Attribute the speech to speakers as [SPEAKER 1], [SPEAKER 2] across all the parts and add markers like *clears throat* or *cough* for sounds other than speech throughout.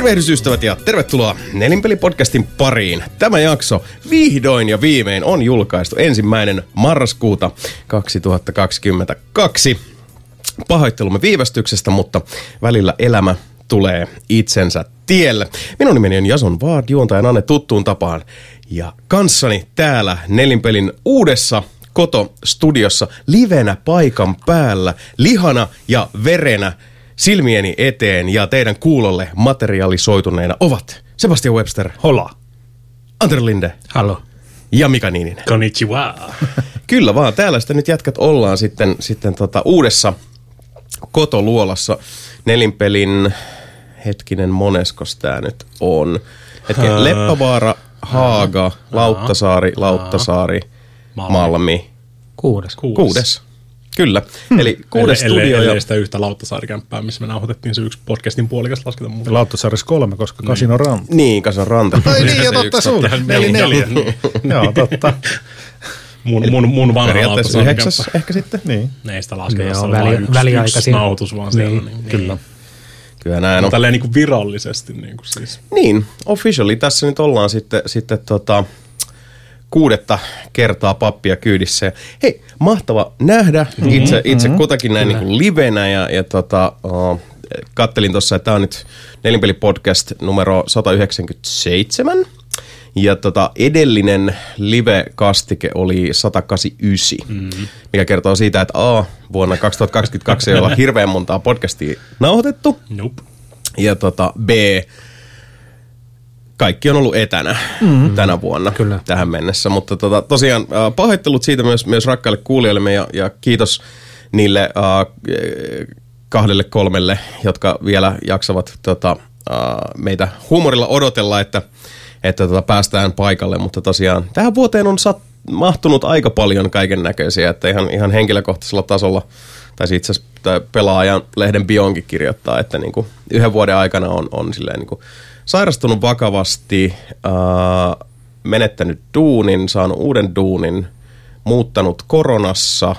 [SPEAKER 1] Tervehdysystävät ja tervetuloa Nelinpeli-podcastin pariin. Tämä jakso vihdoin ja viimein on julkaistu ensimmäinen marraskuuta 2022. Pahoittelumme viivästyksestä, mutta välillä elämä tulee itsensä tielle. Minun nimeni on Jason Vaad, juontajan Anne tuttuun tapaan. Ja kanssani täällä Nelinpelin uudessa Koto-studiossa livenä paikan päällä, lihana ja verenä silmieni eteen ja teidän kuulolle materialisoituneina ovat Sebastian Webster.
[SPEAKER 2] Hola.
[SPEAKER 1] Antero Linde.
[SPEAKER 2] Hallo.
[SPEAKER 1] Ja Mika Niininen.
[SPEAKER 2] Konnichiwa. *laughs*
[SPEAKER 1] Kyllä vaan, täällä sitten nyt jätkät ollaan sitten, sitten tota uudessa kotoluolassa nelinpelin, hetkinen moneskos tää nyt on. Hetken, Leppävaara, Haaga, Lauttasaari, Lauttasaari, Malmi.
[SPEAKER 3] Kuudes.
[SPEAKER 1] Kuudes. Kuudes. Kyllä. Hmm. Eli kuudes
[SPEAKER 2] ellei,
[SPEAKER 1] studio.
[SPEAKER 2] Ellei
[SPEAKER 1] Ja...
[SPEAKER 2] sitä yhtä Lauttasaarikämppää, missä me nauhoitettiin se yksi podcastin puolikas lasketa mukaan.
[SPEAKER 4] Lauttasaaressa kolme, koska kasino ranta.
[SPEAKER 1] Niin, Kasan ranta.
[SPEAKER 4] Ai niin, ja totta sun. Neli neljä. Joo, totta.
[SPEAKER 2] Mun, mun, mun vanha Lauttasaarikämppä.
[SPEAKER 1] yhdeksäs ehkä sitten.
[SPEAKER 4] Niin.
[SPEAKER 2] Ne ei sitä lasketa, se
[SPEAKER 3] on väli-
[SPEAKER 2] vain yksi, yksi nauhoitus vaan siellä.
[SPEAKER 3] Niin,
[SPEAKER 2] Niin,
[SPEAKER 4] Kyllä.
[SPEAKER 1] Kyllä näin on.
[SPEAKER 2] Tälleen niin kuin virallisesti niin kuin siis.
[SPEAKER 1] Niin, officially tässä nyt ollaan sitten, sitten tota, kuudetta kertaa pappia kyydissä. Ja hei, mahtava nähdä itse, itse kutakin näin niin kuin livenä ja, ja tota, uh, kattelin tuossa, että tämä on nyt Nelinpeli-podcast numero 197. Ja tota, edellinen live-kastike oli 189, mm-hmm. mikä kertoo siitä, että A, vuonna 2022 ei olla *laughs* hirveän montaa podcastia nauhoitettu.
[SPEAKER 2] Nope.
[SPEAKER 1] Ja tota, B, kaikki on ollut etänä mm. tänä vuonna
[SPEAKER 3] Kyllä.
[SPEAKER 1] tähän mennessä. Mutta tota, tosiaan äh, pahoittelut siitä myös, myös rakkaille kuulijoillemme ja, ja kiitos niille äh, kahdelle kolmelle, jotka vielä jaksavat tota, äh, meitä huumorilla odotella, että, että tota, päästään paikalle. Mutta tosiaan tähän vuoteen on sat, mahtunut aika paljon kaiken näköisiä, että ihan, ihan henkilökohtaisella tasolla tai itse asiassa pelaajan lehden bionkin kirjoittaa, että niinku yhden vuoden aikana on, on silleen niinku sairastunut vakavasti, ää, menettänyt duunin, saanut uuden duunin, muuttanut koronassa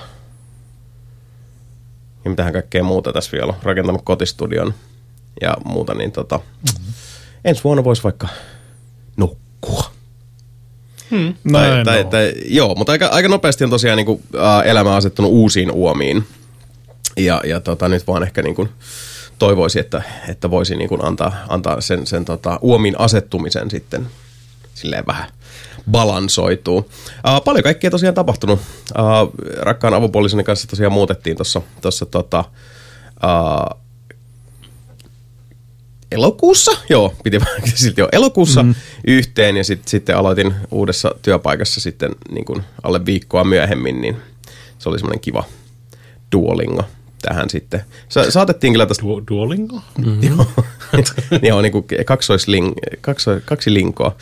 [SPEAKER 1] ja mitähän kaikkea muuta tässä vielä on, rakentanut kotistudion ja muuta, niin tota, mm-hmm. ensi vuonna voisi vaikka nukkua. Tai,
[SPEAKER 4] Näin
[SPEAKER 1] tai, tai, joo, mutta aika, aika nopeasti on tosiaan niin kuin, ä, elämä asettunut uusiin uomiin. Ja, ja tota, nyt vaan ehkä niin kuin, toivoisin, että, että voisi niin kuin antaa, antaa sen, sen tota, uomiin asettumisen sitten silleen vähän balansoituu. Uh, paljon kaikkea tosiaan tapahtunut. Uh, rakkaan avopuolisoni kanssa tosiaan muutettiin tuossa tossa, tota, uh, elokuussa, joo, piti *laughs* silti jo elokuussa mm. yhteen ja sit, sitten aloitin uudessa työpaikassa sitten niin kuin alle viikkoa myöhemmin, niin se oli semmoinen kiva duolingo tähän sitten. Sa- saatettiin kyllä tästä,
[SPEAKER 2] Du- Duolingo?
[SPEAKER 1] joo, joo niin kuin kaksoisling, kakso, kaksi linkoa.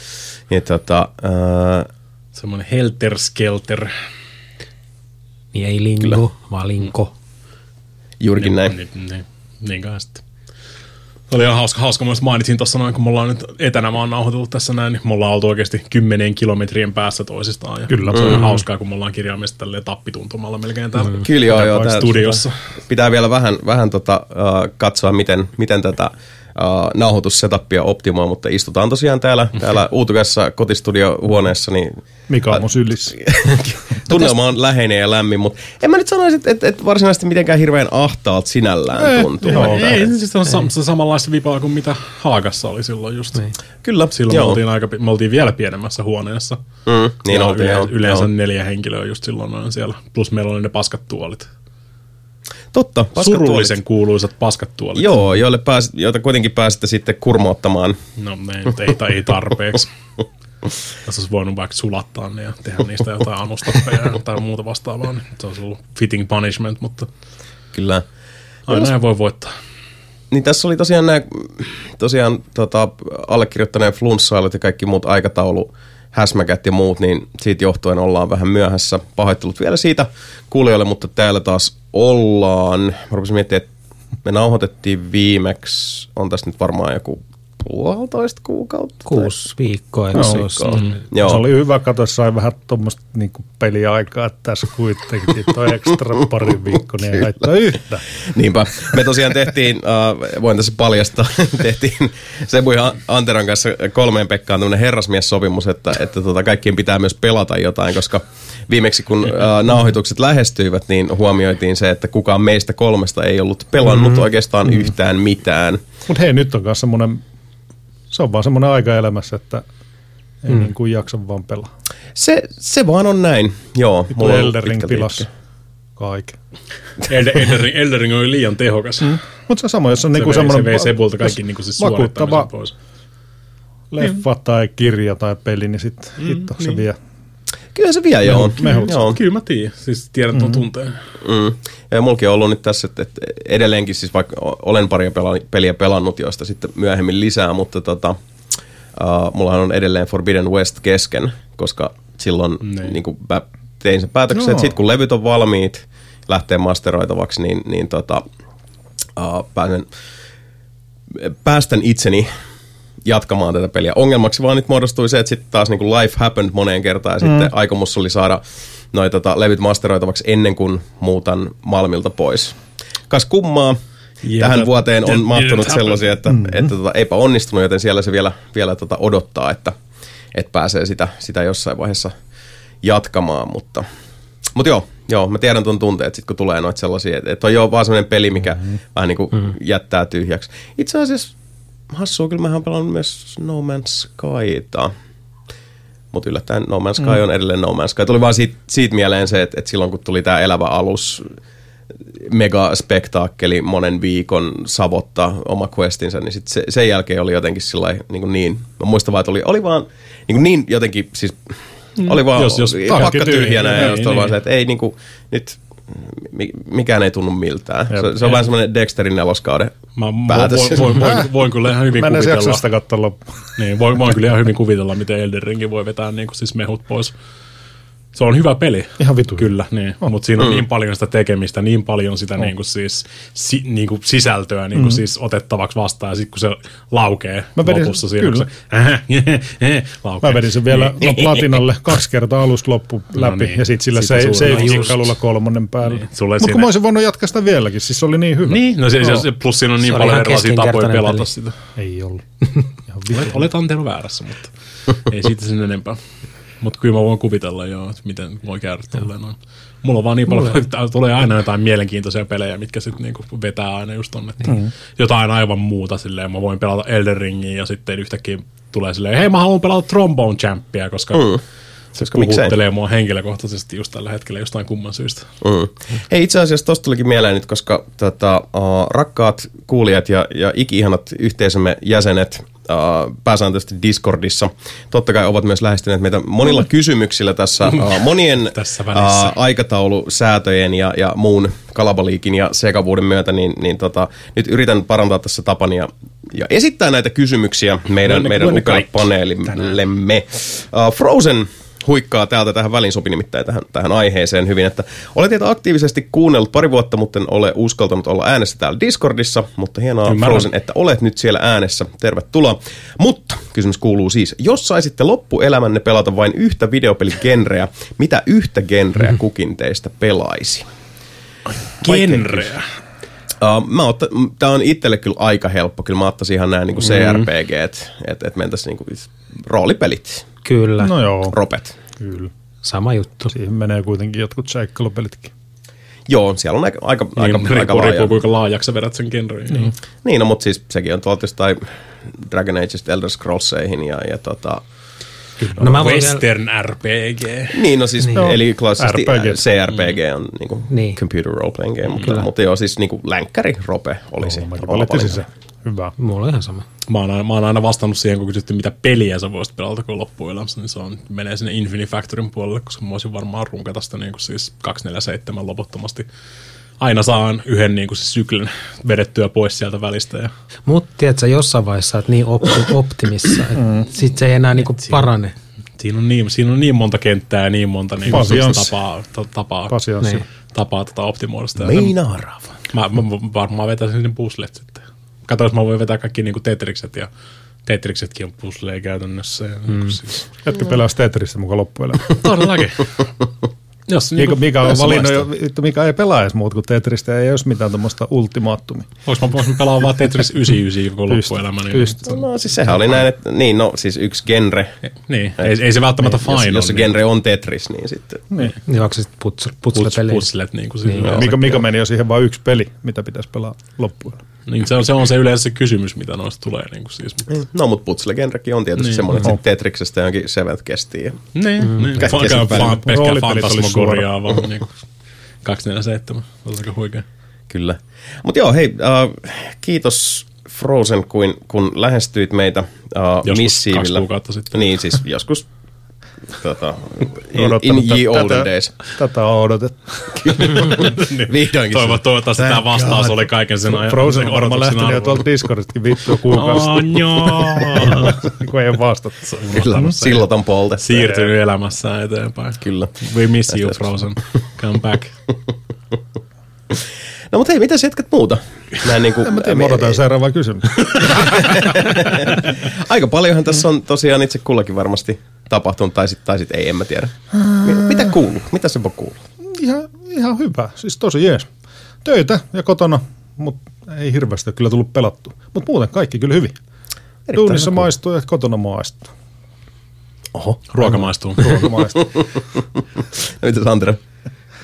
[SPEAKER 1] Ja tota, uh,
[SPEAKER 2] Semmoinen helter skelter.
[SPEAKER 3] Niin ei lingo, Kyllä. vaan linko.
[SPEAKER 1] juurikin näin.
[SPEAKER 2] Niin, niin, niin kai sitten. Se oli ihan hauska, hauska. Mä mainitsin tuossa noin, kun me ollaan nyt etänä vaan nauhoitellut tässä näin, niin me ollaan oltu oikeasti kymmeneen kilometrien päässä toisistaan. Ja
[SPEAKER 4] Kyllä.
[SPEAKER 2] Se on mm. hauskaa, kun me ollaan kirjaimellisesti tälleen tappituntumalla melkein täällä mm.
[SPEAKER 1] Kyllä joo, joo.
[SPEAKER 2] studiossa.
[SPEAKER 1] Pitää vielä vähän, vähän tota, uh, katsoa, miten, miten tätä uh, nauhoitussetupia optimoi, mutta istutaan tosiaan täällä, *laughs* täällä uutukassa kotistudiohuoneessa, niin
[SPEAKER 4] Mikä on mun sylissä? *laughs*
[SPEAKER 1] tunnelma on läheinen ja lämmin, mutta en mä nyt sanoisi, että, että, että varsinaisesti mitenkään hirveän ahtaalta sinällään tuntuu.
[SPEAKER 2] Joo,
[SPEAKER 1] Että-
[SPEAKER 2] ei, siis on sam- se samanlaista vipaa kuin mitä Haagassa oli silloin just. Niin.
[SPEAKER 1] Kyllä,
[SPEAKER 2] Silloin me
[SPEAKER 1] joo.
[SPEAKER 2] oltiin, aika, me oltiin vielä pienemmässä huoneessa.
[SPEAKER 1] Mm, niin
[SPEAKER 2] ja
[SPEAKER 1] oltiin,
[SPEAKER 2] yleensä,
[SPEAKER 1] joo,
[SPEAKER 2] yleensä
[SPEAKER 1] joo.
[SPEAKER 2] neljä henkilöä just silloin on siellä. Plus meillä oli ne paskat tuolit.
[SPEAKER 1] Totta,
[SPEAKER 2] Surullisen kuuluisat paskat tuolit.
[SPEAKER 1] Joo, joille pääs, joita kuitenkin pääsitte sitten kurmoottamaan.
[SPEAKER 2] No nyt ei, tai ei tarpeeksi. Tässä olisi voinut vaikka sulattaa ne ja tehdä niistä jotain anustappeja tai muuta vastaavaa. Niin se olisi ollut fitting punishment, mutta
[SPEAKER 1] Kyllä.
[SPEAKER 2] aina ei voi voittaa.
[SPEAKER 1] Niin tässä oli tosiaan nämä tosiaan tota, allekirjoittaneen flunssailut ja kaikki muut aikataulu häsmäkät ja muut, niin siitä johtuen ollaan vähän myöhässä. Pahoittelut vielä siitä kuulijoille, mutta täällä taas ollaan. Mä rupesin miettimään, että me nauhoitettiin viimeksi, on tässä nyt varmaan joku puolitoista kuukautta.
[SPEAKER 3] Kuusi viikkoa, eikö se
[SPEAKER 1] Viikkoa. Mm. Joo.
[SPEAKER 4] Se oli hyvä, kato, sai vähän tuommoista niinku peliaikaa, että tässä kuitenkin toi ekstra pari viikkoa, niin ei haittaa yhtä.
[SPEAKER 1] Niinpä. Me tosiaan tehtiin, äh, voin tässä paljastaa, *laughs* tehtiin Sebu ja Anteran kanssa kolmeen Pekkaan tämmöinen herrasmies-sopimus, että, että tota, kaikkien pitää myös pelata jotain, koska viimeksi kun äh, nauhoitukset lähestyivät, niin huomioitiin se, että kukaan meistä kolmesta ei ollut pelannut mm-hmm. oikeastaan yhtään mitään.
[SPEAKER 4] Mutta hei, nyt on myös semmoinen, se on vaan semmoinen aika elämässä, että ei mm. niin kuin jaksa vaan pelaa.
[SPEAKER 1] Se, se vaan on näin, joo.
[SPEAKER 4] Tuo
[SPEAKER 1] mulla on ollut
[SPEAKER 4] Elden Ring
[SPEAKER 1] pitkälti
[SPEAKER 4] pilas kaiken.
[SPEAKER 2] Elden, Elden, Ring, Elden Ring oli liian tehokas. Mm.
[SPEAKER 4] Mutta se sama, jos on
[SPEAKER 2] Se,
[SPEAKER 4] niinku
[SPEAKER 2] vei, se
[SPEAKER 4] semmoinen
[SPEAKER 2] vei Sebulta kaikki niinku
[SPEAKER 4] vakuuttava
[SPEAKER 2] suorittamisen pois.
[SPEAKER 4] leffa tai kirja tai peli, niin sitten mm, hitto se
[SPEAKER 2] niin.
[SPEAKER 4] vie.
[SPEAKER 1] Kyllä se vie, joo.
[SPEAKER 4] mehut.
[SPEAKER 1] joo.
[SPEAKER 2] Kyllä mä tiedän. Siis tiedän tuon tunteen.
[SPEAKER 1] Mm. Ja mulkin on ollut nyt tässä, että, että edelleenkin siis vaikka olen paria pela- peliä pelannut, joista sitten myöhemmin lisää, mutta tota, uh, mullahan on edelleen Forbidden West kesken, koska silloin
[SPEAKER 2] Niin.
[SPEAKER 1] niin kuin mä tein sen päätöksen,
[SPEAKER 4] Joo.
[SPEAKER 1] että sitten kun levyt on valmiit, lähtee masteroitavaksi, niin, niin tota, uh, pääsen, päästän itseni jatkamaan tätä peliä. Ongelmaksi vaan nyt muodostui se, että sitten taas niin kuin life happened moneen kertaan ja mm. sitten aikomus oli saada noi tota, levyt masteroitavaksi ennen kuin muutan Malmilta pois. Kas kummaa,
[SPEAKER 2] Yeah,
[SPEAKER 1] tähän
[SPEAKER 2] that
[SPEAKER 1] vuoteen on mahtunut sellaisia, että, mm-hmm. että tota, eipä onnistunut, joten siellä se vielä, vielä tota odottaa, että, että pääsee sitä, sitä jossain vaiheessa jatkamaan, mutta, mutta joo, joo, mä tiedän tuon tunteen, että sit kun tulee noita sellaisia, että, että on jo vaan sellainen peli, mikä mm-hmm. vähän niin kuin mm-hmm. jättää tyhjäksi. Itse asiassa hassua, kyllä mä oon pelannut myös No Man's Skyta. Mutta yllättäen No Man's Sky mm. on edelleen No Man's Sky. Tuli vaan siitä, siitä mieleen se, että, että silloin kun tuli tämä elävä alus, mega spektaakkeli monen viikon savottaa oma questinsa, niin sit se, sen jälkeen oli jotenkin sillä niin, kuin niin mä muistan vaan, että oli, oli vaan niin, kuin niin jotenkin, siis oli vaan
[SPEAKER 2] Jos- jos
[SPEAKER 1] pakka tyhjänä ja
[SPEAKER 2] niin,
[SPEAKER 1] oli vaan
[SPEAKER 2] niin.
[SPEAKER 1] se, että ei niin kuin, nyt mikään ei tunnu miltään.
[SPEAKER 4] Jep.
[SPEAKER 1] Se, se on vähän semmoinen Dexterin neloskauden
[SPEAKER 2] Mä
[SPEAKER 1] päätös.
[SPEAKER 2] voin, voin, voin, *laughs* voin, kyllä ihan hyvin
[SPEAKER 4] Mä
[SPEAKER 2] kuvitella.
[SPEAKER 4] sitä katsoa loppuun.
[SPEAKER 2] Niin, voin, voin kyllä ihan hyvin kuvitella, miten Elden Ring voi vetää niin kuin, siis mehut pois. Se on hyvä peli.
[SPEAKER 4] Ihan vitu.
[SPEAKER 2] Kyllä, niin. Oh. mutta siinä on mm. niin paljon sitä tekemistä, niin paljon sitä oh. niin kuin siis, si, niin kuin sisältöä niin kuin mm. siis otettavaksi vastaan, ja sitten kun se laukee
[SPEAKER 4] Mä vedin-
[SPEAKER 2] lopussa siinä,
[SPEAKER 4] kyllä.
[SPEAKER 2] kun se laukee.
[SPEAKER 4] Mä vedin sen vielä *laughs* no, platinalle kaksi kertaa alusta loppu läpi
[SPEAKER 2] niin.
[SPEAKER 4] ja sitten sillä se, kalulla kolmonen päällä.
[SPEAKER 2] Niin,
[SPEAKER 4] Mutta kun mä olisin voinut jatkaa sitä vieläkin, siis se oli niin hyvä.
[SPEAKER 2] Niin, no se,
[SPEAKER 4] Joo.
[SPEAKER 2] se, plus siinä on niin
[SPEAKER 3] Se
[SPEAKER 2] paljon erilaisia tapoja pelata
[SPEAKER 3] peli.
[SPEAKER 2] sitä.
[SPEAKER 4] Ei ollut. *laughs*
[SPEAKER 2] Olet, olet Antero väärässä, mutta ei siitä sen enempää. Mutta kyllä mä voin kuvitella jo, että miten voi käydä tolleen noin. Mulla on vaan niin paljon, että tulee aina jotain mielenkiintoisia pelejä, mitkä sitten niinku vetää aina just tonne. Mm. Jotain aivan muuta silleen. Mä voin pelata Elden Ringiä ja sitten yhtäkkiä tulee silleen, hei mä haluan pelata Trombone Champia, koska mm. Se
[SPEAKER 1] miksei?
[SPEAKER 2] puhuttelee mua henkilökohtaisesti just tällä hetkellä jostain kumman syystä.
[SPEAKER 1] Mm. Hei, itse asiassa tosta tulikin mieleen nyt, koska tota, uh, rakkaat kuulijat ja, ja iki-ihanat yhteisömme jäsenet uh, pääsääntöisesti Discordissa totta kai ovat myös lähestyneet meitä monilla kysymyksillä tässä uh, monien *laughs*
[SPEAKER 2] Tässä välissä.
[SPEAKER 1] uh, aikataulusäätöjen ja, ja muun kalabaliikin ja sekavuuden myötä, niin, niin tota, nyt yritän parantaa tässä tapani ja, ja esittää näitä kysymyksiä meidän, meidän
[SPEAKER 2] kaikki
[SPEAKER 1] paneelillemme. Uh, Frozen huikkaa täältä tähän väliin sopi nimittäin tähän, tähän aiheeseen hyvin, että olen teitä aktiivisesti kuunnellut pari vuotta, mutta en ole uskaltanut olla äänessä täällä Discordissa, mutta hienoa
[SPEAKER 2] Ymmärrän.
[SPEAKER 1] Frozen, että olet nyt siellä äänessä. Tervetuloa. Mutta kysymys kuuluu siis, jos saisitte loppuelämänne pelata vain yhtä videopeligenreä, mitä yhtä genreä kukin teistä pelaisi?
[SPEAKER 2] Genreä.
[SPEAKER 1] Uh, mä otta, tää on itselle kyllä aika helppo. Kyllä mä ottaisin ihan nämä niinku CRPG, että et, et mentäisiin niinku roolipelit,
[SPEAKER 3] Kyllä, no.
[SPEAKER 4] No joo,
[SPEAKER 1] ropet.
[SPEAKER 4] kyllä.
[SPEAKER 3] sama juttu.
[SPEAKER 4] Siihen menee kuitenkin jotkut seikkailupelitkin.
[SPEAKER 1] Joo, siellä on aika, aika,
[SPEAKER 2] Niin,
[SPEAKER 1] aika,
[SPEAKER 2] riippuu,
[SPEAKER 1] aika laaja.
[SPEAKER 2] riippuu kuinka laajaksi sä vedät sen genren. Niin.
[SPEAKER 1] Niin, no, mutta siis sekin on tuolta jostain Dragon Ageista Elder Scrollseihin ja, ja tota,
[SPEAKER 3] No mä voin vielä,
[SPEAKER 2] Western RPG.
[SPEAKER 1] niin no siis, niin. eli klassisesti
[SPEAKER 4] RPG.
[SPEAKER 1] CRPG on niinku
[SPEAKER 3] Niin.
[SPEAKER 1] computer role playing game, mutta,
[SPEAKER 3] Kyllä.
[SPEAKER 1] mutta joo, siis niinku länkkäri rope olisi.
[SPEAKER 4] Oh, mäkin
[SPEAKER 1] omalla
[SPEAKER 4] valitsisin se. Hyvä.
[SPEAKER 3] mulla on ihan sama.
[SPEAKER 2] Mä oon, aina, mä oon aina vastannut siihen, kun kysyttiin, mitä peliä sä voisit pelata kun loppuelämässä, niin se on, menee sinne Infinity Factorin puolelle, koska mä voisin varmaan runkata sitä niin kuin siis 247 loputtomasti. Aina saan yhden niin kuin siis syklin vedettyä pois sieltä välistä. Ja
[SPEAKER 3] Mutta tiedätkö, jossain vaiheessa olet niin opti, *clears throat* optimissa, että
[SPEAKER 2] Mm.
[SPEAKER 3] sit se ei enää niinku parane.
[SPEAKER 2] siinä, on niin, siinä on niin monta kenttää ja niin monta niin kuin, tapaa, ta, tapaa.
[SPEAKER 3] Niin.
[SPEAKER 2] tapaa tota optimoida sitä.
[SPEAKER 1] Meinaa.
[SPEAKER 2] Mä, mä, mä varmaan vetäisin ne puzzlet jos mä voin vetää kaikki niinku Tetrikset ja Tetriksetkin on puzzleja käytännössä. Ja mm. siis,
[SPEAKER 4] Jätkä pelaa Tetristä mukaan loppuelämä. *laughs*
[SPEAKER 2] todellakin. Jos
[SPEAKER 4] Mikä,
[SPEAKER 2] niinku,
[SPEAKER 4] mikä on valinnut, jo, että mikä ei pelaa edes muut kuin Tetristä, ei olisi mitään tuommoista ultimaattumia.
[SPEAKER 2] vois mä, mä pelaa vaan Tetris *laughs* 99 koko loppuelämä. Niin.
[SPEAKER 1] No siis sehän oli näin, että niin no siis yksi genre.
[SPEAKER 2] niin ei, ei, se välttämättä
[SPEAKER 1] jos,
[SPEAKER 2] fine
[SPEAKER 1] jos se
[SPEAKER 2] on.
[SPEAKER 1] genre on Tetris, niin sitten
[SPEAKER 4] Niin.
[SPEAKER 3] Niin onko se sitten putsle,
[SPEAKER 2] Puts,
[SPEAKER 3] putslepeli?
[SPEAKER 2] puzzlet, niin kuin siis,
[SPEAKER 1] Joo.
[SPEAKER 4] Mikä, mikä meni jo siihen vain yksi peli, mitä pitäisi pelaa loppuun.
[SPEAKER 2] Niin se, on, se on se yleensä se kysymys, mitä noista tulee. Niin kuin siis.
[SPEAKER 1] No, mutta putsle-genrekin on tietysti
[SPEAKER 2] Niin.
[SPEAKER 1] niin. semmoinen, että sit Tetriksestä johonkin Seventh kestiin. Ja...
[SPEAKER 2] Niin, mm. niin. Vaikka
[SPEAKER 1] sen välillä.
[SPEAKER 2] vaan niin 247. Se on aika huikea.
[SPEAKER 1] Kyllä. Mutta joo, hei, äh, kiitos Frozen, kun, kun lähestyit meitä äh,
[SPEAKER 2] Joskus
[SPEAKER 1] missiivillä.
[SPEAKER 2] kaksi kuukautta sitten.
[SPEAKER 1] Niin, siis joskus tota, in, in ye
[SPEAKER 4] tätä-
[SPEAKER 1] olden days.
[SPEAKER 4] Tätä on odotettu. *laughs*
[SPEAKER 1] Vihdoinkin.
[SPEAKER 2] Toivo, toivottavasti tämä vastaus oli kaiken sen ajan.
[SPEAKER 4] Frozen on varmaan lähtenyt jo tuolta Discordistakin vittua kuukausi.
[SPEAKER 2] Oh, joo. *laughs*
[SPEAKER 4] kun ei ole vastattu.
[SPEAKER 1] Kyllä, sillat on poltettu.
[SPEAKER 2] Siirtynyt elämässään eteenpäin.
[SPEAKER 1] Kyllä.
[SPEAKER 2] We miss you, Frozen. Come back. *laughs*
[SPEAKER 1] No mutta hei, mitä sä jatkat muuta? Näin niin kuin,
[SPEAKER 4] En mä tiedä, mä odotan seuraavaa kysymystä.
[SPEAKER 1] Aika paljonhan tässä on tosiaan itse kullakin varmasti tapahtunut, tai sitten tai sit ei, en mä tiedä. Mi- Mitä kuuluu? Mitä se voi kuulua?
[SPEAKER 4] Ihan, ihan hyvä, siis tosi jees. Töitä ja kotona, mutta ei hirveästi ole kyllä tullut pelattua. Mutta muuten kaikki kyllä hyvin. Duunissa
[SPEAKER 1] hyvä.
[SPEAKER 4] maistuu ja kotona maistuu.
[SPEAKER 1] Oho.
[SPEAKER 2] Ruoka maistuu.
[SPEAKER 4] Ruoka maistuu.
[SPEAKER 1] No *laughs* mitäs Andre?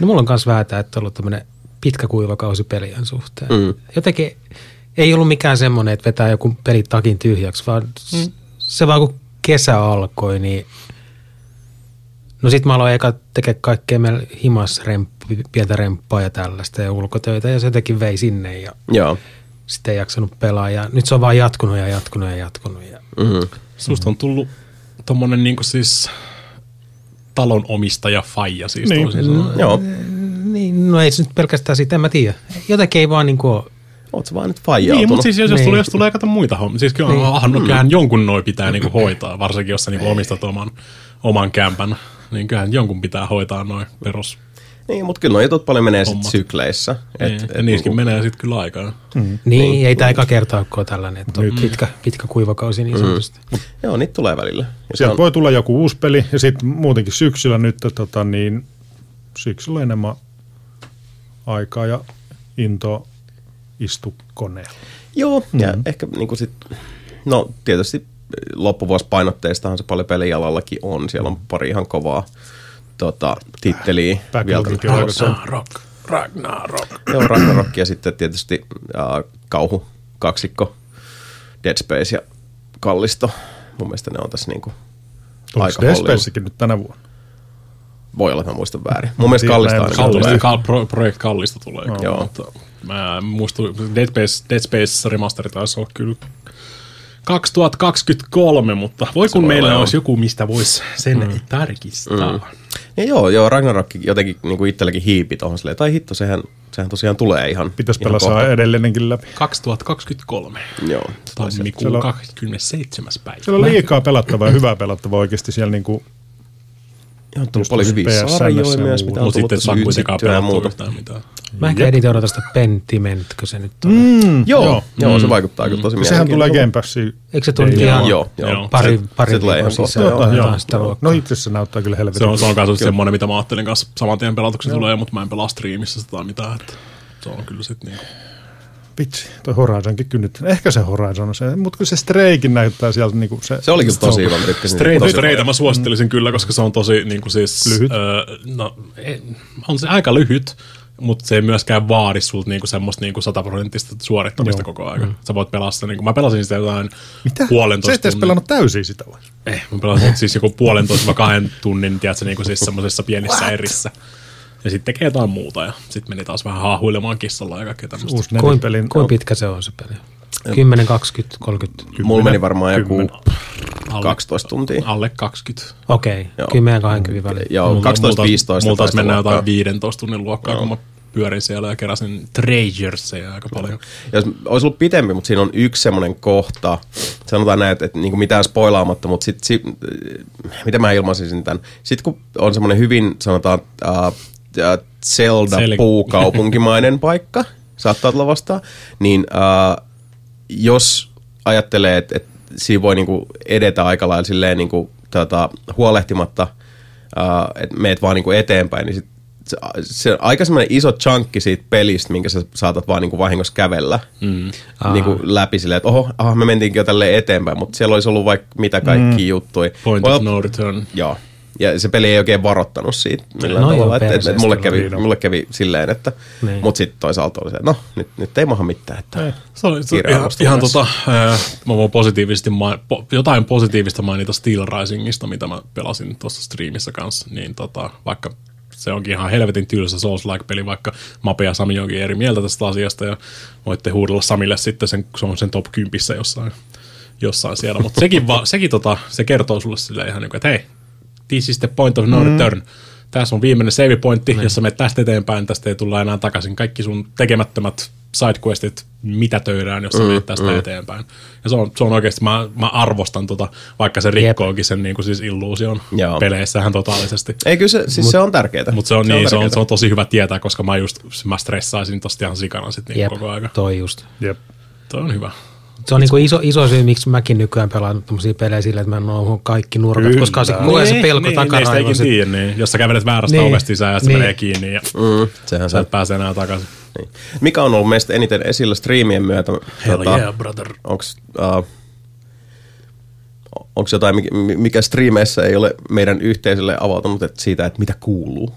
[SPEAKER 3] No mulla on myös väätä, että on ollut tämmöinen pitkä kuivakausi pelien suhteen.
[SPEAKER 1] Mm.
[SPEAKER 3] Jotenkin ei ollut mikään semmoinen, että vetää joku peli takin tyhjäksi, vaan mm. se vaan kun kesä alkoi, niin no sit mä aloin eka tekee kaikkea meillä himas remppu, pientä remppaa ja tällaista ja ulkotöitä ja se jotenkin vei sinne ja
[SPEAKER 1] Joo.
[SPEAKER 3] sitten ei jaksanut pelaa ja nyt se on vaan jatkunut ja jatkunut ja jatkunut. Ja
[SPEAKER 1] Mm-hmm.
[SPEAKER 2] Susta on tullut tommonen niinku siis talon omistaja faija siis
[SPEAKER 4] Niin.
[SPEAKER 2] toisin sanoen.
[SPEAKER 1] Joo.
[SPEAKER 3] niin, no ei se nyt pelkästään siitä, en mä tiedä. Jotenkin ei vaan niin kuin,
[SPEAKER 1] Oot sä vaan nyt faijautunut?
[SPEAKER 2] Niin, mutta siis jos, jos,
[SPEAKER 3] Niin.
[SPEAKER 2] tulee, jos tulee kato muita hommia, siis kyllä,
[SPEAKER 3] Niin.
[SPEAKER 2] niin. no, kyllähän jonkun noi pitää niinku hoitaa, varsinkin jos sä niinku omistat oman, oman kämpän, niin kyllähän jonkun pitää hoitaa noin perus.
[SPEAKER 1] Niin, mutta kyllä nuo jutut paljon menee sitten sykleissä.
[SPEAKER 2] Et, niin, et niissäkin menee sitten kyllä aikaa.
[SPEAKER 3] niin, niin ei tämä eka kertaa ole tällainen, että on pitkä, pitkä kuivakausi niin sanotusti.
[SPEAKER 1] Joo, niitä tulee välillä. Ja
[SPEAKER 4] Sieltä
[SPEAKER 1] on,
[SPEAKER 4] voi tulla joku uusi peli ja sitten muutenkin syksyllä nyt, tota, niin syksyllä enemmän aikaa ja into istu koneella.
[SPEAKER 1] joo, ja ehkä niinku sit, no tietysti loppuvuosipainotteistahan se paljon pelialallakin on. Siellä on pari ihan kovaa tota, titteliä.
[SPEAKER 4] On aika se.
[SPEAKER 2] Ragnarok, Ragnarok.
[SPEAKER 1] Joo, Ragnarok ja sitten tietysti äh, kauhu, kaksikko, Dead Space ja Kallisto. Mun mielestä ne on tässä niinku
[SPEAKER 4] Onko
[SPEAKER 1] aika
[SPEAKER 4] Dead. Spacekin nyt tänä vuonna?
[SPEAKER 1] Voi olla, että mä muistan väärin. Mun mielestä Kallista ainakin
[SPEAKER 2] Kallista,
[SPEAKER 1] tulee.
[SPEAKER 2] kal, pro, projekt Kallista tulee.
[SPEAKER 1] Joo.
[SPEAKER 2] Joo. Mutta mä muistun, Dead Space, Dead Space remasteri taisi olla kyllä 2023, mutta voi kun
[SPEAKER 1] voi
[SPEAKER 2] meillä
[SPEAKER 1] olla,
[SPEAKER 2] olisi joku, mistä voisi sen mm. tarkistaa. Mm.
[SPEAKER 1] Ja joo, joo, Ragnarok jotenkin niin kuin itselläkin hiipi tuohon silleen, tai hitto, sehän, sehän tosiaan tulee ihan
[SPEAKER 4] Pitäisi pelata edelleenkin läpi.
[SPEAKER 2] 2023.
[SPEAKER 1] Joo,
[SPEAKER 2] Tammikuun
[SPEAKER 4] Siellä on-
[SPEAKER 2] 27. päivä.
[SPEAKER 4] Siellä on liikaa pelattavaa ja hyvää pelattavaa oikeasti siellä niinku
[SPEAKER 1] ihan tullut
[SPEAKER 4] just
[SPEAKER 1] paljon hyviä sarjoja
[SPEAKER 4] ja
[SPEAKER 1] myös, mitä on
[SPEAKER 2] Mutta
[SPEAKER 1] tullut
[SPEAKER 2] kuitenkaan
[SPEAKER 1] yksittyä ja muuta.
[SPEAKER 2] mitään.
[SPEAKER 3] Mä ehkä editoida tästä Pentiment, kun se nyt on.
[SPEAKER 4] Mm,
[SPEAKER 1] Joo, joo, joo se vaikuttaa kyllä tosi
[SPEAKER 4] Sehän tulee. Game Passiin.
[SPEAKER 3] Eikö se tullut
[SPEAKER 4] Ei,
[SPEAKER 3] ihan
[SPEAKER 1] Joo, joo.
[SPEAKER 3] Pari, pari
[SPEAKER 1] se tulee ihan
[SPEAKER 3] sisään?
[SPEAKER 1] joo.
[SPEAKER 4] Joo,
[SPEAKER 3] sitä
[SPEAKER 4] joo. No itse asiassa se näyttää kyllä helvetin.
[SPEAKER 2] Se on, se on kanssa semmoinen, mitä mä ajattelin kanssa saman tien pelatuksi tulee, mutta mä en pelaa striimissä sitä tai mitään. Että se on kyllä sitten niinku.
[SPEAKER 4] Vitsi, toi Horizonkin kynnyt. Ehkä se Horizon on se, mutta kun se Streikin näyttää sieltä niinku se...
[SPEAKER 1] Se oli kyllä tosi hyvä, mä tykkäsin.
[SPEAKER 2] Streita, streita mä suosittelisin kyllä, koska se on tosi niin kuin siis,
[SPEAKER 4] Lyhyt.
[SPEAKER 2] Öö, no, ei- on se aika lyhyt, mutta se ei myöskään vaadi sulta niinku semmoista niinku sataprosenttista suorittamista
[SPEAKER 4] Joo.
[SPEAKER 2] koko ajan. Sä voit pelaa sitä, niinku, mä pelasin sitä jotain
[SPEAKER 4] Mitä? Sä
[SPEAKER 2] puolentoista
[SPEAKER 4] et edes pelannut täysin sitä vai?
[SPEAKER 2] Eh, mä pelasin siis joku puolentoista vai kahden tunnin, tiedätkö, niinku siis semmoisessa pienissä What? erissä. Ja sitten tekee jotain muuta ja sitten meni taas vähän haahuilemaan kissalla ja kaikkea tämmöistä.
[SPEAKER 4] Uusi
[SPEAKER 3] Kuin,
[SPEAKER 4] netipelin.
[SPEAKER 3] kuin pitkä se on se peli? 10, 20, 30?
[SPEAKER 1] Mulla meni varmaan joku
[SPEAKER 4] Kymmenen.
[SPEAKER 2] Alle-
[SPEAKER 1] 12 tuntia.
[SPEAKER 2] Alle 20.
[SPEAKER 3] Okei, okay.
[SPEAKER 1] Joo.
[SPEAKER 3] 10 20 väliin.
[SPEAKER 1] Joo, 12-15
[SPEAKER 2] Mulla taas mennään
[SPEAKER 1] luokkaa.
[SPEAKER 2] jotain 15 tunnin luokkaa, kun mä pyörin siellä ja keräsin treasuresia aika paljon.
[SPEAKER 1] Jos olisi ollut pitempi, mutta siinä on yksi semmoinen kohta, sanotaan näin, että, että niin kuin mitään spoilaamatta, mutta sit, si, miten mä ilmaisin tämän? Sitten kun on semmoinen hyvin, sanotaan, äh, äh, Zelda-puukaupunkimainen paikka, saattaa tulla vastaan, niin äh, jos ajattelee, että, että siinä voi niinku edetä aika lailla silleen niinku, tota, huolehtimatta, uh, että meet vaan niinku eteenpäin, niin sit se, se aika semmoinen iso chunkki siitä pelistä, minkä sä saatat vaan niinku vahingossa kävellä mm. niinku läpi silleen, että oho, aha, me mentiinkin jo tälleen eteenpäin, mutta siellä olisi ollut vaikka mitä kaikki mm. juttuja.
[SPEAKER 2] Point well, of no return.
[SPEAKER 1] Joo. Ja se peli ei oikein varoittanut siitä millään
[SPEAKER 3] No joo,
[SPEAKER 1] tavalla. Että, että
[SPEAKER 3] perseestä
[SPEAKER 1] mulle, kävi, mulle kävi silleen, että...
[SPEAKER 3] Niin.
[SPEAKER 1] Mutta sitten toisaalta oli se, että no, nyt, nyt ei maha mitään. Että
[SPEAKER 2] Se oli, se, ihan, ihan tota, ää, mä voin positiivisesti, main, po, jotain positiivista mainita Steel Risingista, mitä mä pelasin tuossa streamissä kanssa, niin tota, vaikka se onkin ihan helvetin tylsä Souls-like-peli, vaikka Mape ja Sami onkin eri mieltä tästä asiasta, ja voitte huudella Samille sitten sen, se on sen top 10 jossain, jossain siellä, mutta sekin, va, sekin tota, se kertoo sulle silleen ihan niin kuin, että hei, this is the point of no return. Tässä on viimeinen save pointti,
[SPEAKER 3] Niin.
[SPEAKER 2] jossa menet tästä eteenpäin, tästä ei tulla enää takaisin. Kaikki sun tekemättömät sidequestit mitätöidään, jos sä mm, menet tästä mm. eteenpäin. Ja se on, se on oikeasti, mä, mä arvostan tota, vaikka se rikkookin sen niin kuin siis illuusion
[SPEAKER 1] Joo.
[SPEAKER 2] peleissähän totaalisesti.
[SPEAKER 1] Ei kyllä se, siis Mut, se on tärkeää.
[SPEAKER 2] Mutta se on, niin, se, on, se on tosi hyvä tietää, koska mä just mä stressaisin tosta ihan sikana sit niin
[SPEAKER 3] Jep,
[SPEAKER 2] koko aika.
[SPEAKER 3] toi just.
[SPEAKER 4] Jep.
[SPEAKER 2] Toi on hyvä.
[SPEAKER 3] Se on niinku iso, iso syy, miksi mäkin nykyään pelaan tämmöisiä pelejä sillä, että mä en kaikki nurkat,
[SPEAKER 4] Kyllä.
[SPEAKER 3] koska se ajan se pelko
[SPEAKER 2] niin, niin,
[SPEAKER 3] takaraivossa.
[SPEAKER 2] niin, ikin tiedä, niin. Jos sä kävelet väärästä
[SPEAKER 3] Niin,
[SPEAKER 2] ovesta sisään ja se
[SPEAKER 3] niin.
[SPEAKER 2] menee kiinni ja
[SPEAKER 1] Mm, sehän
[SPEAKER 2] sä et pääse enää takaisin.
[SPEAKER 1] niin. Mikä on ollut meistä eniten esillä striimien myötä?
[SPEAKER 2] Hell yeah, brother.
[SPEAKER 1] Onks, uh, onko jotain, mikä, mikä striimeissä ei ole meidän yhteisölle avautunut että siitä, että mitä kuuluu?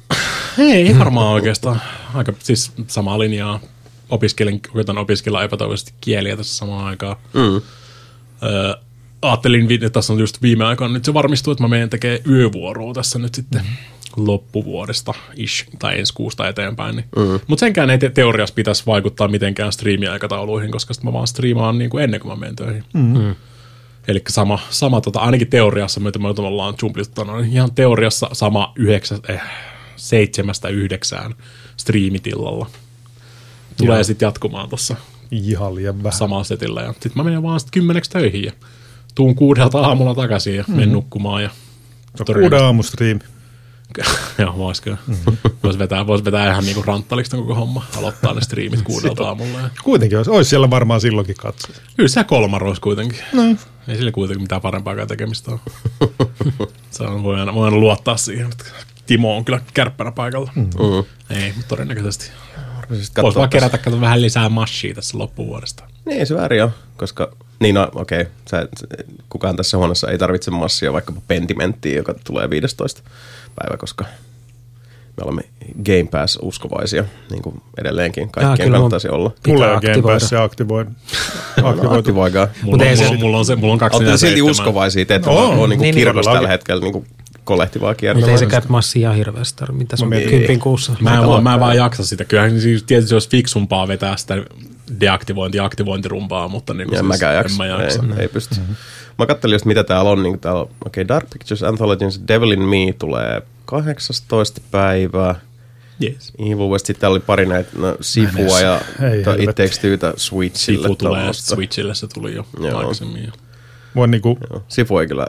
[SPEAKER 2] Ei, ei varmaan oikeastaan. Aika siis samaa linjaa. Opiskelen, koitan opiskella epätoivoisesti kieliä tässä samaan aikaan.
[SPEAKER 1] Mm.
[SPEAKER 2] Öö, ajattelin, että tässä on just viime aikoina nyt se varmistuu, että mä menen tekemään yövuoroa tässä nyt sitten loppuvuodesta ish, tai ensi kuusta eteenpäin. Niin. Mm. Mutta senkään ei te- teoriassa pitäisi vaikuttaa mitenkään striimiaikatauluihin, koska mä vaan striimaan niin kuin ennen kuin mä menen töihin. Mm. Eli sama, sama tota, ainakin teoriassa, mitä me ollaan jumplittu, no, ihan teoriassa sama yhdeksä, eh, seitsemästä yhdeksään striimitillalla. Tulee sitten jatkumaan tuossa
[SPEAKER 4] Ihan liian vähän.
[SPEAKER 2] samalla setillä. Ja sitten mä menen vaan sit kymmeneksi töihin ja tuun kuudelta aamulla takaisin ja menen nukkumaan. Ja
[SPEAKER 4] Kuuden aamustriimi. *laughs*
[SPEAKER 2] Joo, vois kyllä. Mm-hmm. Voisi vetää, vois vetää ihan niinku ranttalista koko homma. Aloittaa ne striimit kuudelta aamulla. Ja...
[SPEAKER 4] Kuitenkin olisi, olisi siellä varmaan silloinkin katsoja.
[SPEAKER 2] Kyllä se kolmar olisi kuitenkin. No. Ei sille kuitenkin mitään parempaakaan tekemistä ole. *laughs* se on, voi, aina, voi aina luottaa siihen, että Timo on kyllä kärppänä paikalla. Mm.
[SPEAKER 1] Mm.
[SPEAKER 2] Ei, mutta todennäköisesti.
[SPEAKER 1] Siis
[SPEAKER 2] Voisi vaan kerätä kato, vähän lisää mashia tässä loppuvuodesta.
[SPEAKER 1] Niin, se väärin ole, koska... Niin, no okei. Okay. Kukaan tässä huoneessa ei tarvitse massia, vaikkapa Pentimenttiä, joka tulee 15 päivä, koska me olemme Game Pass-uskovaisia, niin kuin edelleenkin kaikkien
[SPEAKER 3] mun
[SPEAKER 1] kannattaisi olla.
[SPEAKER 4] Mulla ei ole Game
[SPEAKER 3] aktivoida.
[SPEAKER 4] Pass ja aktivoin. *laughs*
[SPEAKER 1] No,
[SPEAKER 4] aktivoitu.
[SPEAKER 1] aktivoikaa.
[SPEAKER 2] Mulla, on, mulla, mulla, on se, mulla on kaksi
[SPEAKER 1] Olette silti
[SPEAKER 2] 47.
[SPEAKER 1] uskovaisia, te ette
[SPEAKER 4] Oo.
[SPEAKER 1] ole, ole niin
[SPEAKER 3] Niin,
[SPEAKER 1] kirkossa tällä hetkellä niin kolehtivaa
[SPEAKER 3] Mutta ei
[SPEAKER 1] kiertämään.
[SPEAKER 3] sekään massia hirveästi tarvitse. Mitä se on kympin kuussa?
[SPEAKER 2] Mä en, vaan, mä en vaan jaksa sitä. Kyllähän siis tietysti olisi fiksumpaa vetää sitä deaktivointi- ja aktivointirumpaa, mutta niin
[SPEAKER 1] Ja
[SPEAKER 2] siis
[SPEAKER 1] mäkään
[SPEAKER 2] en
[SPEAKER 1] jaksa.
[SPEAKER 2] mä jaksa.
[SPEAKER 1] Ei, ei pysty. Mä kattelin just mitä täällä on. Niin täällä on okay, Dark Pictures Anthologies Devil in Me tulee 18. päivä.
[SPEAKER 2] Yes.
[SPEAKER 1] Evil West, sitten oli pari näitä no, Sifua ja
[SPEAKER 4] Ei
[SPEAKER 1] to, It. Takes Twotä Switchille.
[SPEAKER 2] Sifu tulee. Switchille, se tuli jo
[SPEAKER 1] Joo.
[SPEAKER 2] aikaisemmin. Jo.
[SPEAKER 4] Voin niinku,
[SPEAKER 1] Joo, Sifu ei kyllä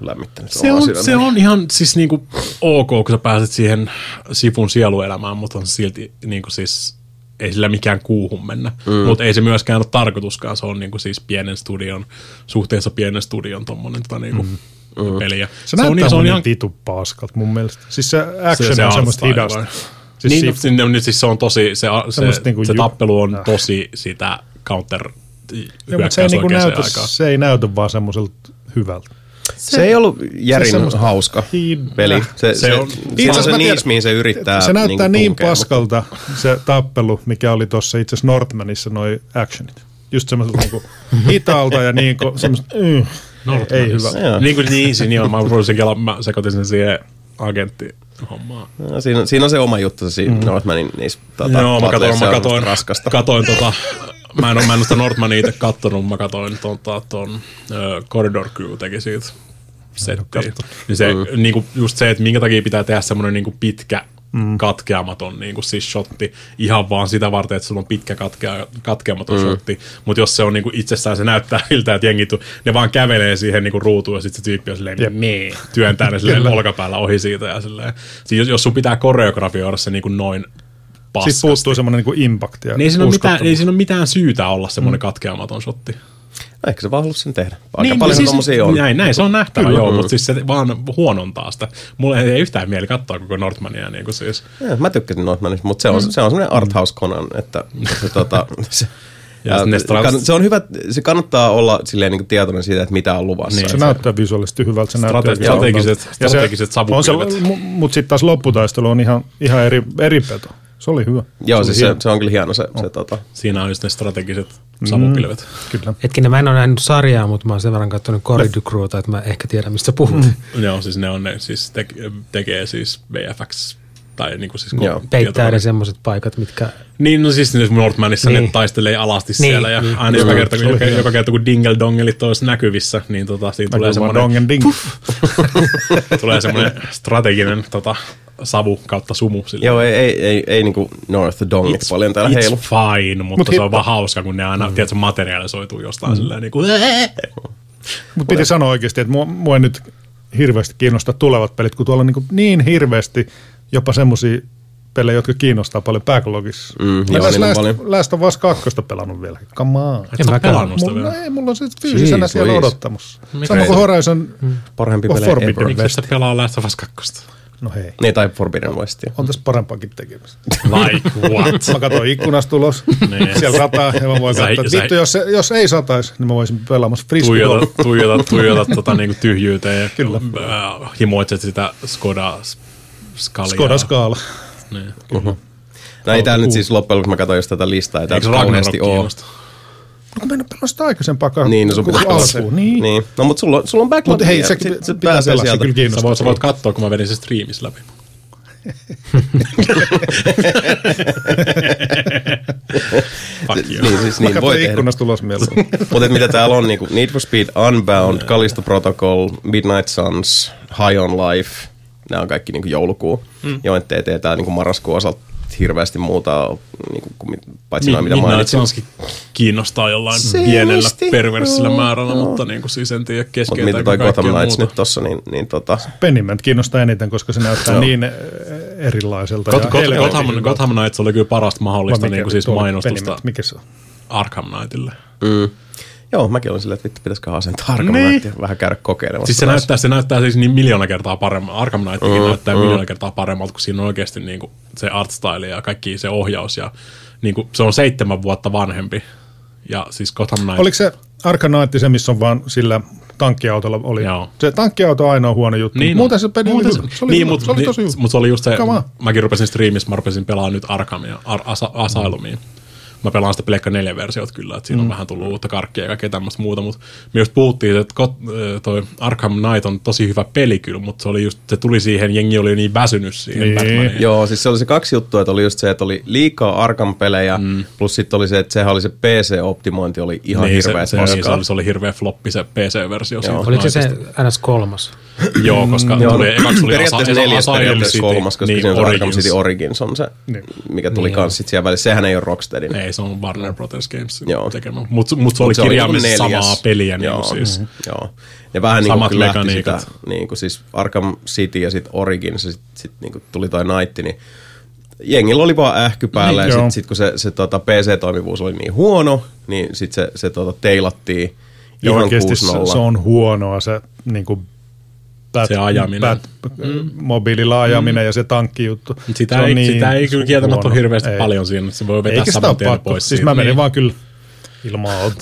[SPEAKER 1] lämmittänyt.
[SPEAKER 2] Se on, se on ihan siis niinku ok, kun sä pääset siihen Sifun sieluelämään, mutta on se silti niinku siis ei sillä mikään kuuhun mennä. Mm. Mutta ei se myöskään ole tarkoituskaan. Se on niinku siis pienen studion, suhteessa pienen studion tommonen tota niinku mm. peli. Ja
[SPEAKER 4] se,
[SPEAKER 2] se
[SPEAKER 4] näyttää
[SPEAKER 2] on, se on ihan
[SPEAKER 4] vitu paskalta mun mielestä. Siis se action
[SPEAKER 2] se
[SPEAKER 4] on semmoista hidasta. Siis
[SPEAKER 2] niin,
[SPEAKER 4] si-
[SPEAKER 2] no, on nyt siis se on tosi, se, se,
[SPEAKER 4] niinku
[SPEAKER 2] se
[SPEAKER 4] ju-
[SPEAKER 2] tappelu on
[SPEAKER 4] Äh.
[SPEAKER 2] tosi sitä counter
[SPEAKER 4] Joo, mutta se ei, niinku näytä, se ei näytä vaan semmoiselta hyvältä.
[SPEAKER 1] Se ei ollut järin
[SPEAKER 4] semmoista
[SPEAKER 1] hauska
[SPEAKER 4] hiid-
[SPEAKER 1] peli. Se, se,
[SPEAKER 2] Se
[SPEAKER 1] se,
[SPEAKER 2] on-
[SPEAKER 1] se, on
[SPEAKER 4] asiassa
[SPEAKER 1] se niissä, mihin se yrittää
[SPEAKER 4] se näyttää
[SPEAKER 1] niinku
[SPEAKER 4] niin
[SPEAKER 1] mutta-
[SPEAKER 4] paskalta se tappelu, mikä oli tuossa itse asiassa Northmanissa noi actionit. Just semmoiselta niinku hitaalta ja niinku semmoista, mm, ei, ei hyvä.
[SPEAKER 1] Joo.
[SPEAKER 2] Niin kuin niin, siinä on. Mä, voisin kela, mä sekoitin sen siihen agenttihommaan.
[SPEAKER 1] No, siinä, on- siinä on se oma juttu, se siinä mm. Northmanin niissä tota,
[SPEAKER 2] Joo, mä katoin, mä
[SPEAKER 1] on
[SPEAKER 2] katoin,
[SPEAKER 1] raskasta.
[SPEAKER 2] katoin tota, mä en, mä en oo sitä Northmania itse kattonut, mä katoin ton, ton, ton Corridor Crew teki siitä settiä. Niin se, mm. niinku, just se, että minkä takia pitää tehdä semmoinen niinku pitkä mm. katkeamaton niin kuin siis shotti ihan vaan sitä varten, että sulla on pitkä katkea, katkeamaton mm. shotti, mutta jos se on niin kuin itsessään, se näyttää *laughs* siltä, että jengi, tu- ne vaan kävelee siihen niin kuin ruutuun ja sitten se tyyppi on silleen, mee, työntää ne *laughs* silleen olkapäällä ohi siitä ja silleen. Siis jos, jos sun pitää koreografioida se niin kuin noin paskasti,
[SPEAKER 4] Sitten puuttuu semmoinen niinku impact ja
[SPEAKER 2] niin siinä, ole mitään, ei siinä ole mitään syytä olla semmoinen mm. katkeamaton shotti.
[SPEAKER 1] No, ehkä se vaan sen tehdä. Aika
[SPEAKER 2] Niin,
[SPEAKER 1] paljon
[SPEAKER 2] siis,
[SPEAKER 1] tommosia on.
[SPEAKER 2] Näin, näin, se on nähtävä,
[SPEAKER 1] Kyllä.
[SPEAKER 2] joo,
[SPEAKER 1] Mm.
[SPEAKER 2] mutta siis se vaan huonontaa sitä. Mulle ei yhtään mieli katsoa koko Northmania niin kuin siis.
[SPEAKER 1] Ja, mä tykkäsin Northmanista, mutta se on, se on semmoinen arthouse Conan, että se, tota, *laughs* se,
[SPEAKER 2] Ja
[SPEAKER 1] kann- se on hyvä, se kannattaa olla silleen niin kuin tietoinen siitä, että mitä on luvassa.
[SPEAKER 2] Niin.
[SPEAKER 4] Se näyttää visuaalisesti hyvältä, se näyttää
[SPEAKER 2] Strate-
[SPEAKER 4] oikein
[SPEAKER 2] strategiset-
[SPEAKER 4] hyvältä. Ja se-
[SPEAKER 2] strategiset
[SPEAKER 4] on se, Mutta sitten taas lopputaistelu on ihan, ihan eri, eri peto. Se oli hyvä.
[SPEAKER 1] Joo,
[SPEAKER 4] oli
[SPEAKER 1] siis se,
[SPEAKER 4] hieno.
[SPEAKER 1] se on kyllä hieno se, se tota,
[SPEAKER 2] Siinä on just ne strategiset savupilvet.
[SPEAKER 4] Kyllä.
[SPEAKER 3] Hetkinen, mä en ole nähnyt sarjaa, mutta mä oon sen verran katsonut Cory Ducruuta, että mä ehkä tiedän, mistä puhut. Mm.
[SPEAKER 2] Joo, siis ne on ne, siis te, tekee siis VFX tai niinku siis
[SPEAKER 1] Joo.
[SPEAKER 3] Peittää ne semmoiset paikat, mitkä...
[SPEAKER 2] Niin, no siis niin Northmanissa niin.
[SPEAKER 3] Niin.
[SPEAKER 2] ne taistelee alasti
[SPEAKER 3] Niin,
[SPEAKER 2] siellä ja
[SPEAKER 3] niin.
[SPEAKER 2] aina joka
[SPEAKER 1] Mm.
[SPEAKER 2] kerta, kun, joka, joka kerta kun dingle dongelit olisi näkyvissä, niin tota, siitä tulee semmoinen,
[SPEAKER 4] dongen ding. *laughs*
[SPEAKER 2] tulee semmoinen strateginen tota, savu kautta sumu. Sille.
[SPEAKER 1] joo, ei, ei, ei, ei niinku North Dongit paljon täällä
[SPEAKER 2] it's
[SPEAKER 1] heilu.
[SPEAKER 2] fine, mutta
[SPEAKER 4] Mut
[SPEAKER 2] se on
[SPEAKER 4] hitto-
[SPEAKER 2] vaan hauska, kun ne aina, mm. tiedätkö, materiaalisoituu jostain mm. silleen *laughs* niin kuin,
[SPEAKER 4] Mutta piti sanoa oikeasti, että mua, mua ei nyt hirveästi kiinnostaa tulevat pelit, kun tuolla on niin, niin hirveästi jopa semmoisia pelejä, jotka kiinnostaa paljon backlogissa.
[SPEAKER 1] Mm,
[SPEAKER 4] Mä
[SPEAKER 1] joo, on
[SPEAKER 4] Last,
[SPEAKER 1] paljon.
[SPEAKER 4] Last of Us 2 pelannut vielä. Come on.
[SPEAKER 2] Et sä pelannut sitä
[SPEAKER 4] Mulla,
[SPEAKER 2] vielä.
[SPEAKER 4] ei, mulla on se fyysisenä
[SPEAKER 1] Jeez
[SPEAKER 4] siellä odottamassa. Sama kuin? Horizon,
[SPEAKER 1] Parempi
[SPEAKER 4] Oh,
[SPEAKER 1] pelejä
[SPEAKER 4] Forbidden.
[SPEAKER 2] Miksi sä pelaa Last of Us 2?
[SPEAKER 4] no hei,
[SPEAKER 1] Niin, tai Forbidden Westia.
[SPEAKER 4] on tässä parempakin tekemistä.
[SPEAKER 2] Like what?
[SPEAKER 4] Mä katsoin ikkunasta ulos,
[SPEAKER 2] Niin.
[SPEAKER 4] siellä sataa, ja mä voin
[SPEAKER 2] Sä-
[SPEAKER 4] katsoa, että
[SPEAKER 2] sä-
[SPEAKER 4] vittu, jos, se, jos ei sataisi, niin mä voisin pelaamassa frisbee
[SPEAKER 2] tuijota, tuijota, tuijota tota, niinku tyhjyyteen ja
[SPEAKER 4] Kyllä.
[SPEAKER 2] Äh, himoitset sitä Skoda skalia.
[SPEAKER 4] Skoda Skaala.
[SPEAKER 2] Niin.
[SPEAKER 1] No ei täällä nyt siis loppujen lopuksi, mä katsoin just tätä listaa, ei
[SPEAKER 2] Eikö
[SPEAKER 1] täällä kauheasti ole.
[SPEAKER 2] kiinnosta?
[SPEAKER 4] No kun mä en ole pelannut sitä aikaisempaakaan.
[SPEAKER 1] Niin, no sun pitää pelata
[SPEAKER 4] alkuun. Niin.
[SPEAKER 1] Niin. No mutta sulla, on- sulla on backlog.
[SPEAKER 4] Mutta hei, se,
[SPEAKER 1] sit-
[SPEAKER 4] se pitää
[SPEAKER 1] pääsee
[SPEAKER 4] pelaa, se kyllä
[SPEAKER 2] Sä
[SPEAKER 4] kiinnostaa.
[SPEAKER 2] voit, sä voit katsoa, kun mä vedin se striimissä läpi. *laughs* Fuck you.
[SPEAKER 1] Niin, siis niin, voi tehdä.
[SPEAKER 4] ikkunasta ulos mieluummin. *laughs*
[SPEAKER 1] Mutta mitä täällä on, niin Need for Speed, Unbound, Callisto Protocol, Midnight Suns, High on Life, nämä on kaikki niin joulukuu. Mm. Joo, ettei tee tää niin marraskuun osalta hirveästi muuta, niin kuin, paitsi noin mitä
[SPEAKER 2] Midnight
[SPEAKER 1] mainitsin.
[SPEAKER 2] Sunskin kiinnostaa jollain
[SPEAKER 1] Se
[SPEAKER 2] pienellä
[SPEAKER 1] muisti,
[SPEAKER 2] perversillä
[SPEAKER 1] joo,
[SPEAKER 2] määrällä,
[SPEAKER 1] joo.
[SPEAKER 2] mutta niin kuin siis en tiedä
[SPEAKER 1] Mutta
[SPEAKER 2] keskeytääkö
[SPEAKER 1] mitä toi
[SPEAKER 2] kaikkea
[SPEAKER 1] Gotham Knights nyt tossa, niin, niin tota,
[SPEAKER 4] Pentiment kiinnostaa eniten, koska se näyttää
[SPEAKER 1] Joo.
[SPEAKER 4] niin eh, erilaiselta.
[SPEAKER 2] Got,
[SPEAKER 4] ja
[SPEAKER 2] Got, Gotham. Gotham Knights oli kyllä parasta mahdollista niin kuin siis mainostusta
[SPEAKER 4] Pentiment, Mikä se on?
[SPEAKER 2] Arkham Knightille.
[SPEAKER 1] mm. Joo, mäkin olin silleen, että vittu pitäisikö asentaa Arkham
[SPEAKER 4] Niin.
[SPEAKER 1] Knightia, vähän käydä kokeilemassa.
[SPEAKER 2] Siis se näyttää, se näyttää siis niin miljoona kertaa paremmalta. Arkham Knightkin
[SPEAKER 1] Mm,
[SPEAKER 2] näyttää
[SPEAKER 1] mm.
[SPEAKER 2] miljoona kertaa paremmalta, kun siinä on oikeasti niin kuin se art style ja kaikki se ohjaus. Ja niin kuin, se on seitsemän vuotta vanhempi. Ja siis Gotham Knight.
[SPEAKER 4] Oliko se Arkham Knight se, missä on vaan sillä tankkiautolla oli?
[SPEAKER 2] Joo.
[SPEAKER 4] Se tankkiauto on ainoa huono juttu.
[SPEAKER 2] Niin,
[SPEAKER 4] Muuten se peli oli
[SPEAKER 2] muuten
[SPEAKER 4] hyvä. Se oli,
[SPEAKER 2] niin,
[SPEAKER 4] hyvä.
[SPEAKER 2] mut,
[SPEAKER 4] se oli tosi
[SPEAKER 2] niin,
[SPEAKER 4] hyvä.
[SPEAKER 2] mut se oli just se,
[SPEAKER 4] on.
[SPEAKER 2] mäkin rupesin striimissä, mä rupesin pelaamaan nyt Arkhamia, Ar- Asa- Asylumia. Mä pelaan sitä Pleikka 4 versiot kyllä, että siinä on vähän tullut uutta karkkia ja kaikkea tämmöistä muuta, mutta me just puhuttiin, että kot- äh, toi Arkham Knight on tosi hyvä peli kyllä, mutta se oli just, se tuli siihen, jengi oli niin väsynyt siihen
[SPEAKER 4] Niin.
[SPEAKER 2] Batmaniin.
[SPEAKER 1] Joo, siis se oli se kaksi juttua, että oli just se, että oli liikaa Arkham-pelejä, mm. plus sitten oli se, että sehän oli se PC-optimointi, oli ihan niin, hirveä
[SPEAKER 2] se, se, se, oli, se oli hirveä floppi se PC-versio.
[SPEAKER 3] Oliko se se
[SPEAKER 2] Knightista.
[SPEAKER 3] NS3? *clears throat*
[SPEAKER 2] Joo, koska
[SPEAKER 1] Joo,
[SPEAKER 2] tuli, ekaksi tuli
[SPEAKER 1] periaatteessa
[SPEAKER 2] Asa-
[SPEAKER 1] neljäs, periaatteessa kolmas, koska
[SPEAKER 2] niin,
[SPEAKER 1] siinä on se Arkham
[SPEAKER 2] Origins.
[SPEAKER 1] City Origins on se,
[SPEAKER 4] Niin.
[SPEAKER 1] mikä tuli
[SPEAKER 3] Niin
[SPEAKER 1] kans sit siellä välissä. Sehän ei ole Rocksteadin.
[SPEAKER 2] Ei, se on Warner Brothers Games
[SPEAKER 1] Joo.
[SPEAKER 2] tekemä. Mutta mut se oli
[SPEAKER 1] Mut se oli
[SPEAKER 2] kirjaimellisesti
[SPEAKER 1] niinku
[SPEAKER 2] samaa peliä. Niin
[SPEAKER 1] Joo,
[SPEAKER 2] kuin siis.
[SPEAKER 1] joo. Ne vähän niin
[SPEAKER 2] Samat
[SPEAKER 1] kuin lähti sitä, niin kuin siis Arkham City ja sitten Origins ja sitten sit niin kuin tuli toi Night, niin jengillä oli vaan ähky päällä
[SPEAKER 4] Niin,
[SPEAKER 1] ja sitten sit, kun se, se tota PC-toimivuus oli niin huono, niin sitten se, se tota, teilattiin
[SPEAKER 4] Ja
[SPEAKER 1] ihan
[SPEAKER 4] oikeasti se,
[SPEAKER 1] 6-0.
[SPEAKER 4] se on huonoa se niin kuin bat,
[SPEAKER 2] Se ajaminen.
[SPEAKER 4] Bat, mm. mobiililla ajaminen mm. ja se tankkijuttu.
[SPEAKER 2] Sitä,
[SPEAKER 4] se
[SPEAKER 2] ei,
[SPEAKER 4] niin
[SPEAKER 2] sitä ei kyllä kieltämättä ole hirveästi
[SPEAKER 4] Ei.
[SPEAKER 2] paljon siinä, se voi vetää
[SPEAKER 4] Eikä
[SPEAKER 2] saman tien pois
[SPEAKER 4] Siis
[SPEAKER 2] siitä.
[SPEAKER 4] mä menin
[SPEAKER 2] Niin.
[SPEAKER 4] vaan kyllä.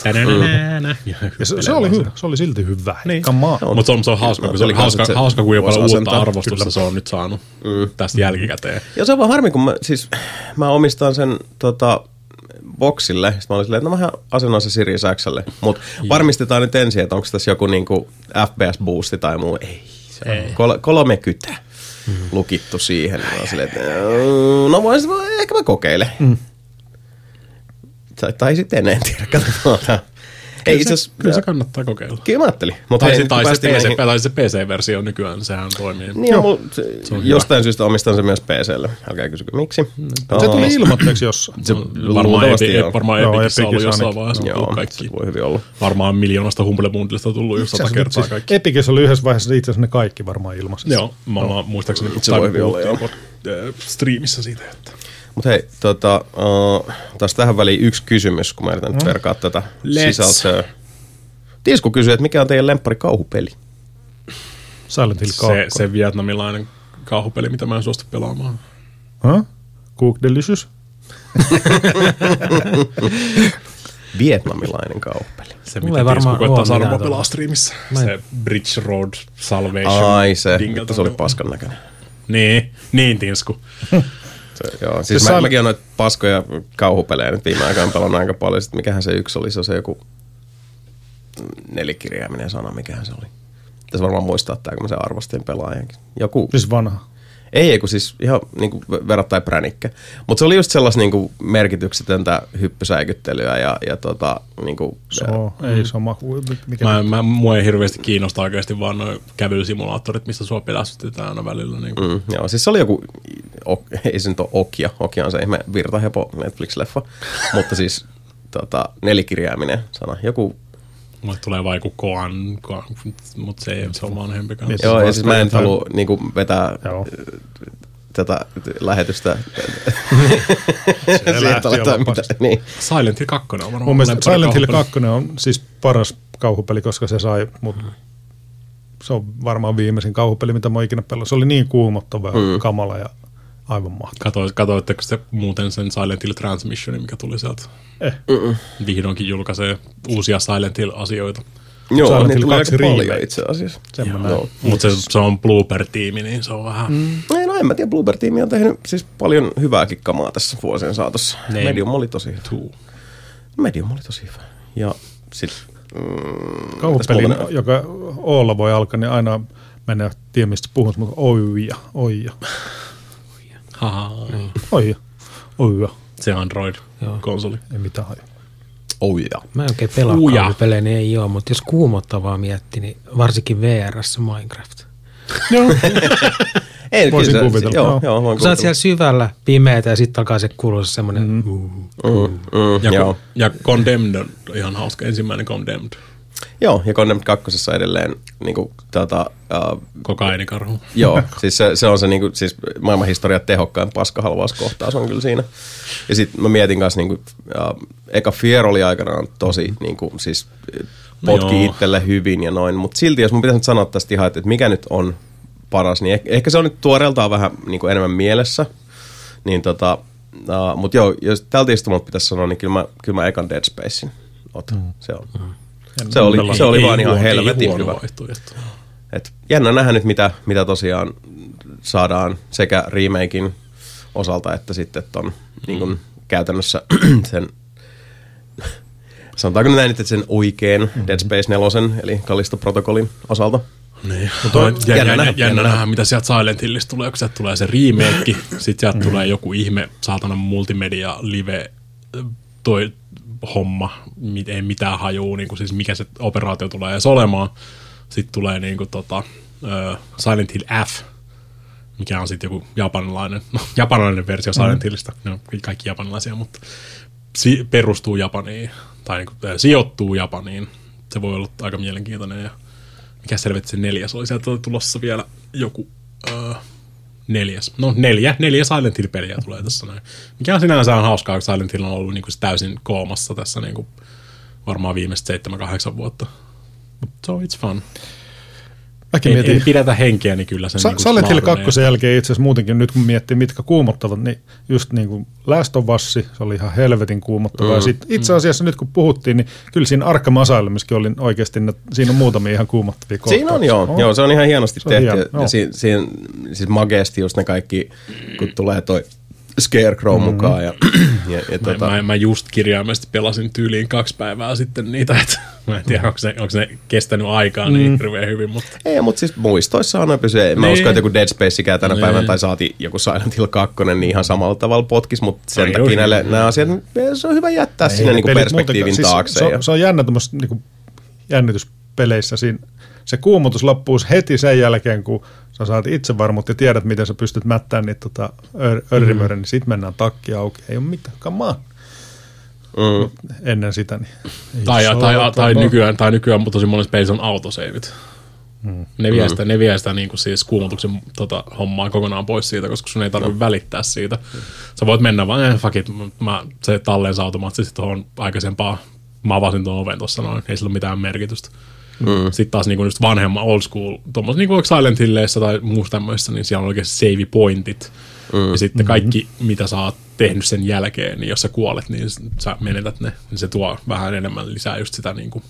[SPEAKER 2] Tänänänä.
[SPEAKER 4] Ja se, se oli hyvä. Se oli silti hyvä.
[SPEAKER 2] Niin. Mutta se on, se on hauska, kun
[SPEAKER 1] se oli
[SPEAKER 2] hauska,
[SPEAKER 1] se
[SPEAKER 2] hauska
[SPEAKER 1] voisi
[SPEAKER 2] paljon uutta
[SPEAKER 1] asentaa.
[SPEAKER 2] arvostusta
[SPEAKER 4] Kyllä.
[SPEAKER 2] se on nyt saanut mm. tästä jälkikäteen.
[SPEAKER 1] Ja se on vaan harmi, kun mä, siis, mä omistan sen tota, boksille. Sitten mä olin silleen, että no mähän asennan se Sirius Xlle. Mutta varmistetaan nyt ensin, että onko tässä joku niinku FPS-boosti tai muu. Ei,
[SPEAKER 2] Ei.
[SPEAKER 1] kol- 30 lukittu siihen. Mä olin silleen, että "Mm, no vois, ehkä mä kokeilen.
[SPEAKER 4] Mm.
[SPEAKER 1] Tai, tai sitten en tiedä, katsotaan. Ei itse asiassa,
[SPEAKER 2] Kyllä se kannattaa kokeilla.
[SPEAKER 1] kyllä mä ajattelin. Mutta
[SPEAKER 2] Tai, se, tai, se PC, tai se PC-versio nykyään, sehän toimii.
[SPEAKER 1] Niin,
[SPEAKER 4] Joo.
[SPEAKER 1] mul, se,
[SPEAKER 2] on hyvä.
[SPEAKER 1] jostain syystä omistan sen myös PClle. Älkää kysykö miksi.
[SPEAKER 4] Se
[SPEAKER 1] Oh.
[SPEAKER 4] tuli ilmoitteeksi jossain.
[SPEAKER 1] Se
[SPEAKER 2] Varmaan,
[SPEAKER 1] luultavasti
[SPEAKER 2] epi,
[SPEAKER 1] joo.
[SPEAKER 2] varmaan
[SPEAKER 4] Joo,
[SPEAKER 2] Epikissä ollut
[SPEAKER 4] Epikissä
[SPEAKER 2] jossain vaiheessa
[SPEAKER 1] Joo, se
[SPEAKER 2] kaikki.
[SPEAKER 1] voi hyvin olla.
[SPEAKER 2] Varmaan miljoonasta Humble Bundlesta tullut
[SPEAKER 4] Itse
[SPEAKER 2] sata kertaa kaikki.
[SPEAKER 4] Epikissä oli yhdessä vaiheessa itse asiassa ne kaikki varmaan ilmaiset.
[SPEAKER 2] Joo, mä ollaan muistaakseni
[SPEAKER 1] Se voi hyvin olla,
[SPEAKER 2] puhuttiin äh, striimissä siitä, että
[SPEAKER 1] Mutta hei, tota, uh, taas tähän väliin yksi kysymys, kun mä yritän nyt verkaa tätä
[SPEAKER 2] Let's.
[SPEAKER 1] sisältöä. Tisku kysyy, että mikä on teidän lemppari kauhupeli?
[SPEAKER 4] Silent Hill 2.
[SPEAKER 2] Se, se vietnamilainen kauhupeli, mitä mä en suostu pelaamaan.
[SPEAKER 4] Huh? Cook Delicious? *laughs*
[SPEAKER 1] Vietnamilainen kauhupeli.
[SPEAKER 2] Se,
[SPEAKER 3] Mulla
[SPEAKER 2] mitä
[SPEAKER 3] varmaan oo
[SPEAKER 2] saada pelaa.
[SPEAKER 3] Mä en-
[SPEAKER 2] Se Bridge Road Salvation.
[SPEAKER 1] Ai se, se oli paskan näköinen.
[SPEAKER 2] Niin, niin Tinsku. *laughs*
[SPEAKER 1] Se, joo. Siis mä, mäkin on noita paskoja kauhupelejä nyt viime aikoina pelannut aika paljon. Sitten mikähän se yksi oli, se on se joku nelikirjaiminen sana, mikähän se oli. Tässä varmaan muistaa tämä, kun mä sen arvostin pelaajankin. Joku,
[SPEAKER 4] Siis vanha.
[SPEAKER 1] Ei, ei kun siis ihan niin kuin verrattain pränikkä. Mutta se oli just sellaista niin kuin merkityksetöntä hyppysäikyttelyä ja, ja tota, niin kuin,
[SPEAKER 4] Se on, ei sama kuin mikä.
[SPEAKER 2] Mä, mä, mua ei hirveästi kiinnosta oikeasti vaan noin kävelysimulaattorit, missä sua pelästytetään aina välillä. Niin kuin.
[SPEAKER 1] Mm, joo, siis se oli joku, ok, *laughs* ei se nyt ole Okia, Okia on se ihme virtahepo Netflix-leffa, *laughs* mutta siis tota, nelikirjaiminen sana, joku
[SPEAKER 2] Mulle tulee vaan joku koan, koan mutta se ei se on vanhempi kanssa.
[SPEAKER 4] Mies.
[SPEAKER 1] Joo, ja siis mä en halua niinku, vetää
[SPEAKER 4] Joo.
[SPEAKER 1] tätä lähetystä *laughs*
[SPEAKER 4] Se lähti
[SPEAKER 1] aletaan
[SPEAKER 4] jopa
[SPEAKER 1] mitä, niin.
[SPEAKER 2] Silent Hill 2 on varmaan
[SPEAKER 4] Mun mielestä Silent Hill
[SPEAKER 2] kauhupeli.
[SPEAKER 4] 2 on siis paras kauhupeli, koska se sai mut se on varmaan viimeisin kauhupeli, mitä mä oon ikinä pelannut. Se oli niin kuumottava ja
[SPEAKER 1] Mm.
[SPEAKER 4] kamala ja aivan mahtava.
[SPEAKER 2] Katsoit, katsoitteko te muuten sen Silent Hill Transmissionin, mikä tuli sieltä?
[SPEAKER 4] Eh.
[SPEAKER 2] Vihdoinkin julkaisee uusia Silent Hill-asioita.
[SPEAKER 1] Joo,
[SPEAKER 4] Silent
[SPEAKER 1] niin
[SPEAKER 4] Hill
[SPEAKER 1] tulee
[SPEAKER 4] 2
[SPEAKER 1] aika paljon itse asiassa. Joo.
[SPEAKER 2] Mutta se, se on Blooper-tiimi, niin se on vähän... Mm.
[SPEAKER 1] Ei, no en mä tiedä, Bluebird Team on tehnyt siis paljon hyvääkin kamaa tässä vuosien saatossa.
[SPEAKER 2] Niin.
[SPEAKER 1] Medium oli tosi hyvä.
[SPEAKER 2] Tuu.
[SPEAKER 1] Medium oli tosi hyvä. Ja sit, mm,
[SPEAKER 4] Kauhupeli,
[SPEAKER 1] tässä muuta-
[SPEAKER 4] joka Oolla voi alkaa, niin aina mennä tiedä mistä puhun, mutta oija, oija,
[SPEAKER 2] Haha.
[SPEAKER 4] oija, oija.
[SPEAKER 2] Se Android-konsoli.
[SPEAKER 4] Ei mitään hajua.
[SPEAKER 1] Oh, yeah.
[SPEAKER 3] Mä en oikein pelaa
[SPEAKER 2] Uja.
[SPEAKER 3] niin ei ole, mutta jos kuumottavaa miettii, niin varsinkin VRssä Minecraft.
[SPEAKER 4] Joo. *laughs*
[SPEAKER 1] Ei,
[SPEAKER 4] Voisin
[SPEAKER 1] kyllä se-
[SPEAKER 4] kuvitella,
[SPEAKER 1] Joo,
[SPEAKER 4] joo.
[SPEAKER 1] joo, voin
[SPEAKER 3] Kun sä oot
[SPEAKER 1] kuvitella.
[SPEAKER 3] siellä syvällä, pimeätä ja sitten alkaa se kuulua se semmoinen, mm. uh,
[SPEAKER 1] Mm, mm,
[SPEAKER 2] Ja,
[SPEAKER 1] joo.
[SPEAKER 2] ja Condemned on ihan hauska. Ensimmäinen Condemned.
[SPEAKER 1] Joo, ja Condemned 2 edelleen niin kuin, tota, uh,
[SPEAKER 2] Kokainikarhu.
[SPEAKER 1] Joo, *laughs* siis se, se on se niinku, siis maailmanhistorian tehokkain paskahalvauskohtaus on kyllä siinä. Ja sitten mä mietin kanssa, niinku, uh, eka Fier oli aikanaan tosi, niinku, siis potki
[SPEAKER 2] No
[SPEAKER 1] itselle hyvin ja noin, mutta silti jos mun pitäisi nyt sanoa tästä ihan, että, että mikä nyt on paras, niin ehkä, ehkä se on nyt tuoreeltaan vähän niinku enemmän mielessä. Niin tota, uh, mutta joo, jos tältä istumalta pitäisi sanoa, niin kyllä mä, kyllä mä ekan Dead Spacein otan. Mm. Se on. Se oli, se oli vaan ihan
[SPEAKER 2] huono-
[SPEAKER 1] helvetin
[SPEAKER 2] huono
[SPEAKER 1] hyvä.
[SPEAKER 2] vaihtoehto.
[SPEAKER 1] Et jännä nähdä nyt, mitä, mitä tosiaan saadaan sekä remakein osalta, että sitten ton niin kun käytännössä *clears throat* sen, sanotaanko näin, että sen oikein Dead Space 4, eli Callisto Protocolin osalta.
[SPEAKER 2] Niin.
[SPEAKER 1] toi-
[SPEAKER 2] ja,
[SPEAKER 1] jännä
[SPEAKER 2] jännä, jännä,
[SPEAKER 1] jännä
[SPEAKER 2] nähdä, mitä sieltä Silent Hillistä tulee, kun sieltä tulee se remake, sit sieltä tulee joku ihme saatana multimedia live toi homma, ei mitään hajuu, niin kuin siis mikä se operaatio tulee edes olemaan. Sitten tulee niin kuin tota, uh, Silent Hill F, mikä on sitten joku japanilainen, no, *laughs* japanilainen versio Silent Hillistä, ne on kaikki japanilaisia, mutta si- perustuu Japaniin, tai niin kuin, sijoittuu Japaniin. Se voi olla aika mielenkiintoinen ja mikä selvetti se neljäs oli sieltä oli tulossa vielä joku öö, neljäs. No neljä, neljä Silent Hill-peliä tulee tässä näin. Mikä on sinänsä on hauskaa, kun Silent Hill on ollut niinku täysin koomassa tässä niinku varmaan viimeiset seitsemän, kahdeksan vuotta. Mut so it's fun.
[SPEAKER 4] Mäkin
[SPEAKER 2] Ei,
[SPEAKER 4] mietin,
[SPEAKER 2] ei pidätä henkeä, niin kyllä se
[SPEAKER 4] Sa-
[SPEAKER 2] niinku
[SPEAKER 4] Silent Hill
[SPEAKER 2] mahdollinen.
[SPEAKER 4] 2 jälkeen itse asiassa muutenkin, nyt kun miettii mitkä kuumottavat, niin just niin kuin Last of Us, se oli ihan helvetin kuumottava. Mm. Ja sit itse asiassa nyt kun puhuttiin, niin kyllä siinä Arkham Asylumissakin oli oikeasti, ne, siinä on muutamia ihan kuumottavia
[SPEAKER 1] Siinä on joo,
[SPEAKER 4] kohtauksia.
[SPEAKER 1] joo, se on ihan hienosti
[SPEAKER 4] Se on
[SPEAKER 1] tehty.
[SPEAKER 4] hieno,
[SPEAKER 1] ja si, siinä, siis mageesti just ne kaikki, kun tulee toi Scarecrow mm-hmm. mukaan. Ja, *clears throat* ja, ja
[SPEAKER 2] Mä,
[SPEAKER 1] tota,
[SPEAKER 2] mä, mä just kirjaimellisesti pelasin tyyliin kaksi päivää sitten niitä, että *laughs* mä en tiedä, onko se, onko se kestänyt aikaa niin
[SPEAKER 1] Mm.
[SPEAKER 2] hirveän hyvin, mutta
[SPEAKER 1] Ei, mutta siis muistoissa aina pysyy. Mä
[SPEAKER 2] Niin.
[SPEAKER 1] uskon, että joku Dead Spacekään tänä
[SPEAKER 2] Niin.
[SPEAKER 1] päivänä tai saati joku Silent Hill 2, niin ihan samalla tavalla potkis, mutta sen
[SPEAKER 2] Ai,
[SPEAKER 1] takia näille, nämä asiat, se on hyvä jättää
[SPEAKER 4] Ei
[SPEAKER 1] sinne
[SPEAKER 4] ne
[SPEAKER 1] niinku
[SPEAKER 4] pelit
[SPEAKER 1] perspektiivin
[SPEAKER 4] muutenkaan-
[SPEAKER 1] taakse.
[SPEAKER 4] Siis
[SPEAKER 1] ja,
[SPEAKER 4] se, se on jännä tuommoista niin jännityspeleissä. Siinä, se kuumotus loppuu heti sen jälkeen, kun sä saat itsevarmuutta ja tiedät, miten sä pystyt mättämään niitä tota, ör, örrimörön, niin sit mennään takki auki. Ei ole mitään, come on.
[SPEAKER 1] mm,
[SPEAKER 4] Ennen sitä, niin
[SPEAKER 2] Tai,
[SPEAKER 4] saatana.
[SPEAKER 2] tai, tai, nykyään, tai nykyään mutta tosi monessa pelissä on autoseivit.
[SPEAKER 4] Hmm.
[SPEAKER 2] Ne vie sitä, ne vie sitä niin kuin siis kuumotuksen tota, hommaa kokonaan pois siitä, koska sun ei tarvitse no. välittää siitä. Sä voit mennä vaan, eh, fuck it, mä, se tallensa automaattisesti tuohon aikaisempaan Mä avasin tuon oven tuossa noin, ei sillä ole mitään merkitystä. Mm. Sitten taas niin just vanhemman old school, tuommoista niin kuin Silent Hilleissä tai muussa tämmöisessä, niin siellä on oikeasti save pointit. Mm. Ja sitten kaikki, mitä sä oot tehnyt sen jälkeen, niin jos sä kuolet, niin sä menetät ne. Niin se tuo vähän enemmän lisää just sitä niin kuin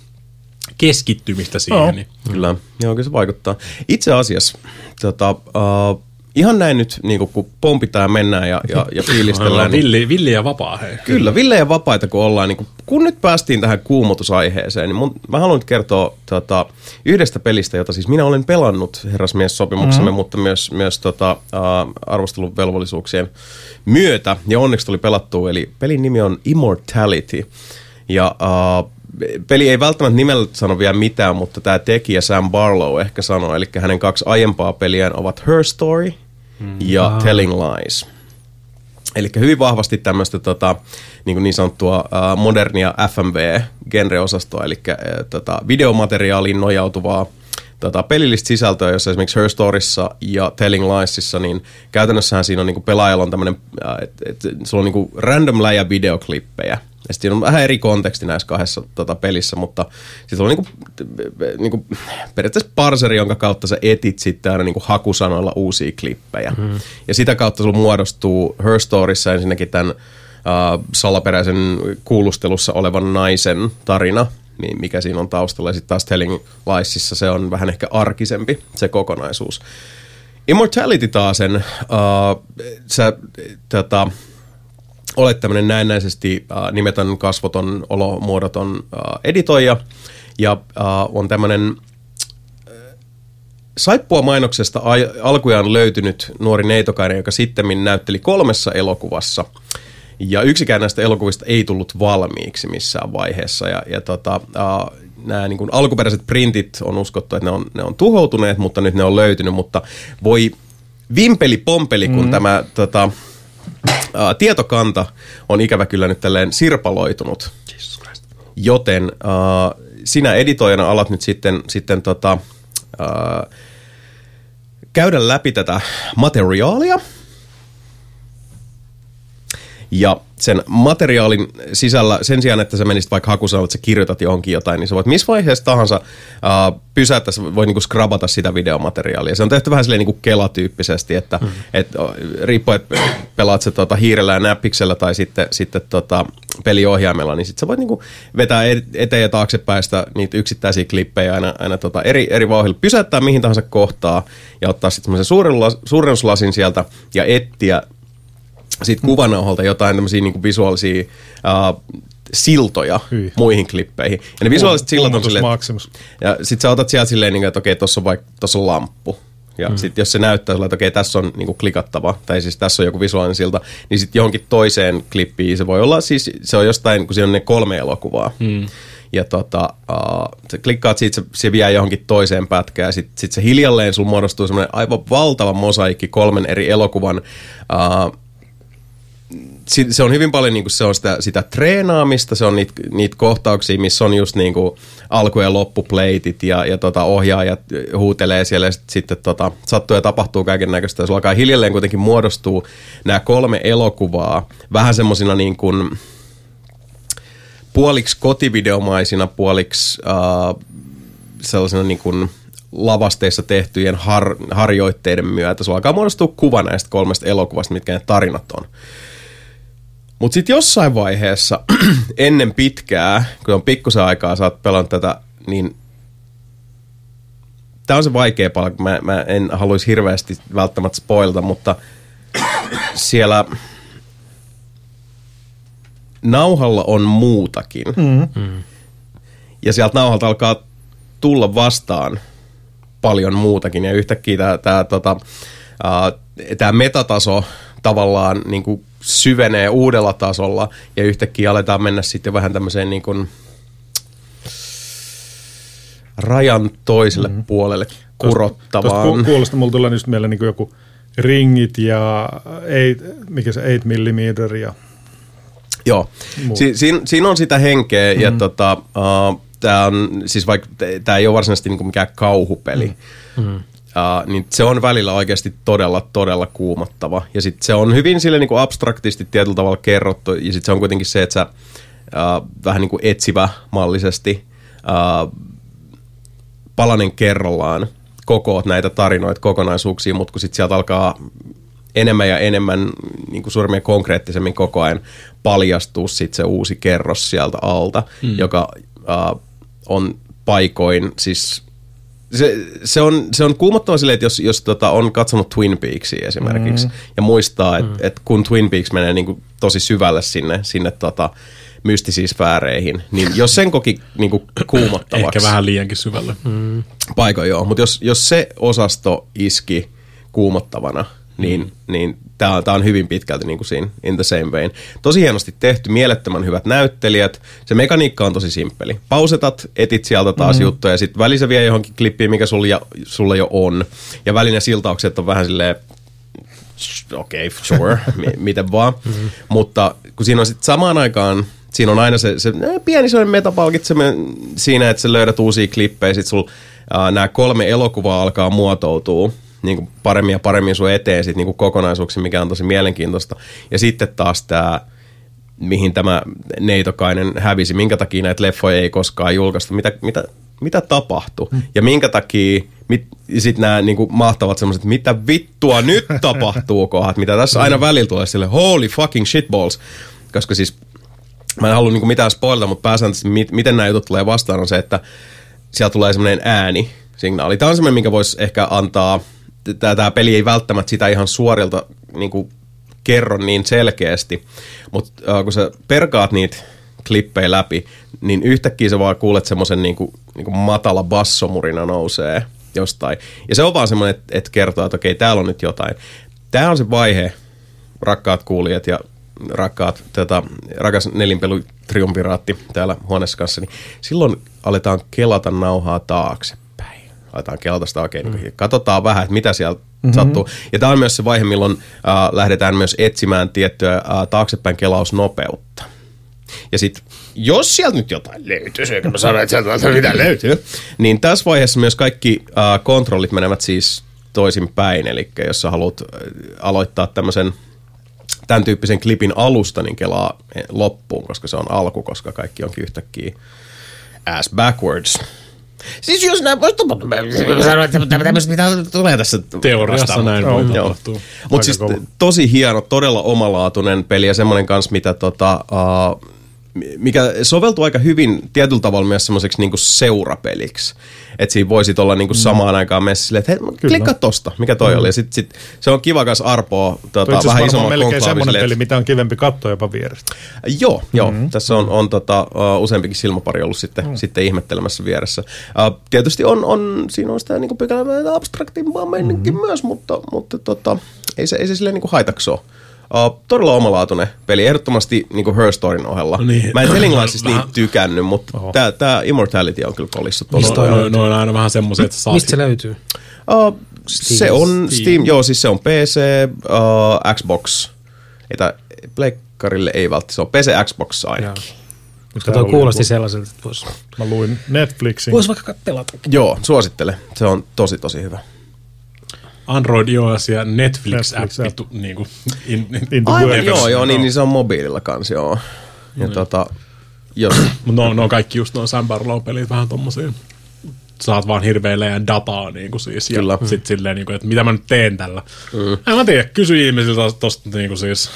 [SPEAKER 2] keskittymistä siihen.
[SPEAKER 4] Joo.
[SPEAKER 2] Niin.
[SPEAKER 1] Kyllä, joo, kyllä se vaikuttaa. Itse asiassa, tota, uh, ihan näin nyt, niin kun pompitaan ja mennään ja, ja, ja fiilistellään. Niin,
[SPEAKER 2] villi, villi ja vapaa, hei.
[SPEAKER 1] kyllä, Ville ja vapaita kun ollaan, niin kun, kun nyt päästiin tähän kuumotusaiheeseen, niin mun, mä haluan nyt kertoa tota, yhdestä pelistä, jota siis minä olen pelannut herrasmies-sopimuksemme, mm-hmm. mutta myös, myös tota, uh, arvosteluvelvollisuuksien myötä, ja onneksi tuli pelattua, eli pelin nimi on Immortality. Ja uh, peli ei välttämättä nimellä sano vielä mitään, mutta tämä tekijä Sam Barlow ehkä sanoo, eli hänen kaksi aiempaa peliään ovat Her Story ja
[SPEAKER 3] Ah.
[SPEAKER 1] Telling Lies. Eli hyvin vahvasti tämmöistä tota, niin, niin sanottua uh, modernia FMV-genreosastoa, eli uh, tota, videomateriaaliin nojautuvaa tota, pelillistä sisältöä, jossa esimerkiksi Her Storyssa ja Telling Liesissa, niin käytännössähän siinä on niin pelaajalla on tämmöinen, että et, sulla on niin random läjä videoklippejä, ja sitten siinä on vähän eri konteksti näissä kahdessa tota, pelissä, mutta sitten on niinku, niinku, periaatteessa parseri, jonka kautta sä etit sitten aina niinku hakusanoilla uusia klippejä. Mm. Ja sitä kautta sulla muodostuu Her Storyssa ensinnäkin tämän uh, salaperäisen kuulustelussa olevan naisen tarina, mi- mikä siinä on taustalla. Ja sitten taas Telling Liesissa se on vähän ehkä arkisempi se kokonaisuus. Immortality taas sen, uh, sä, tota, olet tämmöinen näennäisesti äh, nimetön, kasvoton, olomuodoton äh, editoija ja äh, on tämmöinen äh, saippua mainoksesta ai- alkujaan löytynyt nuori neitokainen, joka sitten näytteli kolmessa elokuvassa. Ja yksikään näistä elokuvista ei tullut valmiiksi missään vaiheessa. Ja, ja tota, äh, nämä niin kuin alkuperäiset printit on uskottu, että ne on, ne on tuhoutuneet, mutta nyt ne on löytynyt. Mutta voi vimpeli pompeli, kun mm. tämä tota, ää, tietokanta on ikävä kyllä nyt tälleen sirpaloitunut. Joten ää, sinä editoijana alat nyt sitten, sitten tota, ää, käydä läpi tätä materiaalia. Ja sen materiaalin sisällä, sen sijaan, että sä menisit vaikka hakusanalle, että sä kirjoitat johonkin jotain, niin sä voit missä vaiheessa tahansa uh, pysäyttää, sä voit niinku skrabata sitä videomateriaalia. Se on tehty vähän silleen niinku kelatyyppisesti, että mm. et, riippuen, että pelaat se tota, hiirellä ja näppiksellä tai sitten, sitten tota, peliohjaimella, niin sitten sä voit niinku vetää et- eteen ja taaksepäin sitä, niitä yksittäisiä klippejä aina, aina tota, eri, eri vauhdilla, pysäyttää mihin tahansa kohtaa ja ottaa sitten semmoisen suurennus- suurennuslasin sieltä ja etsiä siitä kuvanauholta jotain tämmöisiä niin visuaalisia uh, siltoja
[SPEAKER 4] Hyi.
[SPEAKER 1] muihin klippeihin. Ja ne visuaaliset sillat on silleen,
[SPEAKER 4] Maximus.
[SPEAKER 1] ja sit sä otat sieltä silleen, niin kuin, että okei, tossa on vaikka, tossa on lamppu. Ja mm. sitten jos se näyttää sulle, että okei, tässä on niinku klikattava, tai siis tässä on joku visuaalinen silta, niin sitten johonkin toiseen klippiin se voi olla, siis se on jostain, kun siinä on ne kolme elokuvaa. Mm. Ja tota, uh, sä klikkaat siitä, se, se vie johonkin toiseen pätkään, ja sitten sit se hiljalleen sulla muodostuu semmoinen aivan valtava mosaikki kolmen eri elokuvan uh, se on hyvin paljon niinku, se on sitä, sitä treenaamista, se on niitä niit kohtauksia, missä on just niinku alku- ja loppupleitit ja, ja tota, ohjaajat huutelee siellä ja sit, sitten tota, sattuu ja tapahtuu kaiken näköistä. Sulla alkaa hiljalleen kuitenkin muodostuu nämä kolme elokuvaa vähän semmoisina niin kuin puoliksi kotivideomaisina, puoliksi uh, sellaisena niin kuin lavasteissa tehtyjen har, harjoitteiden myötä. Sulla alkaa muodostua kuva näistä kolmesta elokuvasta, mitkä ne tarinat on. Mutta sitten jossain vaiheessa, *clears throat* ennen pitkää, kun on pikkusen aikaa, sä oot pelannut tätä, niin tämä on se vaikea pala, kun mä, mä en haluaisi hirveästi välttämättä spoilata, mutta *clears throat* siellä nauhalla on muutakin. Mm. Ja sieltä nauhalta alkaa tulla vastaan paljon muutakin. Ja yhtäkkiä tämä tota, metataso tavallaan niin kuin syvenee uudella tasolla. Ja yhtäkkiä aletaan mennä sitten vähän tämmöiseen niin kuin rajan toiselle mm. puolelle kurottavaan.
[SPEAKER 4] Tuosta ku- kuulosta mulla tulee just mieleen niin joku ringit ja eight, mikä se 8 mm ja
[SPEAKER 1] Joo, si- siinä, siinä on sitä henkeä mm-hmm. ja tota, uh, tämä on, siis vaikka tämä ei ole varsinaisesti niinku mikään kauhupeli, mm-hmm. Niin se on välillä oikeasti todella, todella kuumottava. Ja sitten se on hyvin sille niinku abstraktisti tietyllä tavalla kerrottu ja sitten se on kuitenkin se, että sä uh, vähän niin kuin etsivä mallisesti, palanen kerrallaan kokoot näitä tarinoita, kokonaisuuksia, mutta kun sitten sieltä alkaa enemmän ja enemmän niin kuin suuremmin konkreettisemmin koko ajan paljastuu sit se uusi kerros sieltä alta, mm. joka uh, on paikoin siis se, se, on, se on kuumottava silleen, että jos, jos tota, on katsonut Twin Peaksia esimerkiksi mm. ja muistaa, että mm. et kun Twin Peaks menee niin kuin tosi syvälle sinne, sinne tota, mystisiin sfääreihin, niin jos sen koki niin kuin kuumottavaksi.
[SPEAKER 2] Ehkä vähän liiankin syvälle.
[SPEAKER 1] Mm. Paikoin joo, mutta jos, jos se osasto iski kuumottavana, niin, mm. niin tämä on, hyvin pitkälti niin kuin siinä in the same vein. Tosi hienosti tehty, mielettömän hyvät näyttelijät. Se mekaniikka on tosi simppeli. Pausetat, etit sieltä taas mm. juttuja ja sitten välissä vie johonkin klippiin, mikä sulla, jo, sulla jo on. Ja välinen siltaukset on vähän silleen, okei, okay, sure, *laughs* miten vaan. Mm. Mutta kun siinä on sitten samaan aikaan siinä on aina se, se pieni sellainen metapalkitseminen siinä, että sä löydät uusia klippejä, sit sul nämä kolme elokuvaa alkaa muotoutua niin kuin paremmin ja paremmin sun eteen sit niin kuin kokonaisuuksiin, mikä on tosi mielenkiintoista. Ja sitten taas tämä, mihin tämä neitokainen hävisi, minkä takia näitä leffoja ei koskaan julkaistu, mitä, mitä, mitä tapahtui mm. ja minkä takia sitten nämä niinku mahtavat semmoiset, mitä vittua nyt *laughs* tapahtuu kohdat, mitä tässä aina välillä tulee sille holy fucking shitballs, koska siis mä en halua niinku mitään spoilata, mutta pääsääntöisesti mit, miten nämä jutut tulee vastaan on se, että siellä tulee semmoinen ääni, signaali. Tämä on semmoinen, minkä voisi ehkä antaa – tämä peli ei välttämättä sitä ihan suorilta niin kuin kerro niin selkeästi, mutta äh, kun sä perkaat niitä klippejä läpi, niin yhtäkkiä sä vaan kuulet semmoisen niin kuin, niin kuin matala bassomurina nousee jostain. Ja se on vaan semmoinen, että, että kertoo, että okei, täällä on nyt jotain. Tämä on se vaihe, rakkaat kuulijat ja rakkaat, tätä, rakas nelinpelu triumpiraatti täällä huoneessa kanssa, niin silloin aletaan kelata nauhaa taakse aletaan kelata sitä oikein, mm. niin katsotaan vähän, että mitä siellä mm-hmm. sattuu. Ja tämä on myös se vaihe, milloin äh, lähdetään myös etsimään tiettyä äh, taaksepäin kelausnopeutta. Ja sitten, jos sieltä nyt jotain löytyy, eikä mä sano, että sieltä mitä löytyy, niin tässä vaiheessa myös kaikki äh, kontrollit menevät siis toisinpäin. Eli jos sä haluat aloittaa tämmöisen tämän tyyppisen klipin alusta, niin kelaa loppuun, koska se on alku, koska kaikki onkin yhtäkkiä ass backwards. Siis jos näin voisi tapahtua, sanoin, että tämmöistä mitä tulee tässä.
[SPEAKER 2] Teoriassa näin voi tapahtua.
[SPEAKER 1] Mutta siis tosi hieno, todella omalaatuinen peli ja semmoinen kanssa, mitä tota, uh, mikä soveltuu aika hyvin tietyllä tavalla myös semmoiseksi niinku seurapeliksi. Että siinä voisit olla niinku mm. samaan aikaan messissä silleen, että hei, klikkaa tosta, mikä toi mm. oli. Ja sit, sit, se on kiva kanssa arpoa tota, vähän isomman
[SPEAKER 4] melkein semmoinen peli, mitä on kivempi katsoa jopa vierestä.
[SPEAKER 1] Joo, joo. Mm. Tässä on, on tota, uh, useampikin silmäpari ollut sitten, mm. sitten ihmettelemässä vieressä. Uh, tietysti on, on, siinä on sitä niinku pykälää abstraktimpaa meininkin mm. myös, mutta, mutta tota, ei se, ei se silleen niinku haitaksi ole. Uh, todella omalaatuinen peli, ehdottomasti niin Her Storyn ohella. No niin. Mä en *laughs* Telling niin tykännyt, mutta tämä tää Immortality on kyllä kolissa
[SPEAKER 2] tosi. No, no, no, on aina vähän semmoisia, että saa...
[SPEAKER 3] Mistä se löytyy?
[SPEAKER 1] Uh, se on Steam. Steam, joo, siis se on PC, uh, Xbox, että Pleikkarille ei välttämättä, se on PC, Xbox ainakin.
[SPEAKER 3] Mutta tuo kuulosti sellaiselta, että vois...
[SPEAKER 4] Mä luin Netflixin.
[SPEAKER 3] Voisi vaikka pelata.
[SPEAKER 1] Joo, suosittele. Se on tosi, tosi hyvä.
[SPEAKER 2] Android, iOS ja Netflix-appi. Tu, niin kuin, in,
[SPEAKER 1] in Aivan, joo, joo, niin, niin se on mobiililla kanssa, joo. Ja mm. tota, jos...
[SPEAKER 2] Mutta no, no kaikki just noin Sam Barlow-pelit vähän tommosia. Saat vaan hirveän leijän dataa niin kuin siis. Ja Kyllä. sit silleen, niin kuin, että mitä mä nyt teen tällä. Mm. En mä tiedä, kysy ihmisiltä tosta niin kuin siis.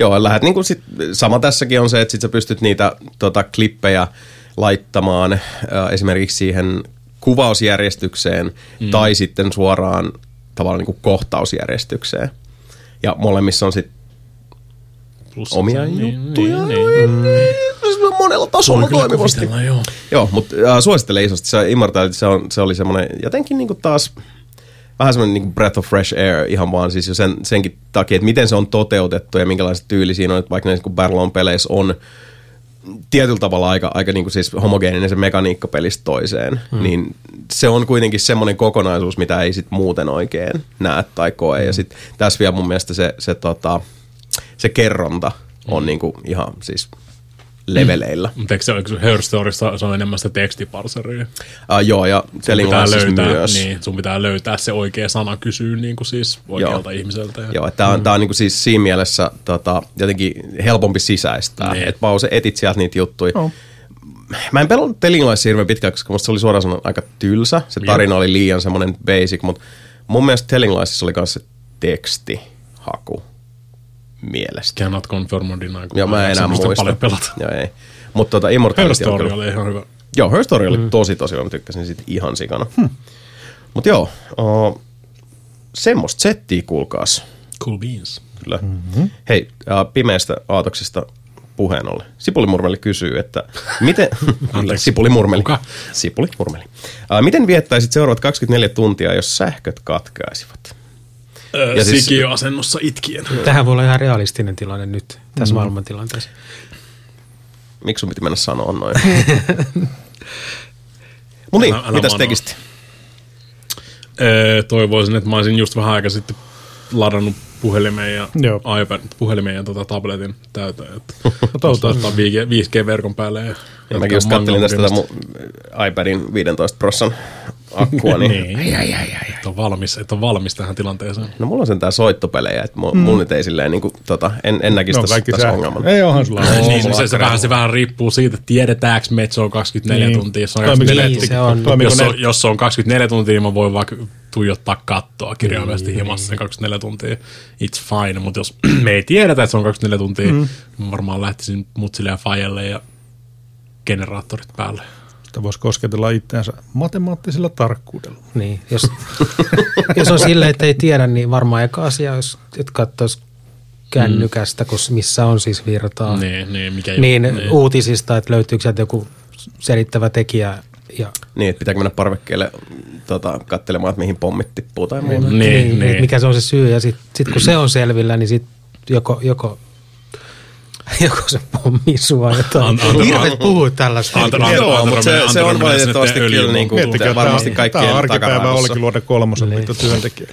[SPEAKER 1] Joo, lähdet niin kuin sit, sama tässäkin on se, että sit sä pystyt niitä tota, klippejä laittamaan äh, esimerkiksi siihen kuvausjärjestykseen mm. tai sitten suoraan tavallaan niin kuin kohtausjärjestykseen. Ja molemmissa on sitten omia niin, juttuja. Niin, niin. Mm. Monella tasolla toimivasti. Joo, joo mutta äh, suosittelen isosti. Se Immortality, se, on, se oli semmoinen jotenkin niin kuin taas vähän semmoinen niin breath of fresh air ihan vaan siis jo sen, senkin takia, että miten se on toteutettu ja minkälaiset tyyli siinä on, että vaikka näissä Battle peleissä on tietyllä tavalla aika, aika niin kuin siis homogeeninen se mekaniikka pelistä toiseen, hmm. niin se on kuitenkin semmoinen kokonaisuus, mitä ei sit muuten oikein näe tai koe. Hmm. Ja sit tässä vielä mun mielestä se, se, tota, se kerronta on hmm. niin kuin ihan siis leveleillä.
[SPEAKER 2] Mutta eikö se, Her Storyssa se on enemmän sitä tekstiparseria?
[SPEAKER 1] Uh, joo, ja Telling Lies
[SPEAKER 2] löytää,
[SPEAKER 1] myös.
[SPEAKER 2] niin, sun pitää löytää se oikea sana kysyä niin kuin siis oikealta
[SPEAKER 1] Joo.
[SPEAKER 2] ihmiseltä. Ja,
[SPEAKER 1] Joo, tämä on, tää on niinku siis siinä mielessä tota, jotenkin helpompi sisäistää.
[SPEAKER 2] Niin.
[SPEAKER 1] Että vaan se etit sieltä niitä juttuja.
[SPEAKER 4] Joo.
[SPEAKER 1] Mä en pelannut Telling Lies hirveän pitkään, koska musta se oli suoraan sanoen aika tylsä. Se tarina oli liian semmoinen basic, mutta mun mielestä Telling Liesissa oli myös se tekstihaku mielestä.
[SPEAKER 2] Cannot confirm or deny. kun
[SPEAKER 1] Joo, mä en enää muista.
[SPEAKER 2] paljon pelata.
[SPEAKER 1] Joo, ei. Mutta tota, Immortality on kyllä-
[SPEAKER 2] oli ihan hyvä.
[SPEAKER 1] Joo, Her Story oli tosi tosi hyvä, mä tykkäsin siitä ihan sikana. Hmm. Mutta joo, uh, semmoista settiä kuulkaas.
[SPEAKER 2] Cool beans.
[SPEAKER 1] Kyllä. Mm-hmm. Hei, uh, pimeästä aatoksesta puheen ollen. Sipulimurmeli kysyy, että miten... *laughs* Kyllä, Sipulimurmeli.
[SPEAKER 2] Kuka?
[SPEAKER 1] Sipulimurmeli. Uh, miten viettäisit seuraavat 24 tuntia, jos sähköt katkaisivat?
[SPEAKER 2] Öö,
[SPEAKER 1] Ja siis-
[SPEAKER 2] Sikiöasennossa itkien.
[SPEAKER 3] Tähän voi olla ihan realistinen tilanne nyt tässä mm. maailmantilanteessa.
[SPEAKER 1] Miksi sun piti mennä sanoa noin? *laughs* Mut niin,
[SPEAKER 2] Älä- älä
[SPEAKER 1] mitäs tekisit?
[SPEAKER 2] Öö, toivoisin, että mä olisin just vähän aika sitten ladannut puhelimeen ja
[SPEAKER 4] Joo.
[SPEAKER 2] iPad, puhelimeen ja tota tabletin täyteen. Että
[SPEAKER 4] toivottavasti. *laughs*
[SPEAKER 2] ottaa 5G-verkon päälle. Ja,
[SPEAKER 1] Ja mäkin just kattelin tästä tätä mun iPadin 15 prosan akkua, *laughs* niin,
[SPEAKER 2] Niin. Ai, ai, ai, ai. Et on valmis, et on valmis tähän tilanteeseen.
[SPEAKER 1] no mulla on sentään soittopelejä, että mun, mm. mun nyt ei silleen niin kuin, tota, en, en näkisi
[SPEAKER 4] No
[SPEAKER 1] tässä,
[SPEAKER 4] sähkö.
[SPEAKER 1] ongelmana.
[SPEAKER 4] Ei onhan sulla. *laughs*
[SPEAKER 2] niin,
[SPEAKER 1] mulla
[SPEAKER 2] se, se, vähän, se vähän riippuu siitä, että tiedetäänkö me, että se on 24
[SPEAKER 4] Niin.
[SPEAKER 2] tuntia. Jos se on
[SPEAKER 4] Toimiko
[SPEAKER 2] 24
[SPEAKER 3] netti?
[SPEAKER 2] tuntia,
[SPEAKER 3] Se on-
[SPEAKER 2] jos, se on, jos se on 24 tuntia, niin mä voin vaikka tuijottaa kattoa kirjaimellisesti himassa sen 24 tuntia. It's fine, mutta jos *clears throat* me ei tiedetä, että se on 24 tuntia, mm. mä varmaan lähtisin mutsille ja fajalle ja generaattorit päälle.
[SPEAKER 4] Sitä voisi kosketella itseänsä matemaattisella tarkkuudella.
[SPEAKER 3] Niin, jos, *laughs* jos on silleen, että ei tiedä, niin varmaan eka asia, jos et katsoisi kännykästä, kun missä on siis virtaa,
[SPEAKER 2] Niin, niin, mikä
[SPEAKER 3] niin,
[SPEAKER 2] niin.
[SPEAKER 3] uutisista, että löytyykö sieltä joku selittävä tekijä. Ja,
[SPEAKER 1] Niin, että pitääkö mennä parvekkeelle tota, katselemaan, että mihin pommit tippuu tai muuta.
[SPEAKER 2] Niin,
[SPEAKER 3] niin,
[SPEAKER 2] niin.
[SPEAKER 3] että mikä se on se syy. Ja sitten sit kun se on selvillä, niin sitten joko, joko, joko se pommi sua jotain. Hirveet puhuu tällaista.
[SPEAKER 2] Ant- ant-
[SPEAKER 1] Joo,
[SPEAKER 2] Andromedan-
[SPEAKER 1] mutta se, se on valitettavasti kyllä niin kuin,
[SPEAKER 4] Miettikää,
[SPEAKER 1] varmasti
[SPEAKER 4] tämä,
[SPEAKER 1] kaikkien
[SPEAKER 4] tämä arkipäivä
[SPEAKER 1] takaraivossa.
[SPEAKER 4] Olkiluoden kolmosen
[SPEAKER 3] Niin.
[SPEAKER 4] työntekijä.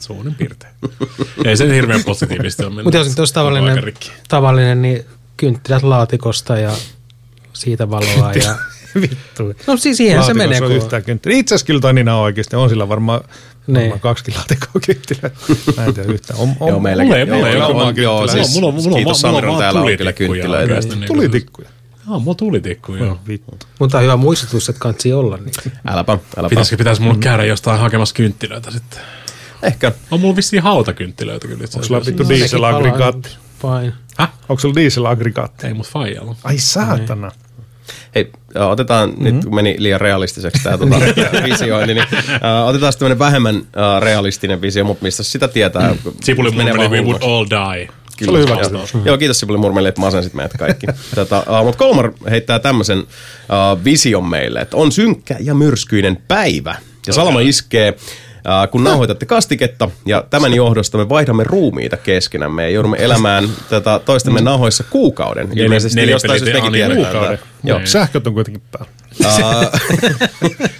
[SPEAKER 2] Suurin piirtein. *laughs* ei se hirveän positiivisesti ole mennyt.
[SPEAKER 3] Mutta jos nyt tavallinen, tavallinen, niin kynttilät laatikosta ja siitä valoa. Ja, *laughs* *laughs*
[SPEAKER 4] Vittu.
[SPEAKER 3] no siis siihen se
[SPEAKER 4] Laatikossa
[SPEAKER 3] menee.
[SPEAKER 4] on
[SPEAKER 3] Kun,
[SPEAKER 4] yhtään kynttilää. Itse asiassa kyllä toi Nina oikeasti on sillä varmaan,
[SPEAKER 3] Niin.
[SPEAKER 4] varmaan kaksi laatikkoa kynttilää. *laughs* Mä en tiedä yhtään. On, on,
[SPEAKER 1] Joo, meilläkin.
[SPEAKER 2] Mulla mulla ole
[SPEAKER 1] on,
[SPEAKER 2] kyllä
[SPEAKER 1] joo, siis
[SPEAKER 2] Mulla on- mulla on-
[SPEAKER 1] kiitos
[SPEAKER 2] mulla on
[SPEAKER 1] Samiron, täällä on kyllä
[SPEAKER 2] tulitikkuja
[SPEAKER 1] kynttilöitä.
[SPEAKER 2] oikeasti. niin
[SPEAKER 4] tulitikkuja.
[SPEAKER 2] Joo, mulla tuli tikku, joo.
[SPEAKER 4] Vittu.
[SPEAKER 3] mutta on hyvä muistutus, että kansi olla. Niin.
[SPEAKER 1] Äläpä, äläpä.
[SPEAKER 2] Pitäisikö pitäis mulla käydä jostain hakemassa kynttilöitä sitten?
[SPEAKER 1] Ehkä.
[SPEAKER 2] On mulla vissiin hautakynttilöitä kyllä itse
[SPEAKER 4] Onko sulla vittu dieselaggregaatti?
[SPEAKER 3] Fine.
[SPEAKER 2] Häh?
[SPEAKER 4] Onko sulla dieselaggregaatti?
[SPEAKER 2] Ei mut faijalla.
[SPEAKER 4] Ai saatana.
[SPEAKER 1] Äh, otetaan, mm-hmm. nyt kun meni liian realistiseksi tämä tota, *laughs* visiointi, niin äh, otetaan tämmöinen vähemmän äh, realistinen visio, mutta mistä sitä tietää. kun
[SPEAKER 2] Sipuli murmeli, we would all die.
[SPEAKER 4] Se oli hyvä
[SPEAKER 1] Joo.
[SPEAKER 4] vastaus.
[SPEAKER 1] Joo, kiitos Sipuli Murmeli, että masensit meidät kaikki. *laughs* tota, uh, Mutta Kolmar heittää tämmöisen uh, vision meille, että on synkkä ja myrskyinen päivä. Ja salama iskee, kun nauhoitatte kastiketta, ja tämän johdosta me vaihdamme ruumiita keskenämme ja joudumme elämään tätä toistemme nahoissa kuukauden.
[SPEAKER 2] Neljä-
[SPEAKER 1] Ilmeisesti
[SPEAKER 2] neljä
[SPEAKER 1] jostain syystä
[SPEAKER 2] niin,
[SPEAKER 1] tiedetään.
[SPEAKER 4] Kuukauden.
[SPEAKER 1] tää. Joo.
[SPEAKER 2] Niin.
[SPEAKER 4] Sähköt on kuitenkin päällä. *laughs*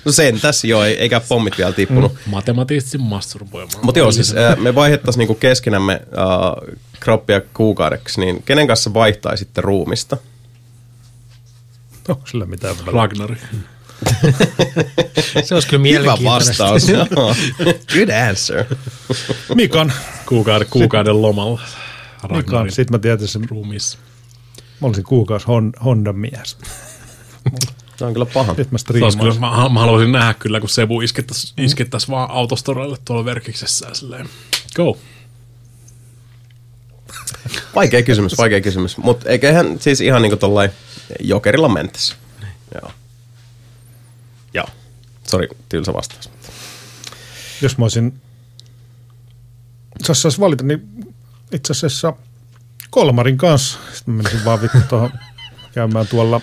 [SPEAKER 1] No sen tässä joo, ei- eikä pommit vielä tippunut.
[SPEAKER 2] Matemaattisesti masturboimaan.
[SPEAKER 1] Mutta joo, siis äh, me vaihdettaisiin niinku keskenämme äh, kroppia kuukaudeksi, niin kenen kanssa vaihtaisitte ruumista?
[SPEAKER 4] Onko sillä mitään väliä?
[SPEAKER 2] Ragnari. *laughs*
[SPEAKER 3] Se olisi kyllä
[SPEAKER 1] Hyvä
[SPEAKER 3] mielenkiintoinen.
[SPEAKER 1] vastaus. *laughs* Joo. Good answer.
[SPEAKER 4] Mikan.
[SPEAKER 2] Kuukauden, kuukauden lomalla.
[SPEAKER 4] Mikan.
[SPEAKER 2] Ragnarin
[SPEAKER 4] Sitten mä tietäisin,
[SPEAKER 2] ruumiissa.
[SPEAKER 4] mä olisin kuukausi Hon- Honda mies. *laughs*
[SPEAKER 1] Se on kyllä paha.
[SPEAKER 4] Sitten mä
[SPEAKER 2] olisi kyllä,
[SPEAKER 4] striimaan.
[SPEAKER 2] mä, mä, haluaisin nähdä kyllä, kun Sebu iskettäisi iskettäisi vaan autostorelle tuolla verkiksessä silleen. Go.
[SPEAKER 1] Vaikea kysymys, vaikea kysymys. Mutta eiköhän siis ihan niinku tollain jokerilla mentäisi. Joo. Joo. Sori, tylsä vastaus.
[SPEAKER 4] Jos mä olisin, jos saisi valita, niin itse asiassa Kolmarin kanssa. Sitten mä menisin vaan vittu tuohon *laughs* käymään tuolla,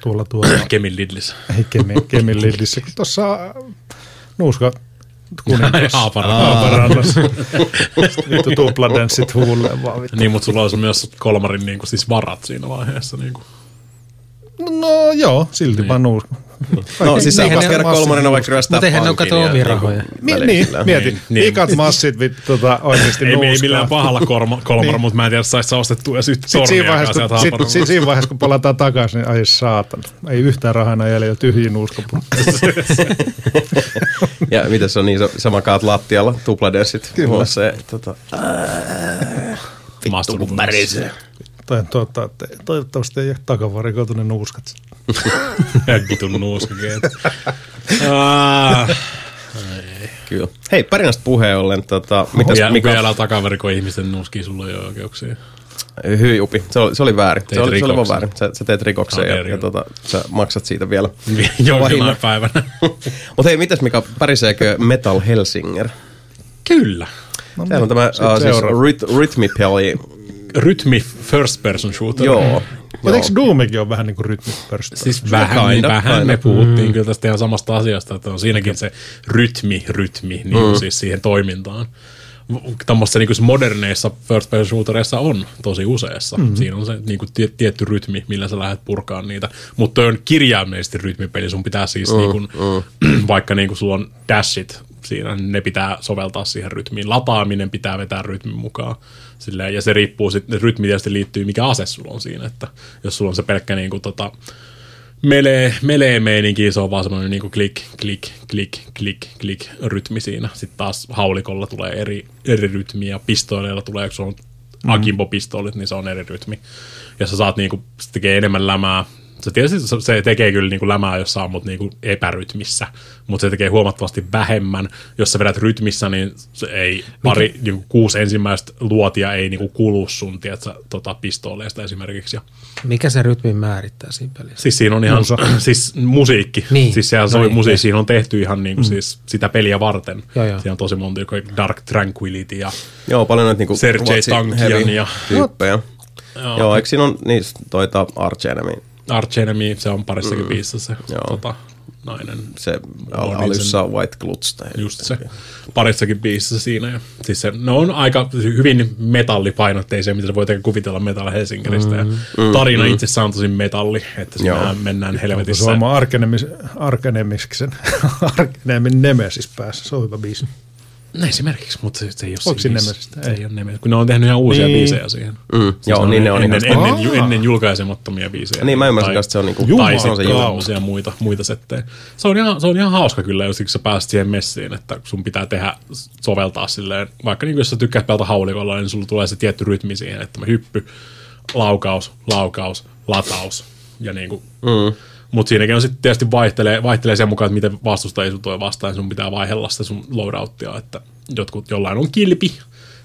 [SPEAKER 4] tuolla, tuolla
[SPEAKER 2] Kemin Lidlissä.
[SPEAKER 4] ei Kemin, Kemin Lidlissä, tuossa nuuska kuningas
[SPEAKER 2] Haaparannassa. *laughs*
[SPEAKER 4] Vittu tupladenssit huulleen vaan vittu.
[SPEAKER 2] Niin, mutta sulla olisi myös kolmarin niin kuin, siis varat siinä vaiheessa. Niin kuin.
[SPEAKER 4] No, joo, silti
[SPEAKER 2] niin.
[SPEAKER 4] vaan nuuska.
[SPEAKER 1] No siis käydä kolmonen vaikka ryöstää
[SPEAKER 3] Mutta eihän ne ole kato
[SPEAKER 1] ja
[SPEAKER 3] omia
[SPEAKER 1] niinku
[SPEAKER 4] niin,
[SPEAKER 1] sillä.
[SPEAKER 4] mieti.
[SPEAKER 2] Niin, niin.
[SPEAKER 4] Ikat massit, vit, tota, oikeasti
[SPEAKER 2] Ei, ei
[SPEAKER 4] nuuskaa.
[SPEAKER 2] millään pahalla kolmo, kolmara, mutta mä en tiedä, saisi sä ostettua edes yhtä
[SPEAKER 4] Sitten siinä, vaiheessa, kun, sit,
[SPEAKER 2] Haaparannasta.
[SPEAKER 4] sit, siinä vaiheessa, kun palataan takaisin, niin ai saatan. Ei yhtään rahana jäljellä, tyhjiä nuuskapurkkeja. *laughs*
[SPEAKER 1] Ja miten se on niin, sama kaat lattialla, tupladenssit. Kyllä. Se, tota,
[SPEAKER 2] Vittu kun pärisee.
[SPEAKER 4] Tai tuota, että toivottavasti ei ole takavarikoitu ne nuuskat. *laughs*
[SPEAKER 2] Vitun nuuskakeet. Ah,
[SPEAKER 1] kyllä. Hei, pärinästä puheen ollen, tota, mitäs
[SPEAKER 2] ja
[SPEAKER 1] Mika?
[SPEAKER 2] vielä takavarikoi ihmisten nuuskiin, sulla ei ole oikeuksia.
[SPEAKER 1] Hyi upi, se oli, se oli väärin. Se oli, se oli vaan väärin. Sä, sä teet rikoksen
[SPEAKER 2] Okei,
[SPEAKER 1] ja, ja tota, sä maksat siitä vielä. *laughs*
[SPEAKER 2] Jonain
[SPEAKER 1] Vahingon.
[SPEAKER 2] päivänä. *laughs*
[SPEAKER 1] Mutta hei, mitäs Mika, päriseekö Metal Helsinger?
[SPEAKER 2] Kyllä.
[SPEAKER 4] No,
[SPEAKER 1] Sehän on tämä
[SPEAKER 4] sit
[SPEAKER 1] uh, siis ryt, rytmipeli.
[SPEAKER 2] Rytmi first person shooter.
[SPEAKER 1] Joo.
[SPEAKER 4] Mutta eikö Doomikin ole vähän niin kuin rytmipörstä?
[SPEAKER 2] Siis vähän,
[SPEAKER 1] Kinda,
[SPEAKER 2] vähän me puhuttiin kyllä tästä ihan samasta asiasta, että on siinäkin se rytmi, rytmi, niin kuin siis siihen toimintaan. Tämmöisissä niin moderneissa first person shootereissa on tosi useassa. Mm-hmm. Siinä on se niin kuin tie, tietty rytmi, millä sä lähdet purkaan niitä. Mutta on kirjaimellisesti rytmipeli. Sun pitää siis, mm, niin kuin, mm. *clears throat* vaikka niin kuin sulla on dashit siinä, niin ne pitää soveltaa siihen rytmiin. Lataaminen pitää vetää rytmin mukaan. Silleen, ja se riippuu sitten, rytmi tietysti liittyy, mikä ase sulla on siinä. Että jos sulla on se pelkkä niin kuin, tota, melee, melee meininki, se on vaan semmoinen niin klik, klik, klik, klik, klik rytmi siinä. Sitten taas haulikolla tulee eri, eri rytmi ja pistoileilla tulee, kun se on akimbo-pistoolit, niin se on eri rytmi. Ja sä saat niinku, se tekee enemmän lämää. Se tietysti se- se tekee kyllä niinku lämää, jos sä ammut niinku epärytmissä, mutta se tekee huomattavasti vähemmän. Jos sä vedät rytmissä, niin se ei pari, niinku kuusi ensimmäistä luotia ei niinku kulu sun, tiedätkö, tota, pistooleista esimerkiksi. Ja
[SPEAKER 3] Mikä se rytmin määrittää siinä pelissä?
[SPEAKER 2] Siis siinä on ihan, *clears throat* siis musiikki.
[SPEAKER 3] Niin.
[SPEAKER 2] Siis siellä
[SPEAKER 3] No
[SPEAKER 2] soi
[SPEAKER 3] niin,
[SPEAKER 2] musiikki,
[SPEAKER 3] niin.
[SPEAKER 2] siinä on tehty ihan niinku siis sitä peliä varten.
[SPEAKER 3] Joo, joo.
[SPEAKER 2] Siinä on tosi monta, joku Dark Tranquility ja
[SPEAKER 1] Joo, paljon noita niinku
[SPEAKER 2] Sergei Tankian ja-
[SPEAKER 1] tyyppejä.
[SPEAKER 2] Joo.
[SPEAKER 1] Joo, eikö siinä on niistä toita Arch Enemy?
[SPEAKER 2] Arch Enemy, se on parissakin mm. biisissä se
[SPEAKER 1] Joo.
[SPEAKER 2] tota, nainen.
[SPEAKER 1] Se alussa White Clutch. Tai
[SPEAKER 2] Just se. Parissakin biisissä siinä. Ja, siis se, ne on aika hyvin metallipainotteisia, mitä se voi tehdä kuvitella Metal Helsingeristä. Ja tarina itsessään on tosi metalli, että siinä mennään helvetissä.
[SPEAKER 4] Se on oma Arkenemis, Arkenemiksen, *laughs* Arkenemin Nemesis päässä. Se on hyvä biisi.
[SPEAKER 2] No esimerkiksi, mutta se, se ei ole
[SPEAKER 4] Onko
[SPEAKER 2] siinä biisissä.
[SPEAKER 4] Nemesistä?
[SPEAKER 2] Se ei ole Nemesis, kun ne on tehnyt ihan uusia
[SPEAKER 4] Niin.
[SPEAKER 2] biisejä siihen.
[SPEAKER 1] Mm, joo, niin ne on
[SPEAKER 2] ennen, ennen, ennen, ennen julkaisemattomia biisejä.
[SPEAKER 1] Niin, mä ymmärsin että se on niinku...
[SPEAKER 2] tai
[SPEAKER 1] se on se
[SPEAKER 2] sitten tämmöisiä muita, muita settejä. Se on, ihan, se on ihan hauska kyllä, jos sä pääset siihen messiin, että sun pitää tehdä, soveltaa silleen, vaikka niin jos sä tykkäät pelata haulikolla, niin sulla tulee se tietty rytmi siihen, että mä hyppy, laukaus, laukaus, lataus ja niin kuin, mm. Mutta siinäkin on sitten tietysti vaihtelee, vaihtelee sen mukaan, että miten vastustaja sun tulee vastaan, sun pitää vaihella sitä sun loadouttia, että jotkut, jollain on kilpi,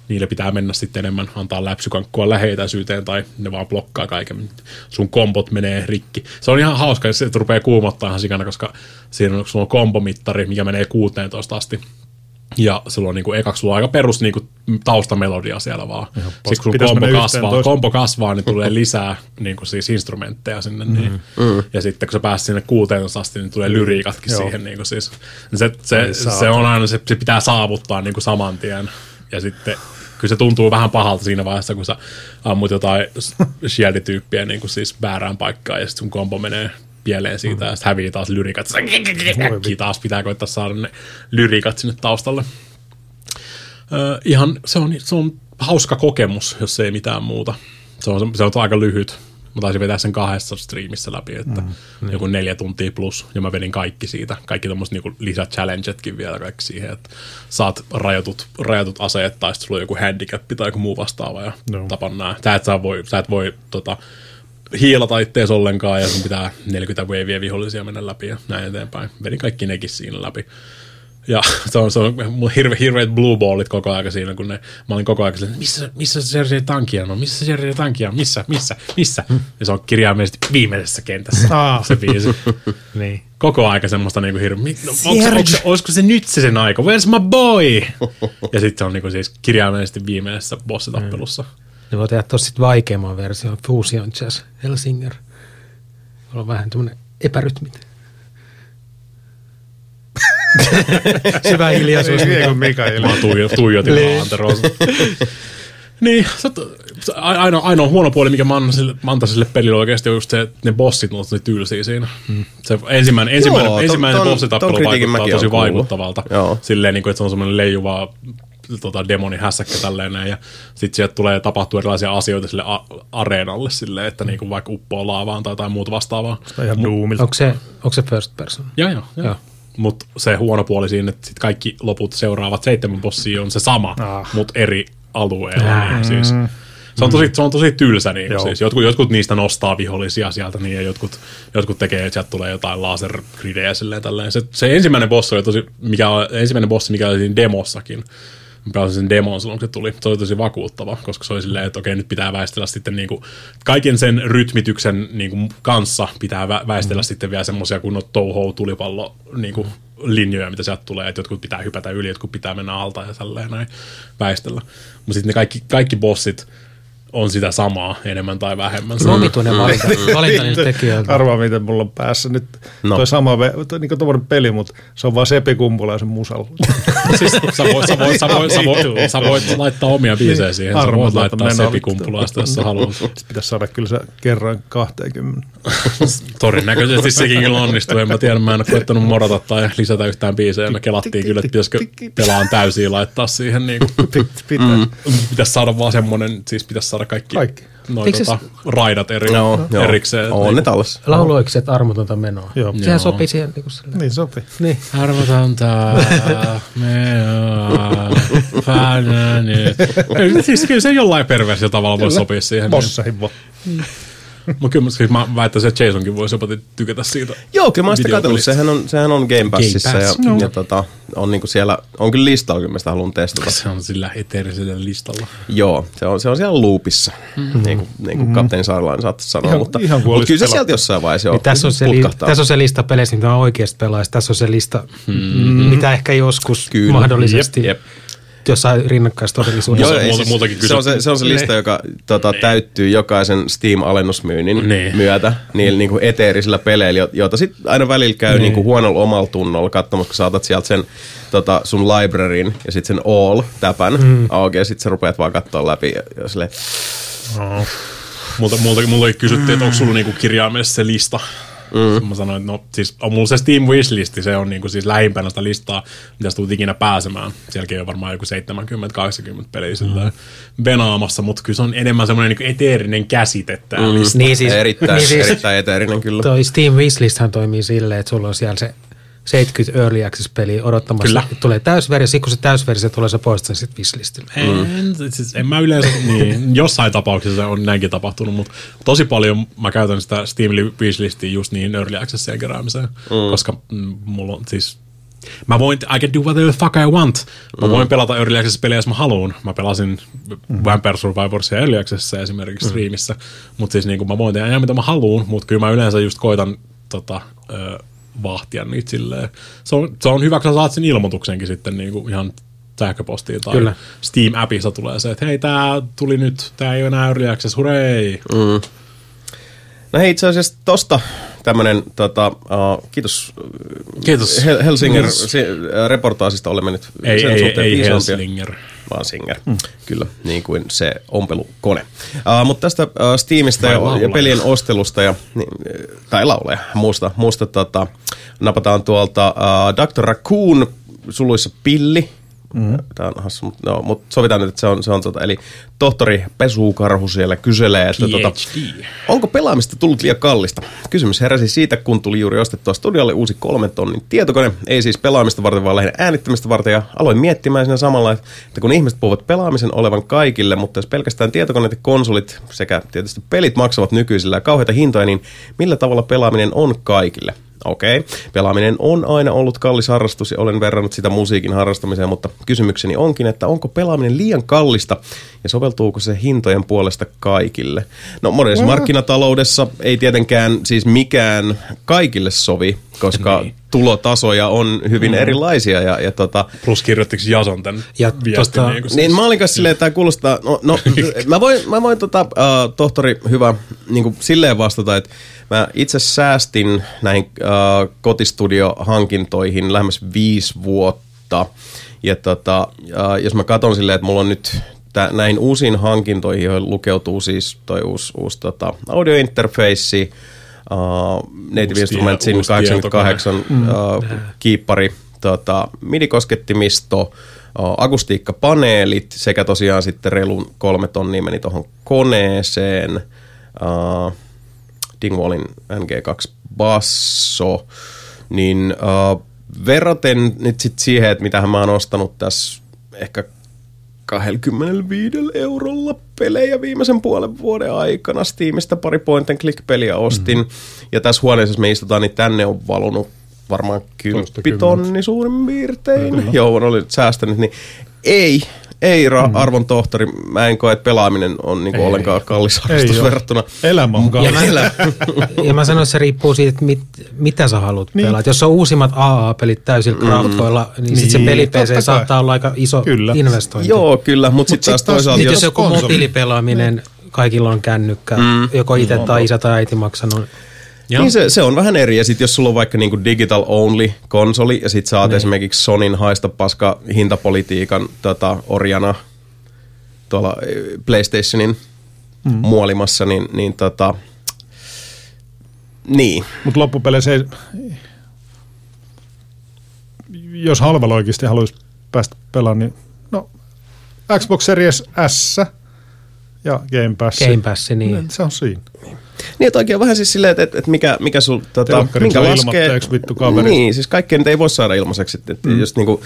[SPEAKER 2] niille pitää mennä sitten enemmän, antaa läpsykankkua läheetäisyyteen tai ne vaan blokkaa kaiken. Sun kompot menee rikki. Se on ihan hauska, jos se rupeaa kuumottaa ihan sikana, koska siinä on, sulla on kompomittari, mikä menee 16 asti. Ja sulla on niinku, ekaksi sulla on aika perus niinku, taustamelodia siellä vaan. Sitten kun sun
[SPEAKER 4] mennä
[SPEAKER 2] kasvaa,
[SPEAKER 4] 11.
[SPEAKER 2] kombo kasvaa, niin tulee *laughs* lisää niinku, siis instrumentteja sinne. Mm. Niin. Mm. Ja sitten kun sä pääset sinne 16 asti, niin tulee lyriikatkin
[SPEAKER 4] Joo.
[SPEAKER 2] siihen. Niinku, siis. se, se, se, on aina, se, se pitää saavuttaa niinku, saman tien. Ja sitten kyllä se tuntuu vähän pahalta siinä vaiheessa, kun sä ammut jotain *laughs* shield-tyyppiä niin kuin siis väärään paikkaan ja sitten sun kombo menee pieleen siitä ja sitten hävii taas lyrikat. Äkkiä taas pitää koittaa saada ne lyrikat sinne taustalle. Öö, ihan, se on, se on hauska kokemus, jos ei mitään muuta. Se on, se on aika lyhyt. Mä taisin vetää sen kahdessa striimissä läpi, että mm, joku neljä tuntia plus, ja mä vedin kaikki siitä. Kaikki tommoset niinku lisächallengetkin vielä kaikki siihen, että saat rajatut, rajatut aseet, tai sulla on joku handicap tai joku muu vastaava, ja
[SPEAKER 4] No.
[SPEAKER 2] no. tapan nää. Sä et, saa voi, sä et voi tota, hiilata ittees ollenkaan, ja sun pitää 40 wavia vihollisia mennä läpi, ja näin eteenpäin. Vedin kaikki nekin siinä läpi. Ja se on, se on hirve, hirveät blue ballit koko ajan siinä, kun ne, mä olin koko ajan silleen, missä, missä se Sergei Tankian on, missä se Sergei Tankian on, missä, missä, missä. Ja se on kirjaimellisesti viimeisessä kentässä
[SPEAKER 4] Aa.
[SPEAKER 2] se biisi.
[SPEAKER 3] Niin.
[SPEAKER 2] Koko aika semmoista niinku hirveä, no, onko, se- onko, se- olisiko se nyt se sen aika, where's my boy? ja sitten se on niinku siis kirjaimellisesti viimeisessä bossitappelussa.
[SPEAKER 3] Ne voi tehdä tosi vaikeamman version, Fusion Jazz Helsinger. On vähän tämmöinen epärytmit. *laughs* Syvä hiljaisuus.
[SPEAKER 4] Ei kuin Mikael.
[SPEAKER 2] Mä tuijo, tuijotin
[SPEAKER 3] Niin.
[SPEAKER 2] vaan Anterosa. *laughs* Niin, se ainoa, ainoa huono puoli, mikä mä annan sille, mä sille pelille oikeasti on just se, että ne bossit on tosi tylsiä siinä. Mm. Se ensimmäinen, ensimmäinen,
[SPEAKER 1] Joo,
[SPEAKER 2] ensimmäinen
[SPEAKER 1] ton-
[SPEAKER 2] bossitappelu
[SPEAKER 1] ton
[SPEAKER 2] vaikuttaa tosi
[SPEAKER 1] kuullut.
[SPEAKER 2] vaikuttavalta.
[SPEAKER 1] Joo.
[SPEAKER 2] Silleen, niin kuin, että se on semmoinen leijuva tota, demoni hässäkkä tälleen näin, ja sitten sieltä tulee tapahtua erilaisia asioita sille a- areenalle silleen, että niinku vaikka uppoo laavaan tai jotain muuta vastaavaa.
[SPEAKER 4] Ihan duumilta.
[SPEAKER 3] Onko se, onko se first person?
[SPEAKER 2] Joo, joo. joo.
[SPEAKER 3] Joo.
[SPEAKER 2] Mutta se huono puoli siinä, että sit kaikki loput seuraavat seitsemän bossia on se sama,
[SPEAKER 4] Ah.
[SPEAKER 2] mutta eri alueella.
[SPEAKER 3] Ah.
[SPEAKER 2] Niin siis. Se on tosi, se on tosi tylsä. Niin siis. jotkut, jotkut niistä nostaa vihollisia sieltä niin, ja jotkut, jotkut tekee, että sieltä tulee jotain lasergridejä silleen tälleen. Se, se ensimmäinen boss oli tosi, mikä ensimmäinen bossi, mikä oli siinä demossakin. Mä pelasin sen demon silloin, kun se tuli. Se oli tosi vakuuttava, koska se oli silleen, että okei, nyt pitää väistellä sitten niinku, kaiken sen rytmityksen niinku, kanssa pitää vä- väistellä mm. sitten vielä semmoisia kunnon touhou tulipallo niinku, linjoja, mitä sieltä tulee, että jotkut pitää hypätä yli, jotkut pitää mennä alta ja tälleen näin väistellä. Mutta sitten ne kaikki, kaikki bossit on sitä samaa enemmän tai vähemmän.
[SPEAKER 3] Se on omituinen valinta, valinta niiltä tekijöiltä.
[SPEAKER 4] Arvaa, miten mulla on päässä nyt
[SPEAKER 1] No.
[SPEAKER 4] toi sama, toi, niin tommonen peli, mutta se on vaan Sepi Kumpula ja sen musalla. *laughs*
[SPEAKER 2] siis, sä, voit, sä, voit, sä, voit, sä, voit, sä voit laittaa omia biisejä siihen. Sä voit laittaa
[SPEAKER 4] menoa.
[SPEAKER 2] sepikumpulasta, jos sä haluat. *laughs*
[SPEAKER 4] Sitten pitäisi saada kyllä se kerran 20. *laughs*
[SPEAKER 2] Todennäköisesti sekin kyllä onnistuu. En mä tiedä, mä en ole koettanut morata tai lisätä yhtään biisejä. Me kelattiin kyllä, että pitäisikö pelaan täysiä laittaa siihen. Niin kuin.
[SPEAKER 4] Mm.
[SPEAKER 2] pitäisi saada vaan semmonen, siis pitäisi saada kaikki,
[SPEAKER 4] Kaikki.
[SPEAKER 2] Noin,
[SPEAKER 3] Eikö se-
[SPEAKER 2] tota, raidat eri,
[SPEAKER 1] Joo, joo.
[SPEAKER 2] erikseen.
[SPEAKER 1] On ne tallessa.
[SPEAKER 3] Lauloikset armotonta menoa.
[SPEAKER 4] Joo.
[SPEAKER 3] Sehän
[SPEAKER 2] Joo.
[SPEAKER 3] sopii siihen niin kuin sille.
[SPEAKER 4] Niin sopii.
[SPEAKER 3] Niin.
[SPEAKER 2] Arvotonta *laughs* menoa, fanani. Kyllä, siis kyllä se jollain perversio tavalla voi sopia siihen. Niin.
[SPEAKER 4] Bosseihin vaan.
[SPEAKER 2] Mutta kyllä siis mä väittäisin, että Jasonkin voisi jopa tykätä siitä.
[SPEAKER 1] Joo, kyllä mä oon sitä katsellut. Sehän on, sehän on Game Passissa
[SPEAKER 2] Game
[SPEAKER 1] ja,
[SPEAKER 2] Pass.
[SPEAKER 1] ja tota, on niinku siellä, on kyllä listalla, kyllä mä sitä haluan testata.
[SPEAKER 2] Se on sillä eteerisellä listalla.
[SPEAKER 1] Joo, se on, se on siellä loopissa, mm-hmm. niin kuin, niin kuin Kapteeni Saarlainen saattaisi sanoa,
[SPEAKER 4] Ihan-
[SPEAKER 1] mutta,
[SPEAKER 4] ihan
[SPEAKER 1] mutta kyllä se sieltä jossain vaiheessa
[SPEAKER 3] Niin tässä, on se, li- tässä on se lista peleistä, mitä on oikeasti pelaisi. Tässä on se lista, mm-hmm. mitä ehkä joskus
[SPEAKER 1] Kyllä.
[SPEAKER 3] mahdollisesti
[SPEAKER 1] Jep, jep.
[SPEAKER 3] Jossain rinnakkaistodellisuudessa.
[SPEAKER 2] Joo, muutakin
[SPEAKER 1] se, on se, se on se lista, joka tota, täyttyy jokaisen Steam-alennusmyynnin
[SPEAKER 2] Niin.
[SPEAKER 1] myötä niillä niinku eteerisillä peleillä, jo- joita sitten aina välillä käy
[SPEAKER 3] Niin.
[SPEAKER 1] niinku huonolla omalla tunnolla katsomassa, kun saatat sieltä sen tota, sun libraryn ja sitten sen all-täpän mm. auki ja sitten sä rupeat vaan katsoa läpi ja, ja silleen,
[SPEAKER 2] Multa, multa, multakin kysyttiin, että onko sulla niinku kirjaimellisesti se lista. Mm. Mä sanoin, että no siis on mulla se Steam Wishlisti, se on niinku siis lähimpänä sitä listaa, mitä sä tulet ikinä pääsemään. Sielläkin on varmaan joku 70-80 peliä mm. venaamassa, mutta kyllä se on enemmän semmoinen niinku eteerinen käsite tää mm. lista.
[SPEAKER 3] Niin siis,
[SPEAKER 1] erittäin,
[SPEAKER 3] niin siis
[SPEAKER 1] erittäin eteerinen kyllä.
[SPEAKER 3] toi Steam Wishlisthän toimii silleen, että sulla on siellä se 70 Early Access-peliä odottamassa.
[SPEAKER 2] Kyllä.
[SPEAKER 3] Tulee täysversio, sitten kun se täysversio tulee, se poistaa sitten Wishlistille.
[SPEAKER 2] En, siis en mä yleensä, *laughs* niin, jossain tapauksessa on näinkin tapahtunut, mutta tosi paljon mä käytän sitä Steam Wishlistia just niin Early Accessien keräämiseen, mm. koska mm, mulla on siis Mä voin, I can do whatever the fuck I want. Mä voin pelata Early Access-pelejä, jos mä haluan. Mä pelasin Vampire Survivorsia Early Accessissa esimerkiksi streamissä. Mutta siis niinku mä voin tehdä ihan mitä mä haluan, mutta kyllä mä yleensä just koitan tota, ö, vahtia niitä silleen. Se on, se on hyvä, kun sä saat sen ilmoituksenkin sitten niinku ihan sähköpostiin tai
[SPEAKER 3] Kyllä.
[SPEAKER 2] Steam-appissa tulee se, että hei, tää tuli nyt, tää ei ole enää Early Access, hurei!
[SPEAKER 1] Mm. No hei, itse asiassa tosta tämmönen, tota, uh, kiitos,
[SPEAKER 2] Kiitos.
[SPEAKER 1] Hel- Helsinger si- reportaasista olemme nyt
[SPEAKER 2] Ei,
[SPEAKER 1] sen
[SPEAKER 2] ei,
[SPEAKER 1] suhteen
[SPEAKER 2] ei
[SPEAKER 1] viisaampia.
[SPEAKER 2] Helslinger.
[SPEAKER 1] vaan Singer, mm. kyllä, niin kuin se ompelukone. Uh, mutta tästä uh, Steamista
[SPEAKER 2] Vai
[SPEAKER 1] ja, ja pelien ostelusta, ja, niin, tai lauleja, muusta, muusta tota, napataan tuolta uh, Dr. Raccoon, suluissa pilli, Mm. Tämä on hassu, mutta no, mut sovitaan nyt, että se on, se on tota, eli tohtori Pesukarhu siellä kyselee, että tota. Onko pelaamista tullut liian kallista? Kysymys heräsi siitä, kun tuli juuri ostettua studiolle uusi kolmen tonnin tietokone. Ei siis pelaamista varten, vaan lähinnä äänittämistä varten. Ja aloin miettimään siinä samalla, että kun ihmiset puhuvat pelaamisen olevan kaikille, mutta jos pelkästään tietokoneet ja konsolit sekä tietysti pelit maksavat nykyisillä kauheita hintoja, niin millä tavalla pelaaminen on kaikille? Okei, okay. pelaaminen on aina ollut kallis harrastus ja olen verrannut sitä musiikin harrastamiseen, mutta kysymykseni onkin, että onko pelaaminen liian kallista ja soveltuuko se hintojen puolesta kaikille? No modernisessa markkinataloudessa ei tietenkään siis mikään kaikille sovi, koska
[SPEAKER 2] Niin.
[SPEAKER 1] tulotasoja on hyvin erilaisia ja, ja tota,
[SPEAKER 2] Plus kirjoittiko Jason tämän
[SPEAKER 3] Ja
[SPEAKER 2] viestin?
[SPEAKER 3] tota-
[SPEAKER 2] niin, kuin
[SPEAKER 1] niin mä olin kanssa silleen, että tämä kuulostaa, no, no *laughs* mä voin, mä voin tota, uh, tohtori hyvä niin kuin silleen vastata, että mä itse säästin näihin uh, kotistudiohankintoihin lähemmäs viisi vuotta. Ja tota, uh, jos mä katson silleen, että mulla on nyt tä, näihin uusiin hankintoihin, joihin lukeutuu siis toi uusi, uusi tota, audiointerface, uh, Native
[SPEAKER 2] Uusi
[SPEAKER 1] Instrumentsin
[SPEAKER 2] uusi
[SPEAKER 1] 88 uh, kiippari, tota, MIDI-koskettimisto, uh, akustiikkapaneelit sekä tosiaan sitten reilun kolme tonnia meni tuohon koneeseen. Uh, Dingwallin NG2 basso, niin uh, verraten nyt sit siihen, että mitä mä oon ostanut tässä ehkä 25 eurolla pelejä viimeisen puolen vuoden aikana. Steamista pari point and click peliä ostin. Mm. Ja tässä huoneessa, jos me istutaan, niin tänne on valunut varmaan kymppitonni suurin piirtein. Mm. Joo, on oli säästänyt, niin ei, ei ra- arvon tohtori. Mä en koe, että pelaaminen on niinku
[SPEAKER 4] Ei.
[SPEAKER 1] ollenkaan kallis harrastus
[SPEAKER 4] oo.
[SPEAKER 1] verrattuna.
[SPEAKER 4] Elämä on
[SPEAKER 3] Ja
[SPEAKER 4] kallis. *laughs*
[SPEAKER 3] mä, ja mä sanoin, että se riippuu siitä, että mit, mitä sä haluat
[SPEAKER 4] Niin.
[SPEAKER 3] niin. pelata. Jos on uusimmat AA-pelit täysillä grafoilla, niin, niin sit se
[SPEAKER 4] Niin,
[SPEAKER 3] peli
[SPEAKER 4] totta
[SPEAKER 3] PC
[SPEAKER 4] kai.
[SPEAKER 3] saattaa olla aika iso
[SPEAKER 4] Kyllä.
[SPEAKER 3] investointi.
[SPEAKER 1] Joo, kyllä, mutta
[SPEAKER 4] Mut
[SPEAKER 1] sitten
[SPEAKER 4] sit
[SPEAKER 1] taas
[SPEAKER 4] taas
[SPEAKER 1] toisaalta, jos,
[SPEAKER 3] jos joku
[SPEAKER 4] konsoli-
[SPEAKER 3] mobiilipelaaminen, kaikilla on kännykkä, mm. joko itse tai isä tai äiti maksanut.
[SPEAKER 2] Joo.
[SPEAKER 1] Niin se, se on vähän eri. Ja sitten jos sulla on vaikka niinku digital only konsoli ja sit oot niin. esimerkiksi Sonin haista paska hintapolitiikan tota, orjana tuolla eh, PlayStationin mm. muolimassa, niin, niin tota, niin.
[SPEAKER 4] Mutta loppupeleissä ei, jos halvalla oikeasti haluaisi päästä pelaamaan, niin no Xbox Series S ja Game Pass.
[SPEAKER 3] Game Pass, niin.
[SPEAKER 4] Se on siinä.
[SPEAKER 1] Niin, että oikein vähän siis silleen, että, että, että mikä, mikä sul, tota, minkä laskee.
[SPEAKER 4] vittu kaverit.
[SPEAKER 1] Niin, siis kaikkea nyt ei voi saada ilmaiseksi, että, että mm. just niinku,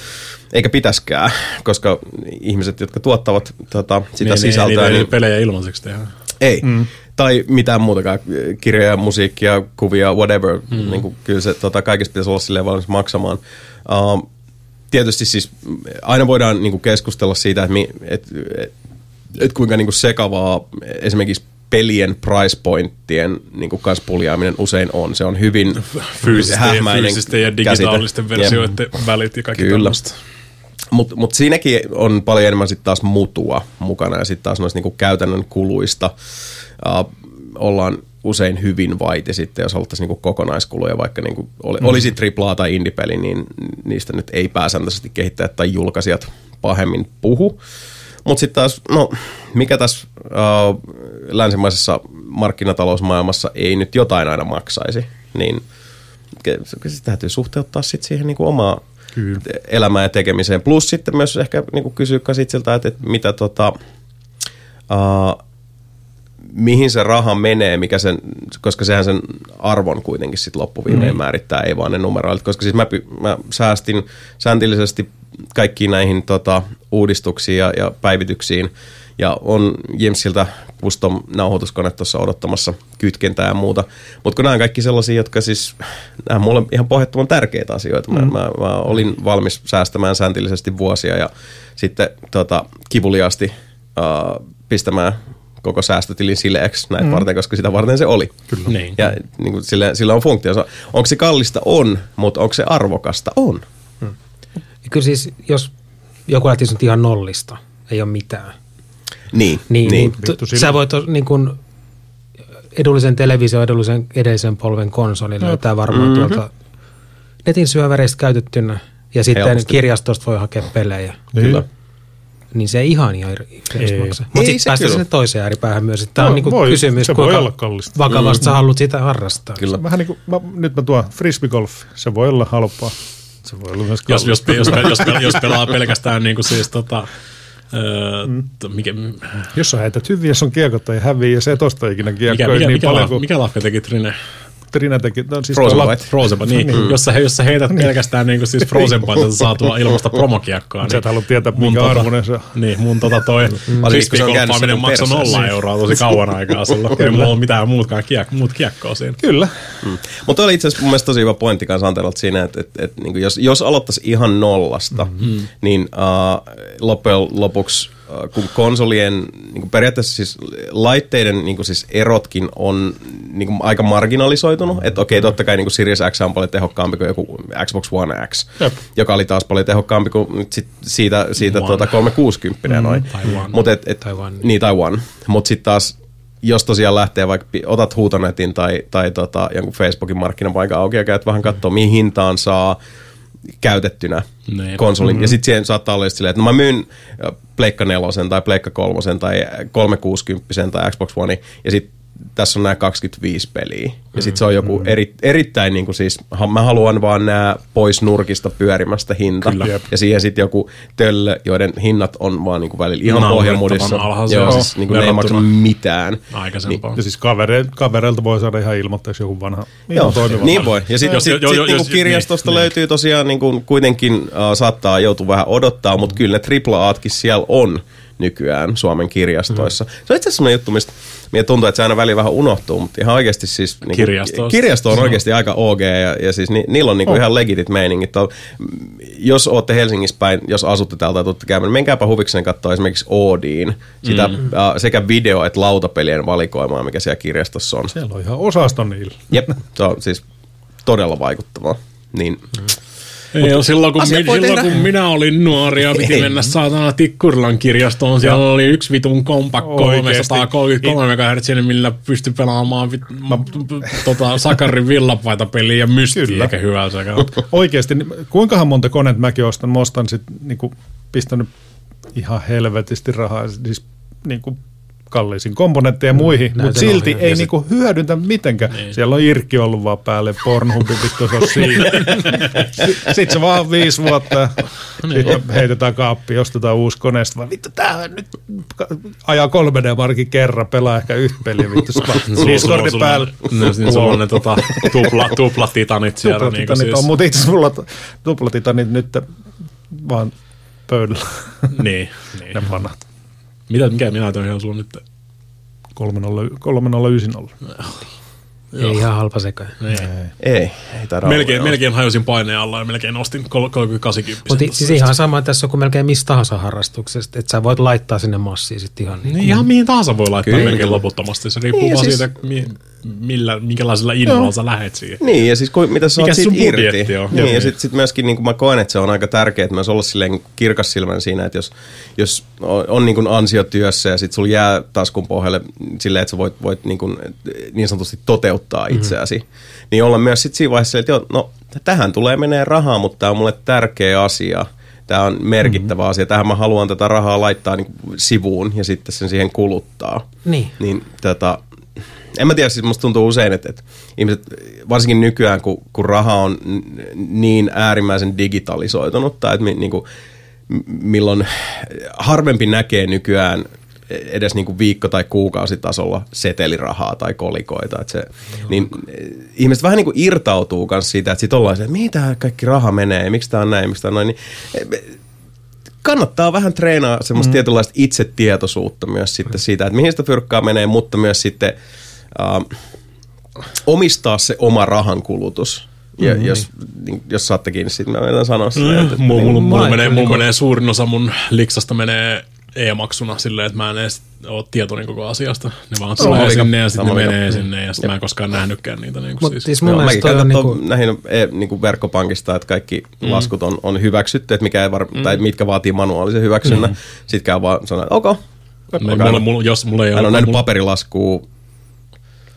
[SPEAKER 1] eikä pitäskään, koska ihmiset, jotka tuottavat tota, sitä
[SPEAKER 2] niin,
[SPEAKER 1] sisältöä,
[SPEAKER 2] niin,
[SPEAKER 1] niin,
[SPEAKER 2] niin, pelejä ilmaiseksi tehdä.
[SPEAKER 1] Ei. Mm. Tai mitään muutakaan, kirjoja, musiikkia, kuvia, whatever. Mm. Niin kuin, kyllä se tota, kaikista pitäisi olla silleen valmis maksamaan. Uh, tietysti siis aina voidaan niin kuin keskustella siitä, että mi, et, et, et kuinka niin kuin sekavaa esimerkiksi pelien price pointtien niin kuin kanssa puljaaminen usein on. Se on hyvin *laughs*
[SPEAKER 2] Fyysisten, ja, fyysisten ja
[SPEAKER 1] käsite.
[SPEAKER 2] digitaalisten
[SPEAKER 1] Jep.
[SPEAKER 2] versioiden välit ja kaikki
[SPEAKER 1] Kyllä.
[SPEAKER 2] tämmöistä.
[SPEAKER 1] Mutta mut siinäkin on paljon enemmän sitten taas mutua mukana ja sitten taas noista niinku käytännön kuluista uh, ollaan usein hyvin vaiti sitten, jos haluttaisiin niinku kokonaiskuluja, vaikka niinku oli, mm. olisi AAA tai indie-peli, niin niistä nyt ei pääsääntöisesti kehittäjät tai julkaisijat pahemmin puhu. Mutta sitten taas, no mikä tässä uh, länsimaisessa markkinatalousmaailmassa ei nyt jotain aina maksaisi, niin se täytyy suhteuttaa sitten siihen niinku omaa
[SPEAKER 4] Kyllä.
[SPEAKER 1] elämään ja tekemiseen. Plus sitten myös ehkä niinku kysyä kas itseltä, että, että mitä tota, uh, mihin se raha menee, mikä sen, koska sehän sen arvon kuitenkin sitten loppuviimein mm. määrittää, ei vaan ne numeroilit. Koska siis mä, mä säästin sääntillisesti kaikkiin näihin tota, uudistuksiin ja, ja päivityksiin, ja on Jemsiltä custom nauhoituskone tuossa odottamassa kytkentää ja muuta. Mutta kun nämä on kaikki sellaisia, jotka siis, nämä on mulle ihan pohjattoman tärkeitä asioita. Mä, mm. mä, mä olin valmis säästämään sääntillisesti vuosia ja sitten tota, kivuliaasti uh, pistämään koko säästötilin sileeksi näitä mm. varten, koska sitä varten se oli.
[SPEAKER 2] Kyllä. Niin.
[SPEAKER 1] Ja niin kuin, sillä, sillä on funktionsa. Onko se kallista? On, mutta onko se arvokasta? On.
[SPEAKER 3] Ja kyllä siis, jos joku lähtisi nyt ihan nollista, ei ole mitään.
[SPEAKER 1] Niin,
[SPEAKER 3] Niin, niin,
[SPEAKER 4] vittu
[SPEAKER 3] t-
[SPEAKER 4] sillä.
[SPEAKER 3] sä voit niin kun edullisen televisio, edullisen edellisen polven konsolin löytää varmaan mm-hmm. tuolta netin syöväreistä käytettynä. Ja sitten
[SPEAKER 1] Helposti.
[SPEAKER 3] kirjastosta voi hakea pelejä.
[SPEAKER 1] Kyllä.
[SPEAKER 3] Niin se ei ihan ihan
[SPEAKER 4] Ei.
[SPEAKER 3] maksa. Mutta
[SPEAKER 1] se
[SPEAKER 3] sitten päästään sinne toiseen ääripäähän myös. Tämä
[SPEAKER 4] No,
[SPEAKER 3] on niinku
[SPEAKER 4] voi,
[SPEAKER 3] kysymys,
[SPEAKER 4] se
[SPEAKER 3] kuinka
[SPEAKER 4] kallista.
[SPEAKER 3] vakavasti sä haluat sitä harrastaa.
[SPEAKER 1] Kyllä.
[SPEAKER 4] Vähän niin kuin, mä, nyt mä tuon frisbeegolf, se voi olla halpaa. Se voi olla myös
[SPEAKER 2] Jos, jos, jos, jos, jos, pelaa *laughs* pelkästään niin kuin siis tota, öö,
[SPEAKER 4] Mm.
[SPEAKER 2] to- mikä,
[SPEAKER 4] Jos sä heität hyvin, jos on kiekot tai häviä ja se et osta ikinä
[SPEAKER 2] mikä,
[SPEAKER 4] kiekkoja
[SPEAKER 2] mikä,
[SPEAKER 4] niin
[SPEAKER 2] mikä,
[SPEAKER 4] paljon
[SPEAKER 2] la,
[SPEAKER 4] kuin
[SPEAKER 2] mikä lafka teki Trine?
[SPEAKER 4] Trina teki. No, siis
[SPEAKER 1] Frozen
[SPEAKER 4] tuolla-
[SPEAKER 1] White.
[SPEAKER 2] Frozen, niin, niin. Jos, sä, jos sä heität pelkästään niin kuin siis Frozen Byteilta saatua ilmasta *laughs* promokiekkoa,
[SPEAKER 4] Sä
[SPEAKER 2] niin
[SPEAKER 4] et halua tietää,
[SPEAKER 2] mun
[SPEAKER 4] mikä
[SPEAKER 2] tota-
[SPEAKER 4] arvoinen se on.
[SPEAKER 2] Niin, mun tota toi frisbeegolfaaminen
[SPEAKER 1] sun
[SPEAKER 2] maksoi nolla euroa tosi kauan aikaa silloin. Ei mulla ole mitään muutkaan kiek, muut kiekkoa siinä.
[SPEAKER 4] Kyllä.
[SPEAKER 1] Mutta oli itse asiassa mun mielestä tosi hyvä pointti kanssa Anterolta siinä, että, että, että niin jos, jos aloittaisi ihan nollasta, mm-hmm. niin uh, loppujen lopuksi kun konsolien, niin kuin periaatteessa siis laitteiden niin kuin siis erotkin on niin kuin aika marginalisoitunut, että okei, totta kai niin kuin Series X on paljon tehokkaampi kuin joku Xbox One X,
[SPEAKER 4] Jep.
[SPEAKER 1] joka oli taas paljon tehokkaampi kuin nyt sit siitä, siitä
[SPEAKER 2] One.
[SPEAKER 1] tuota 360 noin.
[SPEAKER 2] tai One.
[SPEAKER 1] Mut et, et,
[SPEAKER 3] Tai One.
[SPEAKER 1] Niin, tai One. Mutta sitten taas jos tosiaan lähtee vaikka, otat huutonetin tai, tai tota, jonkun Facebookin markkinapaikan auki ja käyt vähän katsoa, mihin hintaan saa käytettynä
[SPEAKER 2] Niin.
[SPEAKER 1] konsolin. Mm-hmm. Ja sitten siihen saattaa olla silleen, että no mä myyn ö, Pleikka 4 tai Pleikka 3 tai 360 tai Xbox One, ja sitten tässä on nämä 25 peliä. Ja sitten se on joku eri, erittäin, niin kuin siis, mä haluan vaan nämä pois nurkista pyörimästä hinta.
[SPEAKER 2] Kyllä.
[SPEAKER 4] Jep.
[SPEAKER 1] Ja siihen sitten joku töllö, joiden hinnat on vaan niin kuin välillä ihan pohjamudissa. Joo, siis niin kuin ne ei maksa mitään.
[SPEAKER 2] Aikaisempaa.
[SPEAKER 4] Ja siis kavere, kavereilta voi saada ihan ilmoitteeksi joku vanha,
[SPEAKER 1] Joo,
[SPEAKER 4] toimiva.
[SPEAKER 1] niin voi. Ja sitten sit,
[SPEAKER 2] jo-
[SPEAKER 1] sit,
[SPEAKER 2] jo-
[SPEAKER 1] sit,
[SPEAKER 2] jos-
[SPEAKER 1] niinku
[SPEAKER 2] jos-
[SPEAKER 1] kirjastosta
[SPEAKER 2] niin,
[SPEAKER 1] löytyy tosiaan niinku, kuitenkin uh, saattaa joutua vähän odottaa, mutta kyllä ne AAAtkin siellä on nykyään Suomen kirjastoissa.
[SPEAKER 2] Mm.
[SPEAKER 1] Se on itse asiassa sellainen juttu, mistä Mie tuntuu, että se aina väliin vähän unohtuu, mutta ihan oikeasti siis... Niinku,
[SPEAKER 2] Kirjastoista.
[SPEAKER 1] Kirjasto on oikeasti aika OG ja, ja siis ni, niillä on niinku
[SPEAKER 2] Oh.
[SPEAKER 1] ihan legitit meiningit. On- Jos olette Helsingissä päin, jos asutte täältä tai tuutte käymään, niin menkääpä huvikseen katsoa esimerkiksi Oodiin sitä mm. uh, sekä video- että lautapelien valikoimaa, mikä siellä kirjastossa on.
[SPEAKER 4] Siellä on ihan osasto niillä.
[SPEAKER 1] Jep, se on siis todella vaikuttavaa. Niin,
[SPEAKER 2] Ei ole silloin, kun, mi- silloin kun minä olin nuori ja piti
[SPEAKER 1] Ei.
[SPEAKER 2] mennä saatana Tikkurilan kirjastoon, siellä oli yksi vitun kompakko
[SPEAKER 4] Oikeesti.
[SPEAKER 2] 333 MHz, millä pystyi pelaamaan vit, ma, tota, Sakarin villapaita-peliä ja mysti,
[SPEAKER 4] Kyllä.
[SPEAKER 2] eikä hyvää sekä.
[SPEAKER 4] Oikeasti, niin kuinkahan monta koneet mäkin ostan? Mä ostan sit niinku pistänyt ihan helvetisti rahaa, siis niinku kalliisiin komponentteihin ja muihin, mutta silti ei
[SPEAKER 3] Ja sit-
[SPEAKER 4] niinku hyödyntä mitenkään. Niin. Siellä on Irkki ollut vaan päälle, Pornhubin vittu se on siinä. *laughs* *laughs* Sitten se vaan viisi vuotta, sitten heitetään kaappi, ostetaan uusi kone, sitten vaan vittu tää nyt ajaa 3D-markin kerran, pelaa ehkä yhtä peliä, vittu se vaan Discordin päällä.
[SPEAKER 2] No, niin sulla on ne tota, tupla, *laughs* tuplatitanit siellä. Niin
[SPEAKER 4] Tuplatitanit
[SPEAKER 2] siis,
[SPEAKER 4] on, mutta itse asiassa mulla on tuplatitanit nyt vaan pöydällä,
[SPEAKER 2] niin, niin.
[SPEAKER 4] ne vanhat.
[SPEAKER 2] Mitä, mikä minä ihan sulla nyt?
[SPEAKER 4] 3090.
[SPEAKER 3] Ei ihan halpa sekä.
[SPEAKER 2] Niin.
[SPEAKER 1] ei, ei taida
[SPEAKER 2] Melkein,
[SPEAKER 1] olla,
[SPEAKER 2] melkein hajosin paineen alla ja melkein ostin 3080.
[SPEAKER 3] Mutta siis ihan sama tässä on kuin melkein mistä tahansa harrastuksesta, että sä voit laittaa sinne massia sitten ihan niin
[SPEAKER 2] Niin ihan mihin tahansa voi laittaa
[SPEAKER 1] Kyllä.
[SPEAKER 2] melkein loputtomasti. Se riippuu
[SPEAKER 1] Niin,
[SPEAKER 2] vaan
[SPEAKER 1] siis-
[SPEAKER 2] siitä, mi, millä, minkälaisella innolla sä lähet siihen.
[SPEAKER 1] Niin, ja siis ku, mitä sä
[SPEAKER 2] Mikä
[SPEAKER 1] oot siitä irti.
[SPEAKER 2] on?
[SPEAKER 1] Niin,
[SPEAKER 2] Joo.
[SPEAKER 1] ja sitten sit myöskin niin mä koen, että se on aika tärkeää myös olla silleen kirkas silmän siinä, että jos, jos on, on niin kuin ansiotyössä ja sitten sulla jää taskun pohjalle silleen, että sä voit, voit niin, kuin, niin sanotusti toteuttaa itseäsi, mm-hmm. niin olla myös sitten siinä vaiheessa, että joo, no tähän tulee menee rahaa, mutta tämä on mulle tärkeä asia. Tämä on merkittävä mm-hmm. asia. Tähän mä haluan tätä rahaa laittaa niin kuin sivuun ja sitten sen siihen kuluttaa.
[SPEAKER 3] Niin.
[SPEAKER 1] Niin tota, en mä tiedä, siis musta tuntuu usein, että, että ihmiset, varsinkin nykyään, kun, kun raha on niin äärimmäisen digitalisoitunutta, että mi, niin kuin, milloin harvempi näkee nykyään edes niin kuin viikko- tai kuukausitasolla setelirahaa tai kolikoita. Että se, niin eh, ihmiset vähän niin kuin irtautuu myös siitä, että sitten ollaan se, että mihin tämä kaikki raha menee, miksi tämä on näin, miksi tämä on noin. Niin, eh, kannattaa vähän treenaa semmoista mm. tietynlaista itsetietoisuutta myös sitten siitä, että mihin sitä fyrkkaa menee, mutta myös sitten äh, omistaa se oma rahankulutus. Ja mm, jos, niin, jos saatte kiinni siitä, mä yritän sanoa silleen, että,
[SPEAKER 2] Mulla, mulla, mulla,
[SPEAKER 3] Mä-
[SPEAKER 2] menee, mulla
[SPEAKER 3] niinku-
[SPEAKER 2] menee suurin osa mun liksasta menee e-maksuna silleen, että mä en edes ole tietoinen koko asiasta. Ne vaan tulee
[SPEAKER 1] vika.
[SPEAKER 2] sinne ja sitten ne menee sinne ja sitten mä en koskaan nähnytkään niitä. Niin
[SPEAKER 3] Mutta
[SPEAKER 2] siis.
[SPEAKER 3] siis mun
[SPEAKER 1] Joo, mäkin käytän
[SPEAKER 3] on
[SPEAKER 1] niinku... näihin e, niinku verkkopankista, että kaikki mm. laskut on, on hyväksytty, että mikä ei var, mm. tai mitkä vaatii manuaalisen hyväksynnän. Mm. Sitten käy vaan sanoa, että ok.
[SPEAKER 2] Me, mulla, mulla, jos mulla ei
[SPEAKER 1] Hän
[SPEAKER 2] ole...
[SPEAKER 1] on nähnyt
[SPEAKER 2] mulla,
[SPEAKER 1] paperilaskua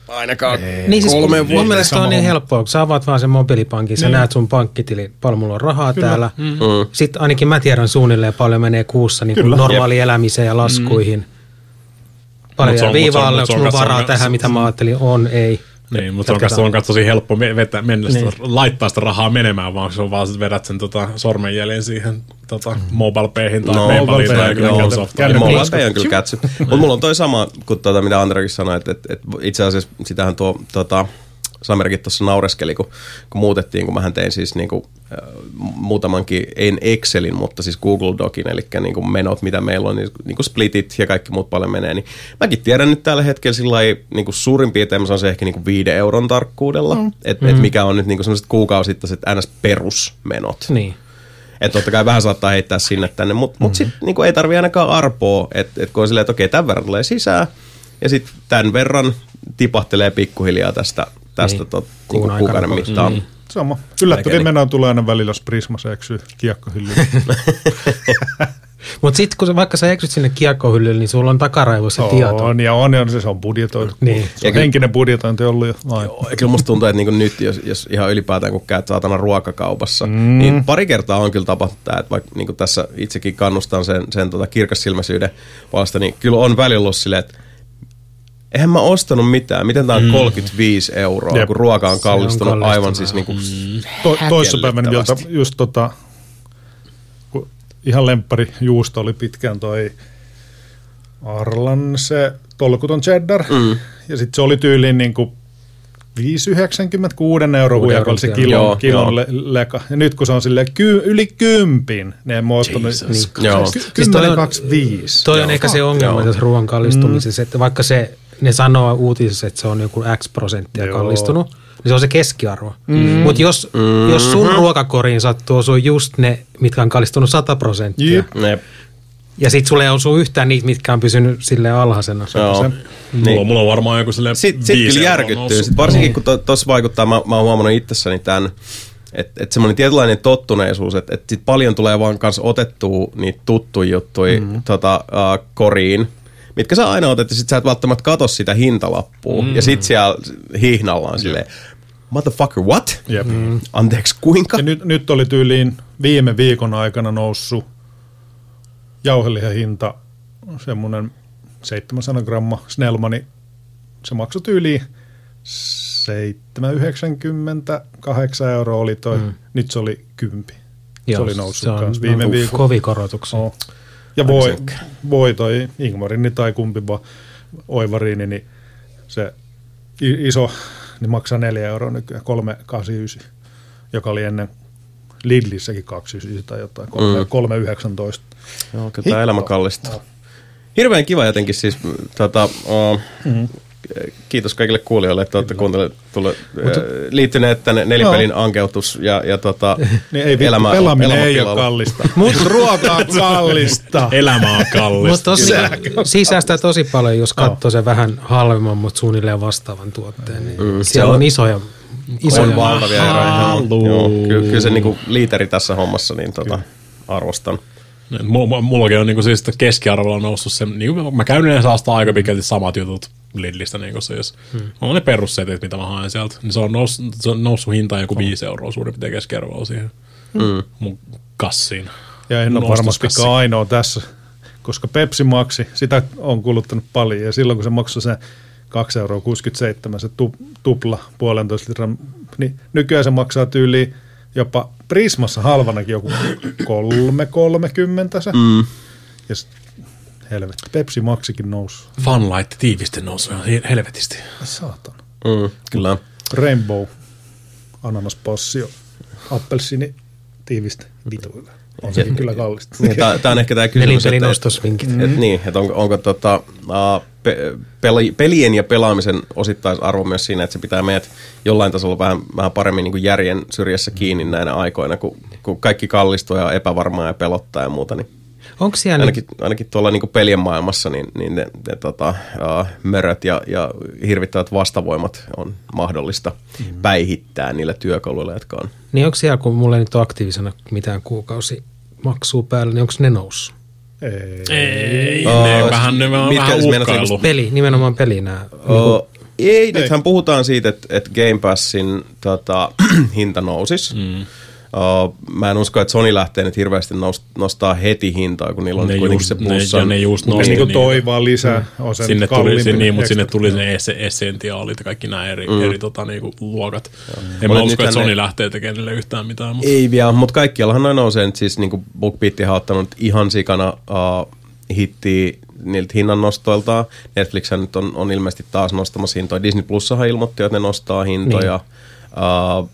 [SPEAKER 1] ainakaan
[SPEAKER 3] niin siis
[SPEAKER 1] kolme
[SPEAKER 3] mun
[SPEAKER 1] vuotta.
[SPEAKER 3] mielestä se on niin helppoa, kun sä avaat vaan sen mobiilipankin, sä
[SPEAKER 2] Niin.
[SPEAKER 3] näet sun pankkitilin, paljon mulla on rahaa Kyllä. täällä. Mm.
[SPEAKER 1] Mm.
[SPEAKER 3] Sitten ainakin mä tiedän suunnilleen paljon menee kuussa niin
[SPEAKER 4] Kyllä.
[SPEAKER 3] normaali elämiseen ja laskuihin.
[SPEAKER 2] Mut
[SPEAKER 3] Paljon
[SPEAKER 2] on- mut
[SPEAKER 3] viivaalle, onko
[SPEAKER 2] on
[SPEAKER 3] mulla varaa tähän,
[SPEAKER 2] se-
[SPEAKER 3] mitä mä ajattelin, on, ei.
[SPEAKER 2] Niin, mutta se on,
[SPEAKER 3] Jatketaan.
[SPEAKER 2] se on kanssa tosi helppo me- vetää, mennä sitä,
[SPEAKER 3] Niin.
[SPEAKER 2] laittaa sitä rahaa menemään, vaan se on vaan sit vedät sen tota, sormenjäljen siihen tota, mobile payhin tai
[SPEAKER 1] No,
[SPEAKER 2] PayPaliin
[SPEAKER 4] mobile
[SPEAKER 2] tai
[SPEAKER 4] pay,
[SPEAKER 2] kyllä. Microsoftiin.
[SPEAKER 4] Niin.
[SPEAKER 1] on kyllä kätsy. Mutta mulla on toi sama kuin tuota, mitä Andrekin sanoi, että, että, että itse asiassa sitähän tuo tota, Samerkin tuossa naureskeli, kun, kun muutettiin, kun mähän tein siis niinku, äh, muutamankin, ei Excelin, mutta siis Google Docin, eli niinku menot, mitä meillä on, niin, niinku splitit ja kaikki muut paljon menee, niin mäkin tiedän nyt tällä hetkellä sillä lailla, niinku suurin piirtein mä sanon se ehkä niinku viiden euron tarkkuudella, mm. että mm. et mikä on nyt niinku sellaiset kuukausittaiset NS-perusmenot.
[SPEAKER 3] Niin.
[SPEAKER 1] Että totta kai vähän saattaa heittää sinne tänne, mutta mm-hmm. mut sitten niinku ei tarvi ainakaan arpoa, että et kun on silleen, että okei, tämän verran tulee sisään, ja sitten tämän verran tipahtelee pikkuhiljaa tästä, tästä
[SPEAKER 3] Niin.
[SPEAKER 1] niin. tot, niinku
[SPEAKER 3] aikana
[SPEAKER 1] kuukauden
[SPEAKER 3] pois.
[SPEAKER 1] mittaan. Mm.
[SPEAKER 4] Sama.
[SPEAKER 1] Niin.
[SPEAKER 4] menoa tulee aina välillä, jos Prisma se eksyy kiekkohyllyyn. *laughs*
[SPEAKER 3] Mutta sitten kun sä, vaikka sä eksyt sinne kiekkohyllylle, niin sulla on takaraivossa se tieto.
[SPEAKER 4] On, ja on, ja on, se on budjetoitu.
[SPEAKER 3] Niin.
[SPEAKER 4] Se on henkinen budjetointi ollut jo aina.
[SPEAKER 1] Joo, ja kyllä musta tuntuu, että niinku nyt, jos, jos ihan ylipäätään kun käyt saatana ruokakaupassa, mm. niin pari kertaa on kyllä tapahtunut tämä, että vaikka niinku tässä itsekin kannustan sen, sen tota kirkassilmäisyyden puolesta, niin kyllä on välillä ollut silleen, että eihän mä ostanut mitään. Miten tää on 35 euroa,
[SPEAKER 4] Jep.
[SPEAKER 1] kun ruoka on kallistunut
[SPEAKER 3] kallistunut
[SPEAKER 1] aivan siis niinku
[SPEAKER 4] To, toissapäivänä jolta
[SPEAKER 1] häkellyttävästi.
[SPEAKER 4] just tota, kun ihan lemppari juusto oli pitkään toi Arlan se tolkuton cheddar. Mm. Ja sitten se oli tyyliin niin kuin 5,96 euroa huijakolla se
[SPEAKER 3] euroa,
[SPEAKER 4] kilon,
[SPEAKER 1] joo,
[SPEAKER 4] kilon
[SPEAKER 1] joo.
[SPEAKER 4] le, leka. Ja nyt kun se on sille ky, yli kympin, niin en mä ostanut.
[SPEAKER 2] Jesus
[SPEAKER 4] Niin,
[SPEAKER 1] Joo.
[SPEAKER 4] ky-
[SPEAKER 3] Siis toi
[SPEAKER 4] 10,
[SPEAKER 3] on-
[SPEAKER 4] 25.
[SPEAKER 3] Toi on ehkä se ongelma
[SPEAKER 1] Joo.
[SPEAKER 3] tässä ruoan kallistumisessa, että vaikka se, ne sanoo uutisissa, että se on joku X prosenttia
[SPEAKER 4] Joo.
[SPEAKER 3] kallistunut, niin se on se keskiarvo. Mm. Mutta jos, mm. jos sun ruokakoriin sattuu osua just ne, mitkä on kallistunut 100 prosenttia.
[SPEAKER 1] Ne,
[SPEAKER 3] ja sitten sulle ei osuu yhtään niitä, mitkä on pysynyt sille alhaisena.
[SPEAKER 1] joo.
[SPEAKER 4] se.
[SPEAKER 2] Mulla,
[SPEAKER 1] Niin.
[SPEAKER 2] mulla on varmaan joku silleen
[SPEAKER 1] Sitten sit kyllä järkyttyy. Sit varsinkin kun tuossa vaikuttaa, mä, mä oon huomannut itsessäni tämän, että et semmoinen tietynlainen tottuneisuus, että et sit paljon tulee vaan kanssa otettua niitä tuttuja juttuja mm. tota, uh, koriin, mitkä sä aina otat, ja sit sä et välttämättä katso sitä hintalappua. Mm. Ja sit siellä hihnallaan silleen, motherfucker, what?
[SPEAKER 4] Jep. Mm.
[SPEAKER 1] Anteeksi, kuinka?
[SPEAKER 4] Ja nyt, nyt oli tyyliin viime viikon aikana noussut jauhelihan hinta, semmoinen 700 gramma Snellmani, se maksoi tyyliin 7,98 euroa oli toi, mm. nyt se oli 10. se oli noussut kanssa viime viikolla.
[SPEAKER 3] Kovin korotuksia.
[SPEAKER 4] Oh. Ja voi, voi toi Ingmarini tai kumpi vaan Oivariini, niin se iso niin maksaa 4 euroa nykyään, 3,89, joka oli ennen Lidlissäkin 2,99 tai jotain, 3, 3,19.
[SPEAKER 1] Joo, kyllä tämä elämä kallistuu. Hirveän kiva jotenkin siis, mm, tota, uh, mm-hmm. Kiitos kaikille kuulijoille, että olette kuuntele, tulle, Mutta, liittyneet tänne nelipelin ankeutus ja, ja tota, *laughs*
[SPEAKER 4] Niin ei vittu,
[SPEAKER 1] elämä,
[SPEAKER 4] pelaaminen
[SPEAKER 1] elämä
[SPEAKER 4] ei ole kallista, *laughs* mutta ruoka on *laughs* kallista.
[SPEAKER 2] Elämä on kallista.
[SPEAKER 3] Mutta tosi, sisäistää tosi paljon, jos katsoo sen vähän halvemman, mutta suunnilleen vastaavan tuotteen. Niin mm,
[SPEAKER 1] se
[SPEAKER 3] siellä on,
[SPEAKER 1] on-
[SPEAKER 3] isoja, isoja
[SPEAKER 1] On valtavia eroja. Joo, kyllä, kyllä se niinku liiteri tässä hommassa, niin tota, arvostan.
[SPEAKER 2] Et Mulla, mullakin on niinku siis että keskiarvolla noussut se, niinku mä käyn yleensä aika pitkälti samat jutut Lidlistä, niinku se, jos hmm. on ne perussetit, mitä mä haen sieltä, niin se on noussut, se on noussut hintaan joku 5 euroa suurin piirtein keskiarvoa siihen mm. mun kassiin.
[SPEAKER 4] Ja en ole varmastikaan ainoa tässä, koska Pepsi Maxi, sitä on kuluttanut paljon. Ja silloin kun se maksoi se 2,67 euroa, se tu, tupla puolentoista litran, niin nykyään se maksaa tyyliin jopa Prismassa halvanakin joku 3,30 se. Mm. Ja helvetti, Pepsi Maxikin nousu.
[SPEAKER 2] Funlight tiiviste noussut ihan hel- helvetisti.
[SPEAKER 4] Saatana.
[SPEAKER 1] Mm, kyllä.
[SPEAKER 4] Rainbow, ananaspassi, appelsini, tiivistä, vituilla. On sekin kyllä kallista.
[SPEAKER 1] Niin, Tämä on ehkä tämä kysymys,
[SPEAKER 3] Nelipelin
[SPEAKER 1] että,
[SPEAKER 3] ostosvinkit.
[SPEAKER 1] et, niin, että onko, onko tota, uh, pe, peli, pelien ja pelaamisen osittaisarvo myös siinä, että se pitää meidät jollain tasolla vähän, vähän paremmin niin kuin järjen syrjässä kiinni näinä aikoina, kun, kun kaikki kallistuu ja on epävarmaa ja pelottaa ja muuta, niin
[SPEAKER 3] Onko siellä
[SPEAKER 1] ainakin, ainakin tuolla niin pelien maailmassa niin, niin ne, ne tota, uh, möröt ja, ja hirvittävät vastavoimat on mahdollista mm. päihittää niillä työkaluilla, jotka on.
[SPEAKER 3] Niin onko siellä, kun mulla ei nyt ole aktiivisena mitään kuukausi maksuu päällä, niin onko ne noussut?
[SPEAKER 4] Ei.
[SPEAKER 2] Ei,
[SPEAKER 1] Aa,
[SPEAKER 2] ne vähän, ne on
[SPEAKER 1] mitkä
[SPEAKER 2] vähän uhkailu.
[SPEAKER 3] Peli, nimenomaan peli nämä.
[SPEAKER 1] Oh, ei, nythän puhutaan siitä, että, että Game Passin tota, *clears throat* hinta nousisi. Mm. Uh, mä en usko, että Sony lähtee nyt hirveästi nost- nostaa heti hintaa, kun niillä on
[SPEAKER 2] Ne
[SPEAKER 1] kuitenkin
[SPEAKER 2] just-
[SPEAKER 1] se
[SPEAKER 2] ne-
[SPEAKER 1] plussan.
[SPEAKER 2] ja ne just
[SPEAKER 4] Ne
[SPEAKER 2] nosti
[SPEAKER 4] niin kuin
[SPEAKER 2] niitä.
[SPEAKER 4] toi vaan lisää. On sen
[SPEAKER 2] Sinne tuli, sinne, niin, mutta sinne tuli ne esse, essentiaalit ja kaikki nämä eri, mm. eri tota, niinku, luokat. En mä usko, että Sony
[SPEAKER 1] ne-
[SPEAKER 2] lähtee tekemään niille yhtään mitään. Mutta
[SPEAKER 1] Ei vielä, mutta kaikkiallahan noin nousee. Nyt siis niin kuin BookBeat on ottanut ihan sikana uh, hittiä niiltä hinnannostoiltaan. Netflix nyt on, on ilmeisesti taas nostamassa hintoja. Disney Plussahan ilmoitti, että ne nostaa hintoja. Niin. Uh,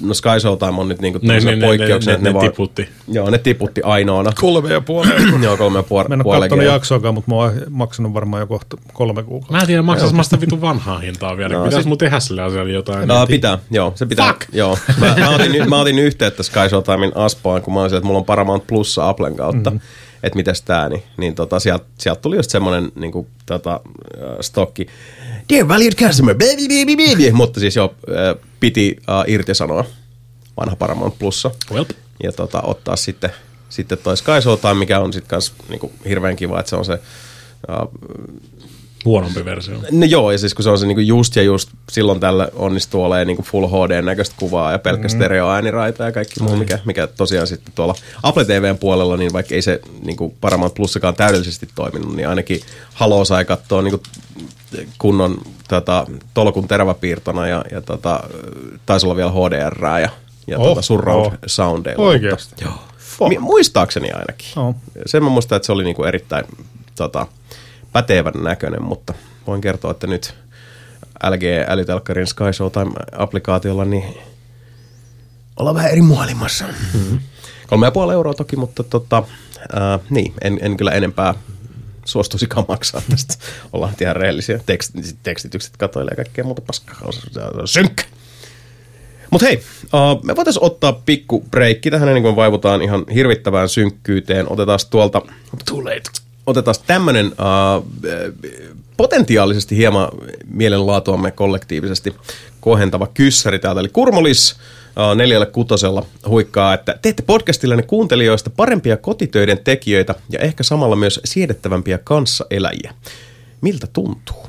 [SPEAKER 1] no Sky Showtime on nyt niinku
[SPEAKER 2] ne, ne,
[SPEAKER 1] tämmöisenä
[SPEAKER 2] ne, ne,
[SPEAKER 1] poikkeuksena,
[SPEAKER 2] ne, ne,
[SPEAKER 1] vaan-
[SPEAKER 2] tiputti.
[SPEAKER 1] Joo, ne tiputti ainoana.
[SPEAKER 4] Kolme ja puoli. *clears throat*
[SPEAKER 1] Joo, kolme ja puoli.
[SPEAKER 4] Mä en ole katsonut
[SPEAKER 1] G.
[SPEAKER 4] jaksoakaan, mutta mä oon maksanut varmaan jo kohta kolme kuukautta.
[SPEAKER 2] Mä en tiedä, maksas mä sitä vitun vanhaa hintaa vielä.
[SPEAKER 1] No,
[SPEAKER 2] Pitäis mun tehdä sille asialle jotain.
[SPEAKER 1] No, pitää, joo, se pitää.
[SPEAKER 2] Fuck!
[SPEAKER 1] Joo. Mä, mä, otin, mä otin yhteyttä Sky Showtimein Aspaan, kun mä olisin, että mulla on Paramount Plussa Applen kautta, mm-hmm. Että mitäs tää, niin, niin tota, sieltä, sieltä tuli just semmonen niin kuin, tota, äh, stokki. Dear valued customer, baby, baby, baby. Mutta siis jo äh, piti äh, irtisanoa vanha Paramount Plussa
[SPEAKER 2] Well.
[SPEAKER 1] ja tota, ottaa sitten sitten toi Sky Showtime, mikä on sitten kans niinku hirveän kiva, että se on se uh,
[SPEAKER 2] Huonompi versio.
[SPEAKER 1] No joo, ja siis kun se on se niinku just ja just silloin tällä onnistuu olemaan niinku Full HD-näköistä kuvaa ja pelkkä mm. stereoääniraita ja kaikki muu, mikä, mikä tosiaan sitten tuolla Apple TVn puolella, niin vaikka ei se niinku Paramount Plussakaan täydellisesti toiminut, niin ainakin Halo sai katsoa niinku kunnon tota, tolkun teräväpiirtona ja, ja tota, taisi olla vielä HDR ja, ja
[SPEAKER 4] Oh,
[SPEAKER 1] tota surround
[SPEAKER 4] oh.
[SPEAKER 1] soundeilla.
[SPEAKER 4] Oikeasti?
[SPEAKER 1] Mutta, joo. Mi- muistaakseni ainakin.
[SPEAKER 4] Oh.
[SPEAKER 1] Sen mä muistan, että se oli niinku erittäin tota, pätevän näköinen, mutta voin kertoa, että nyt LG Älytelkkarin Sky Showtime-applikaatiolla niin ollaan vähän eri maailmassa. Mm-hmm. Kolme ja puoli euroa toki, mutta tota, ää, niin, en, en kyllä enempää suostuisikaan maksaa tästä. *laughs* Ollaan ihan rehellisiä. Tekst, tekstitykset katoilee ja kaikkea muuta paskaa. Synkkä! Mutta hei, uh, me voitaisiin ottaa pikku breikki tähän ennen kuin vaivutaan ihan hirvittävään synkkyyteen. Otetaan tuolta... Too late. Otetaan tämmönen uh, potentiaalisesti hieman mielenlaatuamme kollektiivisesti kohentava kyssäri täältä. Eli Kurmolis uh, neljällä kutosella huikkaa, että teette podcastillenne kuuntelijoista parempia kotitöiden tekijöitä ja ehkä samalla myös siedettävämpiä kanssaeläjiä. Miltä tuntuu?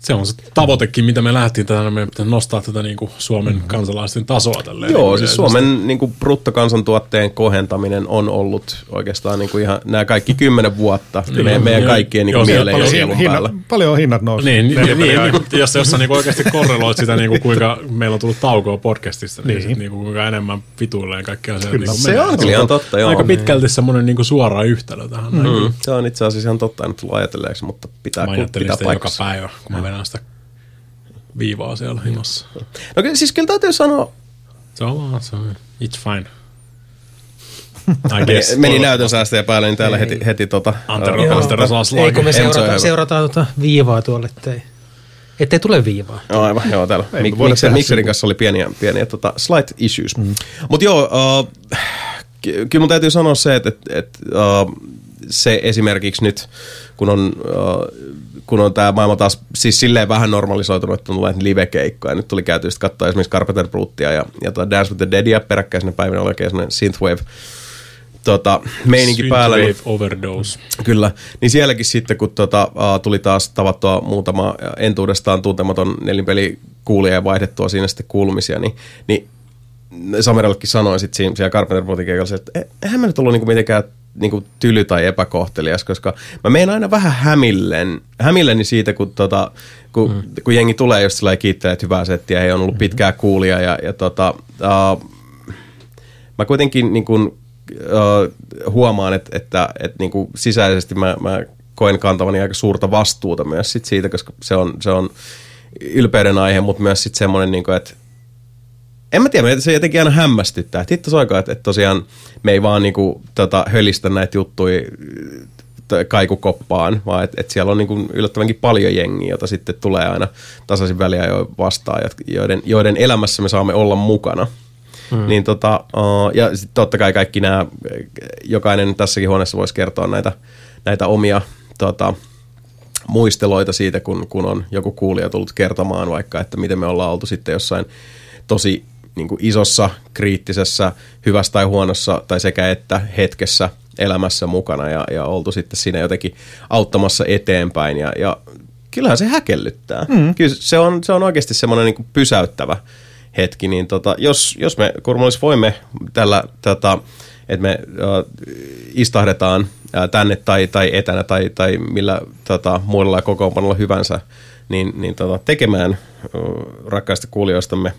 [SPEAKER 2] Se on se tavoitekin, mitä me lähdettiin tänään. Meidän pitää nostaa tätä niin kuin Suomen mm-hmm. kansalaisten tasoa tälleen.
[SPEAKER 1] Joo,
[SPEAKER 2] niin
[SPEAKER 1] siis Suomen niin kuin, bruttokansantuotteen kohentaminen on ollut oikeastaan niin kuin ihan nämä kaikki kymmenen vuotta
[SPEAKER 2] Niin,
[SPEAKER 1] meidän, meidän kaikkien niin
[SPEAKER 2] Joo,
[SPEAKER 1] kuin,
[SPEAKER 2] se
[SPEAKER 1] mieleen ja
[SPEAKER 2] paljon
[SPEAKER 1] sielun
[SPEAKER 4] Hinna,
[SPEAKER 1] päällä.
[SPEAKER 4] paljon on hinnat noussut.
[SPEAKER 2] Niin, niin, niin, niin, *laughs* jos, jos sä niinku oikeasti korreloit sitä, niinku, kuinka meillä on tullut taukoa podcastista, niin,
[SPEAKER 4] Niin.
[SPEAKER 2] sit, niinku, kuinka enemmän vituilleen kaikkea asiat
[SPEAKER 4] Kyllä.
[SPEAKER 2] niinku
[SPEAKER 1] Se on kyllä ihan totta, joo.
[SPEAKER 2] Aika pitkälti semmoinen niinku suora yhtälö tähän. Mm.
[SPEAKER 1] Mm, se on itse asiassa ihan totta, en tullut ajatelleeksi, mutta pitää,
[SPEAKER 2] Mä ajattelin
[SPEAKER 1] pitää
[SPEAKER 2] sitä joka päivä, kun mä vedän sitä viivaa siellä himassa. *laughs*
[SPEAKER 1] No kyllä, siis kyllä täytyy sanoa,
[SPEAKER 2] Se on vaan, se on, it's fine. *laughs* I
[SPEAKER 1] meni,
[SPEAKER 2] guess.
[SPEAKER 1] meni näytön säästäjä päälle, niin täällä heti, heti tota,
[SPEAKER 2] Antero,
[SPEAKER 3] Ei kun me
[SPEAKER 1] Enzo
[SPEAKER 3] seurataan, tuota viivaa tuolle, ettei, ettei tule viivaa.
[SPEAKER 1] Joo, aivan, joo, täällä.
[SPEAKER 4] Ei
[SPEAKER 1] Mik, mikserin
[SPEAKER 4] sivu.
[SPEAKER 1] kanssa oli pieniä, pieniä tota, slight issues. Mm. Mutta joo, uh, ky- kyllä mun täytyy sanoa se, että, että, että uh, se esimerkiksi nyt, kun on, uh, kun on tämä maailma taas siis silleen vähän normalisoitunut, että on tullut live-keikkoja. Nyt tuli käyty sitten katsoa esimerkiksi Carpenter Brutia ja, ja tota Dance with the Deadia peräkkäisenä päivinä oli oikein semmoinen synthwave tota, meininki päällä. Niin,
[SPEAKER 2] Synthwave overdose.
[SPEAKER 1] Kyllä, niin sielläkin sitten, kun tota, tuli taas tavattua muutama entuudestaan tuntematon nelinpelikuulija ja vaihdettua siinä sitten kuulumisia, niin, niin Samerallekin sanoin sitten siinä, siellä Carpenter Brutin keikalla, että "Eh, eihän mä nyt ollut niinku mitenkään niinku tyly tai epäkohtelias, koska mä menen aina vähän hämillen, hämilleni siitä, kun, tota, kun, mm. kun jengi tulee just sillä kiittelee, että hyvää settiä, he on ollut pitkää kuulia ja, ja tota, uh, mä kuitenkin niin kuin, uh, huomaan, että, että, että niin kuin sisäisesti mä, mä koen kantavani aika suurta vastuuta myös sit siitä, koska se on, se on ylpeyden aihe, mutta myös sitten semmoinen, niin kuin, että en mä tiedä, että se jotenkin aina hämmästyttää. Että hitto soikaa, että, että tosiaan me ei vaan niinku, tota, hölistä näitä juttuja kaikukoppaan, vaan että, että siellä on niinku yllättävänkin paljon jengiä, jota sitten tulee aina tasaisin väliä jo vastaan, joiden, joiden elämässä me saamme olla mukana. Hmm. Niin tota, ja sitten totta kai kaikki nämä, jokainen tässäkin huoneessa voisi kertoa näitä, näitä omia tota, muisteloita siitä, kun, kun on joku kuulija tullut kertomaan vaikka, että miten me ollaan oltu sitten jossain tosi niin kuin isossa, kriittisessä, hyvässä tai huonossa tai sekä että hetkessä elämässä mukana ja, ja oltu sitten siinä jotenkin auttamassa eteenpäin ja, ja kyllähän se häkellyttää. Mm. Kyllä se on, se on oikeasti semmoinen niin pysäyttävä hetki, niin tota, jos, jos me Kurmolis voimme tällä, tota, että me äh, istahdetaan äh, tänne tai, tai etänä tai, tai millä tota, muilla kokoonpanolla hyvänsä, niin, niin tota, tekemään äh, rakkaista kuulijoistamme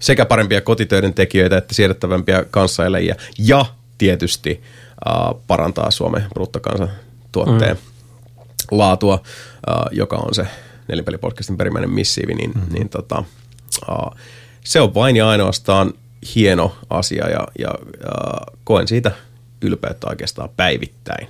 [SPEAKER 1] sekä parempia kotitöiden tekijöitä että siedettävämpiä kanssaeläjiä ja tietysti äh, parantaa Suomen bruttokansantuotteen mm. laatua, äh, joka on se nelinpelipodcastin perimmäinen missiivi, niin, mm. niin tota, äh, se on vain ja ainoastaan hieno asia ja, ja äh, koen siitä ylpeyttä oikeastaan päivittäin.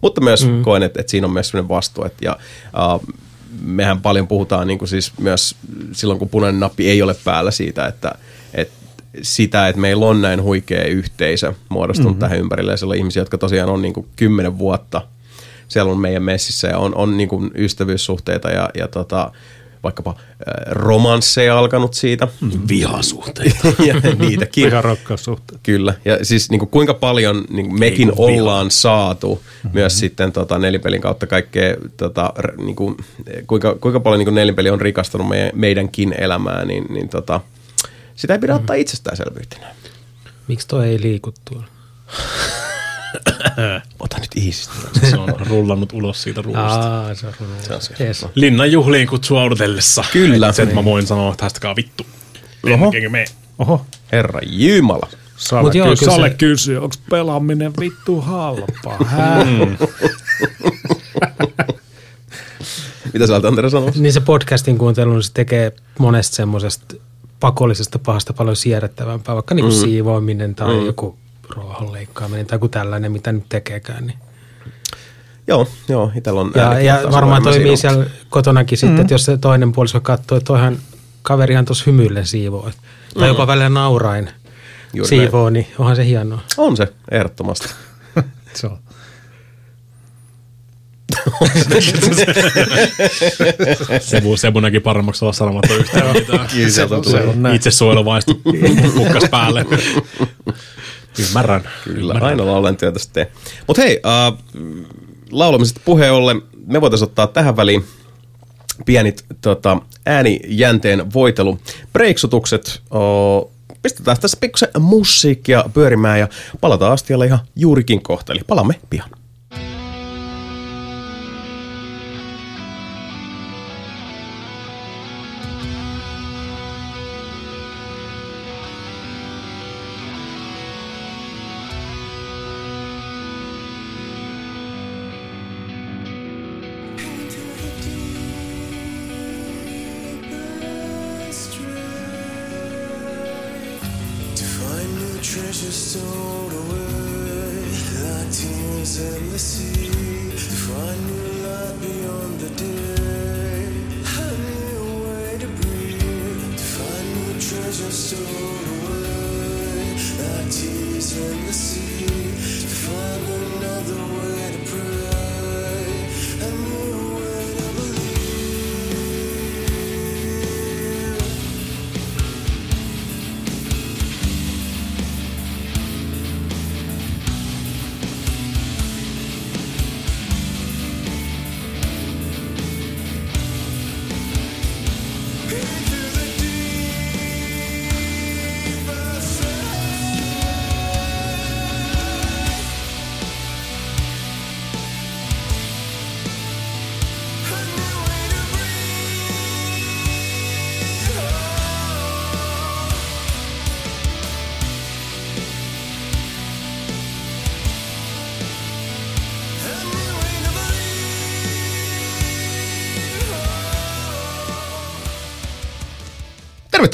[SPEAKER 1] Mutta myös mm. koen, että, että siinä on myös sellainen vastuu, että ja, äh, mehän paljon puhutaan niin kuin siis myös silloin, kun punainen nappi ei ole päällä siitä, että, että sitä, että meillä on näin huikea yhteisö muodostunut mm-hmm. tähän ympärille ja siellä on ihmisiä, jotka tosiaan on niin kuin kymmenen vuotta siellä on meidän messissä ja on, on niin kuin ystävyyssuhteita ja, ja tota, vaikkapa äh, romansseja alkanut siitä.
[SPEAKER 2] Vihasuhteita. *laughs*
[SPEAKER 1] ja niitäkin. *laughs*
[SPEAKER 4] Ihan rakkaussuhteet.
[SPEAKER 1] Kyllä, ja siis niin kuin kuinka paljon niin kuin mekin
[SPEAKER 2] Ei kun viha.
[SPEAKER 1] ollaan saatu mm-hmm. myös sitten tota, nelipelin kautta kaikkea, tota, niin kuin, kuinka, kuinka paljon niin kuin nelipeli on rikastanut meidän, meidänkin elämää, niin, niin tota, sitä ei pidä ottaa itsestäänselvyytenä.
[SPEAKER 3] Miksi toi ei liiku tuolla? *laughs*
[SPEAKER 1] Ota nyt easy.
[SPEAKER 2] Se on rullannut ulos siitä ruuasta.
[SPEAKER 3] Aa, se on
[SPEAKER 1] Se on se.
[SPEAKER 3] Yes.
[SPEAKER 2] Linnan juhliin kutsua odotellessa.
[SPEAKER 1] Kyllä.
[SPEAKER 2] Et Se, että mä voin sanoa, että haistakaa vittu. Lenkenkö me?
[SPEAKER 4] Oho,
[SPEAKER 1] Herra Jumala.
[SPEAKER 4] Sale,
[SPEAKER 3] Mut joo, kyllä
[SPEAKER 4] Sale
[SPEAKER 3] se-
[SPEAKER 4] kysyy, onko pelaaminen vittu halpaa? *laughs* Hää? *laughs*
[SPEAKER 1] Mitä sä olet Antero sanoa?
[SPEAKER 3] Niin se podcastin kuuntelu, niin se tekee monesta semmoisesta pakollisesta pahasta paljon siirrettävämpää, vaikka niin kuin mm. siivoaminen tai mm. joku ruohon leikkaaminen tai joku tällainen, mitä nyt tekeekään. Niin.
[SPEAKER 1] Joo, joo, itellä on
[SPEAKER 3] Ja, ja varmaan toimii
[SPEAKER 1] siinä.
[SPEAKER 3] siellä kotonakin sitten, että jos se toinen puoliso katsoo, että toihan kaverihan tuossa hymyillen siivoo. Tai jopa välillä naurain
[SPEAKER 1] Juuri
[SPEAKER 3] siivoo, niin onhan se hienoa.
[SPEAKER 1] On se, ehdottomasti. *laughs*
[SPEAKER 4] Se on. *laughs*
[SPEAKER 2] Sebu, Sebu näki paremmaksi olla sanomatta yhtään mitään.
[SPEAKER 1] Kyllä
[SPEAKER 4] Se
[SPEAKER 1] tulee.
[SPEAKER 4] on näin.
[SPEAKER 2] Itse *laughs* pukkas päälle. Ymmärrän.
[SPEAKER 1] Kyllä, aina laulan työtä sitten. Mutta hei, äh, laulamisesta puheen ollen, me voitaisiin ottaa tähän väliin pienit tota, äänijänteen voitelu. Breiksutukset, oh, pistetään tässä pikkusen musiikkia pyörimään ja palataan astialle ihan juurikin kohta. Eli palaamme pian.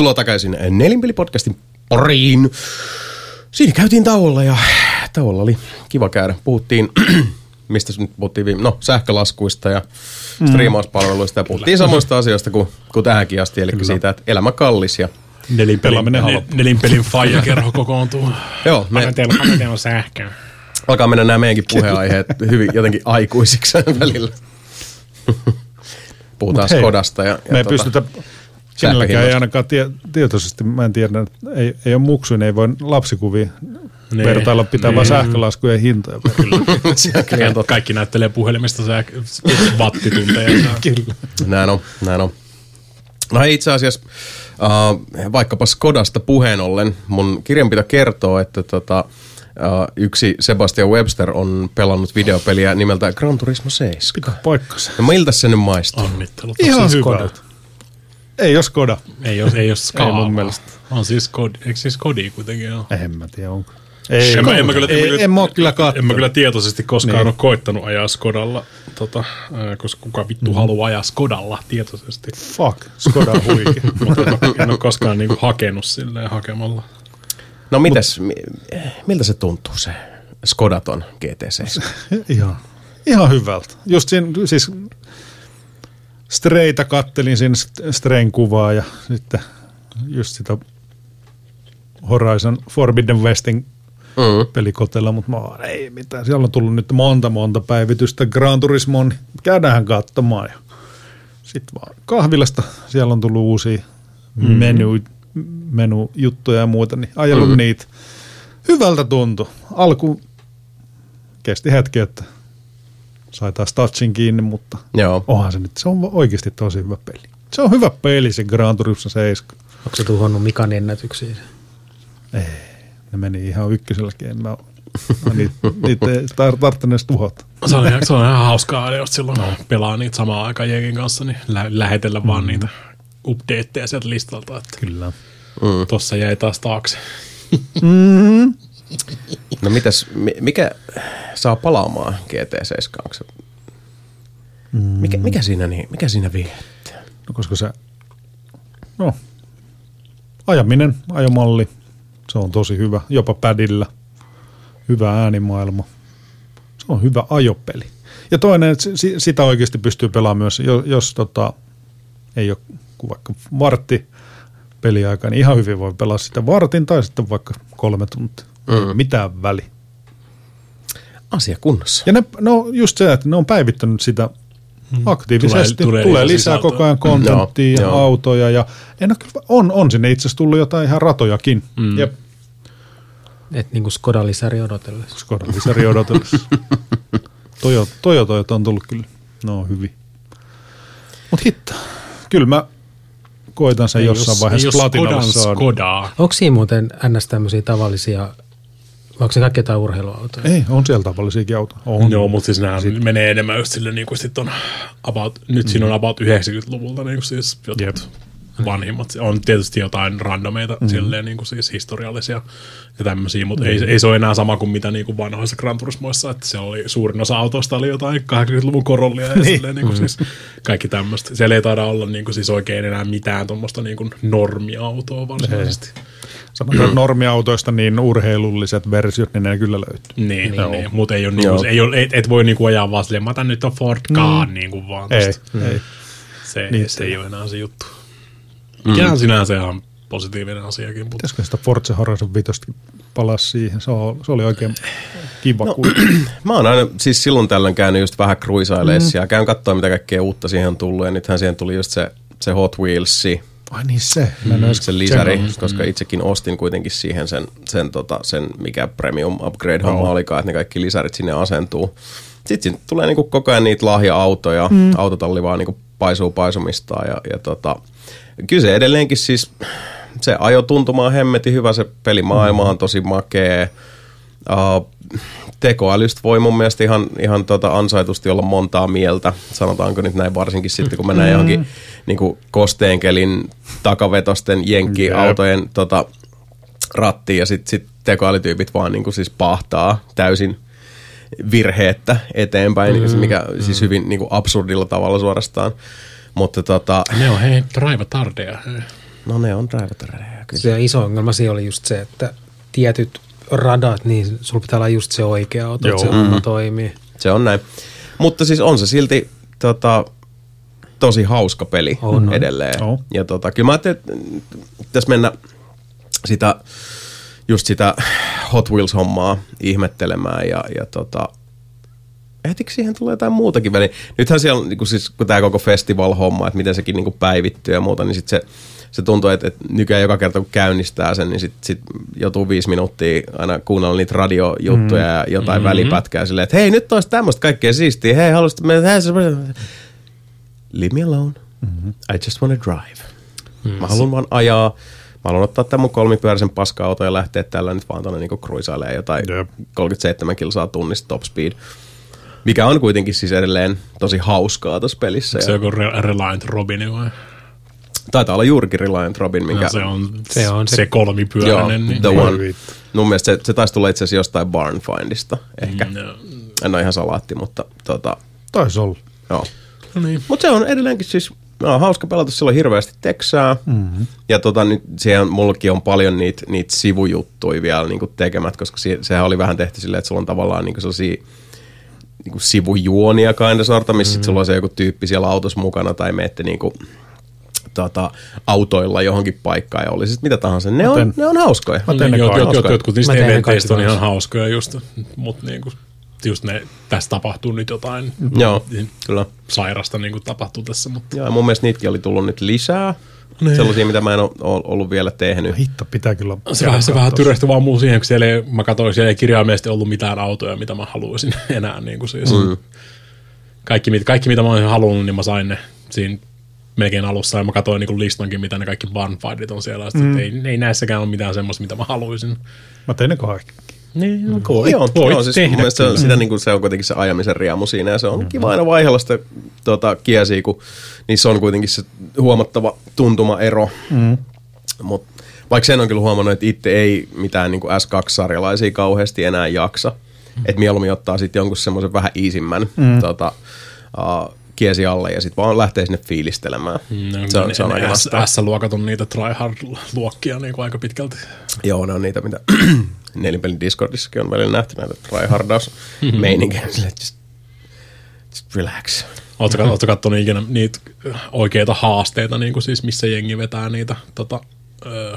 [SPEAKER 1] Tervetuloa takaisin Nelinpeli-podcastin pariin. Siinä käytiin tauolla ja tauolla oli kiva käydä. Puhuttiin, *clears throat* mistä nyt puhuttiin viime, no sähkölaskuista ja striimauspalveluista ja puhuttiin samoista asioista kuin, kuin tähänkin asti, eli Kyllä. siitä, että elämä kallis ja
[SPEAKER 2] Nelinpelin, *laughs*
[SPEAKER 4] Pelaaminen
[SPEAKER 2] ne,
[SPEAKER 4] halpaa.
[SPEAKER 2] nelinpelin faija-kerho kokoontuu.
[SPEAKER 1] joo, me
[SPEAKER 2] teillä, teillä sähköä. *clears throat*
[SPEAKER 1] alkaa mennä nämä meidänkin puheenaiheet hyvin jotenkin aikuisiksi *laughs* välillä. Puhutaan Skodasta ja, ja
[SPEAKER 4] Me ei
[SPEAKER 1] tota,
[SPEAKER 4] pystytä, kenelläkään ei ainakaan tie, tietoisesti, mä en tiedä, että ei, ei ole muksuja, niin ei voi lapsikuvia
[SPEAKER 2] Niin.
[SPEAKER 4] vertailla pitää vaan
[SPEAKER 2] Niin.
[SPEAKER 4] sähkölaskujen hintoja. *laughs*
[SPEAKER 1] Kyllä totta.
[SPEAKER 2] Kaikki näyttelee puhelimesta säh- wattitunteja. *laughs* Kyllä.
[SPEAKER 1] Näin on, näin on. No hei, itse asiassa äh, vaikkapa Skodasta puheen ollen, mun kirjanpito kertoo, että tota, äh, yksi Sebastian Webster on pelannut videopeliä nimeltä Gran Turismo 7.
[SPEAKER 4] Paikkansa.
[SPEAKER 1] No miltä se nyt maistuu?
[SPEAKER 2] Onnittelut.
[SPEAKER 4] Ihan
[SPEAKER 3] Skoda?
[SPEAKER 4] hyvältä. Ei ole Skoda.
[SPEAKER 2] Ei ole, ei ole skaavaa.
[SPEAKER 4] Ei mun mielestä.
[SPEAKER 2] On siis kodi, eikö siis kodi kuitenkin ole?
[SPEAKER 4] En mä tiedä, onko. Ei,
[SPEAKER 2] En mä, en, mä kyllä,
[SPEAKER 4] ei, en mä oo kyllä
[SPEAKER 2] En mä kyllä tietoisesti koskaan
[SPEAKER 4] Niin.
[SPEAKER 2] ole koittanut ajaa Skodalla, tota, koska kuka vittu mm. haluaa ajaa Skodalla tietoisesti.
[SPEAKER 4] Fuck, Skoda on huikea. *laughs*
[SPEAKER 2] Mutta en ole, en koskaan niinku hakenut silleen hakemalla.
[SPEAKER 1] No mites, mi, miltä se tuntuu se Skodaton GTC? *laughs*
[SPEAKER 4] ihan, ihan hyvältä. Just siinä, siis Streita kattelin St- Strain kuvaa ja sitten just sitä Horizon Forbidden Westin
[SPEAKER 1] Mm.
[SPEAKER 4] pelikotella, mutta mä oon, ei mitään. Siellä on tullut nyt monta monta päivitystä Gran Turismoon, niin käydäänhän katsomaan. Ja Sitten vaan kahvilasta, siellä on tullut uusia mm. menu, menujuttuja ja muuta, niin ajellut mm. niitä. Hyvältä tuntui. Alku kesti hetki, että sai taas touchin kiinni, mutta
[SPEAKER 1] Joo.
[SPEAKER 4] onhan se nyt, se on oikeasti tosi hyvä peli. Se on hyvä peli, se Gran Turismo 7.
[SPEAKER 3] Onko se tuhonnut Mikan ennätyksiin?
[SPEAKER 4] Ne meni ihan ykköselläkin, en mä, niitä, niitä ei tar- tarvitse edes tuhota.
[SPEAKER 2] Se on, ihan- se on ihan hauskaa, jos silloin no. pelaa niitä samaan aikaan jengin kanssa, niin lä- lähetellä mm. vaan niitä updateja sieltä listalta, että
[SPEAKER 4] Kyllä.
[SPEAKER 2] mm. tossa jäi taas taakse.
[SPEAKER 1] No mitäs, mi- mikä saa palaamaan GT7? Onko se, mikä, mikä, siinä, niin, mikä siinä viehättää?
[SPEAKER 4] No koska se, no, ajaminen, ajomalli, se on tosi hyvä, jopa pädillä, hyvä äänimaailma, se on hyvä ajopeli. Ja toinen, että si- sitä oikeasti pystyy pelaamaan myös, jos, jos tota, ei ole kuin vaikka vartti peliaika, niin ihan hyvin voi pelaa sitä vartin tai sitten vaikka kolme tuntia. Mm. Mitään väli.
[SPEAKER 1] Asia kunnossa.
[SPEAKER 4] Ja ne, no just se, että ne on päivittänyt sitä aktiivisesti.
[SPEAKER 2] Tulee-
[SPEAKER 4] Tulee,
[SPEAKER 2] tulee lisää sisältöä.
[SPEAKER 4] koko ajan kontenttia ja autoja. Ja, en ole, kyllä- on, on sinne itse asiassa tullut jotain ihan ratojakin. Mm. Jep.
[SPEAKER 3] Et niinku Skoda lisäri odotellessa.
[SPEAKER 4] Skoda lisäri odotellessa. *laughs* Toyo, Toyota on tullut kyllä. No on hyvin. Mutta hitto. Kyllä mä koitan sen jossain vaiheessa platinalle
[SPEAKER 2] Skodan
[SPEAKER 4] saada.
[SPEAKER 2] Skodaa.
[SPEAKER 3] Onko siinä muuten ns. tämmöisiä tavallisia, onko se kaikki jotain urheiluautoja?
[SPEAKER 4] Ei, on siellä tavallisiakin autoja. On.
[SPEAKER 2] Joo, mutta siis nämä menee enemmän just sille, niin kuin sit on about, nyt siinä on about 90-luvulta niin kuin siis jotkut
[SPEAKER 4] Jep.
[SPEAKER 2] Vanhimmat. On tietysti jotain randomeita, mm. silleen niin kuin siis historiallisia ja tämmöisiä, mutta ei, ei, se ole enää sama kuin mitä niin kuin vanhoissa Gran Turismoissa, että siellä oli suurin osa autoista oli jotain 80-luvun korollia ja niin. silleen niin kuin siis kaikki tämmöistä. Siellä ei taida olla niin kuin siis oikein enää mitään tuommoista niin kuin normiautoa varsinaisesti.
[SPEAKER 4] Että normiautoista niin urheilulliset versiot, niin ne kyllä löytyy.
[SPEAKER 2] Niin,
[SPEAKER 4] Joo.
[SPEAKER 2] niin, mutta ei ole
[SPEAKER 1] Joo.
[SPEAKER 2] niinku, ei ole, et, et voi niinku ajaa vaan silleen, mä otan nyt on Ford Kaan mm. niinku vaan
[SPEAKER 4] Ei,
[SPEAKER 2] tosta.
[SPEAKER 4] ei.
[SPEAKER 2] Se,
[SPEAKER 4] Niin,
[SPEAKER 2] se ei ole enää se juttu. Mikä on sinänsä ihan positiivinen asiakin, mutta
[SPEAKER 4] Pitäisikö sitä Forza Horizon 5 palaa siihen? Se, on, se oli oikein kiva. No, *clears throat*
[SPEAKER 1] Mä oon aina siis silloin tällöin käynyt just vähän cruisaileessa mm. ja käyn katsoa mitä kaikkea uutta siihen on tullut ja nythän siihen tuli just se, se Hot Wheelsi,
[SPEAKER 4] Ai niin se. Mä edes
[SPEAKER 1] se lisäri,
[SPEAKER 4] tsekannut.
[SPEAKER 1] koska itsekin ostin kuitenkin siihen sen, sen, tota, sen mikä premium upgrade homma olikaan, että ne kaikki lisärit sinne asentuu. Sitten tulee niinku koko ajan niitä lahja-autoja, mm. autotalli vaan niinku paisuu paisumistaan ja, ja tota, kyllä se edelleenkin siis, se ajotuntuma on hemmetin hyvä, se pelimaailma on tosi makea. Uh, tekoälystä voi mun mielestä ihan, ihan tota ansaitusti olla montaa mieltä, sanotaanko nyt näin varsinkin sitten, kun mennään johonkin niin kuin kosteenkelin takavetosten jenkkiautojen tota, rattiin ja sitten sit tekoälytyypit vaan niin kuin siis pahtaa täysin virheettä eteenpäin, mm, mikä mm. siis hyvin niin kuin absurdilla tavalla suorastaan. Mutta tota,
[SPEAKER 2] ne on hei, drive tardeja. Hei.
[SPEAKER 1] no ne on driver kyllä.
[SPEAKER 3] Se iso ongelma siinä oli just se, että tietyt radat, niin sulla pitää olla just se oikea auto, että se homma toimii.
[SPEAKER 1] Se on näin. Mutta siis on se silti tota, tosi hauska peli
[SPEAKER 3] On, on.
[SPEAKER 1] edelleen.
[SPEAKER 4] On.
[SPEAKER 1] Ja tota, kyllä mä ajattelin, että pitäisi mennä sitä, just sitä Hot Wheels-hommaa ihmettelemään ja, ja tota, ehtikö siihen tulee jotain muutakin väliin? Nythän siellä, on, niin kuin siis, kun tämä koko festival-homma, että miten sekin niin kuin päivittyy ja muuta, niin sit se, se tuntuu, että, että nykyään joka kerta kun käynnistää sen, niin sitten sit joutuu viisi minuuttia aina kuunnella niitä radiojuttuja mm. ja jotain mm-hmm. välipätkää silleen, että hei nyt olisi tämmöistä kaikkea siistiä, hei haluaisit mennä, hei, leave me alone, mm-hmm. I just want to drive. Mm. Mä haluan vaan ajaa, mä haluan ottaa tämän mun kolmipyöräisen paska-auto ja lähteä tällä nyt vaan tuonne niinku cruisailemaan jotain
[SPEAKER 4] Jep.
[SPEAKER 1] 37 kilsaa tunnista top speed. Mikä on kuitenkin siis edelleen tosi hauskaa tuossa pelissä.
[SPEAKER 2] Se on joku Re- Reliant Robin vai?
[SPEAKER 1] taitaa olla juurikin Reliant Robin, minkä...
[SPEAKER 2] Ja se on
[SPEAKER 3] se on se-
[SPEAKER 2] se
[SPEAKER 1] Joo,
[SPEAKER 2] kolmipyöräinen. niin,
[SPEAKER 1] the one. Mun mielestä se, se taisi tulla itse asiassa jostain Barn Findista, ehkä.
[SPEAKER 2] Joo.
[SPEAKER 1] En ole ihan salaatti, mutta tota,
[SPEAKER 4] Taisi olla.
[SPEAKER 1] joo.
[SPEAKER 2] No niin.
[SPEAKER 1] Mutta se on edelleenkin siis no, hauska pelata, sillä on hirveästi teksää. Mm-hmm. Ja tota, nyt siihen mullakin on paljon niitä niit sivujuttuja vielä niinku tekemät, koska se, sehän oli vähän tehty silleen, että sulla on tavallaan niinku sellaisia niinku sivujuonia kinda sorta, missä mm-hmm. sulla on se joku tyyppi siellä autossa mukana tai meette niinku, tota, autoilla johonkin paikkaan ja oli sitten mitä tahansa. Ne on, ne on hauskoja.
[SPEAKER 4] Mä teen ne
[SPEAKER 2] Jot,
[SPEAKER 4] kaikki.
[SPEAKER 2] jot, jot, jotkut niistä eventeistä on ihan hauskoja just, mutta niinku, just ne, tässä tapahtuu nyt jotain
[SPEAKER 1] Joo, kyllä.
[SPEAKER 2] sairasta niin kuin tapahtuu tässä, mutta
[SPEAKER 1] Joo, mun mielestä niitäkin oli tullut nyt lisää.
[SPEAKER 2] Niin.
[SPEAKER 1] Sellaisia, mitä mä en ole ollut vielä tehnyt.
[SPEAKER 4] Hitto, pitää kyllä
[SPEAKER 2] se, vähän, se vähän tyrehtyi vaan muu siihen, kun siellä ei, mä katsoin, siellä ei kirjaimellisesti ollut mitään autoja, mitä mä haluaisin *laughs* enää. Niin kuin siis. Mm. Kaikki, mit- kaikki, mitä mä olisin halunnut, niin mä sain ne siinä melkein alussa. Ja mä katsoin niin listankin, mitä ne kaikki bonfiret on siellä. Mm. Ei, ei näissäkään ole mitään semmoista, mitä mä haluaisin.
[SPEAKER 4] Mä tein ne kaikki.
[SPEAKER 2] Niin, no, voit,
[SPEAKER 1] Joo,
[SPEAKER 2] voit
[SPEAKER 1] joo siis mun
[SPEAKER 2] tehdä
[SPEAKER 1] se, on- sitä, niin kuin, se on kuitenkin se ajamisen riemu siinä ja se on kiva aina vaihella sitä tuota, kiesiä, kun niissä on kuitenkin se huomattava tuntumaero. Mm. Mut, vaikka sen on kyllä huomannut, että itse ei mitään niin kuin S2-sarjalaisia kauheasti enää jaksa. Mm. Että mieluummin ottaa sitten jonkun semmoisen vähän iisimmän mm. tota, uh, kiesi alle ja sitten vaan lähtee sinne fiilistelemään.
[SPEAKER 2] No,
[SPEAKER 1] se, on, se on aika vastaava.
[SPEAKER 2] S-luokat on niitä tryhard-luokkia niin aika pitkälti.
[SPEAKER 1] Joo, ne on niitä, mitä nelinpelin Discordissakin on välillä nähty, näitä tryhardaus-meininkejä. Silleen, just, just relax.
[SPEAKER 2] Oletko, mm-hmm. oletko katsonut ikinä niitä oikeita haasteita, niin kuin siis missä jengi vetää niitä, tota, ö,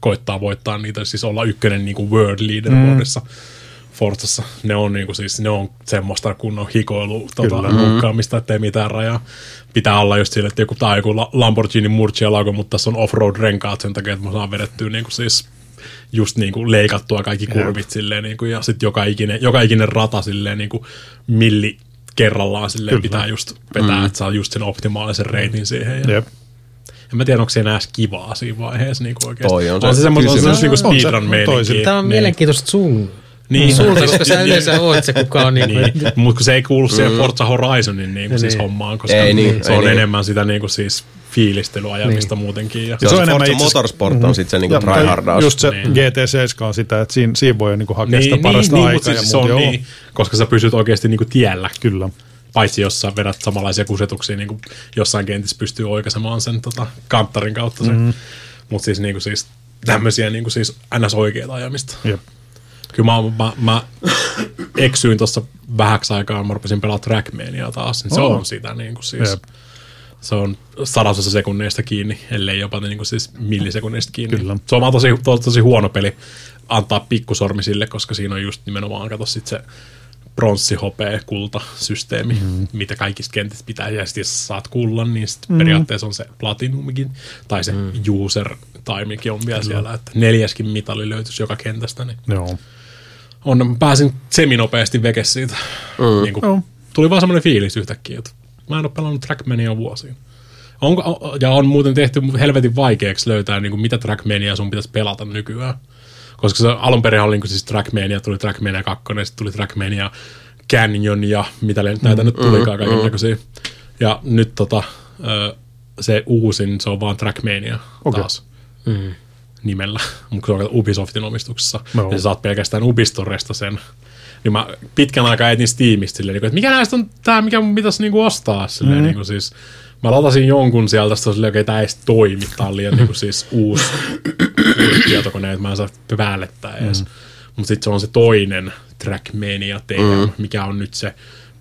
[SPEAKER 2] koittaa voittaa niitä, siis olla ykkönen niin kuin world leaderboardissa. Mm. Forzassa. Ne on, niinku, siis, ne on semmoista kunnon hikoilu, tota, runkkaamista, ettei mitään rajaa. Pitää olla just sille, että joku, tää on joku La- Lamborghini Murcielago, mutta tässä on off-road-renkaat sen takia, että mä saan vedettyä niinku, siis just niinku leikattua kaikki kurvit silleen, niinku, ja sitten joka ikinen, joka ikinen rata silleen niinku milli kerrallaan silleen
[SPEAKER 4] Kyllä.
[SPEAKER 2] pitää just vetää, mm. että saa just sen optimaalisen reitin siihen. Ja
[SPEAKER 4] Jep.
[SPEAKER 2] en mä tiedä, onko se enää edes kivaa siinä vaiheessa niin oikeasti.
[SPEAKER 1] Toi on se
[SPEAKER 2] on se semmoista, on se niinku
[SPEAKER 4] On se,
[SPEAKER 2] speedrun
[SPEAKER 4] on toisin.
[SPEAKER 2] meininkiä.
[SPEAKER 3] Tämä on
[SPEAKER 2] Niin.
[SPEAKER 3] mielenkiintoista sun
[SPEAKER 2] Niin.
[SPEAKER 3] sulta, koska *laughs* sä yleensä oot se, kuka on niin,
[SPEAKER 2] Niin,
[SPEAKER 3] niin.
[SPEAKER 2] mutta kun se ei kuulu siihen Forza Horizonin niin kuin siis
[SPEAKER 3] Niin.
[SPEAKER 2] hommaan, koska
[SPEAKER 1] Ei niin,
[SPEAKER 2] se
[SPEAKER 1] ei
[SPEAKER 2] on
[SPEAKER 1] niin.
[SPEAKER 2] enemmän sitä niin kuin siis fiilistelyajamista
[SPEAKER 3] Niin.
[SPEAKER 2] muutenkin. Ja
[SPEAKER 4] se
[SPEAKER 1] se,
[SPEAKER 4] on
[SPEAKER 1] se
[SPEAKER 4] enemmän itse-
[SPEAKER 1] Motorsport on sitten se niinku
[SPEAKER 4] Ja,
[SPEAKER 1] tryhardaus.
[SPEAKER 4] Just se
[SPEAKER 2] Niin.
[SPEAKER 4] GT7 on sitä, että siinä, siinä voi niinku hakea sitä
[SPEAKER 2] niin,
[SPEAKER 4] parasta
[SPEAKER 2] niin,
[SPEAKER 4] aikaa ja
[SPEAKER 2] siis se
[SPEAKER 4] muuta.
[SPEAKER 2] on
[SPEAKER 4] Joo,
[SPEAKER 2] niin, koska sä pysyt oikeasti niin kuin tiellä.
[SPEAKER 4] Kyllä.
[SPEAKER 2] Paitsi jos sä vedät samanlaisia kusetuksia, niin kuin jossain kentissä pystyy oikaisemaan sen tota, kanttarin kautta. Mm.
[SPEAKER 4] Mm-hmm.
[SPEAKER 2] Mutta siis, niin kuin siis tämmöisiä niin kuin siis ns. oikeita ajamista.
[SPEAKER 4] Jep.
[SPEAKER 2] Kyllä mä, mä, mä eksyin tuossa vähäksi aikaa, mä rupesin pelaamaan Trackmania taas. Niin se
[SPEAKER 4] Oh.
[SPEAKER 2] on sitä niin kuin siis,
[SPEAKER 4] Jep.
[SPEAKER 2] Se on sadasessa sekunneista kiinni, ellei jopa niin kuin siis millisekunnista kiinni.
[SPEAKER 4] Kyllä.
[SPEAKER 2] Se on vaan tosi, to, tosi huono peli antaa pikkusormi sille, koska siinä on just nimenomaan, kato sit se pronssi, hopea, kulta systeemi, mm. mitä kaikista kentistä pitää. Ja sitten jos saat kullan, niin sit mm. periaatteessa on se platinumikin, tai se mm. user timekin on vielä siellä, että neljäskin mitali löytyisi joka kentästä, niin
[SPEAKER 4] Joo.
[SPEAKER 2] on, pääsin seminopeasti veke siitä. Mm. Niin kuin,
[SPEAKER 4] Joo.
[SPEAKER 2] tuli vaan semmoinen fiilis yhtäkkiä, että mä en ole pelannut Trackmania vuosiin. Onko, ja on muuten tehty helvetin vaikeaksi löytää, niin kuin, mitä Trackmania sun pitäisi pelata nykyään. Koska se alun perin oli niin kuin, siis Trackmania, tuli Trackmania 2, sitten tuli Trackmania Canyon ja mitä le- näitä nyt tulikaan kaiken näköisiä. Ja nyt tota, se uusin, se on vaan Trackmania
[SPEAKER 4] Okei.
[SPEAKER 2] taas nimellä, mutta se on Ubisoftin omistuksessa. No. Ja sä saat pelkästään Ubistoresta sen. Niin mä pitkän aikaa etin Steamista silleen, niin että mikä näistä on tää, mikä mun pitäisi niinku ostaa. Silleen, mm. niin kuin siis, mä latasin jonkun sieltä, sitten silleen, että tää ei edes toimi. Tää on liian niin kuin siis *laughs* uusi, uusi tietokone, että mä en saa päällettää edes. Mm. Mutta sitten se on se toinen Trackmania TM, mm. mikä on nyt se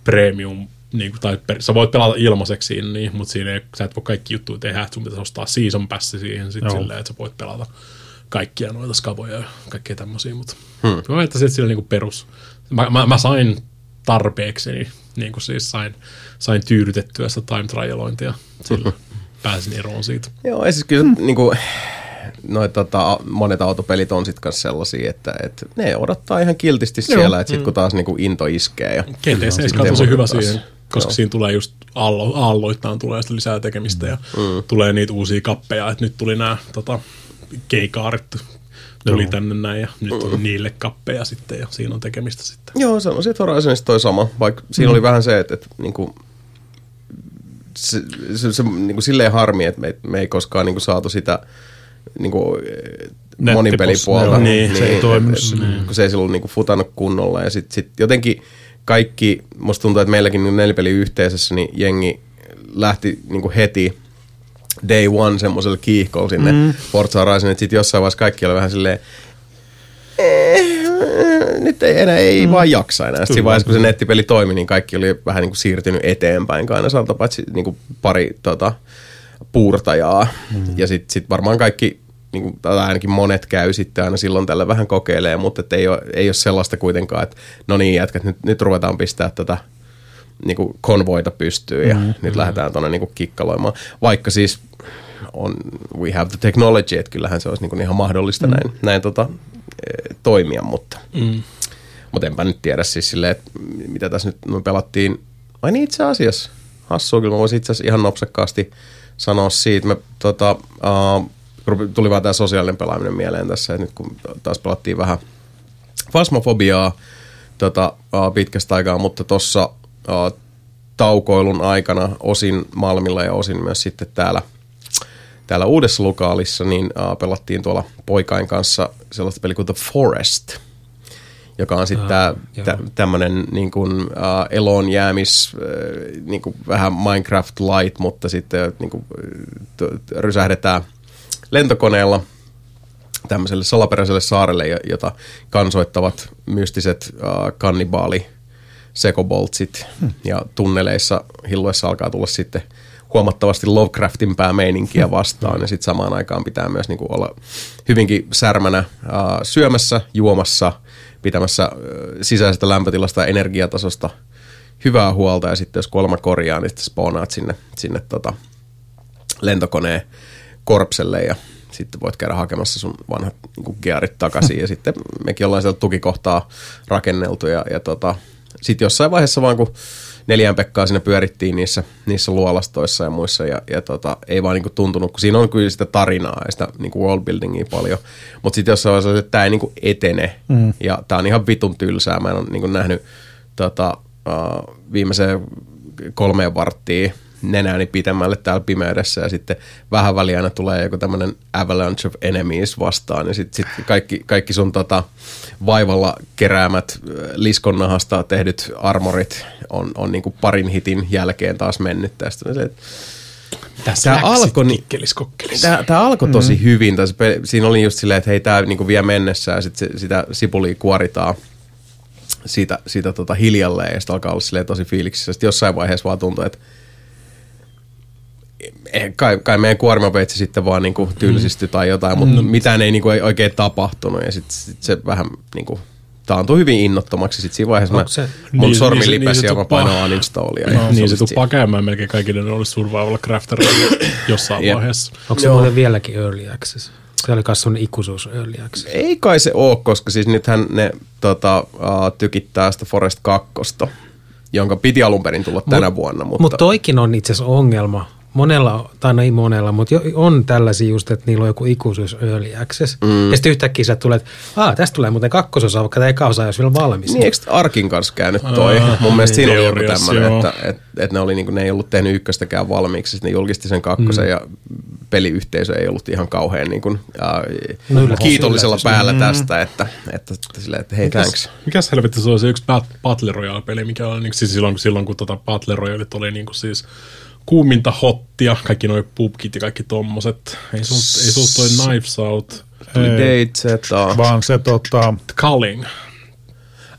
[SPEAKER 2] premium niin kuin, tai per, sä voit pelata ilmaiseksi siinä, niin, mutta siinä ei, sä et voi kaikki juttuja tehdä, että sun pitäisi ostaa season passi siihen sit
[SPEAKER 4] Joo.
[SPEAKER 2] silleen, että sä voit pelata kaikkia noita skavoja ja kaikkea tämmöisiä, mutta hmm. mä että sillä niin perus. Mä, mä, mä sain tarpeekseni, niin kuin siis sain, sain tyydytettyä sitä time trialointia, sillä *laughs* pääsin eroon siitä.
[SPEAKER 1] Joo, ja siis kyllä mm. niinku, noit, tota, monet autopelit on sitten kanssa sellaisia, että, että ne odottaa ihan kiltisti
[SPEAKER 4] Joo.
[SPEAKER 1] siellä, että sitten kun taas niinku into iskee. Ja,
[SPEAKER 2] GT7 on
[SPEAKER 1] sitten
[SPEAKER 2] tosi hyvä
[SPEAKER 1] taas.
[SPEAKER 2] siihen, koska
[SPEAKER 1] Joo.
[SPEAKER 2] siinä tulee just aallo, aalloittain tulee sitä lisää tekemistä ja mm. tulee niitä uusia kappeja, että nyt tuli nämä tota, keikaarit tuli
[SPEAKER 4] Joo.
[SPEAKER 2] tänne näin ja nyt on niille kappeja sitten ja siinä on tekemistä sitten.
[SPEAKER 1] Joo, sanoisin, että Horizonista toi sama, vaikka siinä mm. oli vähän se, että, että niinku, se, se, se niinku silleen harmi, että me, me ei koskaan niinku saatu sitä niinku, eh, monipelipuolta.
[SPEAKER 4] joo,
[SPEAKER 2] niin,
[SPEAKER 4] se ei
[SPEAKER 1] et-
[SPEAKER 4] toiminut siinä.
[SPEAKER 1] Kun se ei silloin niinku futanut kunnolla. Ja sitten sit jotenkin kaikki, musta tuntuu, että meilläkin niinku nelipeli yhteisössä, niin jengi lähti niinku heti day one semmoiselle kiihkolla sinne mm. Forza Horizon, että sitten jossain vaiheessa kaikki oli vähän silleen, "Eh, nyt ei enää ei mm. vaan jaksa enää. Sitten siinä vaiheessa, kun se nettipeli toimi, niin kaikki oli vähän niin kuin siirtynyt eteenpäin Kainasalta, paitsi niin kuin pari tota, puurtajaa. Mm. Ja sitten sit varmaan kaikki niin kuin, tai ainakin monet käy sitten aina silloin tällä vähän kokeilee, mutta et ei, ole, ei ole sellaista kuitenkaan, että no niin jätkät, nyt, nyt ruvetaan pistää tätä niin kuin konvoita pystyyn ja mm, nyt lähdetään tuonne niin kikkaloimaan. Vaikka siis on, we have the technology, että kyllähän se olisi niin kuin ihan mahdollista mm. näin, näin tota, eh, toimia, mutta, mm. mutta enpä nyt tiedä siis silleen, että mitä tässä nyt me pelattiin. Ai niin itse asiassa, hassua kyllä, mä voisin itse asiassa ihan nopsakkaasti sanoa siitä. Me, tota, uh, tuli vaan tämä sosiaalinen pelaaminen mieleen tässä, että nyt kun taas pelattiin vähän Fasmofobiaa tota, uh, pitkästä aikaa, mutta tuossa taukoilun aikana osin Malmilla ja osin myös sitten täällä, täällä uudessa lokaalissa, niin pelattiin tuolla poikain kanssa sellaista peliä kuin The Forest – joka on sitten
[SPEAKER 3] Ah, joo.
[SPEAKER 1] tämmöinen niin kuin, uh, eloon jäämis, uh, niin kuin vähän Minecraft light, mutta sitten niin kuin, t- t- rysähdetään lentokoneella tämmöiselle salaperäiselle saarelle, jo- jota kansoittavat mystiset uh, kannibaali sekoboltsit hmm. ja tunneleissa hilluessa alkaa tulla sitten huomattavasti Lovecraftin päämeininkiä vastaan ja sitten samaan aikaan pitää myös niinku olla hyvinkin särmänä uh, syömässä, juomassa, pitämässä uh, sisäisestä lämpötilasta ja energiatasosta hyvää huolta ja sitten jos kuolema korjaa, niin sitten spawnaat sinne, sinne tota lentokoneen korpselle ja sitten voit käydä hakemassa sun vanhat niin gearit takaisin ja *laughs* sitten mekin ollaan sieltä tukikohtaa rakenneltu ja, ja tota, sitten jossain vaiheessa vaan kun neljään Pekkaa siinä pyörittiin niissä, niissä luolastoissa ja muissa ja, ja tota, ei vaan niinku tuntunut, kun siinä on kyllä sitä tarinaa ja sitä niinku worldbuildingia paljon, mutta sitten jossain vaiheessa että tämä ei niinku etene mm. ja tämä on ihan vitun tylsää, mä en ole niinku nähnyt tota, uh, viimeiseen kolmeen varttiin nenääni pitemmälle täällä pimeydessä ja sitten vähän väliä aina tulee joku tämmöinen avalanche of enemies vastaan ja sitten sit kaikki, kaikki sun tota, vaivalla keräämät liskonnahasta tehdyt armorit on, on niinku parin hitin jälkeen taas mennyt tästä. Se,
[SPEAKER 2] Tässä
[SPEAKER 1] alkoi
[SPEAKER 2] kikkelis kokkelis.
[SPEAKER 1] Tämä, tämä alkoi tosi mm. hyvin. Tai se, pe- siinä oli just silleen, että hei, tämä niinku vie mennessä ja sitten sitä sipulia kuoritaan siitä, siitä tota hiljalleen ja sitten alkaa olla tosi fiiliksissä. Sitten jossain vaiheessa vaan tuntuu, että kai, kai meidän kuormapeitsi sitten vaan niinku tylsistyi tai jotain, mutta mm. mitään ei niinku ei oikein tapahtunut ja sitten sit se vähän niinku taantui hyvin innottomaksi. Sitten siinä vaiheessa mä,
[SPEAKER 3] Onko se-
[SPEAKER 1] mun
[SPEAKER 2] Niin,
[SPEAKER 1] sormi
[SPEAKER 2] niin
[SPEAKER 1] lipesi
[SPEAKER 2] niin
[SPEAKER 1] ja mä painoin uninstallia.
[SPEAKER 2] No, niin se tuppaa käymään melkein kaikille ne olisi survival craftereilla *coughs* jossain
[SPEAKER 1] Jep.
[SPEAKER 2] vaiheessa.
[SPEAKER 3] Onko se muuten vieläkin early access? Se oli myös sun ikuisuus early access.
[SPEAKER 1] Ei kai se ole, koska siis nythän ne tota, uh, tykittää sitä Forest 2, jonka piti alun perin tulla tänä vuonna. Mutta,
[SPEAKER 3] Mutta toikin on itse asiassa ongelma. Monella, tai no ei monella, mutta jo, on tällaisia just, että niillä on joku ikuisuus early access. Mm. Ja sitten yhtäkkiä sä tulet, että tästä tulee muuten kakkososa, vaikka tämä eka osa ei olisi vielä valmis.
[SPEAKER 1] Niin, eikö Arkin kanssa käynyt toi?
[SPEAKER 2] Aa,
[SPEAKER 1] Mun mielestä siinä oli joku tämmöinen,
[SPEAKER 2] joo.
[SPEAKER 1] että, että, että ne, oli niinku, ne ei ollut tehnyt ykköstäkään valmiiksi. Sitten ne julkisti sen kakkosen mm. ja peliyhteisö ei ollut ihan kauhean niin kuin,
[SPEAKER 3] No
[SPEAKER 1] uh,
[SPEAKER 3] yllätys,
[SPEAKER 1] kiitollisella
[SPEAKER 3] yllätys.
[SPEAKER 1] päällä tästä, että, että, että, silleen, että hei thanks.
[SPEAKER 2] Mikäs helvetti se oli se yksi Bat- Battle Royale-peli, mikä oli niin, siis silloin, silloin kun tota Battle Royale oli niin kuin siis kuuminta hottia, kaikki noi pubkit ja kaikki tommoset. Ei se ollut, ei se ollut toi Knives Out.
[SPEAKER 1] Tuli
[SPEAKER 4] Ei.
[SPEAKER 1] Dayzeta.
[SPEAKER 4] Vaan se tota,
[SPEAKER 2] Culling.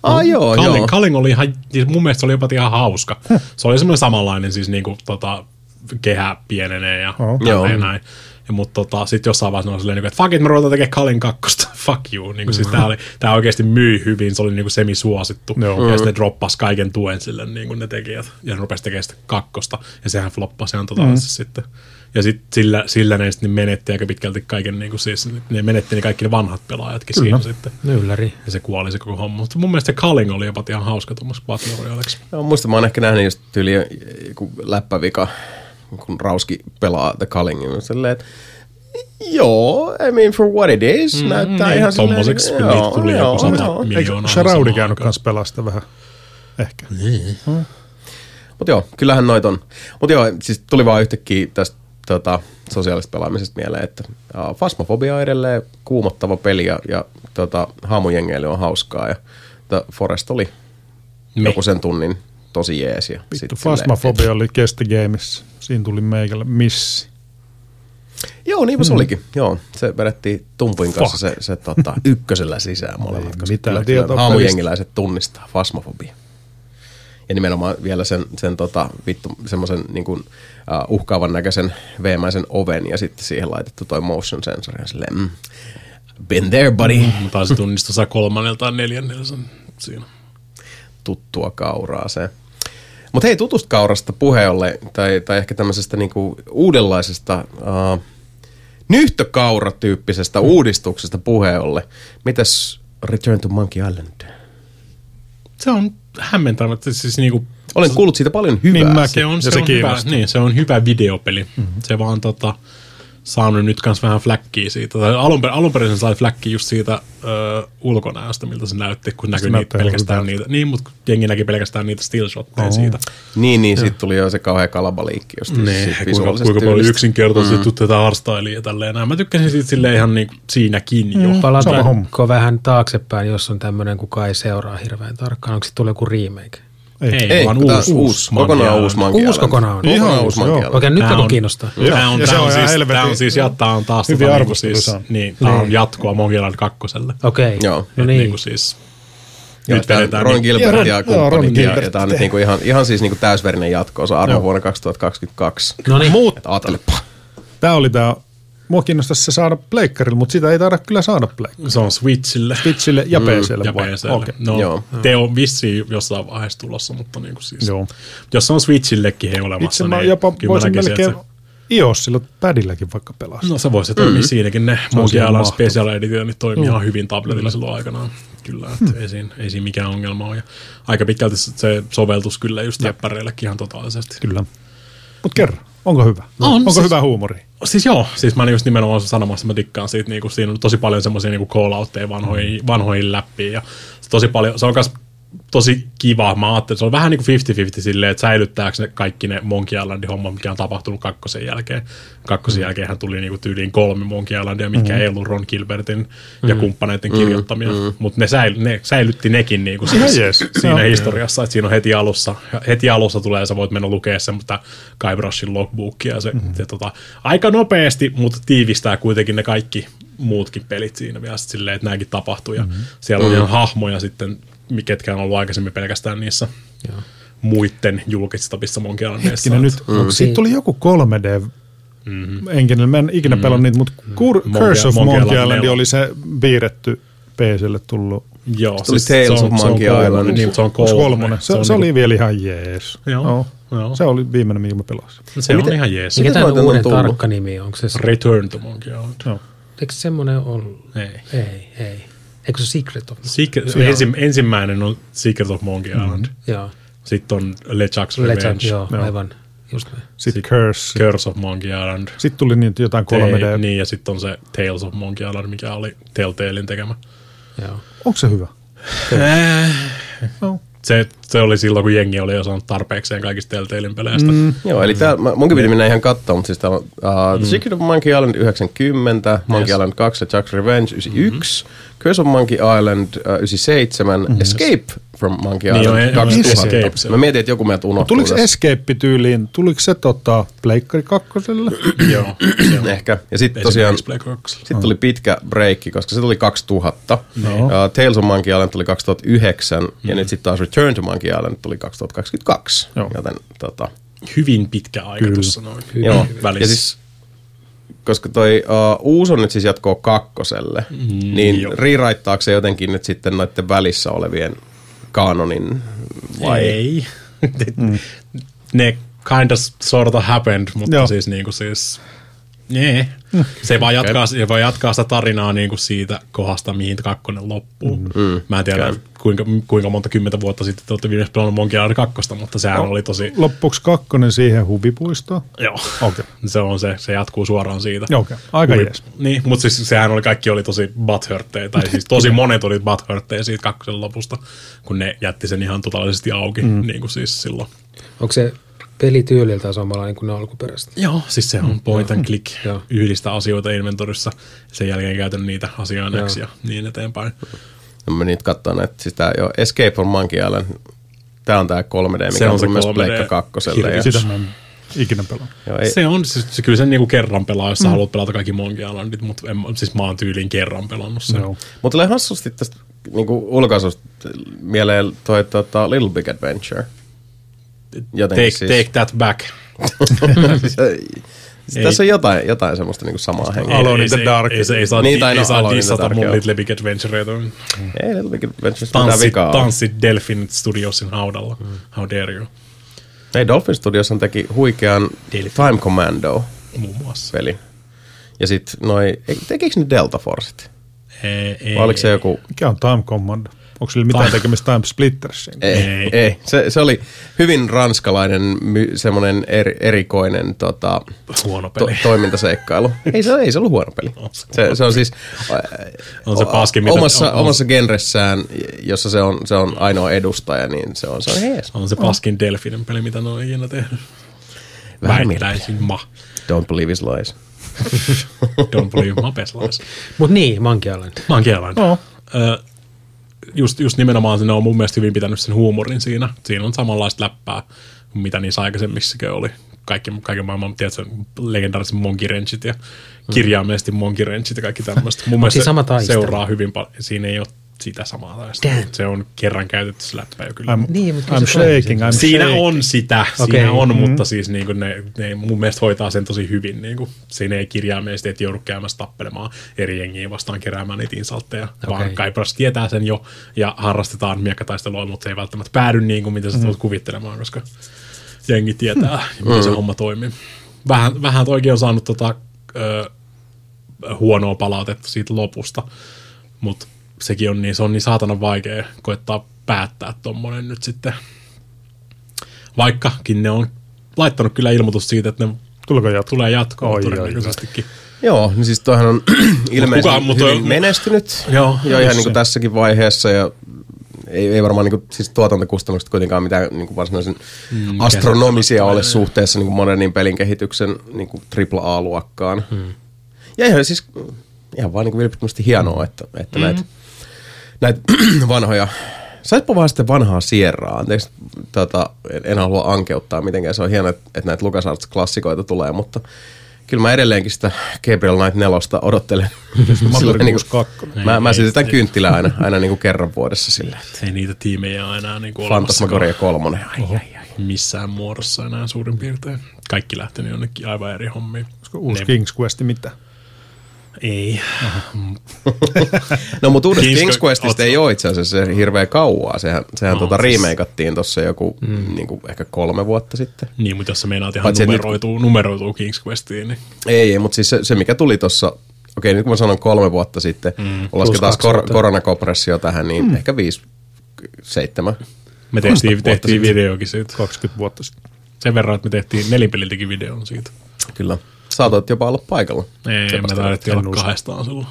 [SPEAKER 1] Ah joo,
[SPEAKER 2] Culling,
[SPEAKER 1] joo.
[SPEAKER 2] Culling oli ihan, siis mun mielestä se oli jopa ihan hauska. Se oli semmoinen samanlainen siis niinku tota, kehä pienenee ja,
[SPEAKER 4] Joo.
[SPEAKER 2] ja näin. Ja mutta tota, sitten jossain vaiheessa oli silleen, niinku, että fuck it, me ruvetaan tekemään Culling kakkosta. *laughs* fuck you. Niin siis tää, oli, tää oikeasti myi hyvin, se oli niinku semisuosittu.
[SPEAKER 4] Joo.
[SPEAKER 2] Ja sitten ne droppas kaiken tuen sille niin kuin ne tekijät. Ja ne rupesi tekemään sitä kakkosta. Ja sehän floppasi ihan totaalisesti mm. sitten. Ja sitten sillä, sillä ne sitten menetti aika pitkälti kaiken, niin kuin siis, ne menetti ne kaikki ne vanhat pelaajatkin Kyllä. siinä sitten.
[SPEAKER 3] Ylläri.
[SPEAKER 2] Ja se kuoli se koko homma. Mutta mun mielestä se Culling oli jopa ihan hauska tuommoista Battle Royaleksi.
[SPEAKER 1] Joo, muista mä oon ehkä nähnyt just tyyli joku läppävika, kun Rauski pelaa The Cullingin. Silleen, että joo, I mean for what it is, mm, näyttää
[SPEAKER 2] niin,
[SPEAKER 1] ihan silleen,
[SPEAKER 2] tommoseksi
[SPEAKER 1] joo,
[SPEAKER 2] niitä tuli joku
[SPEAKER 1] joo,
[SPEAKER 2] sata
[SPEAKER 1] joo.
[SPEAKER 2] miljoonaa.
[SPEAKER 4] eikö Sharaudi käynyt kanssa pelasta vähän? Ehkä.
[SPEAKER 1] Mutta joo, kyllähän noit on. Mutta joo, siis tuli vaan yhtäkkiä tästä tota, sosiaalisesta pelaamisesta mieleen, että uh, Fasmofobia on edelleen kuumottava peli ja, ja tota, haamujengeily on hauskaa ja The Forest oli
[SPEAKER 2] Me.
[SPEAKER 1] joku sen tunnin tosi jees. Ja
[SPEAKER 4] Vittu, Fasmafobia oli Kesti Games. Siinä tuli meikälle missi.
[SPEAKER 1] Joo, niinpä se olikin. Joo, se vedettiin Tumpuin kanssa
[SPEAKER 4] Fuck.
[SPEAKER 1] se, se tota, *laughs* ykkösellä sisään molemmat.
[SPEAKER 4] Ei
[SPEAKER 1] koska
[SPEAKER 4] mitään
[SPEAKER 1] kyllä-
[SPEAKER 4] tietoa
[SPEAKER 1] kyllä Haamujengiläiset tunnistaa Fasmofobia. Ja nimenomaan vielä sen, sen tota, vittu, semmoisen niin kuin, uh, uhkaavan näköisen veemäisen oven ja sitten siihen laitettu toi motion sensori ja silleen, mm, been there buddy, mm.
[SPEAKER 2] Mä taisin tunnistaa saa kolmannella tai neljännellä sen siinä.
[SPEAKER 1] Tuttua kauraa se. Mutta hei, tutusta kaurasta puheolle, tai, tai ehkä tämmöisestä niinku uudenlaisesta uh, nyhtökauratyyppisestä uudistuksesta puheolle. Mitäs Return to Monkey Island?
[SPEAKER 2] Se on hämmentävä, siis niinku,
[SPEAKER 1] Olen kuullut siitä paljon hyvää.
[SPEAKER 4] Niin mäkin.
[SPEAKER 2] se on, se,
[SPEAKER 4] se
[SPEAKER 2] on hyvä, niin, se on hyvä videopeli. Mm-hmm. Se vaan tota, saanut nyt kans vähän fläkkiä siitä. Tai alun, per, alun perin se sai fläkkiä just siitä ö, ulkonäöstä, miltä se näytti, kun näkyy niitä pelkästään
[SPEAKER 4] hyvältä.
[SPEAKER 2] niitä. Niin, mutta jengi näki pelkästään niitä stillshotteja oh. siitä.
[SPEAKER 1] Niin, niin, sitten tuli jo se kauhea kalabaliikki just siitä
[SPEAKER 2] kuinka, kuinka paljon yksinkertaisesti mm. tätä arstailia ja tälleen. näin. Mä tykkäsin siitä silleen ihan niin siinäkin jo. Mm.
[SPEAKER 3] Palataanko vähän taaksepäin, jos on tämmöinen, kuka ei seuraa hirveän tarkkaan. Onko se tulee joku remake?
[SPEAKER 2] Ei,
[SPEAKER 1] Ei,
[SPEAKER 2] vaan uusi,
[SPEAKER 1] uusi,
[SPEAKER 2] Monkey
[SPEAKER 1] kokonaan uusi Monkey
[SPEAKER 3] Uusi kokonaan on.
[SPEAKER 1] Kokonaan
[SPEAKER 4] Ihan
[SPEAKER 1] uusi
[SPEAKER 4] uusi.
[SPEAKER 1] Island.
[SPEAKER 3] Okei, nyt alkoi
[SPEAKER 2] on-
[SPEAKER 3] kiinnostaa.
[SPEAKER 2] Tämä on,
[SPEAKER 4] se
[SPEAKER 2] tää
[SPEAKER 4] on ihan
[SPEAKER 2] siis, tää on siis, tää on taas
[SPEAKER 4] Hyviä
[SPEAKER 2] tota, niinku siis, niin, tää on jatkoa Monkey Island kakkoselle.
[SPEAKER 3] Okei,
[SPEAKER 1] Joo.
[SPEAKER 3] no
[SPEAKER 2] Et
[SPEAKER 3] niin.
[SPEAKER 2] Niinku siis, nyt vedetään
[SPEAKER 1] Ron
[SPEAKER 2] niin-
[SPEAKER 1] Gilbert ja kumppanit, ja, tää on nyt niinku ihan, ihan siis niinku täysverinen jatko, se arvo vuonna 2022.
[SPEAKER 3] No niin.
[SPEAKER 1] Ajattelepa.
[SPEAKER 4] tää oli tää, mua kiinnostaisi se saada pleikkarille, mutta sitä ei taida kyllä saada pleikkarille.
[SPEAKER 2] se on Switchille
[SPEAKER 4] Switchille ja PClle
[SPEAKER 2] ja
[SPEAKER 4] vai?
[SPEAKER 2] PClle.
[SPEAKER 4] Okei.
[SPEAKER 2] No,
[SPEAKER 1] Joo.
[SPEAKER 2] te on vissiin jossain vaiheessa tulossa, mutta niinku siis,
[SPEAKER 4] Joo.
[SPEAKER 2] jos se on Switchillekin he olemassa,
[SPEAKER 4] Itse mä
[SPEAKER 2] niin
[SPEAKER 4] jopa voisin melkein
[SPEAKER 2] että
[SPEAKER 4] iOSilla padilläkin vaikka pelaa.
[SPEAKER 2] Se, no se voisi toimia mm-hmm. siinäkin. Ne Island
[SPEAKER 4] mahtavaa.
[SPEAKER 2] Special Edition niin toimii ihan hyvin tabletilla silloin aikanaan. Kyllä, että ei, siinä, ei siinä mikään ongelma ole. Ja aika pitkälti se soveltus kyllä just jäppäreillekin ihan totaalisesti.
[SPEAKER 4] Kyllä. Mutta kerro, onko hyvä?
[SPEAKER 2] On,
[SPEAKER 4] onko
[SPEAKER 2] siis-
[SPEAKER 4] hyvä huumori?
[SPEAKER 2] Siis joo, siis mä just nimenomaan sanomassa, mä tikkaan siitä, niin siinä on tosi paljon semmoisia niin call-outteja vanhoihin, vanhoihin läppiin ja tosi paljon, se on myös tosi kiva. Mä ajattelin, se on vähän niin kuin 50-50 silleen, että säilyttääkö ne kaikki ne Monkey Islandin hommat, mikä on tapahtunut kakkosen jälkeen. Kakkosen mm. jälkeen tuli niin kuin tyyliin kolme Monkey Islandia, mitkä mm. ei ollut Ron Gilbertin ja kumppaneiden kirjoittamia, mm. mutta ne, säily, ne säilytti nekin niin kuin siis
[SPEAKER 4] jees.
[SPEAKER 2] siinä historiassa, että siinä on heti alussa, heti alussa tulee, sä voit mennä lukea semmoista Guybrushing logbookia ja se, mm-hmm. se tota, aika nopeasti, mutta tiivistää kuitenkin ne kaikki muutkin pelit siinä vielä silleen, että nämäkin tapahtuu ja mm-hmm. siellä on ihan hahmoja sitten, mi- ketkä on ollut aikaisemmin pelkästään niissä
[SPEAKER 3] Joo.
[SPEAKER 2] muiden julkistavissa Monkey Islandeissa.
[SPEAKER 4] Hetkinen nyt, mm. siitä tuli joku 3D mm-hmm. enkinen, mä en ikinä mm. pelannut niitä, mutta Kur-
[SPEAKER 2] Monkey-
[SPEAKER 4] Curse of
[SPEAKER 2] Monkey
[SPEAKER 4] Monkey,
[SPEAKER 2] Island
[SPEAKER 4] oli se piirretty PClle tullut
[SPEAKER 2] Joo,
[SPEAKER 1] tuli
[SPEAKER 2] se
[SPEAKER 1] Tales
[SPEAKER 2] on-
[SPEAKER 1] of
[SPEAKER 2] se on
[SPEAKER 1] Monkey Island.
[SPEAKER 2] Niin, se on kolmonen.
[SPEAKER 4] Se, se, se
[SPEAKER 2] niinku-
[SPEAKER 4] oli vielä ihan jees.
[SPEAKER 2] Joo, joo.
[SPEAKER 4] Se oli viimeinen, minkä mä pelasin.
[SPEAKER 2] se on
[SPEAKER 1] miten-
[SPEAKER 2] ihan jees.
[SPEAKER 3] Mikä tämä
[SPEAKER 1] on
[SPEAKER 3] uuden
[SPEAKER 1] tullut?
[SPEAKER 3] tarkka nimi on? Onko se,
[SPEAKER 2] Return to Monkey Island.
[SPEAKER 4] Joo.
[SPEAKER 3] eikö se semmoinen ollut?
[SPEAKER 2] Ei.
[SPEAKER 3] Ei, ei. Eikö se Secret of?
[SPEAKER 2] Secret, ensi, ensimmäinen on Secret of Monkey Island. Mm-hmm.
[SPEAKER 3] Joo.
[SPEAKER 2] Sitten on LeChuck's Revenge.
[SPEAKER 3] Legend, joo,
[SPEAKER 4] Joo.
[SPEAKER 3] aivan. Just näin.
[SPEAKER 4] Sitten Curse.
[SPEAKER 2] Curse of Monkey Island.
[SPEAKER 4] Sitten tuli niitä jotain 3D.
[SPEAKER 2] Te, niin, ja sitten on se Tales of Monkey Island, mikä oli Telltalein tekemä.
[SPEAKER 3] Joo.
[SPEAKER 4] Onko se hyvä? No.
[SPEAKER 2] Se, se oli silloin, kun jengi oli jo saanut tarpeekseen kaikista Telltalein peleistä. Mm.
[SPEAKER 1] Joo, eli tää, mä- munkin piti mennä ihan katsoa, mutta siis täällä on uh, The Secret of Monkey Island 90, Monkey
[SPEAKER 2] Yes.
[SPEAKER 1] Island 2 ja Chuck's Revenge 91, Curse of Monkey Island uh, 97, Escape from Monkey
[SPEAKER 2] Niin,
[SPEAKER 1] Island
[SPEAKER 2] joo,
[SPEAKER 1] 2000.
[SPEAKER 2] Escape
[SPEAKER 1] Mä mietin, että joku meiltä unohtuu
[SPEAKER 4] Tuliko
[SPEAKER 1] tässä.
[SPEAKER 4] Escape-tyyliin, tuliko se tota, Pleikkari kakkoselle? *clears throat*
[SPEAKER 2] Joo.
[SPEAKER 1] Ehkä. Ja sitten tosiaan,
[SPEAKER 2] Esimerkiksi Play 2.
[SPEAKER 1] sitten tuli pitkä breikki, koska se tuli 2000.
[SPEAKER 4] No.
[SPEAKER 1] Uh, Tales of Monkey Island tuli 2009, ja nyt sitten taas Return to Monkey Island tuli 2022.
[SPEAKER 4] Joo.
[SPEAKER 1] Joten tota,
[SPEAKER 2] Hyvin pitkä aika
[SPEAKER 4] Kyllä.
[SPEAKER 2] tuossa noin.
[SPEAKER 1] Joo,
[SPEAKER 2] välissä.
[SPEAKER 1] ja siis, koska toi uh, uusi on nyt siis jatkoa kakkoselle, mm, niin
[SPEAKER 2] joo.
[SPEAKER 1] rewritetaanko se jotenkin nyt sitten noiden välissä olevien kanonin vai?
[SPEAKER 2] Ei. *laughs* ne kind of sort of happened, mutta
[SPEAKER 4] Joo.
[SPEAKER 2] Siis niinku siis... Nee. Se vaan jatkaa, se vaan jatkaa sitä tarinaa niinku siitä kohdasta, mihin kakkonen loppuu. Mm. Mä en tiedä, kuinka, kuinka monta kymmentä vuotta sitten te olette viimeksi pelannut Monkey Island kakkosta, mutta sehän oli tosi...
[SPEAKER 4] Loppuksi kakkonen siihen huvipuistoon.
[SPEAKER 2] Joo.
[SPEAKER 4] Okei.
[SPEAKER 2] Se on se, se jatkuu suoraan siitä.
[SPEAKER 4] Okei. Aika
[SPEAKER 2] Huvi-
[SPEAKER 4] jees.
[SPEAKER 2] Niin, mutta siis sehän oli, kaikki oli tosi butthurtteja, tai siis tosi *laughs* monet oli butthurtteja siitä kakkosen lopusta, kun ne jätti sen ihan totaalisesti auki, mm. niin kuin siis silloin.
[SPEAKER 3] Onko se pelityyliltä samanlainen kuin ne alkuperäiset?
[SPEAKER 2] Joo, siis se on point and click,
[SPEAKER 3] Joo.
[SPEAKER 2] yhdistää asioita inventorissa, sen jälkeen käytän niitä. X ja niin eteenpäin.
[SPEAKER 1] Mä menin nyt katsoa näitä, siis tää jo Escape from Monkey Island, tää on tää 3D, mikä
[SPEAKER 2] Se
[SPEAKER 1] on,
[SPEAKER 2] on se
[SPEAKER 1] myös
[SPEAKER 2] 3D
[SPEAKER 1] Pleikka kakkoselle. Ja,
[SPEAKER 2] hirviö.
[SPEAKER 4] Sitä mä en ikinä pelannut.
[SPEAKER 1] joo, ei,
[SPEAKER 2] Se on, siis, se kyllä sen niinku kerran pelaa, jos sä haluat pelata kaikki Monkey Islandit, mutta en, siis mä oon tyyliin kerran pelannut sen.
[SPEAKER 4] Joo.
[SPEAKER 1] Mutta tulee hassusti tästä niinku ulkaisusta mieleen toi tota, Little Big Adventure. Jotenkin
[SPEAKER 2] take,
[SPEAKER 1] siis-
[SPEAKER 2] take that back. *laughs*
[SPEAKER 1] Se- Tässä on jotain, jotain semmoista niinku samaa henkeä.
[SPEAKER 4] Alone in
[SPEAKER 2] Ei
[SPEAKER 4] the dark.
[SPEAKER 2] Ei, se- ei saa,
[SPEAKER 1] Niin, no,
[SPEAKER 2] ei saa dissata mun. Little Big Adventureita.
[SPEAKER 1] Ei Little Big Adventures
[SPEAKER 2] Tanssit,
[SPEAKER 1] vikaa. ole.
[SPEAKER 2] tanssit Delphin Studiosin haudalla. How dare you?
[SPEAKER 1] Ei, Dolphin Studios teki huikean Time Commando
[SPEAKER 2] Muun muassa.
[SPEAKER 1] peli. Ja sit noi, ei- tekikö ne Delta Forcet?
[SPEAKER 2] Ei, ei,
[SPEAKER 1] Vai oliko se joku
[SPEAKER 4] Mikä on Time Commando? Onko sillä mitään
[SPEAKER 2] Time-
[SPEAKER 4] tekemistä Time Splittersiin?
[SPEAKER 1] Ei,
[SPEAKER 2] Ei.
[SPEAKER 1] ei. Se, se oli hyvin ranskalainen, semmoinen er, erikoinen tota,
[SPEAKER 2] Huono
[SPEAKER 1] to,
[SPEAKER 2] peli.
[SPEAKER 1] toimintaseikkailu. *laughs* ei, se, ei se ollut huono peli. Se, se on siis
[SPEAKER 2] On se paskin, mitä-
[SPEAKER 1] omassa,
[SPEAKER 2] on- on-
[SPEAKER 1] omassa genressään, jossa se on, se on ainoa edustaja, niin se on, se on hees.
[SPEAKER 2] On se paskin Delfinen peli, mitä ne on ikinä tehnyt. Ma.
[SPEAKER 1] Don't believe his lies. *laughs*
[SPEAKER 2] Don't believe ma peslais. *laughs*
[SPEAKER 3] Mutta niin, Monkey Island.
[SPEAKER 2] Oon kielainen.
[SPEAKER 4] No.
[SPEAKER 2] Ö, just, just nimenomaan ne on mun mielestä hyvin pitänyt sen huumorin siinä. Siinä on samanlaista läppää kuin mitä niissä aikaisemmissakin oli. Kaikki, kaiken maailman, tiedätkö, legendaariset Monkey Wrenchit ja kirjaimellisesti Monkey Wrenchit ja kaikki tämmöistä. Mun mielestä seuraa hyvin paljon. Siinä ei ole sitä samaa taistelua.
[SPEAKER 3] Damn.
[SPEAKER 2] Se on kerran käytetty se läppä jo kyllä.
[SPEAKER 4] I'm,
[SPEAKER 3] Niin, mutta
[SPEAKER 4] I'm shaking, I'm
[SPEAKER 2] Siinä
[SPEAKER 4] shaking.
[SPEAKER 2] on sitä,
[SPEAKER 3] Okei.
[SPEAKER 2] siinä on,
[SPEAKER 4] Mm-hmm.
[SPEAKER 2] mutta siis niin kuin ne, ne, mun mielestä hoitaa sen tosi hyvin. Niin kuin, siinä ei kirjaimellisesti, että joudu käymässä tappelemaan eri jengiä vastaan keräämään niitä insaltteja, okay. vaan
[SPEAKER 3] Okei.
[SPEAKER 2] Kaipras tietää sen jo ja harrastetaan miekkataistelua, mutta se ei välttämättä päädy niin kuin mitä sä
[SPEAKER 4] Mm-hmm.
[SPEAKER 2] tulet kuvittelemaan, koska jengi tietää, miten se homma toimii. Vähän, vähän toikin on saanut tota, ö, huonoa palautetta siitä lopusta, mutta sekin on niin, se on niin saatanan vaikea koettaa päättää tommonen nyt sitten. Vaikkakin ne on laittanut kyllä ilmoitus siitä, että ne
[SPEAKER 4] Tuleeko jatko?
[SPEAKER 2] tulee jatkoa
[SPEAKER 4] Oi, oi,
[SPEAKER 2] todennäköisestikin.
[SPEAKER 1] Joo, niin siis toihan on *clears throat* ilmeisesti
[SPEAKER 2] kukaan- mutta-
[SPEAKER 1] hyvin menestynyt.
[SPEAKER 2] Joo,
[SPEAKER 1] jo ihan
[SPEAKER 4] just
[SPEAKER 1] niin kuin
[SPEAKER 4] se.
[SPEAKER 1] tässäkin vaiheessa ja ei, ei varmaan niin kuin, siis tuotantokustannukset kuitenkaan mitään niin kuin varsinaisen mm, astronomisia ole suhteessa niin kuin modernin pelin kehityksen niin kuin AAA-luokkaan. Mm. Ja ihan siis ihan vaan niin kuin vilpittömästi hienoa, että, että mm. näitä, näitä *clears throat* vanhoja Saitpa vaan sitten vanhaa Sierraa. Anteeksi, tota, en, en halua ankeuttaa mitenkään. Se on hienoa, että, että näitä LucasArts-klassikoita tulee, mutta kyllä mä edelleenkin sitä Gabriel Knight 4 odottelen.
[SPEAKER 4] Mä
[SPEAKER 1] Silloin niin
[SPEAKER 4] 62.
[SPEAKER 1] Mä, mä sytytän
[SPEAKER 2] ei.
[SPEAKER 1] kynttilää aina, aina niin kuin kerran vuodessa silleen.
[SPEAKER 2] Ei niitä tiimejä ole enää niin kuin
[SPEAKER 1] Fantasmagoria kolmonen. Ai, ai, ai.
[SPEAKER 2] missään muodossa enää suurin piirtein. Kaikki lähtenyt jonnekin aivan eri hommiin.
[SPEAKER 4] Uusi
[SPEAKER 2] Ne-
[SPEAKER 4] King's Quest mitä?
[SPEAKER 2] Ei.
[SPEAKER 1] No mutta uudesta
[SPEAKER 2] King's
[SPEAKER 1] King's
[SPEAKER 2] Quest-
[SPEAKER 1] Questista ei ole itse asiassa se hirveä kauaa. Sehän, sehän
[SPEAKER 2] No,
[SPEAKER 1] tota
[SPEAKER 2] siis-
[SPEAKER 1] remakeattiin tuossa joku mm. niin kuin ehkä kolme vuotta sitten.
[SPEAKER 2] Niin, mutta jos sä meinaat ihan
[SPEAKER 1] Paitsi, että nyt-
[SPEAKER 2] numeroituu, numeroituu King's Questiin, niin
[SPEAKER 1] Ei, ei mutta siis se, se mikä tuli tuossa, okei nyt kun mä sanon kolme vuotta sitten, mm. lasketaan kor- koronakompressio tähän, niin mm. ehkä viisi, seitsemän.
[SPEAKER 2] me tehtiin, tehtiin videokin siitä.
[SPEAKER 4] 20 vuotta sitten.
[SPEAKER 2] Sen verran, että me tehtiin nelipeliltäkin videon siitä.
[SPEAKER 1] Kyllä. Saatat jopa olla paikalla.
[SPEAKER 2] Ei, me taidettiin
[SPEAKER 4] en
[SPEAKER 2] olla
[SPEAKER 4] usko.
[SPEAKER 2] kahdestaan silloin.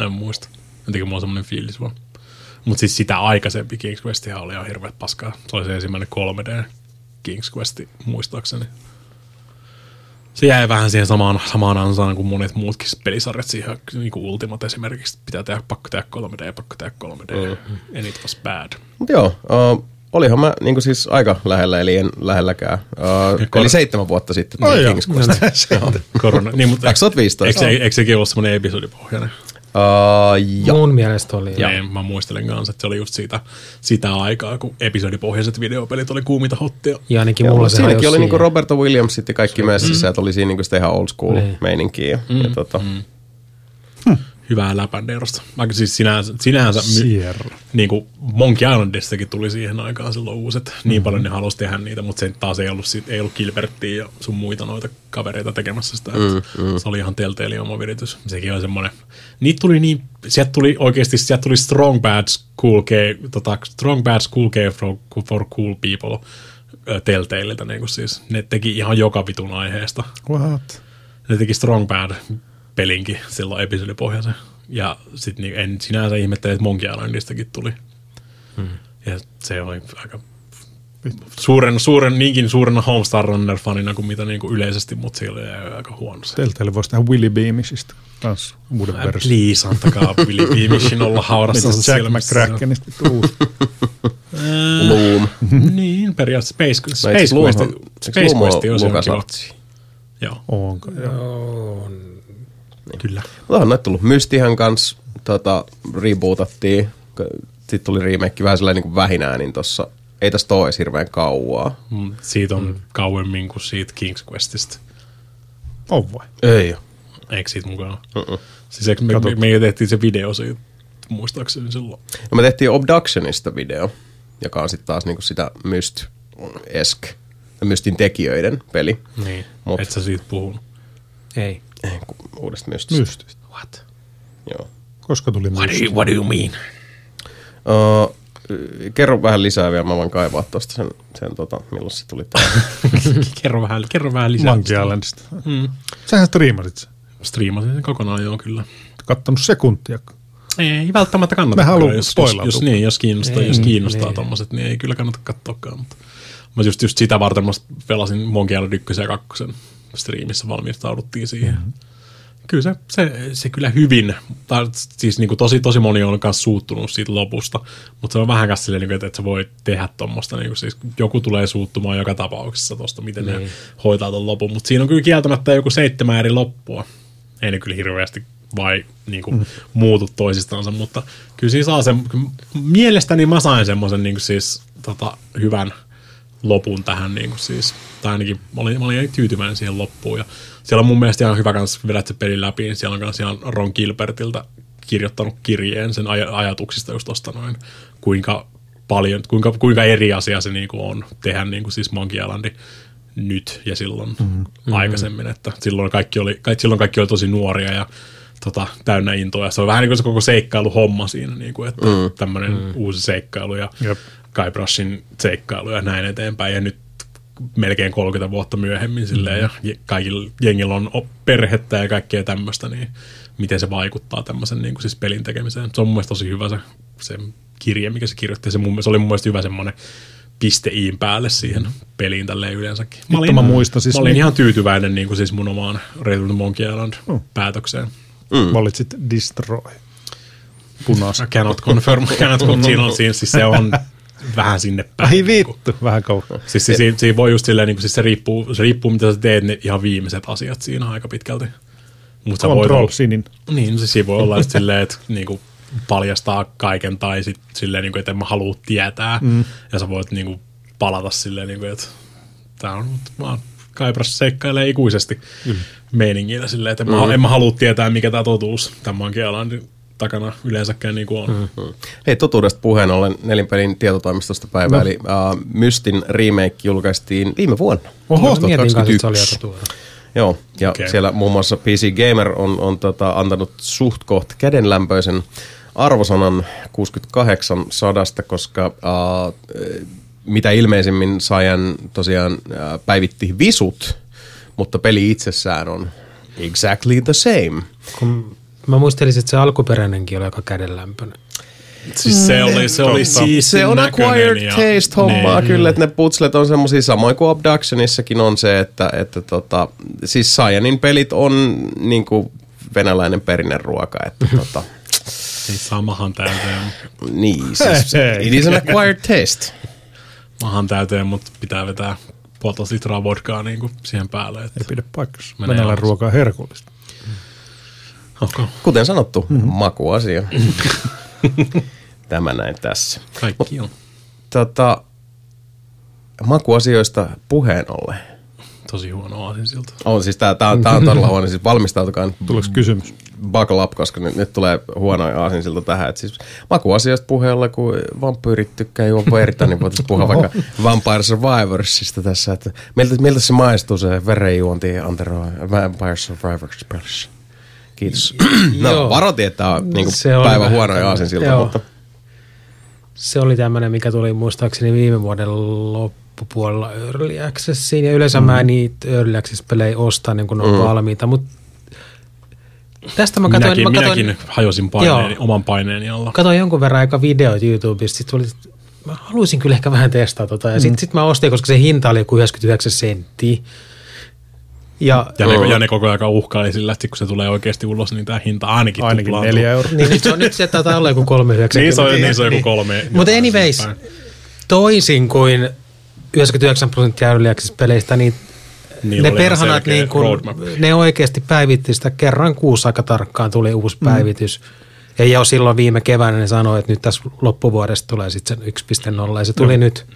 [SPEAKER 2] En muista. Jotenkin mulla on semmoinen fiilis vaan. Mutta siis sitä aikaisempi King's Questihan oli ihan hirveet paskaa. Se oli se ensimmäinen 3D King's Quest, muistaakseni. Se jäi vähän siihen samaan, samaan ansaan kuin monet muutkin pelisarjat siihen, niin kuin Ultimate esimerkiksi. Pitää tehdä, pakko tehdä 3D, pakko tehdä 3D. Mm. And it was bad.
[SPEAKER 1] Mutta joo, uh, olihan mä niin siis aika lähellä, eli en lähelläkään. Uh,
[SPEAKER 2] kor-
[SPEAKER 1] eli seitsemän vuotta sitten
[SPEAKER 4] Ai joo.
[SPEAKER 1] King's Quest. *laughs*
[SPEAKER 2] Korona. niin, mutta
[SPEAKER 1] 2015.
[SPEAKER 2] Eikö, eikö sekin ollut semmoinen episodipohjainen?
[SPEAKER 1] Uh, joo.
[SPEAKER 3] Mun mielestä oli.
[SPEAKER 2] Ja niin, mä muistelen kanssa, että se oli just siitä, sitä aikaa, kun episodipohjaiset videopelit oli kuuminta hottia.
[SPEAKER 3] Ja ainakin mulla
[SPEAKER 1] mutta
[SPEAKER 3] se
[SPEAKER 1] siinäkin oli niinku. Roberto Williamsit ja kaikki messissä, että oli siinä niinku sitä ihan old school
[SPEAKER 3] Niin.
[SPEAKER 1] meininkiä. Ja, ja tota,
[SPEAKER 2] Hyvää läpänderosta. Vaikka siis sinänsä, sinänsä my, niin kuin Monkey Islandistakin tuli siihen aikaan silloin uuset. Mm-hmm. Niin paljon ne halusi tehdä niitä, mutta se taas ei ollut, ei ollut Gilberttia ja sun muita noita kavereita tekemässä sitä. Mm, mm. Se oli ihan Telltale oma viritys. Sekin oli semmoinen. Niitä tuli niin, sieltä tuli oikeasti, sieltä tuli Strong Bad School K, tota, Strong Bad School K for, for Cool People ö, Telltaleilta, niin kuin siis. Ne teki ihan joka vitun aiheesta.
[SPEAKER 4] What?
[SPEAKER 2] Ne teki Strong Bad pelinkin silloin episodipohjaisen. Ja sitten niin en sinänsä ihmettele, että Monkey Islandistakin tuli. Hmm. Ja se oli aika suuren, suuren, niinkin suurena Homestar Runner-fanina kuin mitä niin kuin yleisesti, mutta se oli aika huono se.
[SPEAKER 4] Telltale voisi tehdä Willy Beamisista kanssa uuden
[SPEAKER 2] Äh,
[SPEAKER 4] version.
[SPEAKER 2] Please, antakaa *laughs* Billy Beamishin olla haudassa.
[SPEAKER 4] Mitäs Jack McCrackenista uusi?
[SPEAKER 1] Loom.
[SPEAKER 2] niin, periaatteessa Space, Quest, Space Quest on kiva.
[SPEAKER 1] Artsi.
[SPEAKER 2] Joo,
[SPEAKER 4] Onko? Joo.
[SPEAKER 2] Kyllä.
[SPEAKER 1] Mutta on näitä tullut. Mystihan kanssa tota, rebootattiin. Sitten tuli remake vähän sellainen niin vähinäänin tuossa ei tästä ole edes hirveän kauaa.
[SPEAKER 2] Mm, Siitä on kauemmin kuin siitä King's Questista.
[SPEAKER 4] On vai?
[SPEAKER 1] Ei ole.
[SPEAKER 2] Eikö siitä mukaan?
[SPEAKER 1] Uh-uh.
[SPEAKER 2] Siis eikö me, me, me, tehtiin se video siitä, muistaakseni silloin.
[SPEAKER 1] No me tehtiin Obductionista video, joka on sitten taas niinku sitä Myst-esk, Mystin tekijöiden peli.
[SPEAKER 2] Niin.
[SPEAKER 1] Mut-
[SPEAKER 2] Et sä siitä puhunut.
[SPEAKER 3] Ei.
[SPEAKER 1] Ei, kun uudesta Mystistä.
[SPEAKER 4] Mystistä.
[SPEAKER 2] What?
[SPEAKER 1] Joo.
[SPEAKER 4] Koska tuli
[SPEAKER 2] What do you, what do you mean?
[SPEAKER 1] Uh, kerro vähän lisää vielä, mä voin kaivaa tuosta sen, sen tota, milloin se tuli tää. *laughs*
[SPEAKER 2] kerro, vähän, kerro vähän lisää.
[SPEAKER 4] Monkey Islandista. Mm. Sähän striimasit sen.
[SPEAKER 2] Striimasin sen kokonaan joo kyllä.
[SPEAKER 4] Kattonut sekuntia.
[SPEAKER 2] Ei välttämättä kannata.
[SPEAKER 4] Mä haluan
[SPEAKER 2] jos, jos,
[SPEAKER 4] spoilautua.
[SPEAKER 2] jos, niin, jos kiinnostaa,
[SPEAKER 3] Ei,
[SPEAKER 2] jos kiinnostaa
[SPEAKER 3] niin.
[SPEAKER 2] tommoset, niin ei kyllä kannata katsoakaan. Mutta mä just, just sitä varten mä pelasin Monkey Island 1 ja 2 striimissä valmistauduttiin siihen. Mm-hmm. Kyllä se, se, se, kyllä hyvin, tai siis niin kuin tosi, tosi moni on myös suuttunut siitä lopusta, mutta se on vähän kanssa silleen, niin kuin, että, että sä voi tehdä tuommoista, niin kuin, siis joku tulee suuttumaan joka tapauksessa tuosta, miten ne hoitaa ton lopun, mutta siinä on kyllä kieltämättä joku seitsemän eri loppua. Ei ne kyllä hirveästi vai niin kuin, mm. muutu toisistansa, mutta kyllä siinä saa sen, mielestäni mä sain semmoisen niin kuin, siis tota, hyvän lopun tähän, niin kuin siis, tai ainakin mä olin, mä olin tyytyväinen siihen loppuun. Ja siellä on mun mielestä ihan hyvä kans vedät se pelin läpi, niin siellä on kans ihan Ron Gilbertiltä kirjoittanut kirjeen sen aj- ajatuksista just tosta noin, kuinka paljon, kuinka, kuinka eri asia se niinku on tehdä niinku siis Monkey Islandi nyt ja silloin mm-hmm. aikaisemmin, että silloin kaikki, oli, kaikki, silloin kaikki oli tosi nuoria ja tota, täynnä intoa. Ja se on vähän niin kuin se koko seikkailuhomma siinä, niin kuin, että mm. tämmöinen mm. uusi seikkailu ja
[SPEAKER 4] Jep.
[SPEAKER 2] Guybrushing seikkailu ja näin eteenpäin. Ja nyt melkein 30 vuotta myöhemmin silleen,
[SPEAKER 4] Mm-hmm.
[SPEAKER 2] ja je- kaikilla jengillä on perhettä ja kaikkea tämmöistä, niin miten se vaikuttaa tämmöisen niin kuin siis pelin tekemiseen. Se on mun mielestä tosi hyvä se, se kirje, mikä se kirjoitti. Se, mun, se oli mun mielestä hyvä semmoinen piste iin päälle siihen peliin tälleen yleensäkin.
[SPEAKER 4] Vittu mä muistan siis
[SPEAKER 2] mä olin
[SPEAKER 4] niin-
[SPEAKER 2] ihan tyytyväinen niin kuin siis mun omaan Return to Monkey Island
[SPEAKER 4] Mm.
[SPEAKER 2] päätökseen.
[SPEAKER 4] Mm. Valitsit Destroy. Punaisen.
[SPEAKER 2] Cannot confirm, cannot confirm. Siinä on, siinä, siis se on *laughs* vähän sinne päin.
[SPEAKER 4] Ai
[SPEAKER 2] niin
[SPEAKER 4] vittu, vähän kauan.
[SPEAKER 2] Siis se, siinä, siinä voi just silleen, niin kuin, siis se riippuu, se riippuu, mitä sä teet, ne ihan viimeiset asiat siinä aika pitkälti. Mut sä voit
[SPEAKER 4] Control
[SPEAKER 2] olla-
[SPEAKER 4] Sinin.
[SPEAKER 2] Niin, siis siinä voi olla just silleen, että niin kuin, paljastaa kaiken tai sit silleen, niin kuin, että en mä halua tietää. Mm. Ja sä voit niin kuin, palata silleen, niin kuin, että tää on, mä oon Kaipras seikkailee ikuisesti mm. meiningillä silleen, että en, mä, en mä halua tietää, mikä tämä totuus tämän Monkey Islandin takana yleensäkään niin kuin on. Mm.
[SPEAKER 1] Hei, totuudesta puheen ollen nelinpelin tietotoimistosta päivä, no. eli uh, Mystin remake julkaistiin viime vuonna.
[SPEAKER 4] Oho,
[SPEAKER 3] Mietin kanssa, että se oli
[SPEAKER 1] 2021.
[SPEAKER 3] aika tuore.
[SPEAKER 1] Joo, ja okay. siellä muun muassa PC Gamer on, on tota, antanut suht koht kädenlämpöisen arvosanan 68 sadasta, koska uh, mitä ilmeisimmin Sajan tosiaan uh, päivitti visut, mutta peli itsessään on exactly the same.
[SPEAKER 3] Kun mä muistelisin, että se alkuperäinenkin oli aika kädenlämpöinen.
[SPEAKER 2] Siis se oli, se oli siis
[SPEAKER 1] Se on acquired taste hommaa
[SPEAKER 2] niin.
[SPEAKER 1] kyllä, että ne putslet on semmoisia samoin kuin Abductionissakin on se, että, että tota, siis Saiyanin pelit on niinku venäläinen perinneruoka, että *laughs* tota,
[SPEAKER 2] Siis saa mahan täyteen,
[SPEAKER 1] niin, siis it is an acquired taste.
[SPEAKER 2] mahan täyteen, mutta pitää vetää puolitoista litraa vodkaa niin kuin siihen päälle. Että
[SPEAKER 4] Ei pidä paikkansa.
[SPEAKER 2] Menee
[SPEAKER 4] Venäläinen ruoka on herkullista.
[SPEAKER 2] Okay.
[SPEAKER 1] Kuten sanottu, mm-hmm. makuasia. *laughs* Tämä näin tässä.
[SPEAKER 2] Kaikki on.
[SPEAKER 1] Tota, makuasioista puheen ollen.
[SPEAKER 2] Tosi huono aasinsilta.
[SPEAKER 1] On siis tää, tää, on- tää on todella huono, siis valmistautukaa nyt
[SPEAKER 4] Tuleeko kysymys?
[SPEAKER 1] buckle up, koska nyt, nyt tulee huonoja aasinsilta tähän. Et siis makuasioista puheella, kun vampyyrit tykkää juo verta, niin voitaisiin puhua vaikka Vampire Survivorsista tässä. Että miltä, miltä se maistuu se verenjuonti Antero Vampire Survivors? Kiitos. *clears throat* no,
[SPEAKER 3] Joo.
[SPEAKER 1] varoitin, että on niin
[SPEAKER 3] Se oli
[SPEAKER 1] päivän
[SPEAKER 3] vähän
[SPEAKER 1] huonoja
[SPEAKER 3] tämmönen.
[SPEAKER 1] aasinsilta,
[SPEAKER 3] Joo.
[SPEAKER 1] mutta
[SPEAKER 3] Se oli tämmöinen, mikä tuli muistaakseni viime vuoden loppupuolella Early Accessiin. Ja yleensä mm. mä en niitä Early Access-pelejä ostaa niin kuin ne on mm. valmiita, mutta tästä mä katsoin,
[SPEAKER 2] minäkin,
[SPEAKER 3] mä katsoin,
[SPEAKER 2] minäkin hajosin paineeni,
[SPEAKER 3] Joo.
[SPEAKER 2] oman paineeni alla.
[SPEAKER 3] katsoin jonkun verran aika videoita YouTubesta, sit tuli, mä haluaisin kyllä ehkä vähän testata tota. Ja mm. sitten sit mä ostin, koska se hinta oli joku 99 senttiä. Ja,
[SPEAKER 2] Ja ne, ja ne koko ajan uhkaili sillä, että kun se tulee oikeasti ulos, niin tämä hinta ainakin,
[SPEAKER 4] Ainakin
[SPEAKER 2] tuplaantuu.
[SPEAKER 4] neljä euroa.
[SPEAKER 3] niin nyt se, on, nyt se taitaa olla joku 390.
[SPEAKER 2] Niin se on, niin se on joku kolme.
[SPEAKER 3] Mutta
[SPEAKER 2] jotain
[SPEAKER 3] anyways, toisin kuin 99 prosenttia Early Access-peleistä, niin
[SPEAKER 2] Niillä
[SPEAKER 3] ne perhanat, niin kun, ne oikeasti päivitti sitä kerran kuussa aika tarkkaan tuli uusi mm. päivitys. Ja jo silloin viime keväänä ne sanoi, että nyt tässä loppuvuodesta tulee sitten sen 1.0 ja se tuli nyt.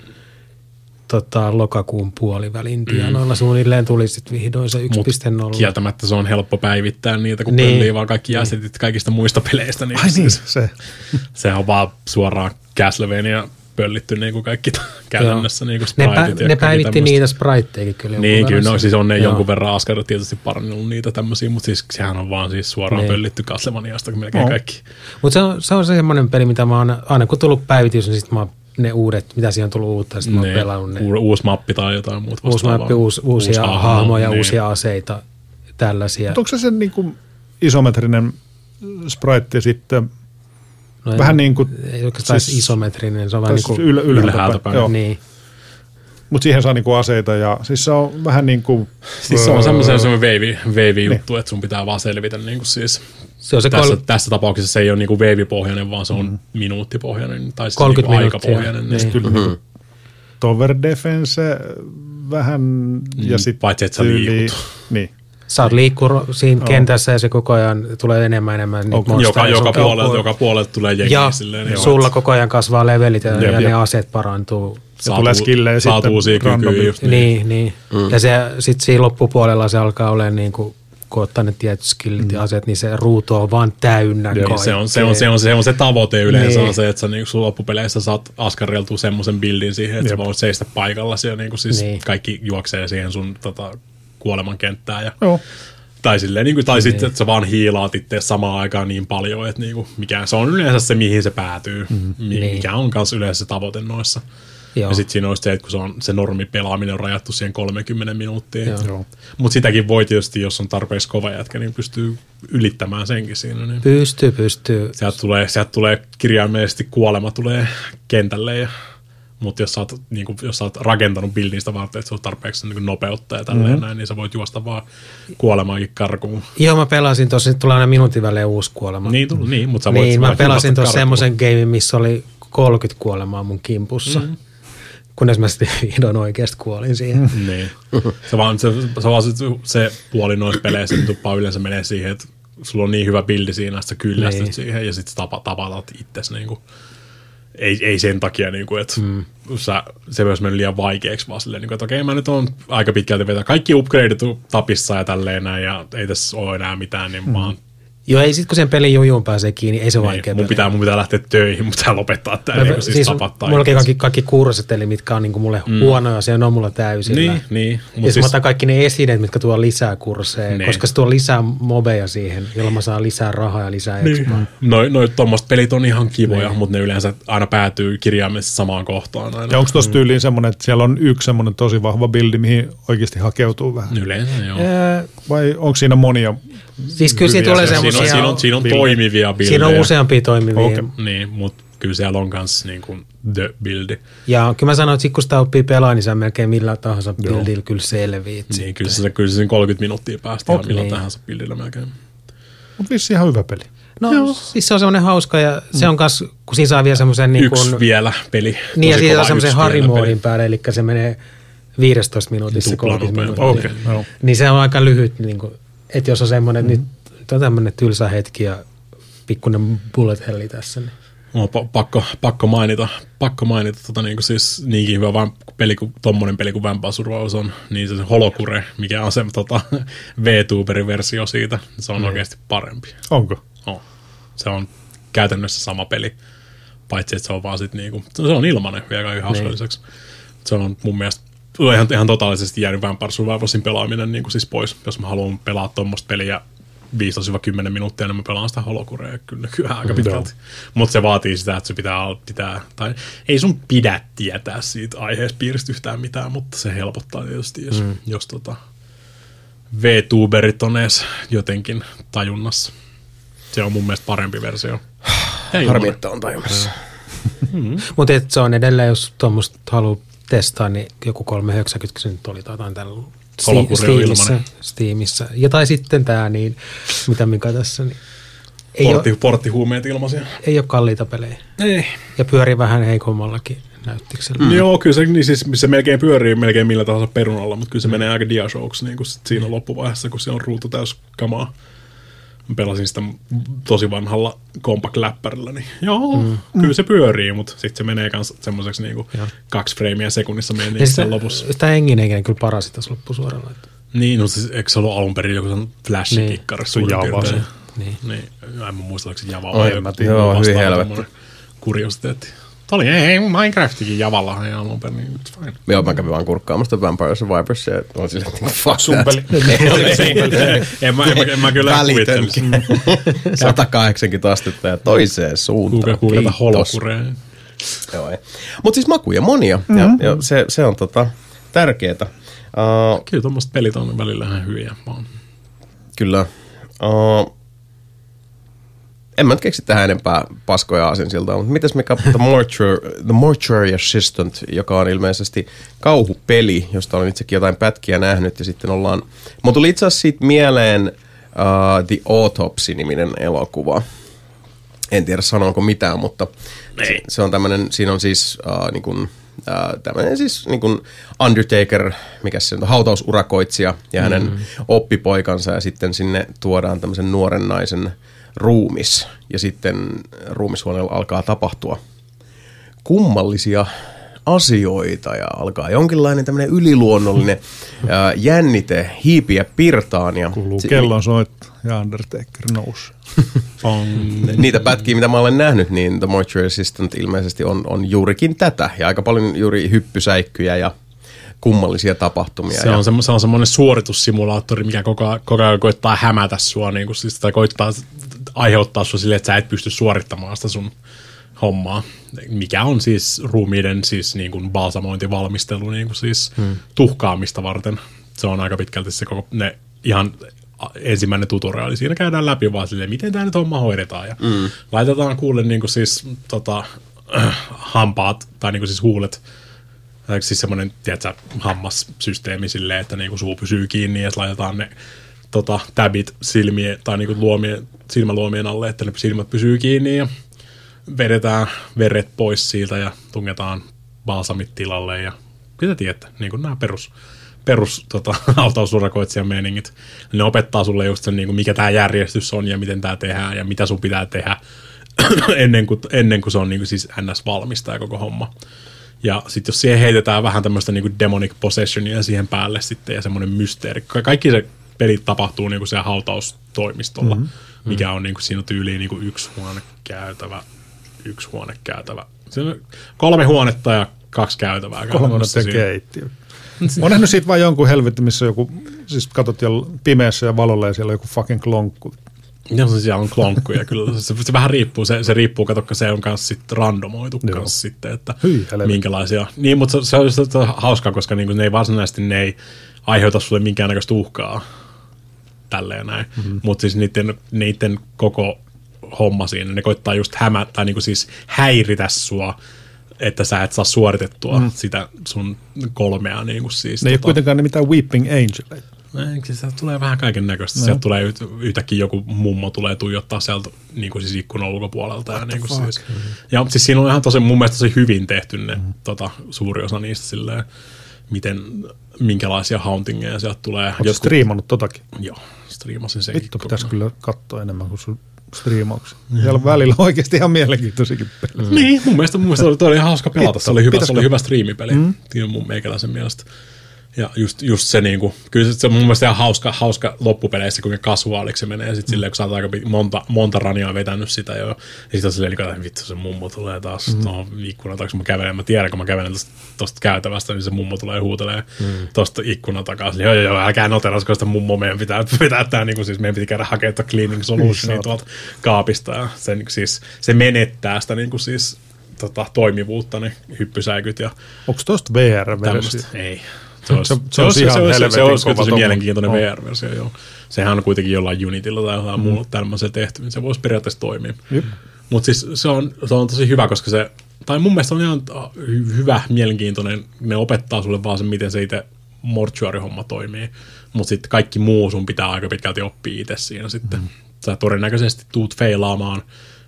[SPEAKER 3] Tota, lokakuun puolivälin tienoilla suunnilleen tuli sitten vihdoin se
[SPEAKER 2] Mut
[SPEAKER 3] 1.0.
[SPEAKER 2] kieltämättä se on helppo päivittää niitä, kun
[SPEAKER 3] Niin.
[SPEAKER 2] niin. pöllii vaan kaikki asetit kaikista muista peleistä. Niin
[SPEAKER 4] Ai niin, se. *laughs*
[SPEAKER 2] Sehän on vaan suoraan Castlevania pöllitty niin kuin kaikki käytännössä niin kuin
[SPEAKER 3] Ne, pä,
[SPEAKER 2] ja
[SPEAKER 3] ne päivitti niitä spritejakin kyllä.
[SPEAKER 2] Niin, kyllä, no siis on ne
[SPEAKER 3] Joo.
[SPEAKER 2] jonkun verran askarilla tietysti parannellut niitä tämmöisiä, mutta siis sehän on vaan siis suoraan
[SPEAKER 3] Niin.
[SPEAKER 2] pöllitty Castlevaniasta melkein
[SPEAKER 4] No.
[SPEAKER 2] kaikki.
[SPEAKER 3] Mutta se on, se on semmoinen peli, mitä mä oon, aina kun tullut päivitys, niin sitten mä oon ne uudet, mitä siihen on tullut uutta, sitten mä oon
[SPEAKER 2] Ne,
[SPEAKER 3] pelannut ne.
[SPEAKER 2] u- uusi mappi tai jotain muuta
[SPEAKER 3] Uusi
[SPEAKER 2] vastaavaa.
[SPEAKER 3] mappi, uusi, uusia
[SPEAKER 2] hahmo,
[SPEAKER 3] hahmoja,
[SPEAKER 2] niin.
[SPEAKER 3] uusia aseita, tällaisia.
[SPEAKER 4] Mutta onko se se niin kuin isometrinen sprite sitten
[SPEAKER 3] No,
[SPEAKER 4] vähän niin kuin,
[SPEAKER 3] Ei oikeastaan
[SPEAKER 4] siis-
[SPEAKER 3] siis, isometrinen, se on vähän
[SPEAKER 4] tai
[SPEAKER 3] niin
[SPEAKER 4] siis
[SPEAKER 3] kuin,
[SPEAKER 4] yl, ylhäältä
[SPEAKER 2] ylhäältä
[SPEAKER 4] päin.
[SPEAKER 2] päin.
[SPEAKER 4] Joo.
[SPEAKER 3] niin.
[SPEAKER 4] Mutta siihen saa niinku aseita ja siis se on vähän niin kuin...
[SPEAKER 2] Siis se on semmoisen semmoinen veivi, veivi juttu, että sun pitää vaan selvitä niin kuin siis
[SPEAKER 3] Se on se
[SPEAKER 2] tässä,
[SPEAKER 3] kol-
[SPEAKER 2] tässä tapauksessa se ei ole niinku veivipohjainen, vaan se on mm. minuuttipohjainen tai siis
[SPEAKER 3] 30
[SPEAKER 2] niinku
[SPEAKER 3] minuuttia,
[SPEAKER 2] aikapohjainen.
[SPEAKER 3] niin.
[SPEAKER 2] Niin.
[SPEAKER 4] kyllä niinku tower defense vähän ja
[SPEAKER 2] Mm,
[SPEAKER 4] sitten
[SPEAKER 2] paitsi, että sä liikut.
[SPEAKER 4] Niin.
[SPEAKER 3] Saat liikkua siinä kentässä ja se koko ajan tulee enemmän enemmän niitä monstereita.
[SPEAKER 2] Joka, joka, puolelta, joka puolelta tulee jengi
[SPEAKER 3] Ja
[SPEAKER 2] silleen. Niin
[SPEAKER 3] sulla koko ajan kasvaa levelit ja,
[SPEAKER 2] Jep,
[SPEAKER 3] ja ne
[SPEAKER 2] jep.
[SPEAKER 3] aseet parantuu.
[SPEAKER 2] saat
[SPEAKER 4] tulee skillejä
[SPEAKER 2] saat
[SPEAKER 4] sitten
[SPEAKER 2] uusia
[SPEAKER 4] randomilla.
[SPEAKER 2] kykyjä just
[SPEAKER 3] Niin, niin. Mm. Ja se, sitten siinä loppupuolella se alkaa olemaan niin kuin, kun ottaa ne tietyt skillit mm. ja aseet, niin se ruutu on vaan täynnä
[SPEAKER 2] Niin,
[SPEAKER 3] kaikkea.
[SPEAKER 2] se, on, se, on, se, on, se on se tavoite yleensä
[SPEAKER 3] Niin.
[SPEAKER 2] on se, että sä niinku sun loppupeleissä saat askarreltua semmoisen bildin siihen, että
[SPEAKER 4] Jep.
[SPEAKER 2] sä voit seistä paikalla ja niinku siis
[SPEAKER 3] Niin.
[SPEAKER 2] kaikki juoksee siihen sun tota, kuoleman kenttään ja
[SPEAKER 4] Joo.
[SPEAKER 2] Tai, silleen, niin kuin, tai sitten, että sä vaan hiilaat itse samaan aikaan niin paljon, että niin kuin, mikä, se on yleensä se, mihin se päätyy, mm,
[SPEAKER 3] Niin.
[SPEAKER 2] mikä on myös yleensä se tavoite noissa.
[SPEAKER 3] Joo.
[SPEAKER 2] Ja sitten siinä on se, että kun se, on, se normi pelaaminen on rajattu siihen 30 minuuttia.
[SPEAKER 3] Joo.
[SPEAKER 4] Joo.
[SPEAKER 2] Mutta sitäkin voi tietysti, jos on tarpeeksi kova jätkä, niin pystyy ylittämään senkin siinä. Niin.
[SPEAKER 3] Pystyy, pystyy.
[SPEAKER 2] Sieltä tulee, sieltä tulee kirjaimellisesti kuolema tulee kentälle ja mutta jos sä, oot, niin kun, jos sä oot rakentanut bildistä varten, että se on tarpeeksi niin nopeutta ja tälleen mm-hmm. näin, niin sä voit juosta vaan kuolemaankin karkuun.
[SPEAKER 3] Joo, mä pelasin tuossa, nyt tulee aina minuutin välein uusi kuolema.
[SPEAKER 2] Niin, tullut, niin mutta sä voit
[SPEAKER 3] niin, mä pelasin tuossa semmoisen gamein, missä oli 30 kuolemaa mun kimpussa. Mm. Kunnes mä sitten *laughs* vihdoin oikeasti kuolin siihen. *laughs*
[SPEAKER 2] Niin. Se, vaan, se, se, vaan se, se puoli noissa peleissä tuppaa yleensä menee siihen, että sulla on niin hyvä bildi siinä, että sä kyllästyt
[SPEAKER 3] Niin.
[SPEAKER 2] siihen ja sitten tapa, tapatat itsesi. Niin kuin, ei, ei sen takia, niin kuin, että mm. sä, se myös mennyt liian vaikeaksi, vaan silleen, niin kuin, että okei, mä nyt on aika pitkälti vetää kaikki upgradeit tapissa ja tälleen näin, ja ei tässä ole enää mitään, niin mm. vaan
[SPEAKER 3] Joo, ei sit kun sen pelin jujuun pääsee kiinni, ei se
[SPEAKER 2] niin,
[SPEAKER 3] vaikea
[SPEAKER 2] mun, pitää, mun pitää lähteä töihin, mutta pitää lopettaa tämä, niin siis, siis tapattaa.
[SPEAKER 3] mulla
[SPEAKER 2] itsensä.
[SPEAKER 3] kaikki, kaikki kurssit, eli mitkä on niinku mulle mm. huonoja, se on mulla täysillä.
[SPEAKER 2] Niin, niin.
[SPEAKER 3] Ja
[SPEAKER 2] Mut
[SPEAKER 3] siis,
[SPEAKER 2] siis,
[SPEAKER 3] mä otan kaikki ne esineet, mitkä tuo lisää kursseja,
[SPEAKER 2] Niin.
[SPEAKER 3] koska se tuo lisää mobeja siihen, jolloin mä saan lisää rahaa ja lisää niin. expaa.
[SPEAKER 2] Noin noi, tommoset pelit on ihan kivoja, niin. mutta ne yleensä aina päätyy kirjaimellisesti samaan kohtaan aina.
[SPEAKER 4] Ja onko tuossa tyyliin semmoinen, että siellä on yksi semmoinen tosi vahva bildi, mihin oikeasti hakeutuu vähän?
[SPEAKER 2] Yleensä joo.
[SPEAKER 4] Vai onko siinä monia?
[SPEAKER 3] Siis kyllä siinä tulee semmoisia...
[SPEAKER 2] Siinä on, siinä on, siinä on toimivia bildejä.
[SPEAKER 3] siinä on useampia toimivia.
[SPEAKER 4] Okei.
[SPEAKER 2] Niin, mutta kyllä siellä on myös niin kuin the buildi.
[SPEAKER 3] Ja kyllä mä sanoin, että kun sitä oppii pelaa, niin sä melkein millä tahansa buildillä kyllä selviit.
[SPEAKER 2] Niin, kyllä se, kyllä se siinä 30 minuuttia päästä
[SPEAKER 4] Okei.
[SPEAKER 2] milloin
[SPEAKER 3] Niin.
[SPEAKER 2] tahansa bildillä melkein.
[SPEAKER 4] Mutta vissi ihan hyvä peli.
[SPEAKER 3] No Joo. siis se on semmoinen hauska ja se on kas, kun siinä saa vielä semmoisen niin
[SPEAKER 2] Yksi
[SPEAKER 3] kuin,
[SPEAKER 2] vielä peli.
[SPEAKER 3] niin ja
[SPEAKER 2] Tosi kova
[SPEAKER 3] on semmoisen
[SPEAKER 2] yksi
[SPEAKER 3] harimoodin päälle, eli se menee 15 minuutissa
[SPEAKER 2] Tupla
[SPEAKER 3] 30
[SPEAKER 2] nopeammin.
[SPEAKER 3] minuuttia.
[SPEAKER 4] Okei, joo.
[SPEAKER 3] Niin se on aika lyhyt, niin kuin, että jos on semmoinen, mm. nyt on tämmöinen tylsä hetki ja pikkuinen bullet helli tässä. Niin.
[SPEAKER 2] Pa- pakko, pakko mainita, pakko mainita tota, niin kuin siis niinkin hyvä vaan peli kuin tommonen peli kuin Vampire Survivors on, niin se Holokure, mikä on se tota, *laughs* VTuberin versio siitä, se on mm. oikeasti parempi.
[SPEAKER 4] Onko?
[SPEAKER 2] Oh. Se on käytännössä sama peli, paitsi että se on vaan sit niinku, se on ilmanen vielä kaiken lisäksi. Se on mun mielestä on ihan, ihan totaalisesti jäänyt Vampire Survivorsin pelaaminen niin kuin siis pois, jos mä haluan pelaa tuommoista peliä 15-10 minuuttia, niin mä pelaan sitä holokurea kyllä nykyään aika pitkälti. Mutta se vaatii sitä, että se pitää, pitää, tai ei sun pidä tietää siitä aiheespiiristä yhtään mitään, mutta se helpottaa tietysti, jos, mm. jos tota, VTuberit on edes jotenkin tajunnassa. Se on mun mielestä parempi versio.
[SPEAKER 1] Harmi, että on tajunnassa.
[SPEAKER 3] Mutta se on edelleen, jos tuommoista haluaa testaa, niin joku 390 se nyt oli tai jotain tällä Steamissa. Steamissa. Ja tai sitten tämä, niin, mitä Mika tässä, niin ei,
[SPEAKER 2] Portti,
[SPEAKER 3] ole,
[SPEAKER 2] porttihuumeet ilmaisia.
[SPEAKER 3] ei ole kalliita pelejä.
[SPEAKER 2] Ei.
[SPEAKER 3] Ja pyörii vähän heikommallakin näyttiksellä.
[SPEAKER 2] Mm. Joo, kyllä se, niin siis, se melkein pyörii melkein millä tahansa perunalla, mutta kyllä se menee aika diashowksi niin kuin sit siinä loppuvaiheessa, kun se on ruutu täys kamaa. Pelasin sitä tosi vanhalla compact-läppärillä, niin joo, mm. kyllä se pyörii, mutta sitten se menee kans semmoiseksi niinku kaksi freimiä sekunnissa menee
[SPEAKER 3] Ja
[SPEAKER 2] niin sen lopussa.
[SPEAKER 3] sitä henginenkin kyllä parasi tässä loppusuoralla. Että.
[SPEAKER 2] Niin, no siis eikö se ollut alun perin joku flash-kikkari suurin
[SPEAKER 4] Java
[SPEAKER 2] piirtein?
[SPEAKER 4] se.
[SPEAKER 3] Niin.
[SPEAKER 2] Niin, en mä muista, oliko se Java vai joku.
[SPEAKER 1] Joo, hyvin
[SPEAKER 2] vastaava
[SPEAKER 1] helvetti.
[SPEAKER 2] Kuriositeetti. Tämä oli, ei, Minecraftikin Javalla ja alun perin, niin it's fine.
[SPEAKER 1] Joo, mä kävin vaan kurkkaamasta Vampire Survivors ja olin silleen, että fuck
[SPEAKER 4] Sumpeli. *laughs*
[SPEAKER 2] en, mä, en, mä, en mä kyllä kuvittelisi. *laughs*
[SPEAKER 1] Välitönkin. 180 astetta ja toiseen suuntaan.
[SPEAKER 2] Kuuka kuuleta
[SPEAKER 1] Kiitos.
[SPEAKER 2] holokureen.
[SPEAKER 1] Joo, ei. Mut siis makuja monia, mm-hmm. ja, ja se, se on tota, tärkeetä. Uh,
[SPEAKER 2] Kyllä tuommoiset pelit on välillä ihan hyviä vaan.
[SPEAKER 1] kyllä. Uh, en mä nyt keksi tähän enempää paskoja aasinsiltaa, mutta mitäs mikä The Mortuary, The Mortuary Assistant, joka on ilmeisesti kauhupeli, josta olen itsekin jotain pätkiä nähnyt, ja sitten ollaan... Mulla tuli itse asiassa siitä mieleen uh, The Autopsy-niminen elokuva. En tiedä sanoonko mitään, mutta se, se on tämmöinen, siinä on siis uh, niin kuin, uh, tämmöinen siis niin kuin Undertaker, mikä se on, hautausurakoitsija ja hänen mm. oppipoikansa ja sitten sinne tuodaan tämmöisen nuoren naisen ruumis ja sitten ruumishuoneella alkaa tapahtua kummallisia asioita ja alkaa jonkinlainen tämmöinen yliluonnollinen *laughs* ää, jännite hiipiä pirtaan. Ja
[SPEAKER 4] Kuuluu
[SPEAKER 1] si-
[SPEAKER 4] kellon soitto ja Undertaker nousi. *laughs*
[SPEAKER 1] Niitä pätkiä, mitä mä olen nähnyt, niin The Mortuary Assistant ilmeisesti on, on juurikin tätä. Ja aika paljon juuri hyppysäikkyjä ja kummallisia tapahtumia.
[SPEAKER 2] Se
[SPEAKER 1] ja,
[SPEAKER 2] on, semmo, se on semmoinen suoritussimulaattori, mikä koko, ajan- koko ajan koittaa hämätä sua, niin kuin, siis, tai koittaa aiheuttaa sua silleen, että sä et pysty suorittamaan sitä sun hommaa. Mikä on siis ruumiiden siis niin kuin balsamointivalmistelu niin kuin siis hmm. tuhkaamista varten. Se on aika pitkälti se koko, ne ihan ensimmäinen tutoriaali. Siinä käydään läpi vaan silleen, miten tämä nyt homma hoidetaan. Ja mm. laitetaan kuulle niin kuin siis tota, *clears throat* hampaat tai niin kuin siis huulet siis semmoinen, tiedätkö, hammassysteemi silleen, että niinku suu pysyy kiinni ja laitetaan ne tota, tabit silmien tai niinku luomien, silmäluomien alle, että ne silmät pysyy kiinni ja vedetään veret pois siitä ja tungetaan balsamit tilalle ja mitä tiedätte, niin kuin nämä perus, perus tota, *laughs* autausurakoitsijan meiningit. Ne opettaa sulle just sen, niin kuin mikä tämä järjestys on ja miten tämä tehdään ja mitä sun pitää tehdä *clears throat* ennen kuin, ennen kuin se on niin kuin siis ns. valmista ja koko homma. Ja sitten jos siihen heitetään vähän tämmöistä niinku demonic possessionia siihen päälle sitten ja semmoinen mysteeri. Ka- Kaikki se pelit tapahtuu niinku siellä hautaustoimistolla, mm-hmm. mikä on niinku, siinä on tyyliin niinku yksi huone käytävä, yksi huone käytävä. Siinä on kolme huonetta ja kaksi käytävää.
[SPEAKER 4] Kolmonen
[SPEAKER 2] käytännössä
[SPEAKER 4] ja
[SPEAKER 2] siinä.
[SPEAKER 4] keittiö. Mä oon nähnyt siitä vain jonkun helvetti, missä joku, siis katsot jo pimeässä ja valolla ja siellä on joku fucking klonkku.
[SPEAKER 2] Joo, se siellä on klonkkuja kyllä. Se, se vähän riippuu, se, se riippuu, katokka se on kanssa sit randomoitu
[SPEAKER 4] Joo.
[SPEAKER 2] kanssa sitten, että
[SPEAKER 4] Hyi, helvetti.
[SPEAKER 2] minkälaisia. Niin, mutta se, se on hauskaa, koska niinku ne ei varsinaisesti ne ei aiheuta sulle minkäännäköistä uhkaa tälleen näin. Mm-hmm. Mutta siis niiden, niiden koko homma siinä, ne koittaa just hämä, tai niinku siis häiritä sua, että sä et saa suoritettua mm. sitä sun kolmea niinku siis.
[SPEAKER 4] Ne ei ole kuitenkaan ne mitään Weeping Angel.
[SPEAKER 2] Ei, se tulee vähän kaiken näköistä. No. Sieltä tulee yht, yhtäkkiä joku mummo tulee tuijottaa sieltä niin kuin siis ikkunan ulkopuolelta. Ja, niin kuin siis. ja siis siinä on ihan tosi, mun mielestä tosi hyvin tehty ne, mm. tota, suuri osa niistä silleen, miten, minkälaisia hauntingeja sieltä tulee.
[SPEAKER 4] Oletko striimannut totakin?
[SPEAKER 2] Joo, striimasin senkin.
[SPEAKER 4] Vittu, pitäisi kyllä katsoa enemmän kuin sun striimauksia. Siellä on välillä oikeasti ihan mielenkiintoisikin pelejä.
[SPEAKER 2] Niin, mun mielestä, mun mielestä oli, oli ihan hauska pelata. Se oli hyvä, se oli hyvä striimipeli. Mm. mun meikäläisen mielestä. Ja just, just se niinku, kyllä se, se on mun mielestä ihan hauska, hauska loppupeleissä, kuinka kasuaaliksi se menee. Sitten mm. silleen, kun sä oot aika monta, monta raniaa vetänyt sitä jo. Ja sitten on silleen, niin, että vittu se mummo tulee taas mm. tuohon ikkunan taakse. Mä kävelen, mä tiedän, kun mä kävelen tosta, tosta käytävästä, niin se mummo tulee huutelee mm. tosta ikkunan takaa. Silleen, joo, joo, joo, älkää noterasko sitä mummoa, meidän pitää, *laughs* pitää tää, niin kuin, siis meidän piti käydä hakemaan cleaning solutionia tuolta kaapista. Ja se, niin, kuin siis, se menettää sitä niin kuin, siis, tota, toimivuutta, ne hyppysäikyt ja
[SPEAKER 4] Onko tosta VR-versio?
[SPEAKER 2] Ei. Se olisi,
[SPEAKER 4] Se- se olisi ihan
[SPEAKER 2] se, olisi, se, olisi kyllä
[SPEAKER 4] kova
[SPEAKER 2] tosi mielenkiintoinen
[SPEAKER 4] On.
[SPEAKER 2] VR-versio, joo. Sehän on kuitenkin jollain Unitilla tai jollain mm. muulla tämmöisellä tehty, niin se voisi periaatteessa toimia. Mutta siis se on, se on tosi hyvä, koska se, tai mun mielestä on ihan äh, hy- hyvä, mielenkiintoinen, ne opettaa sulle vaan sen, miten se itse mortuary-homma toimii, mutta sitten kaikki muu sun pitää aika pitkälti oppia itse siinä sitten. Mm. Sä todennäköisesti tuut feilaamaan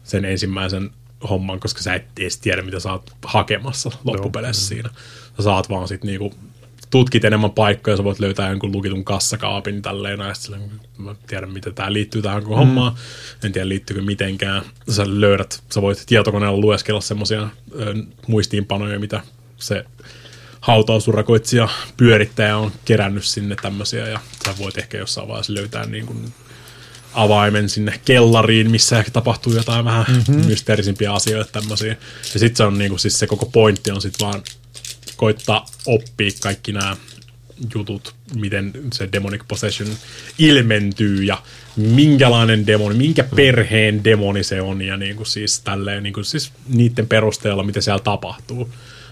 [SPEAKER 2] sen ensimmäisen homman, koska sä et edes tiedä, mitä sä oot hakemassa loppupeleissä siinä. Sä saat vaan sitten niinku tutkit enemmän paikkoja, sä voit löytää jonkun lukitun kassakaapin tälleen, ja sitten mä tiedän, miten tämä liittyy tähän koko hommaan, en tiedä liittyykö mitenkään. Sä löydät, sä voit tietokoneella lueskella semmoisia muistiinpanoja, mitä se hautausurakoitsija pyörittäjä on kerännyt sinne tämmöisiä, ja sä voit ehkä jossain vaiheessa löytää niin kuin avaimen sinne kellariin, missä ehkä tapahtuu jotain vähän mm-hmm. mysteerisimpiä asioita tämmöisiä. Ja sitten se on niinku, siis se koko pointti on sitten vaan koittaa oppia kaikki nämä jutut, miten se demonic possession ilmentyy ja minkälainen demoni, minkä perheen demoni se on ja niin kuin siis tälleen, niin kuin siis niiden perusteella, mitä siellä tapahtuu.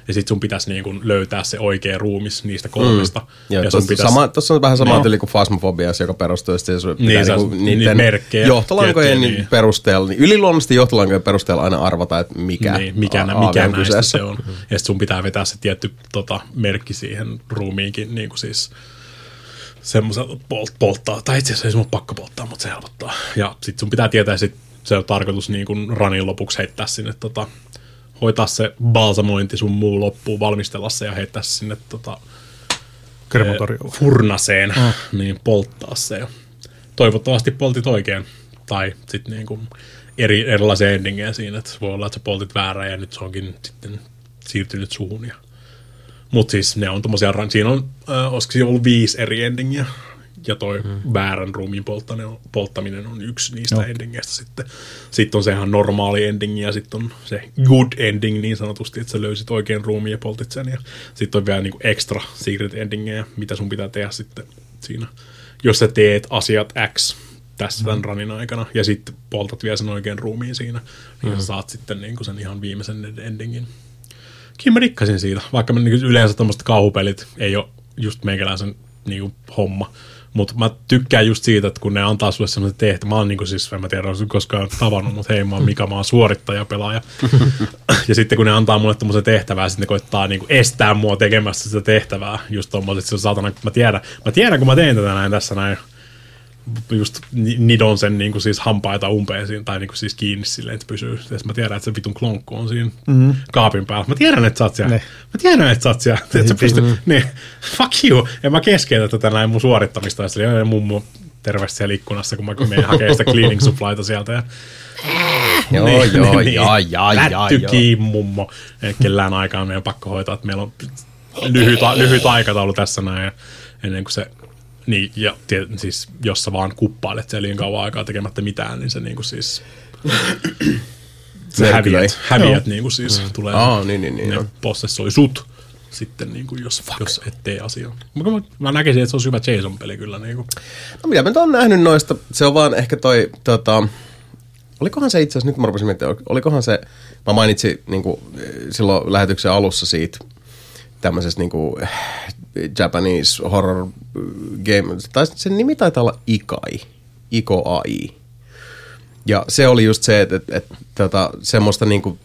[SPEAKER 2] Ja sit sun pitäisi niin kuin löytää se oikea ruumis niistä kolmesta.
[SPEAKER 1] Joo,
[SPEAKER 2] ja sun
[SPEAKER 1] tuossa,
[SPEAKER 2] pitäisi,
[SPEAKER 1] sama, tuossa on vähän sama tyyli kuin Fasmofobias, joka perustuu sitten sun pitää
[SPEAKER 2] Niin, se
[SPEAKER 1] niinku
[SPEAKER 2] niitä merkkejä,
[SPEAKER 1] johtolankojen niin.
[SPEAKER 2] niin.
[SPEAKER 1] perusteella, niin yliluonnollisesti johtolankojen perusteella aina arvata, että mikä,
[SPEAKER 2] niin, mikä,
[SPEAKER 1] a-
[SPEAKER 2] mikä
[SPEAKER 1] on kyseessä.
[SPEAKER 2] se on. Ja sit sun pitää vetää se tietty tota, merkki siihen ruumiinkin, niin kuin siis semmoisella polt, polttaa, tai itse asiassa ei sun pakko polttaa, mutta se helpottaa. Ja sit sun pitää tietää, sit se on tarkoitus niin kuin ranin lopuksi heittää sinne, tota, hoitaa se balsamointi sun muu loppuun, valmistella se ja heittää se sinne tota,
[SPEAKER 4] Krematoriolla.
[SPEAKER 2] furnaseen, niin polttaa se. Ja toivottavasti poltit oikein. Tai sitten niinku eri, erilaisia endingejä siinä, että voi olla, että sä poltit väärän ja nyt se onkin sitten siirtynyt suhun. Ja... Mutta siis ne on tommosia, siinä on, äh, olisiko siinä ollut viisi eri endingiä, ja toi mm. väärän ruumiin polttaminen on, polttaminen on yksi niistä
[SPEAKER 4] Joo.
[SPEAKER 2] endingeistä sitten. Sitten on se ihan normaali ending ja sitten on se good ending niin sanotusti, että sä löysit oikein ruumiin ja poltit sen. Ja sitten on vielä niinku extra secret endingejä, mitä sun pitää tehdä sitten siinä. Jos sä teet asiat X tässä tämän ranin aikana ja sitten poltat vielä sen oikein ruumiin siinä, niin sä saat sitten niinku sen ihan viimeisen endingin. Kyllä mä rikkasin siitä, vaikka mä niinku yleensä tämmöiset kauhupelit ei ole just meikäläisen niinku homma. Mutta mä tykkään just siitä, että kun ne antaa sulle semmoisen tehtävän, mä oon niinku siis, en mä tiedä, oon koskaan tavannut, mutta hei, mä oon Mika, mä oon suorittaja, pelaaja. *laughs* ja sitten kun ne antaa mulle tämmöisen tehtävää, sitten ne koittaa niinku estää mua tekemästä sitä tehtävää. Just tommoset, se on saatana, mä tiedän, mä tiedän, kun mä teen tätä näin tässä näin, just ni- nidon sen niin kuin siis hampaita umpeen siinä, tai niin kuin siis kiinni silleen, että pysyy. Ja mä tiedän, että se vitun klonkku on siinä mm-hmm. kaapin päällä. Mä tiedän, että sä oot siellä.
[SPEAKER 4] Ne.
[SPEAKER 2] Mä tiedän, että sä oot siellä. Että sä pystyt, niin, fuck you. Ja mä keskeytän tätä näin mun suorittamista. Ja oli mummo terveesti siellä ikkunassa, kun mä menen *laughs* hakemaan sitä cleaning supplyta sieltä. Ja,
[SPEAKER 1] Joo,
[SPEAKER 2] niin,
[SPEAKER 1] joo,
[SPEAKER 2] niin,
[SPEAKER 1] jaa, jaa, jaa,
[SPEAKER 2] Lätty
[SPEAKER 1] joo.
[SPEAKER 2] kiinni, mummo. Ei kellään aikaa meidän pakko hoitaa, että meillä on lyhyt, lyhyt aikataulu tässä näin. Ja ennen kuin se, niin, ja tie, siis jos sä vaan kuppailet siellä liian kauan aikaa tekemättä mitään, niin se niin kuin siis, se häviät, häviät niin kuin siis mm. tulee,
[SPEAKER 1] Aa, niin, niin, niin,
[SPEAKER 2] ne possessoi sut sitten, niin kuin jos, jos et tee asiaa. Mä, mä, mä näkisin, että se olisi hyvä Jason-peli kyllä. Niin kuin.
[SPEAKER 1] No mitä mä nyt oon nähnyt noista, se on vaan ehkä toi, tota, olikohan se itse asiassa, nyt mä rupesin miettimään, olikohan se, mä mainitsin niin kuin, silloin lähetyksen alussa siitä tämmöisestä niin kuin, Japanese horror game, tai sen nimi taitaa olla Ikai, Iko AI. Ja se oli just se, että, että, että tota, semmoista niinku,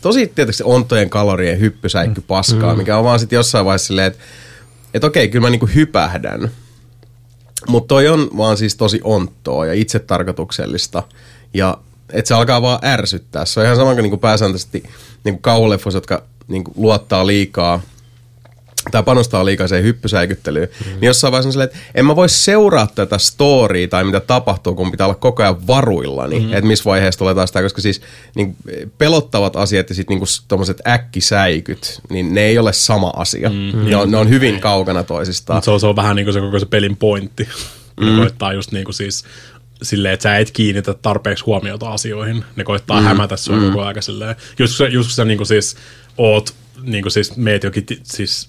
[SPEAKER 1] tosi tietysti ontojen kalorien hyppysäikky paskaa, mm. mikä on vaan sitten jossain vaiheessa silleen, että, että okei, kyllä mä niinku hypähdän. Mutta toi on vaan siis tosi onttoa ja itsetarkoituksellista. Ja että se alkaa vaan ärsyttää. Se on ihan sama kuin niinku pääsääntöisesti niinku kauhuleffoissa, jotka niinku luottaa liikaa tai panostaa liikaa siihen hyppysäikyttelyyn, mm. niin jossain vaiheessa on silleen, että en mä voi seuraa tätä storya tai mitä tapahtuu, kun pitää olla koko ajan varuillani, mm. että missä vaiheessa tulee taas tämä, koska siis niin, pelottavat asiat ja sitten niinku tommoset äkkisäikyt, niin ne ei ole sama asia. Mm. Ne, on, ne on hyvin kaukana toisistaan.
[SPEAKER 2] Mut se on, se on vähän niin kuin se koko se pelin pointti. *laughs* Mm. Ne koittaa just niin kuin siis silleen, että sä et kiinnitä tarpeeksi huomiota asioihin. Ne koittaa mm. hämätä sua mm. koko ajan silleen. Just, kun sä- niin kuin siis oot, niin kuin siis meet jokin, siis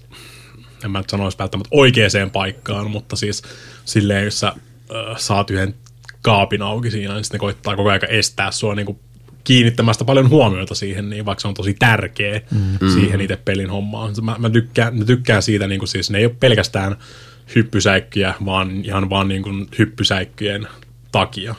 [SPEAKER 2] en mä nyt sanoisi välttämättä oikeaan paikkaan, mutta siis silleen, jos sä äh, saat yhden kaapin auki siinä, niin sitten ne koittaa koko ajan estää sua niin kuin kiinnittämästä paljon huomiota siihen, niin vaikka se on tosi tärkeä mm. siihen itse pelin hommaan. Mä, mä, tykkään, mä tykkään siitä, niin kuin siis ne ei ole pelkästään hyppysäikkyjä, vaan ihan vaan niin kuin hyppysäikkyjen takia,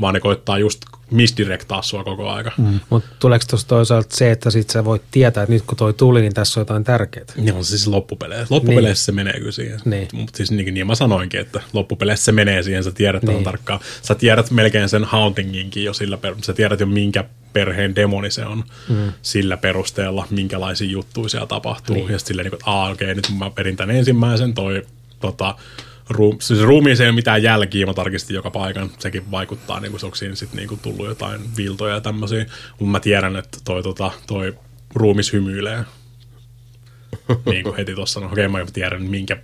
[SPEAKER 2] vaan ne koittaa just misdirektaa sua koko aika. Mm.
[SPEAKER 3] Mutta tuleeko tuossa toisaalta se, että sit sä voit tietää, että nyt kun toi tuli, niin tässä on jotain tärkeää?
[SPEAKER 2] Ne on siis loppupeleissä. Loppupeleissä niin. se menee kyllä siihen.
[SPEAKER 3] Niin.
[SPEAKER 2] Mutta siis niin, niin mä sanoinkin, että loppupeleissä se menee siihen, sä tiedät niin. Tarkkaan. Sä tiedät melkein sen hauntinginkin jo sillä perusteella. Sä tiedät jo minkä perheen demoni se on mm. sillä perusteella, minkälaisia juttuja siellä tapahtuu. Niin. Ja sitten silleen, niin kuin, että okei, nyt mä perin tämän ensimmäisen, toi tota, Ruum, siis ruumiin ei ole mitään jälkiä, mä tarkistin joka paikan. Sekin vaikuttaa, niin kuin se onko siinä sit niin kuin tullut jotain viiltoja ja tämmöisiä. Mutta mä tiedän, että toi, tota, toi ruumis hymyilee. niin kuin heti tuossa, no okei mä tiedän, minkä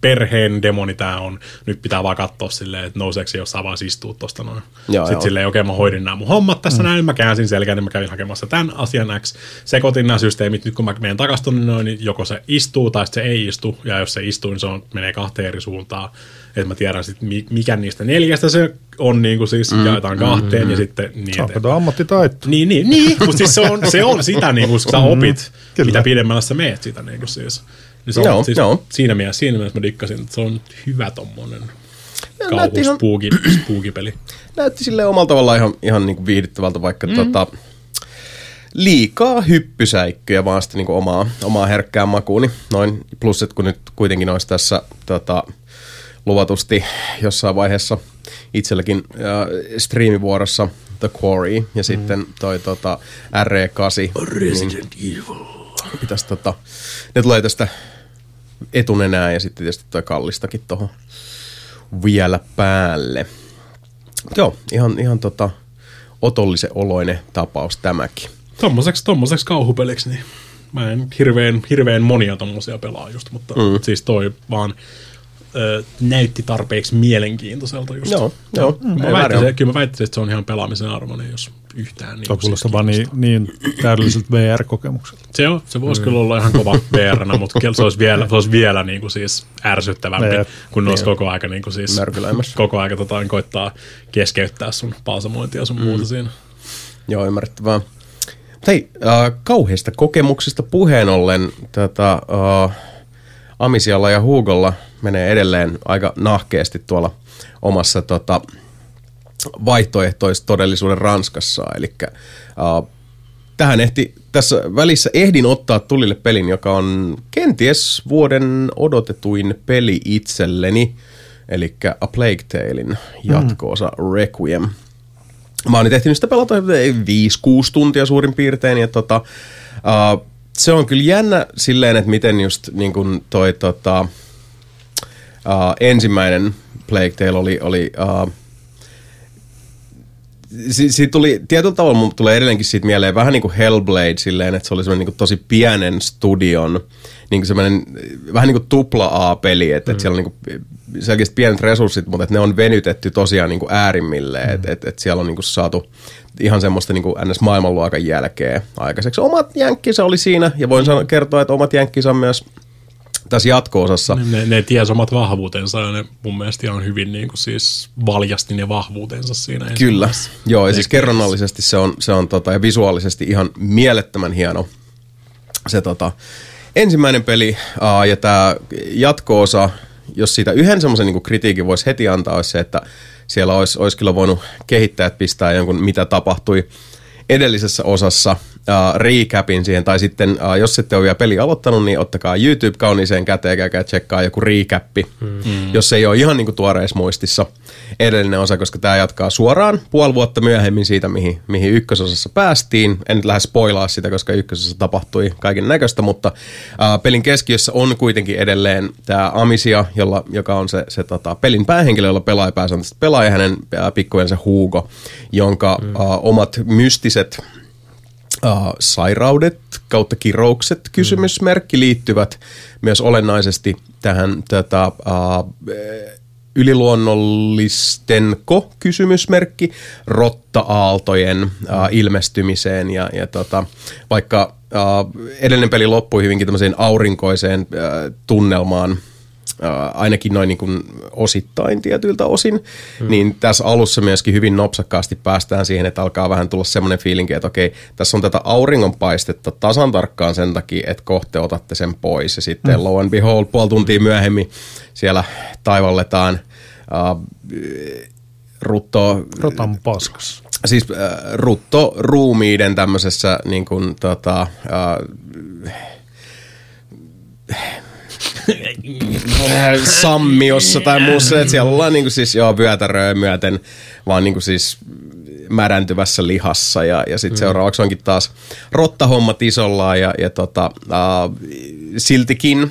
[SPEAKER 2] perheen demoni tää on. Nyt pitää vaan katsoa silleen, että nouseeko se jossain vaan istuu tosta noin.
[SPEAKER 1] Joo,
[SPEAKER 2] Sitten
[SPEAKER 1] joo.
[SPEAKER 2] silleen, okei mä hoidin nämä mun hommat tässä mm. näin, mä käänsin selkään, niin mä kävin hakemassa tämän asian X. Sekoitin nämä systeemit, nyt kun mä menen takaisin tonne noin, niin joko se istuu tai se ei istu. Ja jos se istuu, niin se on, menee kahteen eri suuntaan. Että mä tiedän sitten, mikä niistä neljästä se on niin kuin siis, mm, jaetaan kahteen mm, ja sitten niin
[SPEAKER 4] tuo ammattitaito?
[SPEAKER 2] Niin, niin, niin. mutta siis se on, se on sitä, niin kun sä opit,
[SPEAKER 4] Mm, kyllä.
[SPEAKER 2] mitä pidemmällä sä meet sitä. Niin kuin siis. Niin se on,
[SPEAKER 1] Joo,
[SPEAKER 2] siis
[SPEAKER 1] joo.
[SPEAKER 2] Siinä, mielessä, siinä mielessä mä dikkasin, että se on hyvä tommonen
[SPEAKER 1] näytti ihan-
[SPEAKER 2] kauhuspuuki, *clears throat* spuukipeli.
[SPEAKER 1] näytti sille omalla tavallaan ihan, ihan niin kuin viihdyttävältä, vaikka mm. tota, liikaa hyppysäikkyjä vaan sitten niin omaa, omaa herkkää makuuni. Noin, plus että kun nyt kuitenkin olisi tässä tota, luvatusti jossain vaiheessa itselläkin äh, striimivuorossa The Quarry ja sitten toi tota, RE8. Resident niin, Evil. Pitäisi tota, ne tulee tästä etunenää ja sitten tietysti toi kallistakin tuohon vielä päälle. Joo, ihan, ihan tota, otollisen oloinen tapaus tämäkin.
[SPEAKER 2] Tommoseksi, tommoseksi kauhupeliksi, niin mä en hirveän, hirveän monia tommosia pelaa just, mutta mm. siis toi vaan ö, näytti tarpeeksi mielenkiintoiselta just.
[SPEAKER 1] Joo, joo. Ei
[SPEAKER 2] mä, väittäisin,
[SPEAKER 1] ole.
[SPEAKER 2] kyllä mä väittäisin, että se on ihan pelaamisen arvoinen, jos yhtään niin
[SPEAKER 4] Tuo kuulostaa
[SPEAKER 2] siis
[SPEAKER 4] vaan niin, niin täydelliseltä VR-kokemukselta.
[SPEAKER 2] Se, on, se voisi mm. kyllä olla ihan kova *laughs* vr mutta se olisi vielä, se olisi vielä niin kuin siis ärsyttävämpi,
[SPEAKER 4] Jep.
[SPEAKER 2] kun ne olisi koko aika, niin kuin siis, koko aika tota, koittaa keskeyttää sun palsamointia ja sun mm. muuta siinä.
[SPEAKER 1] Joo, ymmärrettävää. Mutta hei, äh, kauheista kokemuksista puheen ollen tätä äh, Amisialla ja Hugolla menee edelleen aika nahkeasti tuolla omassa tota, vaihtoehtoistodellisuuden Ranskassa. Eli äh, tähän ehti, tässä välissä ehdin ottaa tulille pelin, joka on kenties vuoden odotetuin peli itselleni, eli A Plague Talein jatko-osa Requiem. Mä oon nyt ehtinyt sitä pelata 5-6 tuntia suurin piirtein, ja tota, uh, se on kyllä jännä silleen, että miten just niin kuin toi tota, uh, ensimmäinen Plague Tale oli, oli uh, si- siitä tuli, tietyllä tavalla mun tulee edelleenkin siitä mieleen vähän niin kuin Hellblade silleen, että se oli semmoinen niin tosi pienen studion, niin kuin semmoinen vähän niin kuin tupla A-peli, että, mm. että siellä on niin kuin selkeästi pienet resurssit, mutta että ne on venytetty tosiaan niin kuin äärimmilleen, mm. että, että, että siellä on niin kuin saatu ihan semmoista niin kuin NS-maailmanluokan jälkeen aikaiseksi. Omat jänkkinsä oli siinä, ja voin sanoa, kertoa, että omat jänkkinsä on myös tässä jatko-osassa.
[SPEAKER 2] Ne, ne ties omat vahvuutensa ja ne mun mielestä ihan hyvin niin kuin siis valjasti ne vahvuutensa siinä.
[SPEAKER 1] Kyllä, joo, ja siis kerronnallisesti se on, se on tota, ja visuaalisesti ihan mielettömän hieno se tota, ensimmäinen peli, aa, ja tämä jatko-osa, jos siitä yhden semmoisen niin kritiikin voisi heti antaa, olisi se, että siellä olisi, olisi kyllä voinut kehittäjät pistää jonkun, mitä tapahtui edellisessä osassa uh, recapin siihen, tai sitten uh, jos ette ole vielä peli aloittanut, niin ottakaa YouTube kauniiseen käteen, käykää tsekkaa joku recappi, mm. jos se ei ole ihan niin kuin tuoreessa muistissa edellinen osa, koska tämä jatkaa suoraan puoli vuotta myöhemmin siitä, mihin, mihin ykkösosassa päästiin. En nyt lähde spoilaa sitä, koska ykkösosassa tapahtui kaiken näköistä, mutta uh, pelin keskiössä on kuitenkin edelleen tämä Amisia, jolla, joka on se, se tota, pelin päähenkilö, jolla pelaaja pääsääntöisesti pelaa, ja hänen pikkujensa Hugo, jonka mm. uh, omat mystiset uh, sairaudet kautta kiroukset kysymysmerkki liittyvät myös olennaisesti tähän tätä, uh, yliluonnollisten ko kysymysmerkki rotta-aaltojen uh, ilmestymiseen ja, ja tota, vaikka uh, edellinen peli loppui hyvinkin tämmöiseen aurinkoiseen uh, tunnelmaan Uh, ainakin noin niin kuin osittain tietyiltä osin, mm. niin tässä alussa myöskin hyvin nopsakkaasti päästään siihen, että alkaa vähän tulla semmoinen fiilinki, että okei, tässä on tätä auringonpaistetta tasan tarkkaan sen takia, että kohte otatte sen pois, ja sitten mm. low and behold, puoli tuntia myöhemmin siellä taivalletaan uh, rutto,
[SPEAKER 4] Rotan paskas.
[SPEAKER 1] siis äh, rutto ruumiiden tämmöisessä niin kuin, tota, äh, sammiossa tai muussa, että siellä ollaan niin kuin siis joo, vyötäröä myöten, vaan niin kuin siis märäntyvässä lihassa ja, ja sitten mm. seuraavaksi onkin taas rottahommat isollaan ja, ja tota, äh, siltikin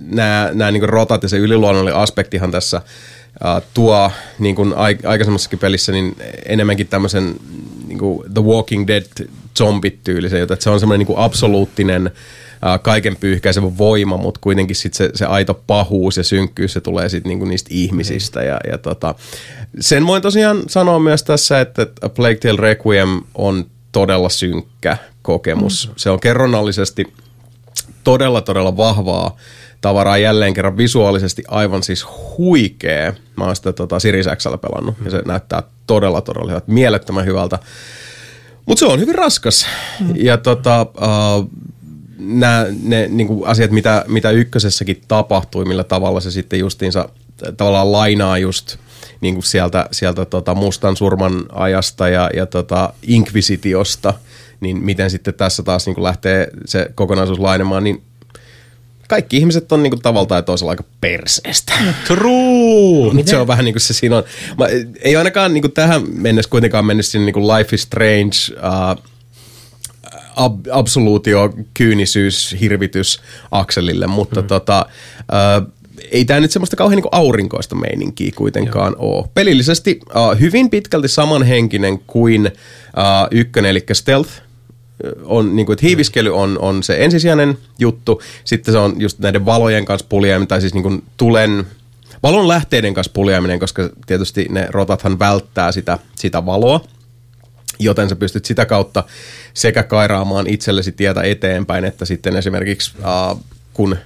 [SPEAKER 1] nämä, nämä niin rotat ja se yliluonnollinen aspektihan tässä äh, tuo niin kuin ai- aikaisemmassakin pelissä niin enemmänkin tämmöisen niin The Walking Dead zombit-tyylisen, että se on semmoinen niin absoluuttinen äh, kaiken pyyhkäisevä voima, mutta kuitenkin sit se, se aito pahuus ja synkkyys, se tulee sitten niinku niistä ihmisistä. Ja, ja tota, sen voin tosiaan sanoa myös tässä, että, A Plague Tale Requiem on todella synkkä kokemus. Se on kerronnallisesti todella, todella vahvaa tavaraa jälleen kerran visuaalisesti aivan siis huikea. Mä oon sitä tota, Siris Xllä pelannut ja se näyttää todella, todella hyvältä, mielettömän hyvältä. Mutta se on hyvin raskas. Ja tota, uh, nämä ne niinku asiat, mitä, mitä ykkösessäkin tapahtui, millä tavalla se sitten justiinsa tavallaan lainaa just niinku sieltä, sieltä tota mustan surman ajasta ja, ja tota inkvisitiosta, niin miten sitten tässä taas niinku lähtee se kokonaisuus lainemaan, niin kaikki ihmiset on niinku tavalla tai toisella aika perseestä.
[SPEAKER 2] True!
[SPEAKER 1] Mutta se on vähän niin kuin se siinä on. Mä, ei ainakaan niin kuin tähän mennessä kuitenkaan mennyt sinne niin kuin Life is Strange, uh, ab, absoluutio, kyynisyys, hirvitys akselille, mutta mm. tota, uh, ei tämä nyt semmoista kauhean niin aurinkoista meininkiä kuitenkaan ole. Pelillisesti uh, hyvin pitkälti samanhenkinen kuin uh, ykkönen, eli Stealth, on, niin kuin, että hiiviskely on, on se ensisijainen juttu, sitten se on just näiden valojen kanssa puljaaminen, tai siis niin kuin tulen, valon lähteiden kanssa puljaaminen, koska tietysti ne rotathan välttää sitä, sitä valoa, joten sä pystyt sitä kautta sekä kairaamaan itsellesi tietä eteenpäin, että sitten esimerkiksi äh, kun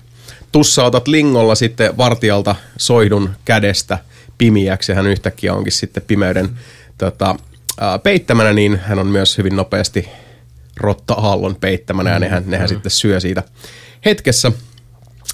[SPEAKER 1] tussautat lingolla sitten vartijalta soihdun kädestä pimiäksi, ja hän yhtäkkiä onkin sitten pimeyden tota, äh, peittämänä, niin hän on myös hyvin nopeasti rotta-aallon peittämänä, ja nehän, nehän sitten syö siitä hetkessä.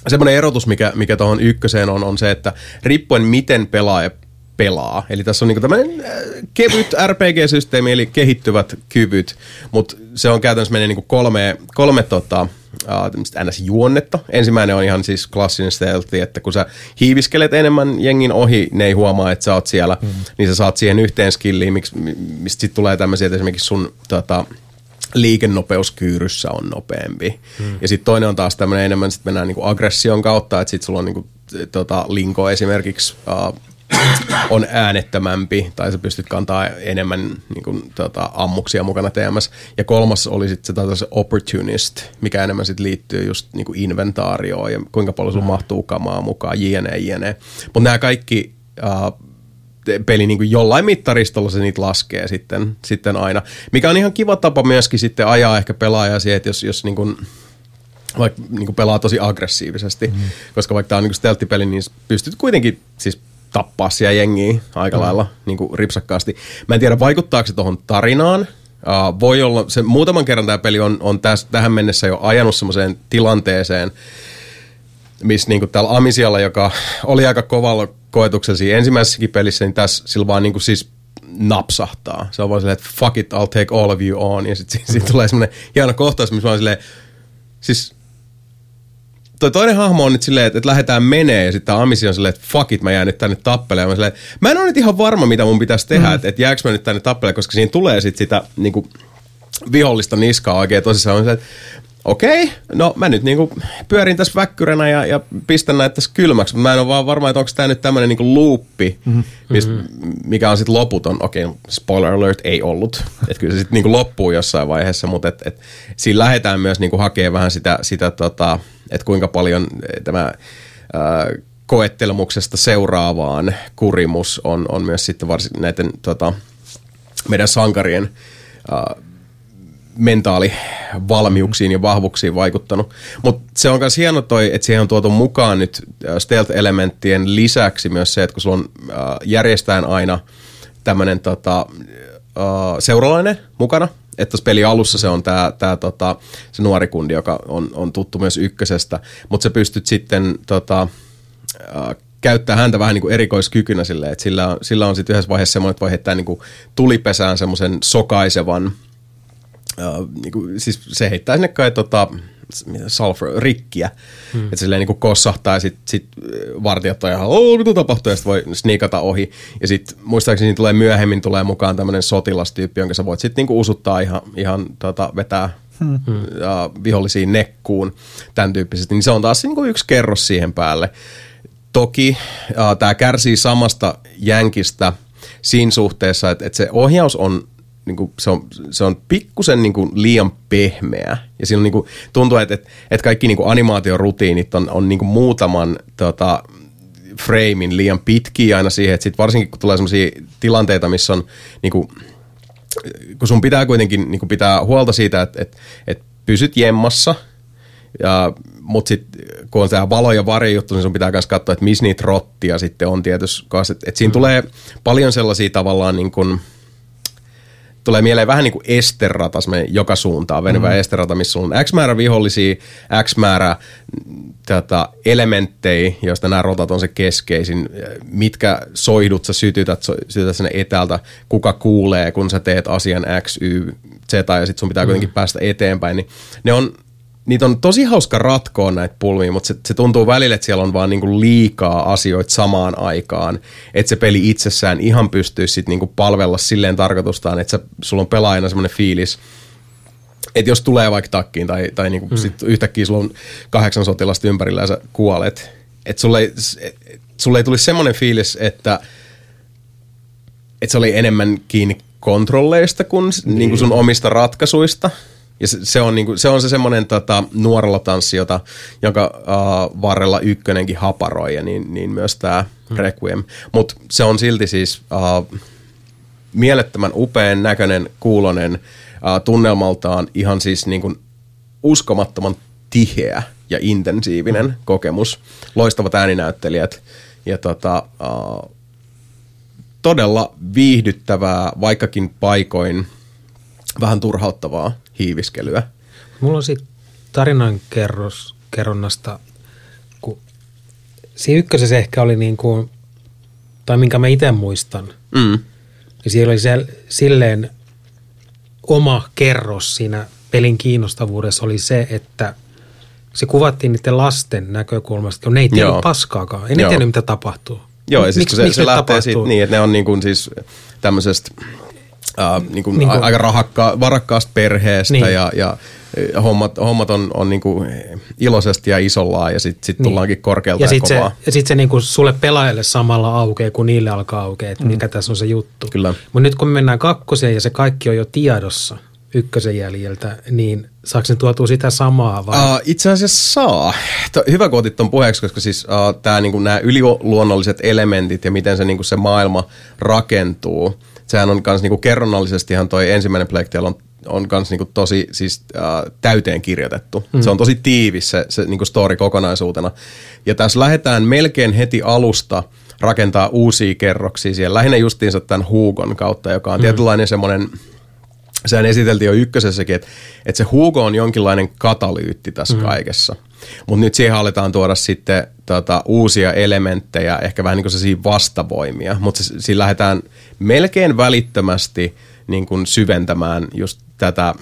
[SPEAKER 1] Semmoinen erotus, mikä, mikä tuohon ykköseen on, on se, että riippuen miten pelaaja pelaa. Eli tässä on niinku tämmöinen äh, kevyt RPG-systeemi, eli kehittyvät kyvyt, mutta se on käytännössä menee niinku kolme, kolme tota, uh, NS-juonnetta. Ensimmäinen on ihan siis klassinen stealth, että kun sä hiiviskelet enemmän jengin ohi, ne ei huomaa, että sä oot siellä, mm. niin sä saat siihen yhteen skilliin, miksi, mistä sitten tulee tämmöisiä, että esimerkiksi sun tota, liikennopeus kyyryssä on nopeampi. Hmm. Ja sitten toinen on taas tämmöinen enemmän, sitten mennään niinku aggression kautta, että sitten sulla on niinku, tota, linko esimerkiksi uh, on äänettömämpi, tai sä pystyt kantaa enemmän niinku, tota, ammuksia mukana TMS. Ja kolmas oli sitten se, se opportunist, mikä enemmän sitten liittyy just niinku inventaarioon ja kuinka paljon sun mahtuu kamaa mukaan, jne, jne. Mutta nämä kaikki uh, peli niin kuin jollain mittaristolla se niitä laskee sitten, sitten aina. Mikä on ihan kiva tapa myöskin sitten ajaa ehkä pelaajaa siihen, että jos, jos niin kuin, vaikka niin kuin pelaa tosi aggressiivisesti, mm. koska vaikka tämä on niin stelttipeli, niin pystyt kuitenkin siis tappaa siellä jengiä aika mm. lailla niin kuin ripsakkaasti. Mä en tiedä, vaikuttaako se tuohon tarinaan. Uh, voi olla, se muutaman kerran tämä peli on, on täs, tähän mennessä jo ajanut semmoiseen tilanteeseen, missä niin täällä Amisialla, joka oli aika kovalla koetuksella siinä ensimmäisessäkin pelissä, niin tässä sillä vaan niin kuin siis napsahtaa. Se on vaan silleen, että fuck it, I'll take all of you on. Ja sitten siitä tulee semmoinen hieno kohtaus, missä vaan silleen, siis toi toinen hahmo on nyt silleen, että, että lähdetään menee ja sitten Amisi on silleen, että fuck it, mä jään nyt tänne tappelemaan. Mä, silleen, mä en ole nyt ihan varma, mitä mun pitäisi tehdä, mm. että, että jääkö mä nyt tänne tappelemaan, koska siinä tulee sitten sitä niin kuin, vihollista niskaa oikein tosissaan. On silleen, että okei, no mä nyt niinku pyörin tässä väkkyränä ja, ja pistän näitä tässä kylmäksi, mutta mä en ole vaan varma, että onko tämä nyt tämmöinen niinku loopi, mm-hmm. mist, mikä on sitten loputon. Okei, spoiler alert, ei ollut. Että kyllä se sitten niinku loppuu jossain vaiheessa, mutta et, et, siinä lähdetään myös niinku hakemaan vähän sitä, sitä tota, että kuinka paljon tämä ää, koettelemuksesta seuraavaan kurimus on, on myös sitten varsin näiden tota, meidän sankarien ää, mentaalivalmiuksiin ja vahvuuksiin vaikuttanut. Mutta se on myös hieno toi, että siihen on tuotu mukaan nyt stealth-elementtien lisäksi myös se, että kun sulla on äh, järjestään aina tämmöinen tota, äh, seuralainen mukana, että peli alussa se on tää, tää, tota, se nuori kundi, joka on, on tuttu myös ykkösestä, mutta sä pystyt sitten tota, äh, käyttää häntä vähän niin kuin erikoiskykynä silleen, että sillä on, sillä on sitten yhdessä vaiheessa semmoinen, että voi heittää niin kuin tulipesään semmoisen sokaisevan, uh, niin kuin, siis se heittää sinne kai tota, sulfur, rikkiä, hmm. että silleen niin kossahtaa ja sitten sit vartijat on ihan, oh, mitä tapahtuu, ja sitten voi sniikata ohi. Ja sitten muistaakseni tulee myöhemmin tulee mukaan tämmöinen sotilastyyppi, jonka sä voit sitten niin usuttaa ihan, ihan tota, vetää hmm. ja vihollisiin nekkuun, tämän tyyppisesti. Niin se on taas niin kuin yksi kerros siihen päälle. Toki äh, tämä kärsii samasta jänkistä siinä suhteessa, että, että se ohjaus on niin kuin, se, on, se on pikkusen niin kuin liian pehmeä. Ja siinä on, niin kuin, tuntuu, että, että, että kaikki niin kuin animaatiorutiinit on, on niin kuin muutaman tota, framein liian pitkiä aina siihen, että sit varsinkin kun tulee sellaisia tilanteita, missä on niin kuin, kun sun pitää kuitenkin niin kuin pitää huolta siitä, että, että, että pysyt jemmassa, ja, mutta sitten kun on tämä valo- ja varjojuttu, niin sun pitää myös katsoa, että missä niitä rottia sitten on tietysti. Että, että siinä mm. tulee paljon sellaisia tavallaan niin kuin, tulee mieleen vähän niin kuin esterata, joka suuntaan venyvä mm. esterata, missä on X määrä vihollisia, X määrä tätä elementtejä, joista nämä rotat on se keskeisin, mitkä soihdut sä sytytät, sytytät sinne etäältä, kuka kuulee, kun sä teet asian X, Y, Z, ja sitten sun pitää kuitenkin mm. päästä eteenpäin, niin ne on niitä on tosi hauska ratkoa näitä pulmia, mutta se, se tuntuu välillä, että siellä on vaan niinku liikaa asioita samaan aikaan, että se peli itsessään ihan pystyisi sit niinku palvella silleen tarkoitustaan, että sä, sulla on pelaajana semmoinen fiilis, että jos tulee vaikka takkiin tai, tai niinku mm. sit yhtäkkiä sulla on kahdeksan sotilasta ympärillä ja sä kuolet, että sulle ei, et, sulle ei tulisi semmoinen fiilis, että, että se oli enemmän kiinni kontrolleista kuin, niin. niin kuin sun omista ratkaisuista – ja se, se, on, niinku, se on se semmoinen tota, nuorella tanssi, jota, jonka uh, varrella ykkönenkin haparoi, ja niin, niin myös tämä hmm. Requiem. Mutta se on silti siis uh, mielettömän upean näköinen, kuulonen, uh, tunnelmaltaan ihan siis niinku uskomattoman tiheä ja intensiivinen hmm. kokemus. Loistavat ääninäyttelijät ja tota, uh, todella viihdyttävää, vaikkakin paikoin vähän turhauttavaa hiiviskelyä.
[SPEAKER 3] Mulla on sitten tarinan kerros, kerronnasta, kun siinä ykkösessä ehkä oli niin kuin, tai minkä mä itse muistan, mm. niin siellä oli se, silleen oma kerros siinä pelin kiinnostavuudessa oli se, että se kuvattiin niiden lasten näkökulmasta, kun ne ei tiedä paskaakaan, ei ne tiedä mitä tapahtuu.
[SPEAKER 1] Joo, ja siis kun se, se lähtee siitä niin, että ne on niin kuin siis tämmöisestä äh, niin kuin niin kuin, aika rahakka, varakkaasta perheestä niin. ja, ja hommat, hommat on, on niin kuin iloisesti ja isollaan ja sitten sit niin. tullaankin korkealta ja,
[SPEAKER 3] ja
[SPEAKER 1] sit
[SPEAKER 3] kovaa. Se, ja sitten se niin kuin sulle pelaajalle samalla aukeaa, kun niille alkaa aukeaa, että mm. mikä tässä on se juttu.
[SPEAKER 1] Kyllä.
[SPEAKER 3] Mutta nyt kun me mennään kakkoseen ja se kaikki on jo tiedossa ykkösen jäljiltä, niin saako ne tuotua sitä samaa vai?
[SPEAKER 1] Uh, itse asiassa saa. Hyvä kun otit tuon puheeksi, koska siis uh, tää, niin nämä yliluonnolliset elementit ja miten se, niin kuin se maailma rakentuu – sehän on myös niinku kerronnallisesti ihan toi ensimmäinen Plague on on kans niinku tosi siis, äh, täyteen kirjoitettu. Mm. Se on tosi tiivis se, se niinku story kokonaisuutena. Ja tässä lähdetään melkein heti alusta rakentaa uusia kerroksia siellä. Lähinnä justiinsa tämän Hugon kautta, joka on mm. tietynlainen semmoinen, sehän esiteltiin jo ykkösessäkin, että, että se Hugo on jonkinlainen katalyytti tässä mm. kaikessa. Mutta nyt siihen aletaan tuoda sitten tota, uusia elementtejä, ehkä vähän niin kuin vastavoimia, mutta siinä lähdetään melkein välittömästi niin kuin syventämään just tätä,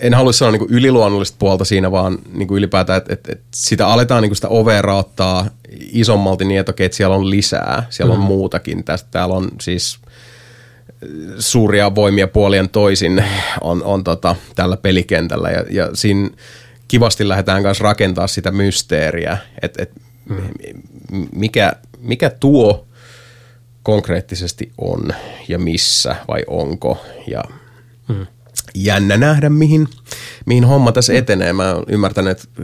[SPEAKER 1] en halua sanoa niin kuin yliluonnollista puolta siinä, vaan niin kuin ylipäätään, että, että, että sitä aletaan niin kuin sitä ovea raottaa isommalti niin, että, okei, että siellä on lisää, siellä on mm. muutakin. Tästä, täällä on siis suuria voimia puolien toisin on, on tota, tällä pelikentällä ja, ja siinä kivasti lähdetään kanssa rakentaa sitä mysteeriä, että et, mm. mikä, mikä tuo konkreettisesti on ja missä vai onko ja mm. jännä nähdä mihin, mihin homma tässä etenee. Mä oon ymmärtänyt, että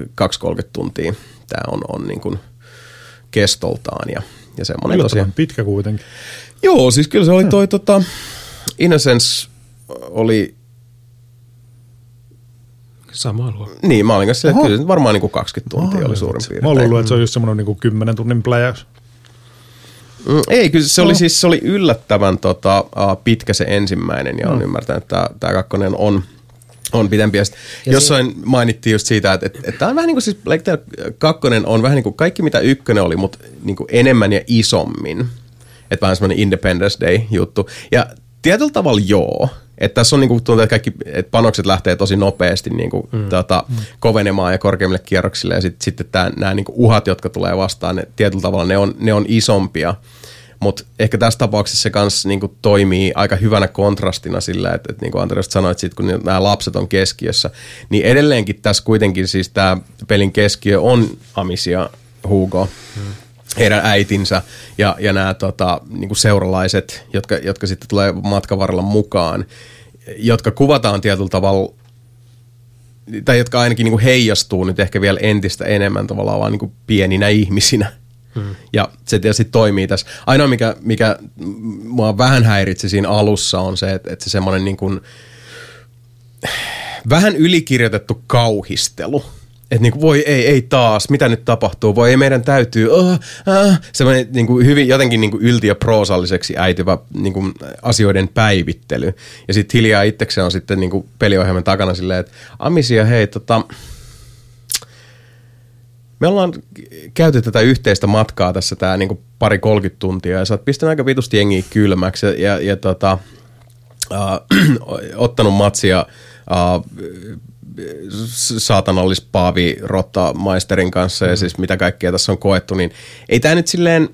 [SPEAKER 1] 2-30 tuntia tämä on, on niin kuin kestoltaan ja, ja semmoinen tosiaan.
[SPEAKER 4] pitkä kuitenkin.
[SPEAKER 1] Joo, siis kyllä se oli toi tota, Innocence oli
[SPEAKER 3] Sama luo.
[SPEAKER 1] Niin, mä olin kanssa sille, kyllä varmaan niin kuin 20 tuntia Oho, oli suurin piirtein.
[SPEAKER 4] Mä oon luullut, että se on just semmoinen niin 10 tunnin pläjäys.
[SPEAKER 1] Mm, ei, kyllä se oli, siis, se oli yllättävän tota, uh, pitkä se ensimmäinen ja on mm. ymmärtänyt, että tämä kakkonen on On pidempi. Ja jossain mainittiin just siitä, että, että, että tämä on vähän niin kuin siis Tale 2 on vähän niin kuin kaikki mitä ykkönen oli, mutta niin kuin enemmän ja isommin. Että vähän semmoinen Independence Day juttu. Ja tietyllä tavalla joo. Että tässä on niin kuin, tuntuu, että kaikki että panokset lähtee tosi nopeasti niin kuin, mm. tota, kovenemaan ja korkeimmille kierroksille. Ja sit, sitten tää, nämä niin kuin uhat, jotka tulee vastaan, ne, tietyllä tavalla ne on, ne on isompia. Mutta ehkä tässä tapauksessa se kanssa niinku toimii aika hyvänä kontrastina sillä, että, että niin kuin Andreas sanoit, sit, kun nämä lapset on keskiössä, niin edelleenkin tässä kuitenkin siis tämä pelin keskiö on Amisia Hugo, hmm. Heidän äitinsä ja, ja nämä tota, niinku seuralaiset, jotka, jotka sitten tulee matkan varrella mukaan, jotka kuvataan tietyllä tavalla tai jotka ainakin niin kuin heijastuu nyt ehkä vielä entistä enemmän tavallaan vaan niin kuin pieninä ihmisinä. Hmm. Ja se tietysti toimii tässä. Ainoa, mikä, mikä mua vähän häiritsi siinä alussa, on se, että, että se semmoinen niin kuin vähän ylikirjoitettu kauhistelu. Että niin kuin, voi ei, ei taas, mitä nyt tapahtuu, voi ei meidän täytyy, oh, ah. semmoinen niin kuin hyvin jotenkin niin ja proosalliseksi äityvä niin kuin asioiden päivittely. Ja sitten hiljaa itsekseen on sitten niin kuin peliohjelman takana silleen, että Amisia, hei, tota, me ollaan käyty tätä yhteistä matkaa tässä tää niinku pari 30 tuntia ja sä oot pistänyt aika vitusti jengiä kylmäksi ja, ja, ja tota, äh, *clears throat* ottanut matsia äh, saatanallis Paavi Rotta Maisterin kanssa ja siis mitä kaikkea tässä on koettu, niin ei tämä nyt silleen,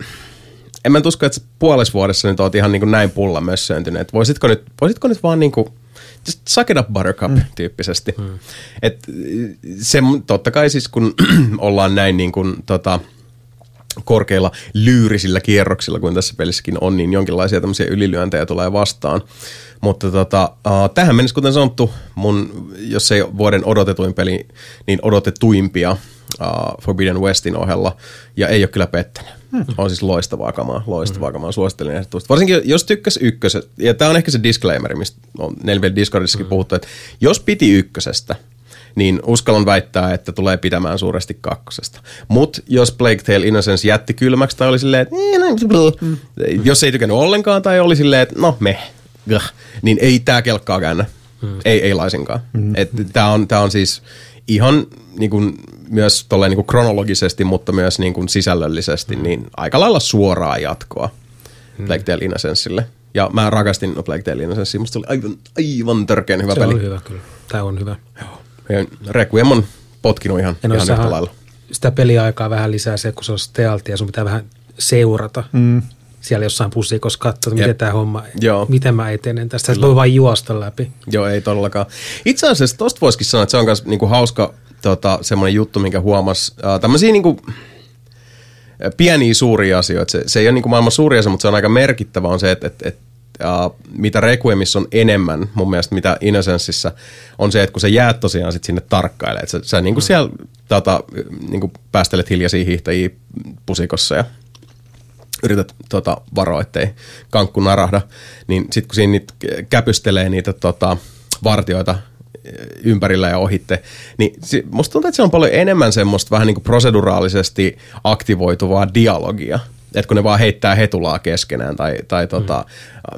[SPEAKER 1] en mä nyt usko, että puolessa vuodessa nyt oot ihan niin kuin näin pulla myös syntynyt. Voisitko nyt, voisitko nyt vaan niin kuin, just suck it up buttercup mm. tyyppisesti. Mm. Et se totta kai siis kun *clears throat* ollaan näin niin kuin, tota, korkeilla lyyrisillä kierroksilla, kuin tässä pelissäkin on, niin jonkinlaisia tämmöisiä ylilyöntejä tulee vastaan. Mutta tota, uh, tähän mennessä, kuten sanottu, mun, jos ei vuoden odotetuin peli, niin odotetuimpia uh, Forbidden Westin ohella, ja ei ole kyllä pettänyt. Hmm. On siis loistavaa kamaa, loistavaa kamaa, suosittelen ehdottomasti. Varsinkin jos tykkäs ykkösestä, ja tämä on ehkä se disclaimer, mistä on Nelvel Discordissakin hmm. puhuttu, että jos piti ykkösestä, niin uskallan väittää, että tulee pitämään suuresti kakkosesta. Mutta jos Plague Tale Innocence jätti kylmäksi tai oli silleen, että mm. jos ei tykännyt ollenkaan tai oli silleen, että no me, niin ei tämä kelkkaa käännä. Mm. Ei, ei laisinkaan. Mm. Tämä on, tää on siis ihan niin kuin, myös tolleen, niin kuin kronologisesti, mutta myös niin kuin sisällöllisesti, mm. niin aika lailla suoraa jatkoa mm. Plague Tale Innocenceille. Ja mä rakastin Plague Tale Innocence. Musta oli aivan, aivan törkeän hyvä
[SPEAKER 3] Se
[SPEAKER 1] peli.
[SPEAKER 3] on hyvä kyllä. Tämä on hyvä.
[SPEAKER 1] Ja Requiem on potkinut ihan,
[SPEAKER 3] Ja
[SPEAKER 1] ihan yhtä lailla.
[SPEAKER 3] Sitä peliaikaa vähän lisää se, kun se on stealth ja sun pitää vähän seurata. Mm. Siellä jossain pusikossa katsoa, miten tämä homma,
[SPEAKER 1] Joo.
[SPEAKER 3] miten mä etenen tästä. Sä voi vain juosta läpi.
[SPEAKER 1] Joo, ei todellakaan. Itse asiassa tosta voisikin sanoa, että se on myös niinku hauska tota, semmoinen juttu, minkä huomas. Uh, tämmöisiä niinku, pieniä suuria asioita. Se, se ei ole niinku maailman suuri asia, mutta se on aika merkittävä on se, että, että, että uh, mitä Requiemissa on enemmän mun mielestä, mitä Innocenceissa, on se, että kun sä jäät tosiaan sit sinne tarkkailemaan, että sä, sä niinku siellä tota, niinku päästelet hiljaisia hiihtäjiä pusikossa ja yrität tota, varoa, ettei kankku narahda, niin sitten kun siinä niitä käpystelee niitä tota, vartioita ympärillä ja ohitte, niin musta tuntuu, että se on paljon enemmän semmoista vähän niin kuin proseduraalisesti aktivoituvaa dialogia. Että kun ne vaan heittää hetulaa keskenään tai, tai tota,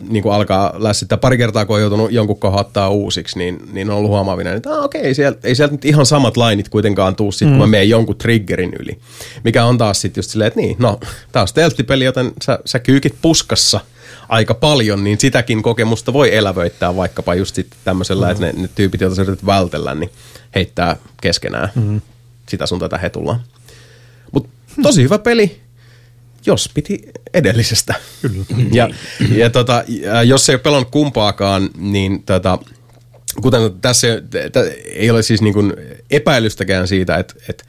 [SPEAKER 1] mm. niin kuin alkaa lässittää pari kertaa, kun on joutunut jonkun kohottaa uusiksi, niin, niin on ollut huomaavina, että ah, okei, sieltä, ei sieltä nyt ihan samat lainit kuitenkaan tuu sit, mm. kun mä menen jonkun triggerin yli. Mikä on taas sitten just silleen, että niin, no, tää on stealth-peli, joten sä, sä kyykit puskassa aika paljon, niin sitäkin kokemusta voi elävöittää vaikkapa just sitten tämmöisellä, mm. että ne, ne tyypit, joita sä yrität vältellä, niin heittää keskenään mm. sitä sun tätä hetulaa. Mutta tosi hyvä peli, jos piti edellisestä. Kyllä. Ja, ja tota, jos ei ole pelannut kumpaakaan, niin tota, kuten tässä ei- ole siis niin kuin epäilystäkään siitä, että, että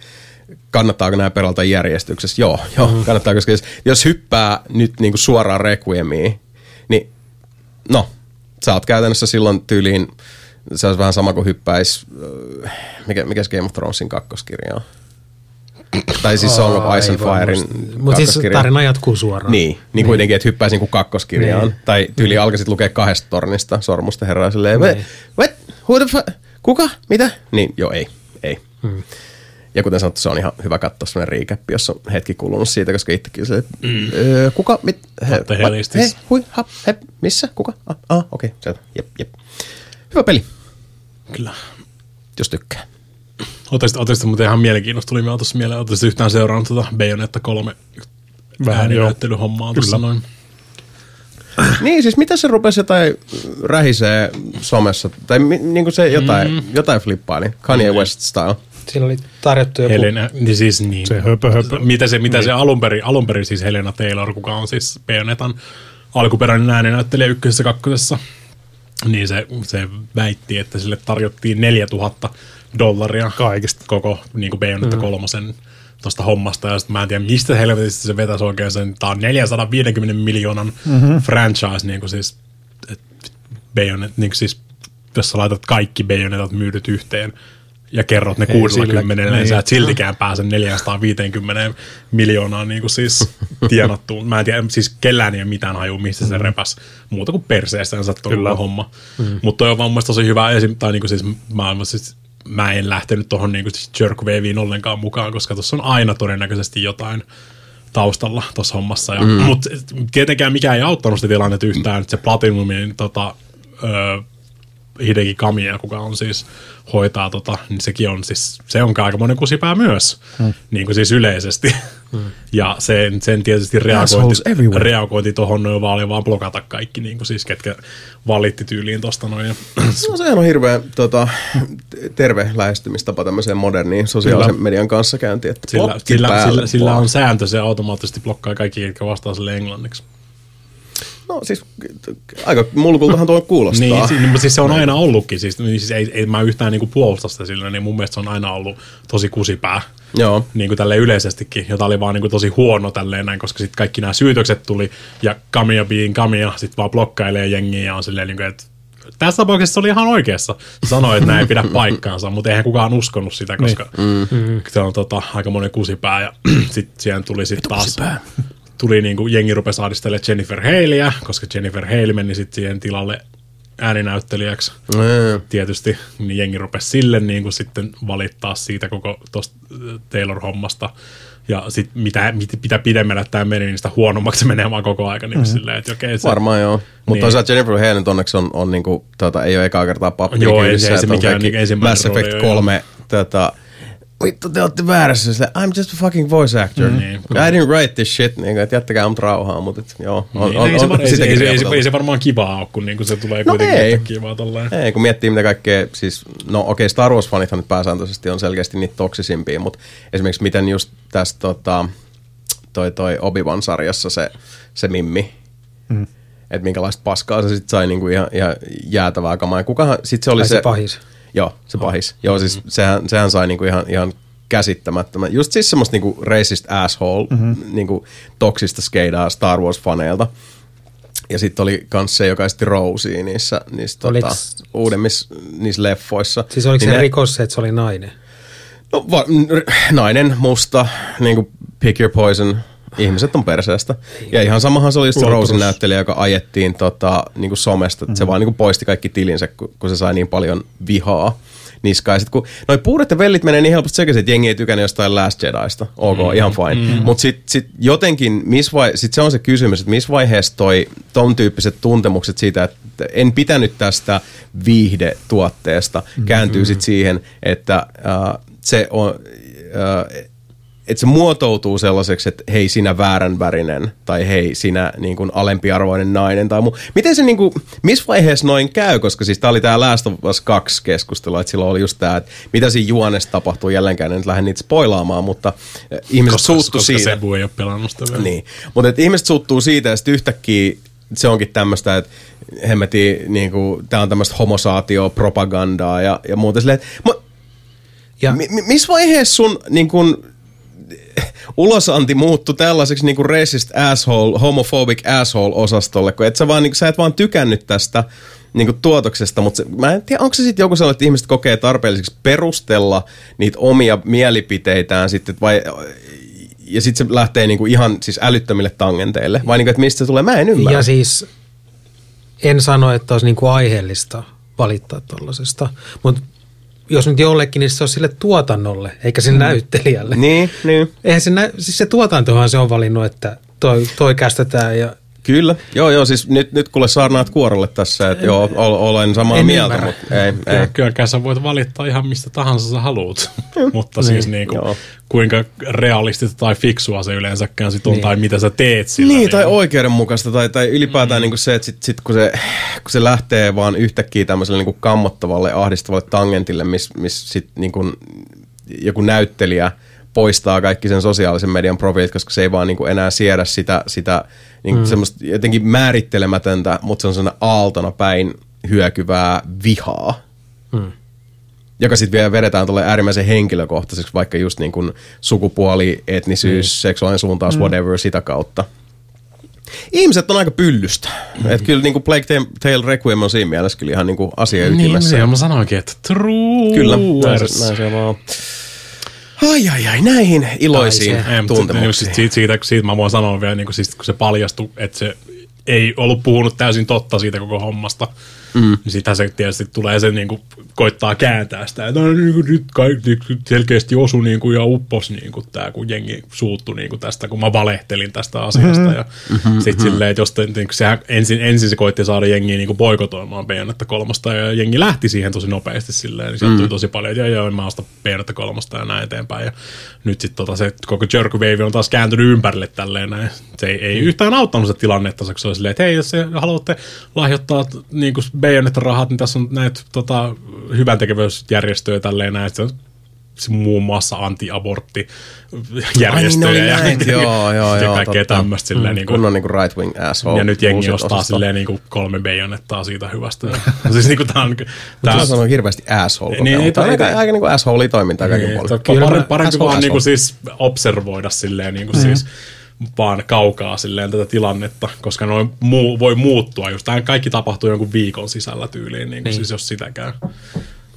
[SPEAKER 1] kannattaako nämä pelata järjestyksessä. Joo, joo mm. kannattaa, koska jos, jos hyppää nyt niin kuin suoraan Requiemiin, niin no, sä oot käytännössä silloin tyyliin, se olisi vähän sama kuin hyppäis, äh, mikä, mikä Game of Thronesin kakkoskirja on? Tai siis Song of Ice and Firein
[SPEAKER 3] Mutta siis tarina jatkuu suoraan.
[SPEAKER 1] Niin, niin kuitenkin, että hyppäisi niinku kakkoskirjaan.
[SPEAKER 3] Niin.
[SPEAKER 1] Tai tyyli alkaisit lukea kahdesta tornista sormusten herraa silleen,
[SPEAKER 3] Niin.
[SPEAKER 1] niin. what, who the fu- kuka, mitä? Niin, joo, ei, ei. Hmm. Ja kuten sanottu, se on ihan hyvä katsoa sellainen recap, jos on hetki kulunut siitä, koska itsekin se, mm. öö, kuka, mit, he, he,
[SPEAKER 2] this?
[SPEAKER 1] hui, hap, he, missä, kuka, ah, ah okei, okay, selvä, jep, jep. Hyvä peli.
[SPEAKER 2] Kyllä.
[SPEAKER 1] jos tykkää.
[SPEAKER 2] Otesit muuten ihan mielenkiinnosta, tuli mieleen tuossa mieleen, otesit yhtään seurannut tuota Bayonetta kolme
[SPEAKER 4] Vähän
[SPEAKER 2] ääninäyttelyhommaa tuossa noin.
[SPEAKER 1] Niin, siis mitä se rupesi jotain rähisee somessa, tai mi, niin kuin se jotain, mm. jotain flippaili, Kanye West style.
[SPEAKER 3] Siinä oli tarjottu joku...
[SPEAKER 2] Helena, niin siis niin.
[SPEAKER 4] Se höpö, höpö.
[SPEAKER 2] Mitä se, mitä se alun perin, alun perin siis Helena Taylor, kuka on siis Bayonetan alkuperäinen ääninäyttelijä ykkösessä kakkosessa, niin se, se väitti, että sille tarjottiin 4000 dollaria
[SPEAKER 4] Kaikista.
[SPEAKER 2] koko niin kuin Bayonetta mm. kolmosen tuosta hommasta, ja sitten mä en tiedä, mistä helvetistä se vetäisi oikein sen, tää on 450 miljoonan mm-hmm. franchise, niin kuin siis, et Bayonet, niin kuin siis, jos sä laitat kaikki Bayonetat myydyt yhteen, ja kerrot ne
[SPEAKER 4] Ei
[SPEAKER 2] 60,
[SPEAKER 4] sillä-
[SPEAKER 2] niin sä
[SPEAKER 4] niin.
[SPEAKER 2] et siltikään pääse 450 miljoonaa niin kuin siis tienattuun. Mä en tiedä, siis kellään ei ole mitään hajua, mistä se repäs muuta kuin
[SPEAKER 4] Kyllä.
[SPEAKER 2] Kyllä. homma. Mm. Mutta toi on vaan mun mielestä tosi hyvä esim. tai niinku siis mä, siis mä en lähtenyt tuohon niinku siis jerkwaviin ollenkaan mukaan, koska tuossa on aina todennäköisesti jotain taustalla tuossa hommassa. Ja, mm. Mutta tietenkään mikään ei auttanut sitä tilannetta yhtään, että se Platinumin tota, ö, Hideki Kamiya, kuka on siis hoitaa tota, niin sekin on siis, se on aikamoinen kusipää myös, hmm. niin kuin siis yleisesti. Hmm. *laughs* Ja sen, sen tietysti reagointi, reagointi tuohon noin vaan oli vaan blokata kaikki, niin kuin siis ketkä valitti tyyliin tosta noin. *clears throat*
[SPEAKER 1] No sehän on hirveän tota, terve lähestymistapa tämmöiseen moderniin sosiaalisen
[SPEAKER 2] Kyllä.
[SPEAKER 1] median kanssakäyntiin. Että
[SPEAKER 2] sillä, sillä, sillä, sillä on sääntö, se automaattisesti blokkaa kaikki, jotka vastaa sille englanniksi.
[SPEAKER 1] No siis aika mulkultahan tuo kuulostaa.
[SPEAKER 2] Niin, si- niin, siis se on aina ollutkin, siis, niin, siis ei, ei mä yhtään niinku puolusta sitä sillä, niin mun mielestä se on aina ollut tosi kusipää.
[SPEAKER 1] Joo.
[SPEAKER 2] niin kuin tälle yleisestikin, jota oli vaan niin kuin tosi huono tälleen näin, koska sitten kaikki nämä syytökset tuli ja Kamia being Kamia sitten vaan blokkailee jengiä ja on silleen, niin kuin, että tässä tapauksessa se oli ihan oikeassa. Sanoi, että nämä ei pidä *laughs* paikkaansa, mutta eihän kukaan uskonut sitä, koska mm. se on tota, aika monen kusipää ja *clears throat* sitten siihen tuli sitten taas tuli niin kuin jengi rupesi ahdistelemaan Jennifer Haleyä, koska Jennifer Haley meni sitten siihen tilalle ääninäyttelijäksi
[SPEAKER 1] Mm.
[SPEAKER 2] tietysti, niin jengi rupesi sille niin kuin sitten valittaa siitä koko tosta Taylor-hommasta. Ja sitten mitä, mit, mitä pidemmälle tämä meni, niin sitä huonommaksi se menee vaan koko aika. Niin mm. silleen, että okei, se,
[SPEAKER 1] Varmaan joo. Mutta
[SPEAKER 2] Niin.
[SPEAKER 1] niin. toisaalta Jennifer Hale nyt onneksi on, on niinku, tota, ei ole ekaa kertaa pappi
[SPEAKER 2] Joo, ei se- ei se
[SPEAKER 1] on
[SPEAKER 2] mikään niinku ensimmäinen
[SPEAKER 1] Mass Effect
[SPEAKER 2] rooli, joo,
[SPEAKER 1] 3 tota, vittu te olette väärässä. Sille, I'm just a fucking voice actor. Mm,
[SPEAKER 2] Niin.
[SPEAKER 1] I didn't write this shit. Niin, että jättäkää mut rauhaan. Mutta et, joo, on,
[SPEAKER 2] niin,
[SPEAKER 1] on,
[SPEAKER 2] ei, se, var- ei, se, ei, se, ei, se, ei se varmaan kivaa ole, kun niinku se tulee
[SPEAKER 1] No
[SPEAKER 2] kuitenkin
[SPEAKER 1] ei.
[SPEAKER 2] vaan tolleen.
[SPEAKER 1] Ei, kun miettii mitä kaikkea, siis, no okei, okay, Star Wars-fanithan nyt pääsääntöisesti on selkeästi niitä toksisimpia, mutta esimerkiksi miten just tässä tota, toi, toi Obi-Wan-sarjassa se, se mimmi, mm. että minkälaista paskaa se sitten sai niinku ihan, ihan jäätävää kamaa. Ja kukahan, sit se oli
[SPEAKER 3] Ai
[SPEAKER 1] se,
[SPEAKER 3] se pahis.
[SPEAKER 1] Joo, se pahis. Joo, siis sehän, sehän sai niinku ihan, ihan käsittämättömän. Just siis semmoista niinku racist asshole, mm-hmm. niinku toksista skeidaa Star Wars-faneilta. Ja sitten oli kans se, joka esitti Rosea niissä, niissä tota,
[SPEAKER 3] Oliks-
[SPEAKER 1] uudemmissa niissä leffoissa.
[SPEAKER 3] Siis oliko
[SPEAKER 1] Niin
[SPEAKER 3] se
[SPEAKER 1] ne-
[SPEAKER 3] rikos se, että se oli nainen?
[SPEAKER 1] No, va- nainen, musta, niinku pick your poison, ihmiset on perseestä. Ja ihan samahan se oli just se. Rosen näyttelijä, joka ajettiin tota, niinku somesta. Mm-hmm. Se vaan niinku poisti kaikki tilinsä, kun, kun se sai niin paljon vihaa niskaan. Sit kun noi puuret ja vellit menee niin helposti sekaisin, että jengi ei tykännyt jostain Last Jediista. Ok, mm, ihan fine. Mm. Mutta sitten sit jotenkin, miss vai, sit se on se kysymys, että missä vaiheessa toi ton tyyppiset tuntemukset siitä, että en pitänyt tästä viihdetuotteesta, kääntyy sitten siihen, että äh, se on... Äh, että se muotoutuu sellaiseksi, että hei sinä väärän värinen tai hei sinä niin kuin alempiarvoinen nainen tai muu. Miten se niin kuin, missä vaiheessa noin käy, koska siis tämä oli tämä Last of Us 2 keskustelu, että silloin oli just tämä, että mitä siinä juonessa tapahtuu jälleen en nyt lähde niitä spoilaamaan, mutta eh, ihmiset
[SPEAKER 2] Koska,
[SPEAKER 1] suuttu
[SPEAKER 2] koska
[SPEAKER 1] siitä.
[SPEAKER 2] Sebu ei ole pelannut sitä vielä.
[SPEAKER 1] Niin, mutta et ihmiset suuttuu siitä ja sitten yhtäkkiä se onkin tämmöistä, että hemmeti, niin kuin, tämä on tämmöistä homosaatio-propagandaa ja, ja muuta. Silleen, että,
[SPEAKER 3] Ja
[SPEAKER 1] mi- missä vaiheessa sun niin kun, *laughs* ulosanti muuttui tällaiseksi niin kuin racist asshole, homophobic asshole-osastolle, kun et sä, vaan, niin, sä et vaan tykännyt tästä niin kuin tuotoksesta, mutta se, mä en tiedä, onko se sitten joku sellainen, että ihmiset kokee tarpeelliseksi perustella niitä omia mielipiteitään sitten, vai ja sitten se lähtee niinku ihan siis älyttömille tangenteille, vai niinku, että mistä se tulee, mä en ymmärrä.
[SPEAKER 3] Ja siis en sano, että olisi niinku aiheellista valittaa tuollaisesta, mutta jos nyt jollekin, niin se on sille tuotannolle, eikä sille näyttelijälle.
[SPEAKER 1] Niin, niin.
[SPEAKER 3] Eihän se, nä- siis se tuotantohan se on valinnut, että toi, toi kästetään ja
[SPEAKER 1] Kyllä, joo joo, siis nyt, nyt kuule saarnaat kuorolle tässä, että joo, ol, olen samaa
[SPEAKER 3] En
[SPEAKER 1] mieltä,
[SPEAKER 3] ymmärrä.
[SPEAKER 1] mutta ei, ei.
[SPEAKER 2] Kyllä, kylläkään sä voit valittaa ihan mistä tahansa sä haluat, *laughs* mutta siis
[SPEAKER 3] Niin,
[SPEAKER 2] niinku,
[SPEAKER 1] joo.
[SPEAKER 2] kuinka realistista tai fiksua se yleensäkään sit on,
[SPEAKER 3] Niin.
[SPEAKER 2] tai mitä sä teet sillä.
[SPEAKER 1] Niin, tai oikeudenmukaista, tai, tai ylipäätään mm. niin se, että sit, sit, kun, se, kun se lähtee vaan yhtäkkiä tämmöiselle niin kammottavalle, ahdistavalle tangentille, missä miss sit niin kuin joku näyttelijä poistaa kaikki sen sosiaalisen median profiilit, koska se ei vaan niin kuin enää siedä sitä, sitä niin mm. semmoista jotenkin määrittelemätöntä, mutta se on sellainen aaltona päin hyökyvää vihaa.
[SPEAKER 3] Mm.
[SPEAKER 1] joka sitten vielä vedetään tuolle äärimmäisen henkilökohtaiseksi, vaikka just niin kuin sukupuoli, etnisyys, mm. seksuaalinen suuntaus, mm. whatever, sitä kautta. Ihmiset on aika pyllystä. Mm. Että kyllä niin kuin Plague Tale- Requiem on siinä mielessä kyllä ihan niin kuin asia
[SPEAKER 2] Niin,
[SPEAKER 1] ytimessä.
[SPEAKER 2] niin, mä sanoinkin, että true.
[SPEAKER 1] Kyllä, näin se, näin se vaan. Ai ai ai, näihin iloisiin
[SPEAKER 3] se.
[SPEAKER 2] Niin,
[SPEAKER 1] tuntemuksiin.
[SPEAKER 2] sit siitä, siitä, siitä mä voin sanoa vielä, niin kuin, siis, kun se paljastui, että se ei ollut puhunut täysin totta siitä koko hommasta. Mm. Niin sitähän se tietysti tulee se niin kuin, koittaa kääntää sitä, että no, niin kuin, nyt kaikki selkeästi osu niin kuin, ja uppos niin kuin, tämä, kun jengi suuttu niin kuin, tästä, kun mä valehtelin tästä asiasta. Mm-hmm. Ja mm-hmm. sitten silleen, että jos te, niin kuin, sehän ensin, ensin se koitti saada jengiä niin kuin, boikotoimaan Bayonetta kolmosta ja jengi lähti siihen tosi nopeasti silleen, niin sieltä tuli tosi paljon, että joo, joo, en mä osta Bayonetta kolmosta ja näin eteenpäin. Ja nyt sitten tota, se koko jerk wave on taas kääntynyt ympärille tälleen näin. Se ei, ei yhtään auttanut se tilannetta, kun se oli silleen, että hei, jos se haluatte lahjoittaa niin kuin Bayonetta-rahat, niin tässä on näitä tota, hyvän tekevyysjärjestöjä tälleen näin. Se on se muun muassa anti-abortti järjestöjä ja,
[SPEAKER 1] näitä, *laughs* joo, joo,
[SPEAKER 2] ja
[SPEAKER 1] joo,
[SPEAKER 2] kaikkea tämmöistä silleen. Niin kuin,
[SPEAKER 1] Kunnon niin kuin right wing asshole.
[SPEAKER 2] ja nyt jengi ostaa silleen niin kuin kolme bayonettaa siitä hyvästä. *laughs* siis niin kuin tää on... Tää,
[SPEAKER 1] Mä sanon hirveästi asshole.
[SPEAKER 2] Niin,
[SPEAKER 1] Niin,
[SPEAKER 2] ei
[SPEAKER 1] ei,
[SPEAKER 2] toi-
[SPEAKER 1] aika, aika niin kuin asshole toimintaa kaiken
[SPEAKER 2] niin, on parempi, vaan niinku
[SPEAKER 1] asshole.
[SPEAKER 2] siis observoida silleen niinku siis vaan kaukaa silleen tätä tilannetta, koska noin muu, voi muuttua just. Tämä kaikki tapahtuu jonkun viikon sisällä tyyliin, niin niin. siis jos sitäkään.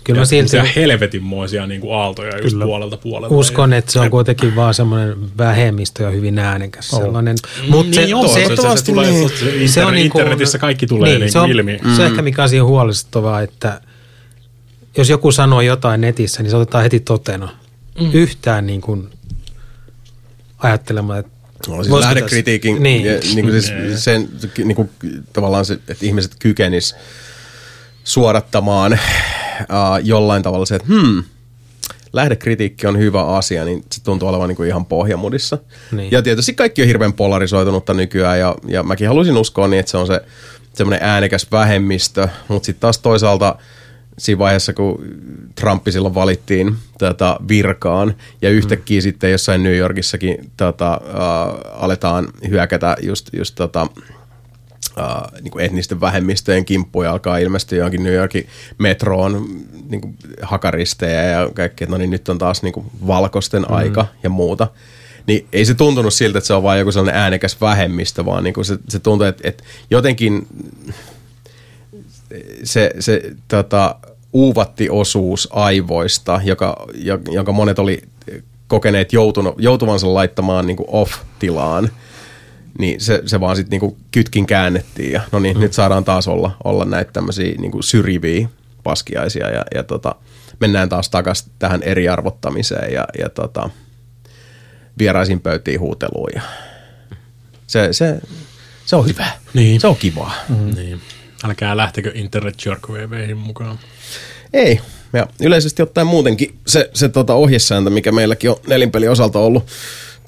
[SPEAKER 3] Kyllä
[SPEAKER 2] ja
[SPEAKER 3] mä silti
[SPEAKER 2] helvetinmoisia niin kuin aaltoja just puolelta puolelta.
[SPEAKER 3] uskon,
[SPEAKER 2] Ja-
[SPEAKER 3] että se on kuitenkin vaan semmoinen vähemmistö ja hyvin äänekäs sellainen. Mutta
[SPEAKER 2] niin on, se, se, se,
[SPEAKER 1] ehdottomasti
[SPEAKER 2] tulee,
[SPEAKER 1] niin.
[SPEAKER 2] se, se, se on niinku, internetissä kaikki tulee niin, niin
[SPEAKER 3] se on,
[SPEAKER 2] ilmi.
[SPEAKER 3] Se on ehkä mikä on siinä huolestuttavaa, että jos joku sanoo jotain netissä, niin se otetaan heti totena. Mm. Yhtään niin kuin ajattelemaan, että
[SPEAKER 1] No, siis
[SPEAKER 3] voisiko
[SPEAKER 1] lähdekritiikin,
[SPEAKER 3] tässä-
[SPEAKER 1] niin.
[SPEAKER 3] Niin.
[SPEAKER 1] ja, niin kuin siis sen, niin kuin, tavallaan se, että ihmiset kykenis suodattamaan äh, jollain tavalla se, että hmm, lähdekritiikki on hyvä asia, niin se tuntuu olevan niin kuin ihan pohjamudissa.
[SPEAKER 3] Niin.
[SPEAKER 1] Ja tietysti kaikki on hirveän polarisoitunutta nykyään, ja, ja mäkin haluaisin uskoa niin, että se on se semmoinen äänekäs vähemmistö, mutta sitten taas toisaalta siinä vaiheessa, kun Trumpi silloin valittiin tätä virkaan, ja yhtäkkiä mm. sitten jossain New Yorkissakin tota, äh, aletaan hyökätä just, just tota, Uh, niin kuin etnisten vähemmistöjen kimppuja alkaa ilmestyä johonkin New Yorkin metroon niin kuin hakaristejä ja kaikkea, no niin nyt on taas niin kuin valkoisten mm. aika ja muuta. Niin ei se tuntunut siltä, että se on vain joku sellainen äänekäs vähemmistö, vaan niin kuin se, se tuntuu, että, että jotenkin se, se tota, uuvatti osuus aivoista, joka, jo- jonka monet oli kokeneet joutunut, joutuvansa laittamaan niin kuin off-tilaan, niin se, se vaan sitten niinku kytkin käännettiin ja no niin, mm. nyt saadaan taas olla, olla näitä tämmöisiä niinku syrjiviä paskiaisia ja, ja tota, mennään taas takaisin tähän eriarvottamiseen ja, ja tota, vieraisiin pöytiin huuteluun ja se, se, se on hyvä.
[SPEAKER 2] Niin.
[SPEAKER 1] Se on kivaa.
[SPEAKER 2] Mm. Niin. Älkää lähtekö internet jerkwaveihin mukaan.
[SPEAKER 1] Ei. Ja yleisesti ottaen muutenkin se, se tota ohjesääntö, mikä meilläkin on nelinpelin osalta ollut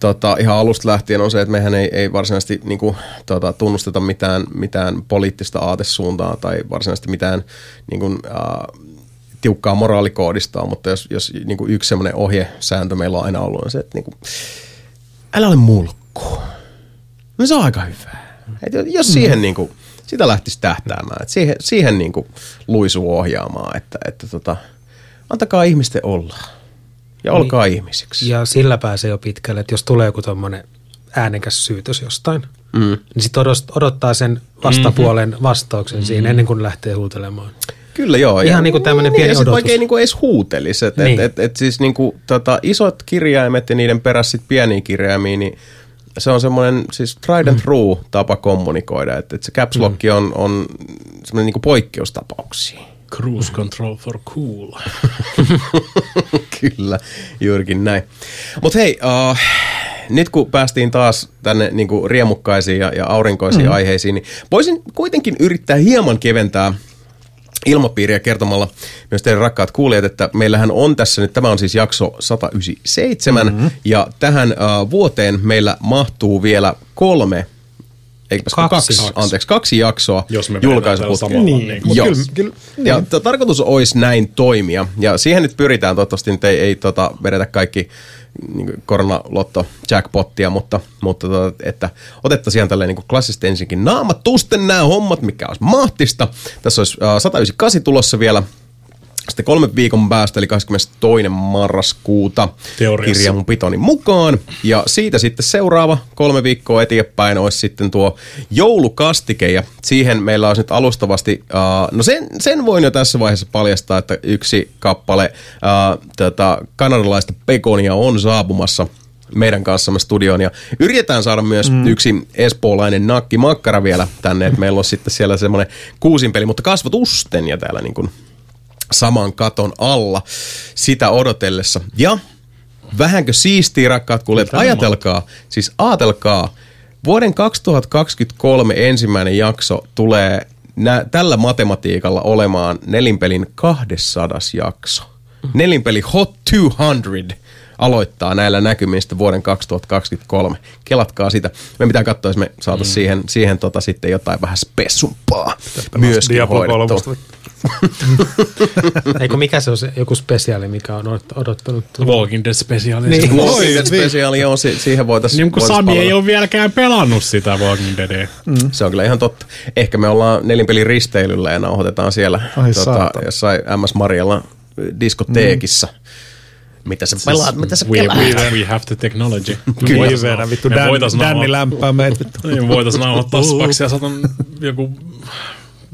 [SPEAKER 1] tota, ihan alusta lähtien on se, että mehän ei, ei varsinaisesti niin kuin, tota, tunnusteta mitään, mitään poliittista aatesuuntaa tai varsinaisesti mitään niin kuin, äh, tiukkaa moraalikoodista, mutta jos, jos niin kuin yksi semmoinen ohjesääntö meillä on aina ollut, on se, että niin kuin, älä ole mulkku. No se on aika hyvä. Et jos siihen niin kuin, sitä lähtisi tähtäämään, että siihen, siihen niin kuin luisuu ohjaamaan, että, että tota, antakaa ihmisten olla ja olkaa niin. ihmisiksi.
[SPEAKER 3] Ja sillä pääsee jo pitkälle, että jos tulee joku tuommoinen äänekäs syytös jostain, mm. niin sitten odottaa sen vastapuolen vastauksen mm. siinä ennen kuin lähtee huutelemaan.
[SPEAKER 1] Kyllä joo.
[SPEAKER 3] Ihan niinku tämmönen pieni
[SPEAKER 1] ja
[SPEAKER 3] odotus.
[SPEAKER 1] Vaikka ei niinku edes huutelisi. Et,
[SPEAKER 3] Niin.
[SPEAKER 1] et, et, et siis niinku, tota, isot kirjaimet ja niiden perässä sit pieniä kirjaimia, niin se on semmoinen siis tried and true tapa kommunikoida. Että et se caps lock on, on semmoinen niinku poikkeustapauksia.
[SPEAKER 2] Cruise control for cool. *laughs*
[SPEAKER 1] Kyllä, juurikin näin. Mutta hei, uh, nyt kun päästiin taas tänne niin kuin riemukkaisiin ja, ja aurinkoisiin mm. aiheisiin, niin voisin kuitenkin yrittää hieman keventää ilmapiiriä kertomalla myös teidän rakkaat kuulijat, että meillähän on tässä nyt, tämä on siis jakso 197, mm-hmm. ja tähän uh, vuoteen meillä mahtuu vielä kolme, eikä
[SPEAKER 3] Kaksi.
[SPEAKER 1] kaksi, anteeksi, kaksi jaksoa
[SPEAKER 2] Jos me
[SPEAKER 1] julkaisuputkeen.
[SPEAKER 4] Niin,
[SPEAKER 2] niin.
[SPEAKER 4] mut
[SPEAKER 1] Joo.
[SPEAKER 4] kyllä, kyllä,
[SPEAKER 1] Ja t- tarkoitus olisi näin toimia, ja siihen nyt pyritään, toivottavasti nyt ei, ei tota, vedetä kaikki niin koronalotto jackpottia, mutta, mutta tota, että otettaisiin tälleen niin klassisesti ensinkin naamatusten nämä hommat, mikä olisi mahtista. Tässä olisi äh, 198 tulossa vielä sitten kolme viikon päästä, eli 22. marraskuuta
[SPEAKER 2] Teoriassa.
[SPEAKER 1] kirja mun pitoni mukaan. Ja siitä sitten seuraava kolme viikkoa eteenpäin olisi sitten tuo joulukastike. Ja siihen meillä olisi nyt alustavasti, uh, no sen, sen voin jo tässä vaiheessa paljastaa, että yksi kappale uh, tätä kanadalaista pekonia on saapumassa meidän kanssamme studioon ja yritetään saada myös mm. yksi espoolainen nakki makkara vielä tänne, että meillä on sitten siellä semmoinen kuusinpeli, mutta kasvot usten ja täällä niin kuin saman katon alla sitä odotellessa. Ja vähänkö siistiä, rakkaat kuulijat, ajatelkaa, siis aatelkaa, vuoden 2023 ensimmäinen jakso tulee nä- tällä matematiikalla olemaan nelinpelin 200 jakso. Nelinpeli Hot 200 aloittaa näillä näkymistä vuoden 2023. Kelatkaa sitä. Me pitää katsoa, jos me saataisiin mm. siihen, siihen tota sitten jotain vähän spessumpaa myöskin hoidettua.
[SPEAKER 4] 3. *laughs*
[SPEAKER 3] Eikö mikä se on se joku spesiaali, mikä on odot- odottanut?
[SPEAKER 2] Walking Dead spesiaali.
[SPEAKER 3] Niin.
[SPEAKER 2] Niin.
[SPEAKER 1] Walking Dead
[SPEAKER 4] Oi,
[SPEAKER 1] spesiaali on, si- siihen voitaisiin
[SPEAKER 2] Niin
[SPEAKER 1] voitais
[SPEAKER 2] Sami ei
[SPEAKER 1] palata.
[SPEAKER 2] ole vieläkään pelannut sitä Walking Deadia.
[SPEAKER 1] Se on kyllä ihan totta. Ehkä me ollaan nelinpelin risteilyllä ja nauhoitetaan siellä
[SPEAKER 4] Ai
[SPEAKER 1] tota, jossain MS Marjalla diskoteekissa. Mitä sä pelaat, mitä sä
[SPEAKER 2] We,
[SPEAKER 1] pelaat?
[SPEAKER 2] we, we have the technology.
[SPEAKER 1] Kyllä.
[SPEAKER 2] voitais
[SPEAKER 4] Viiveenä,
[SPEAKER 2] nau-
[SPEAKER 4] vittu, Danni
[SPEAKER 2] nauhoittaa-
[SPEAKER 4] lämpää meitä.
[SPEAKER 2] Niin, voitais nauhoittaa spaksi ja saatan joku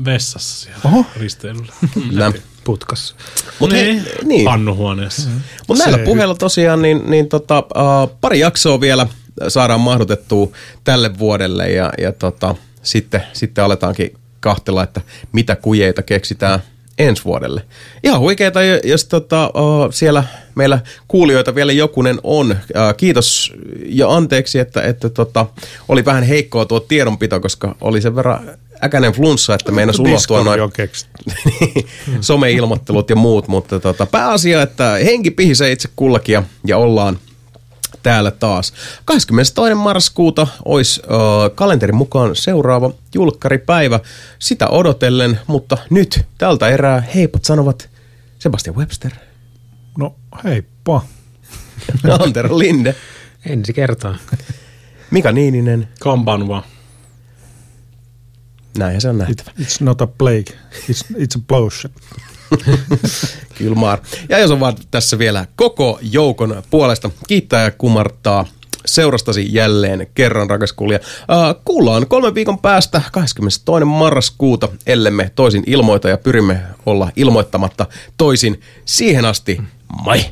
[SPEAKER 2] vessassa siellä
[SPEAKER 4] Oho.
[SPEAKER 2] risteilyllä.
[SPEAKER 1] Läm-
[SPEAKER 3] Putkassa.
[SPEAKER 1] Mut hei,
[SPEAKER 2] niin.
[SPEAKER 1] niin.
[SPEAKER 2] Pannuhuoneessa.
[SPEAKER 1] Mutta näillä
[SPEAKER 4] Se-
[SPEAKER 1] puheilla tosiaan niin, niin tota, uh, pari jaksoa vielä saadaan mahdotettua tälle vuodelle ja, ja tota, sitten, sitten aletaankin kahtella, että mitä kujeita keksitään ensi vuodelle. Ihan huikeeta, jos tota, uh, siellä meillä kuulijoita vielä jokunen on. Uh, kiitos ja anteeksi, että, että tota, oli vähän heikkoa tuo tiedonpito, koska oli sen verran äkäinen flunssa, että meinasi unohtua noin *laughs* someilmoittelut ja muut, mutta tota, pääasia, että henki pihisee itse kullakin ja, ja ollaan täällä taas. 22. marraskuuta olisi äh, kalenterin mukaan seuraava julkkaripäivä. Sitä odotellen, mutta nyt tältä erää heipat sanovat Sebastian Webster,
[SPEAKER 4] No heippa. *laughs*
[SPEAKER 1] Antero Linde,
[SPEAKER 3] Ensi kertaa.
[SPEAKER 1] Mika Niininen.
[SPEAKER 2] Kampanva.
[SPEAKER 1] Näin, se on näin.
[SPEAKER 4] It, it's not a plague, it's, it's a potion. *laughs*
[SPEAKER 1] Kylmaar. Ja jos on vaan tässä vielä koko joukon puolesta kiittää ja kumartaa seurastasi jälleen kerran, rakas kuulija. Äh, kuullaan kolmen viikon päästä 22. marraskuuta, ellemme toisin ilmoita ja pyrimme olla ilmoittamatta toisin. Siihen asti, mai.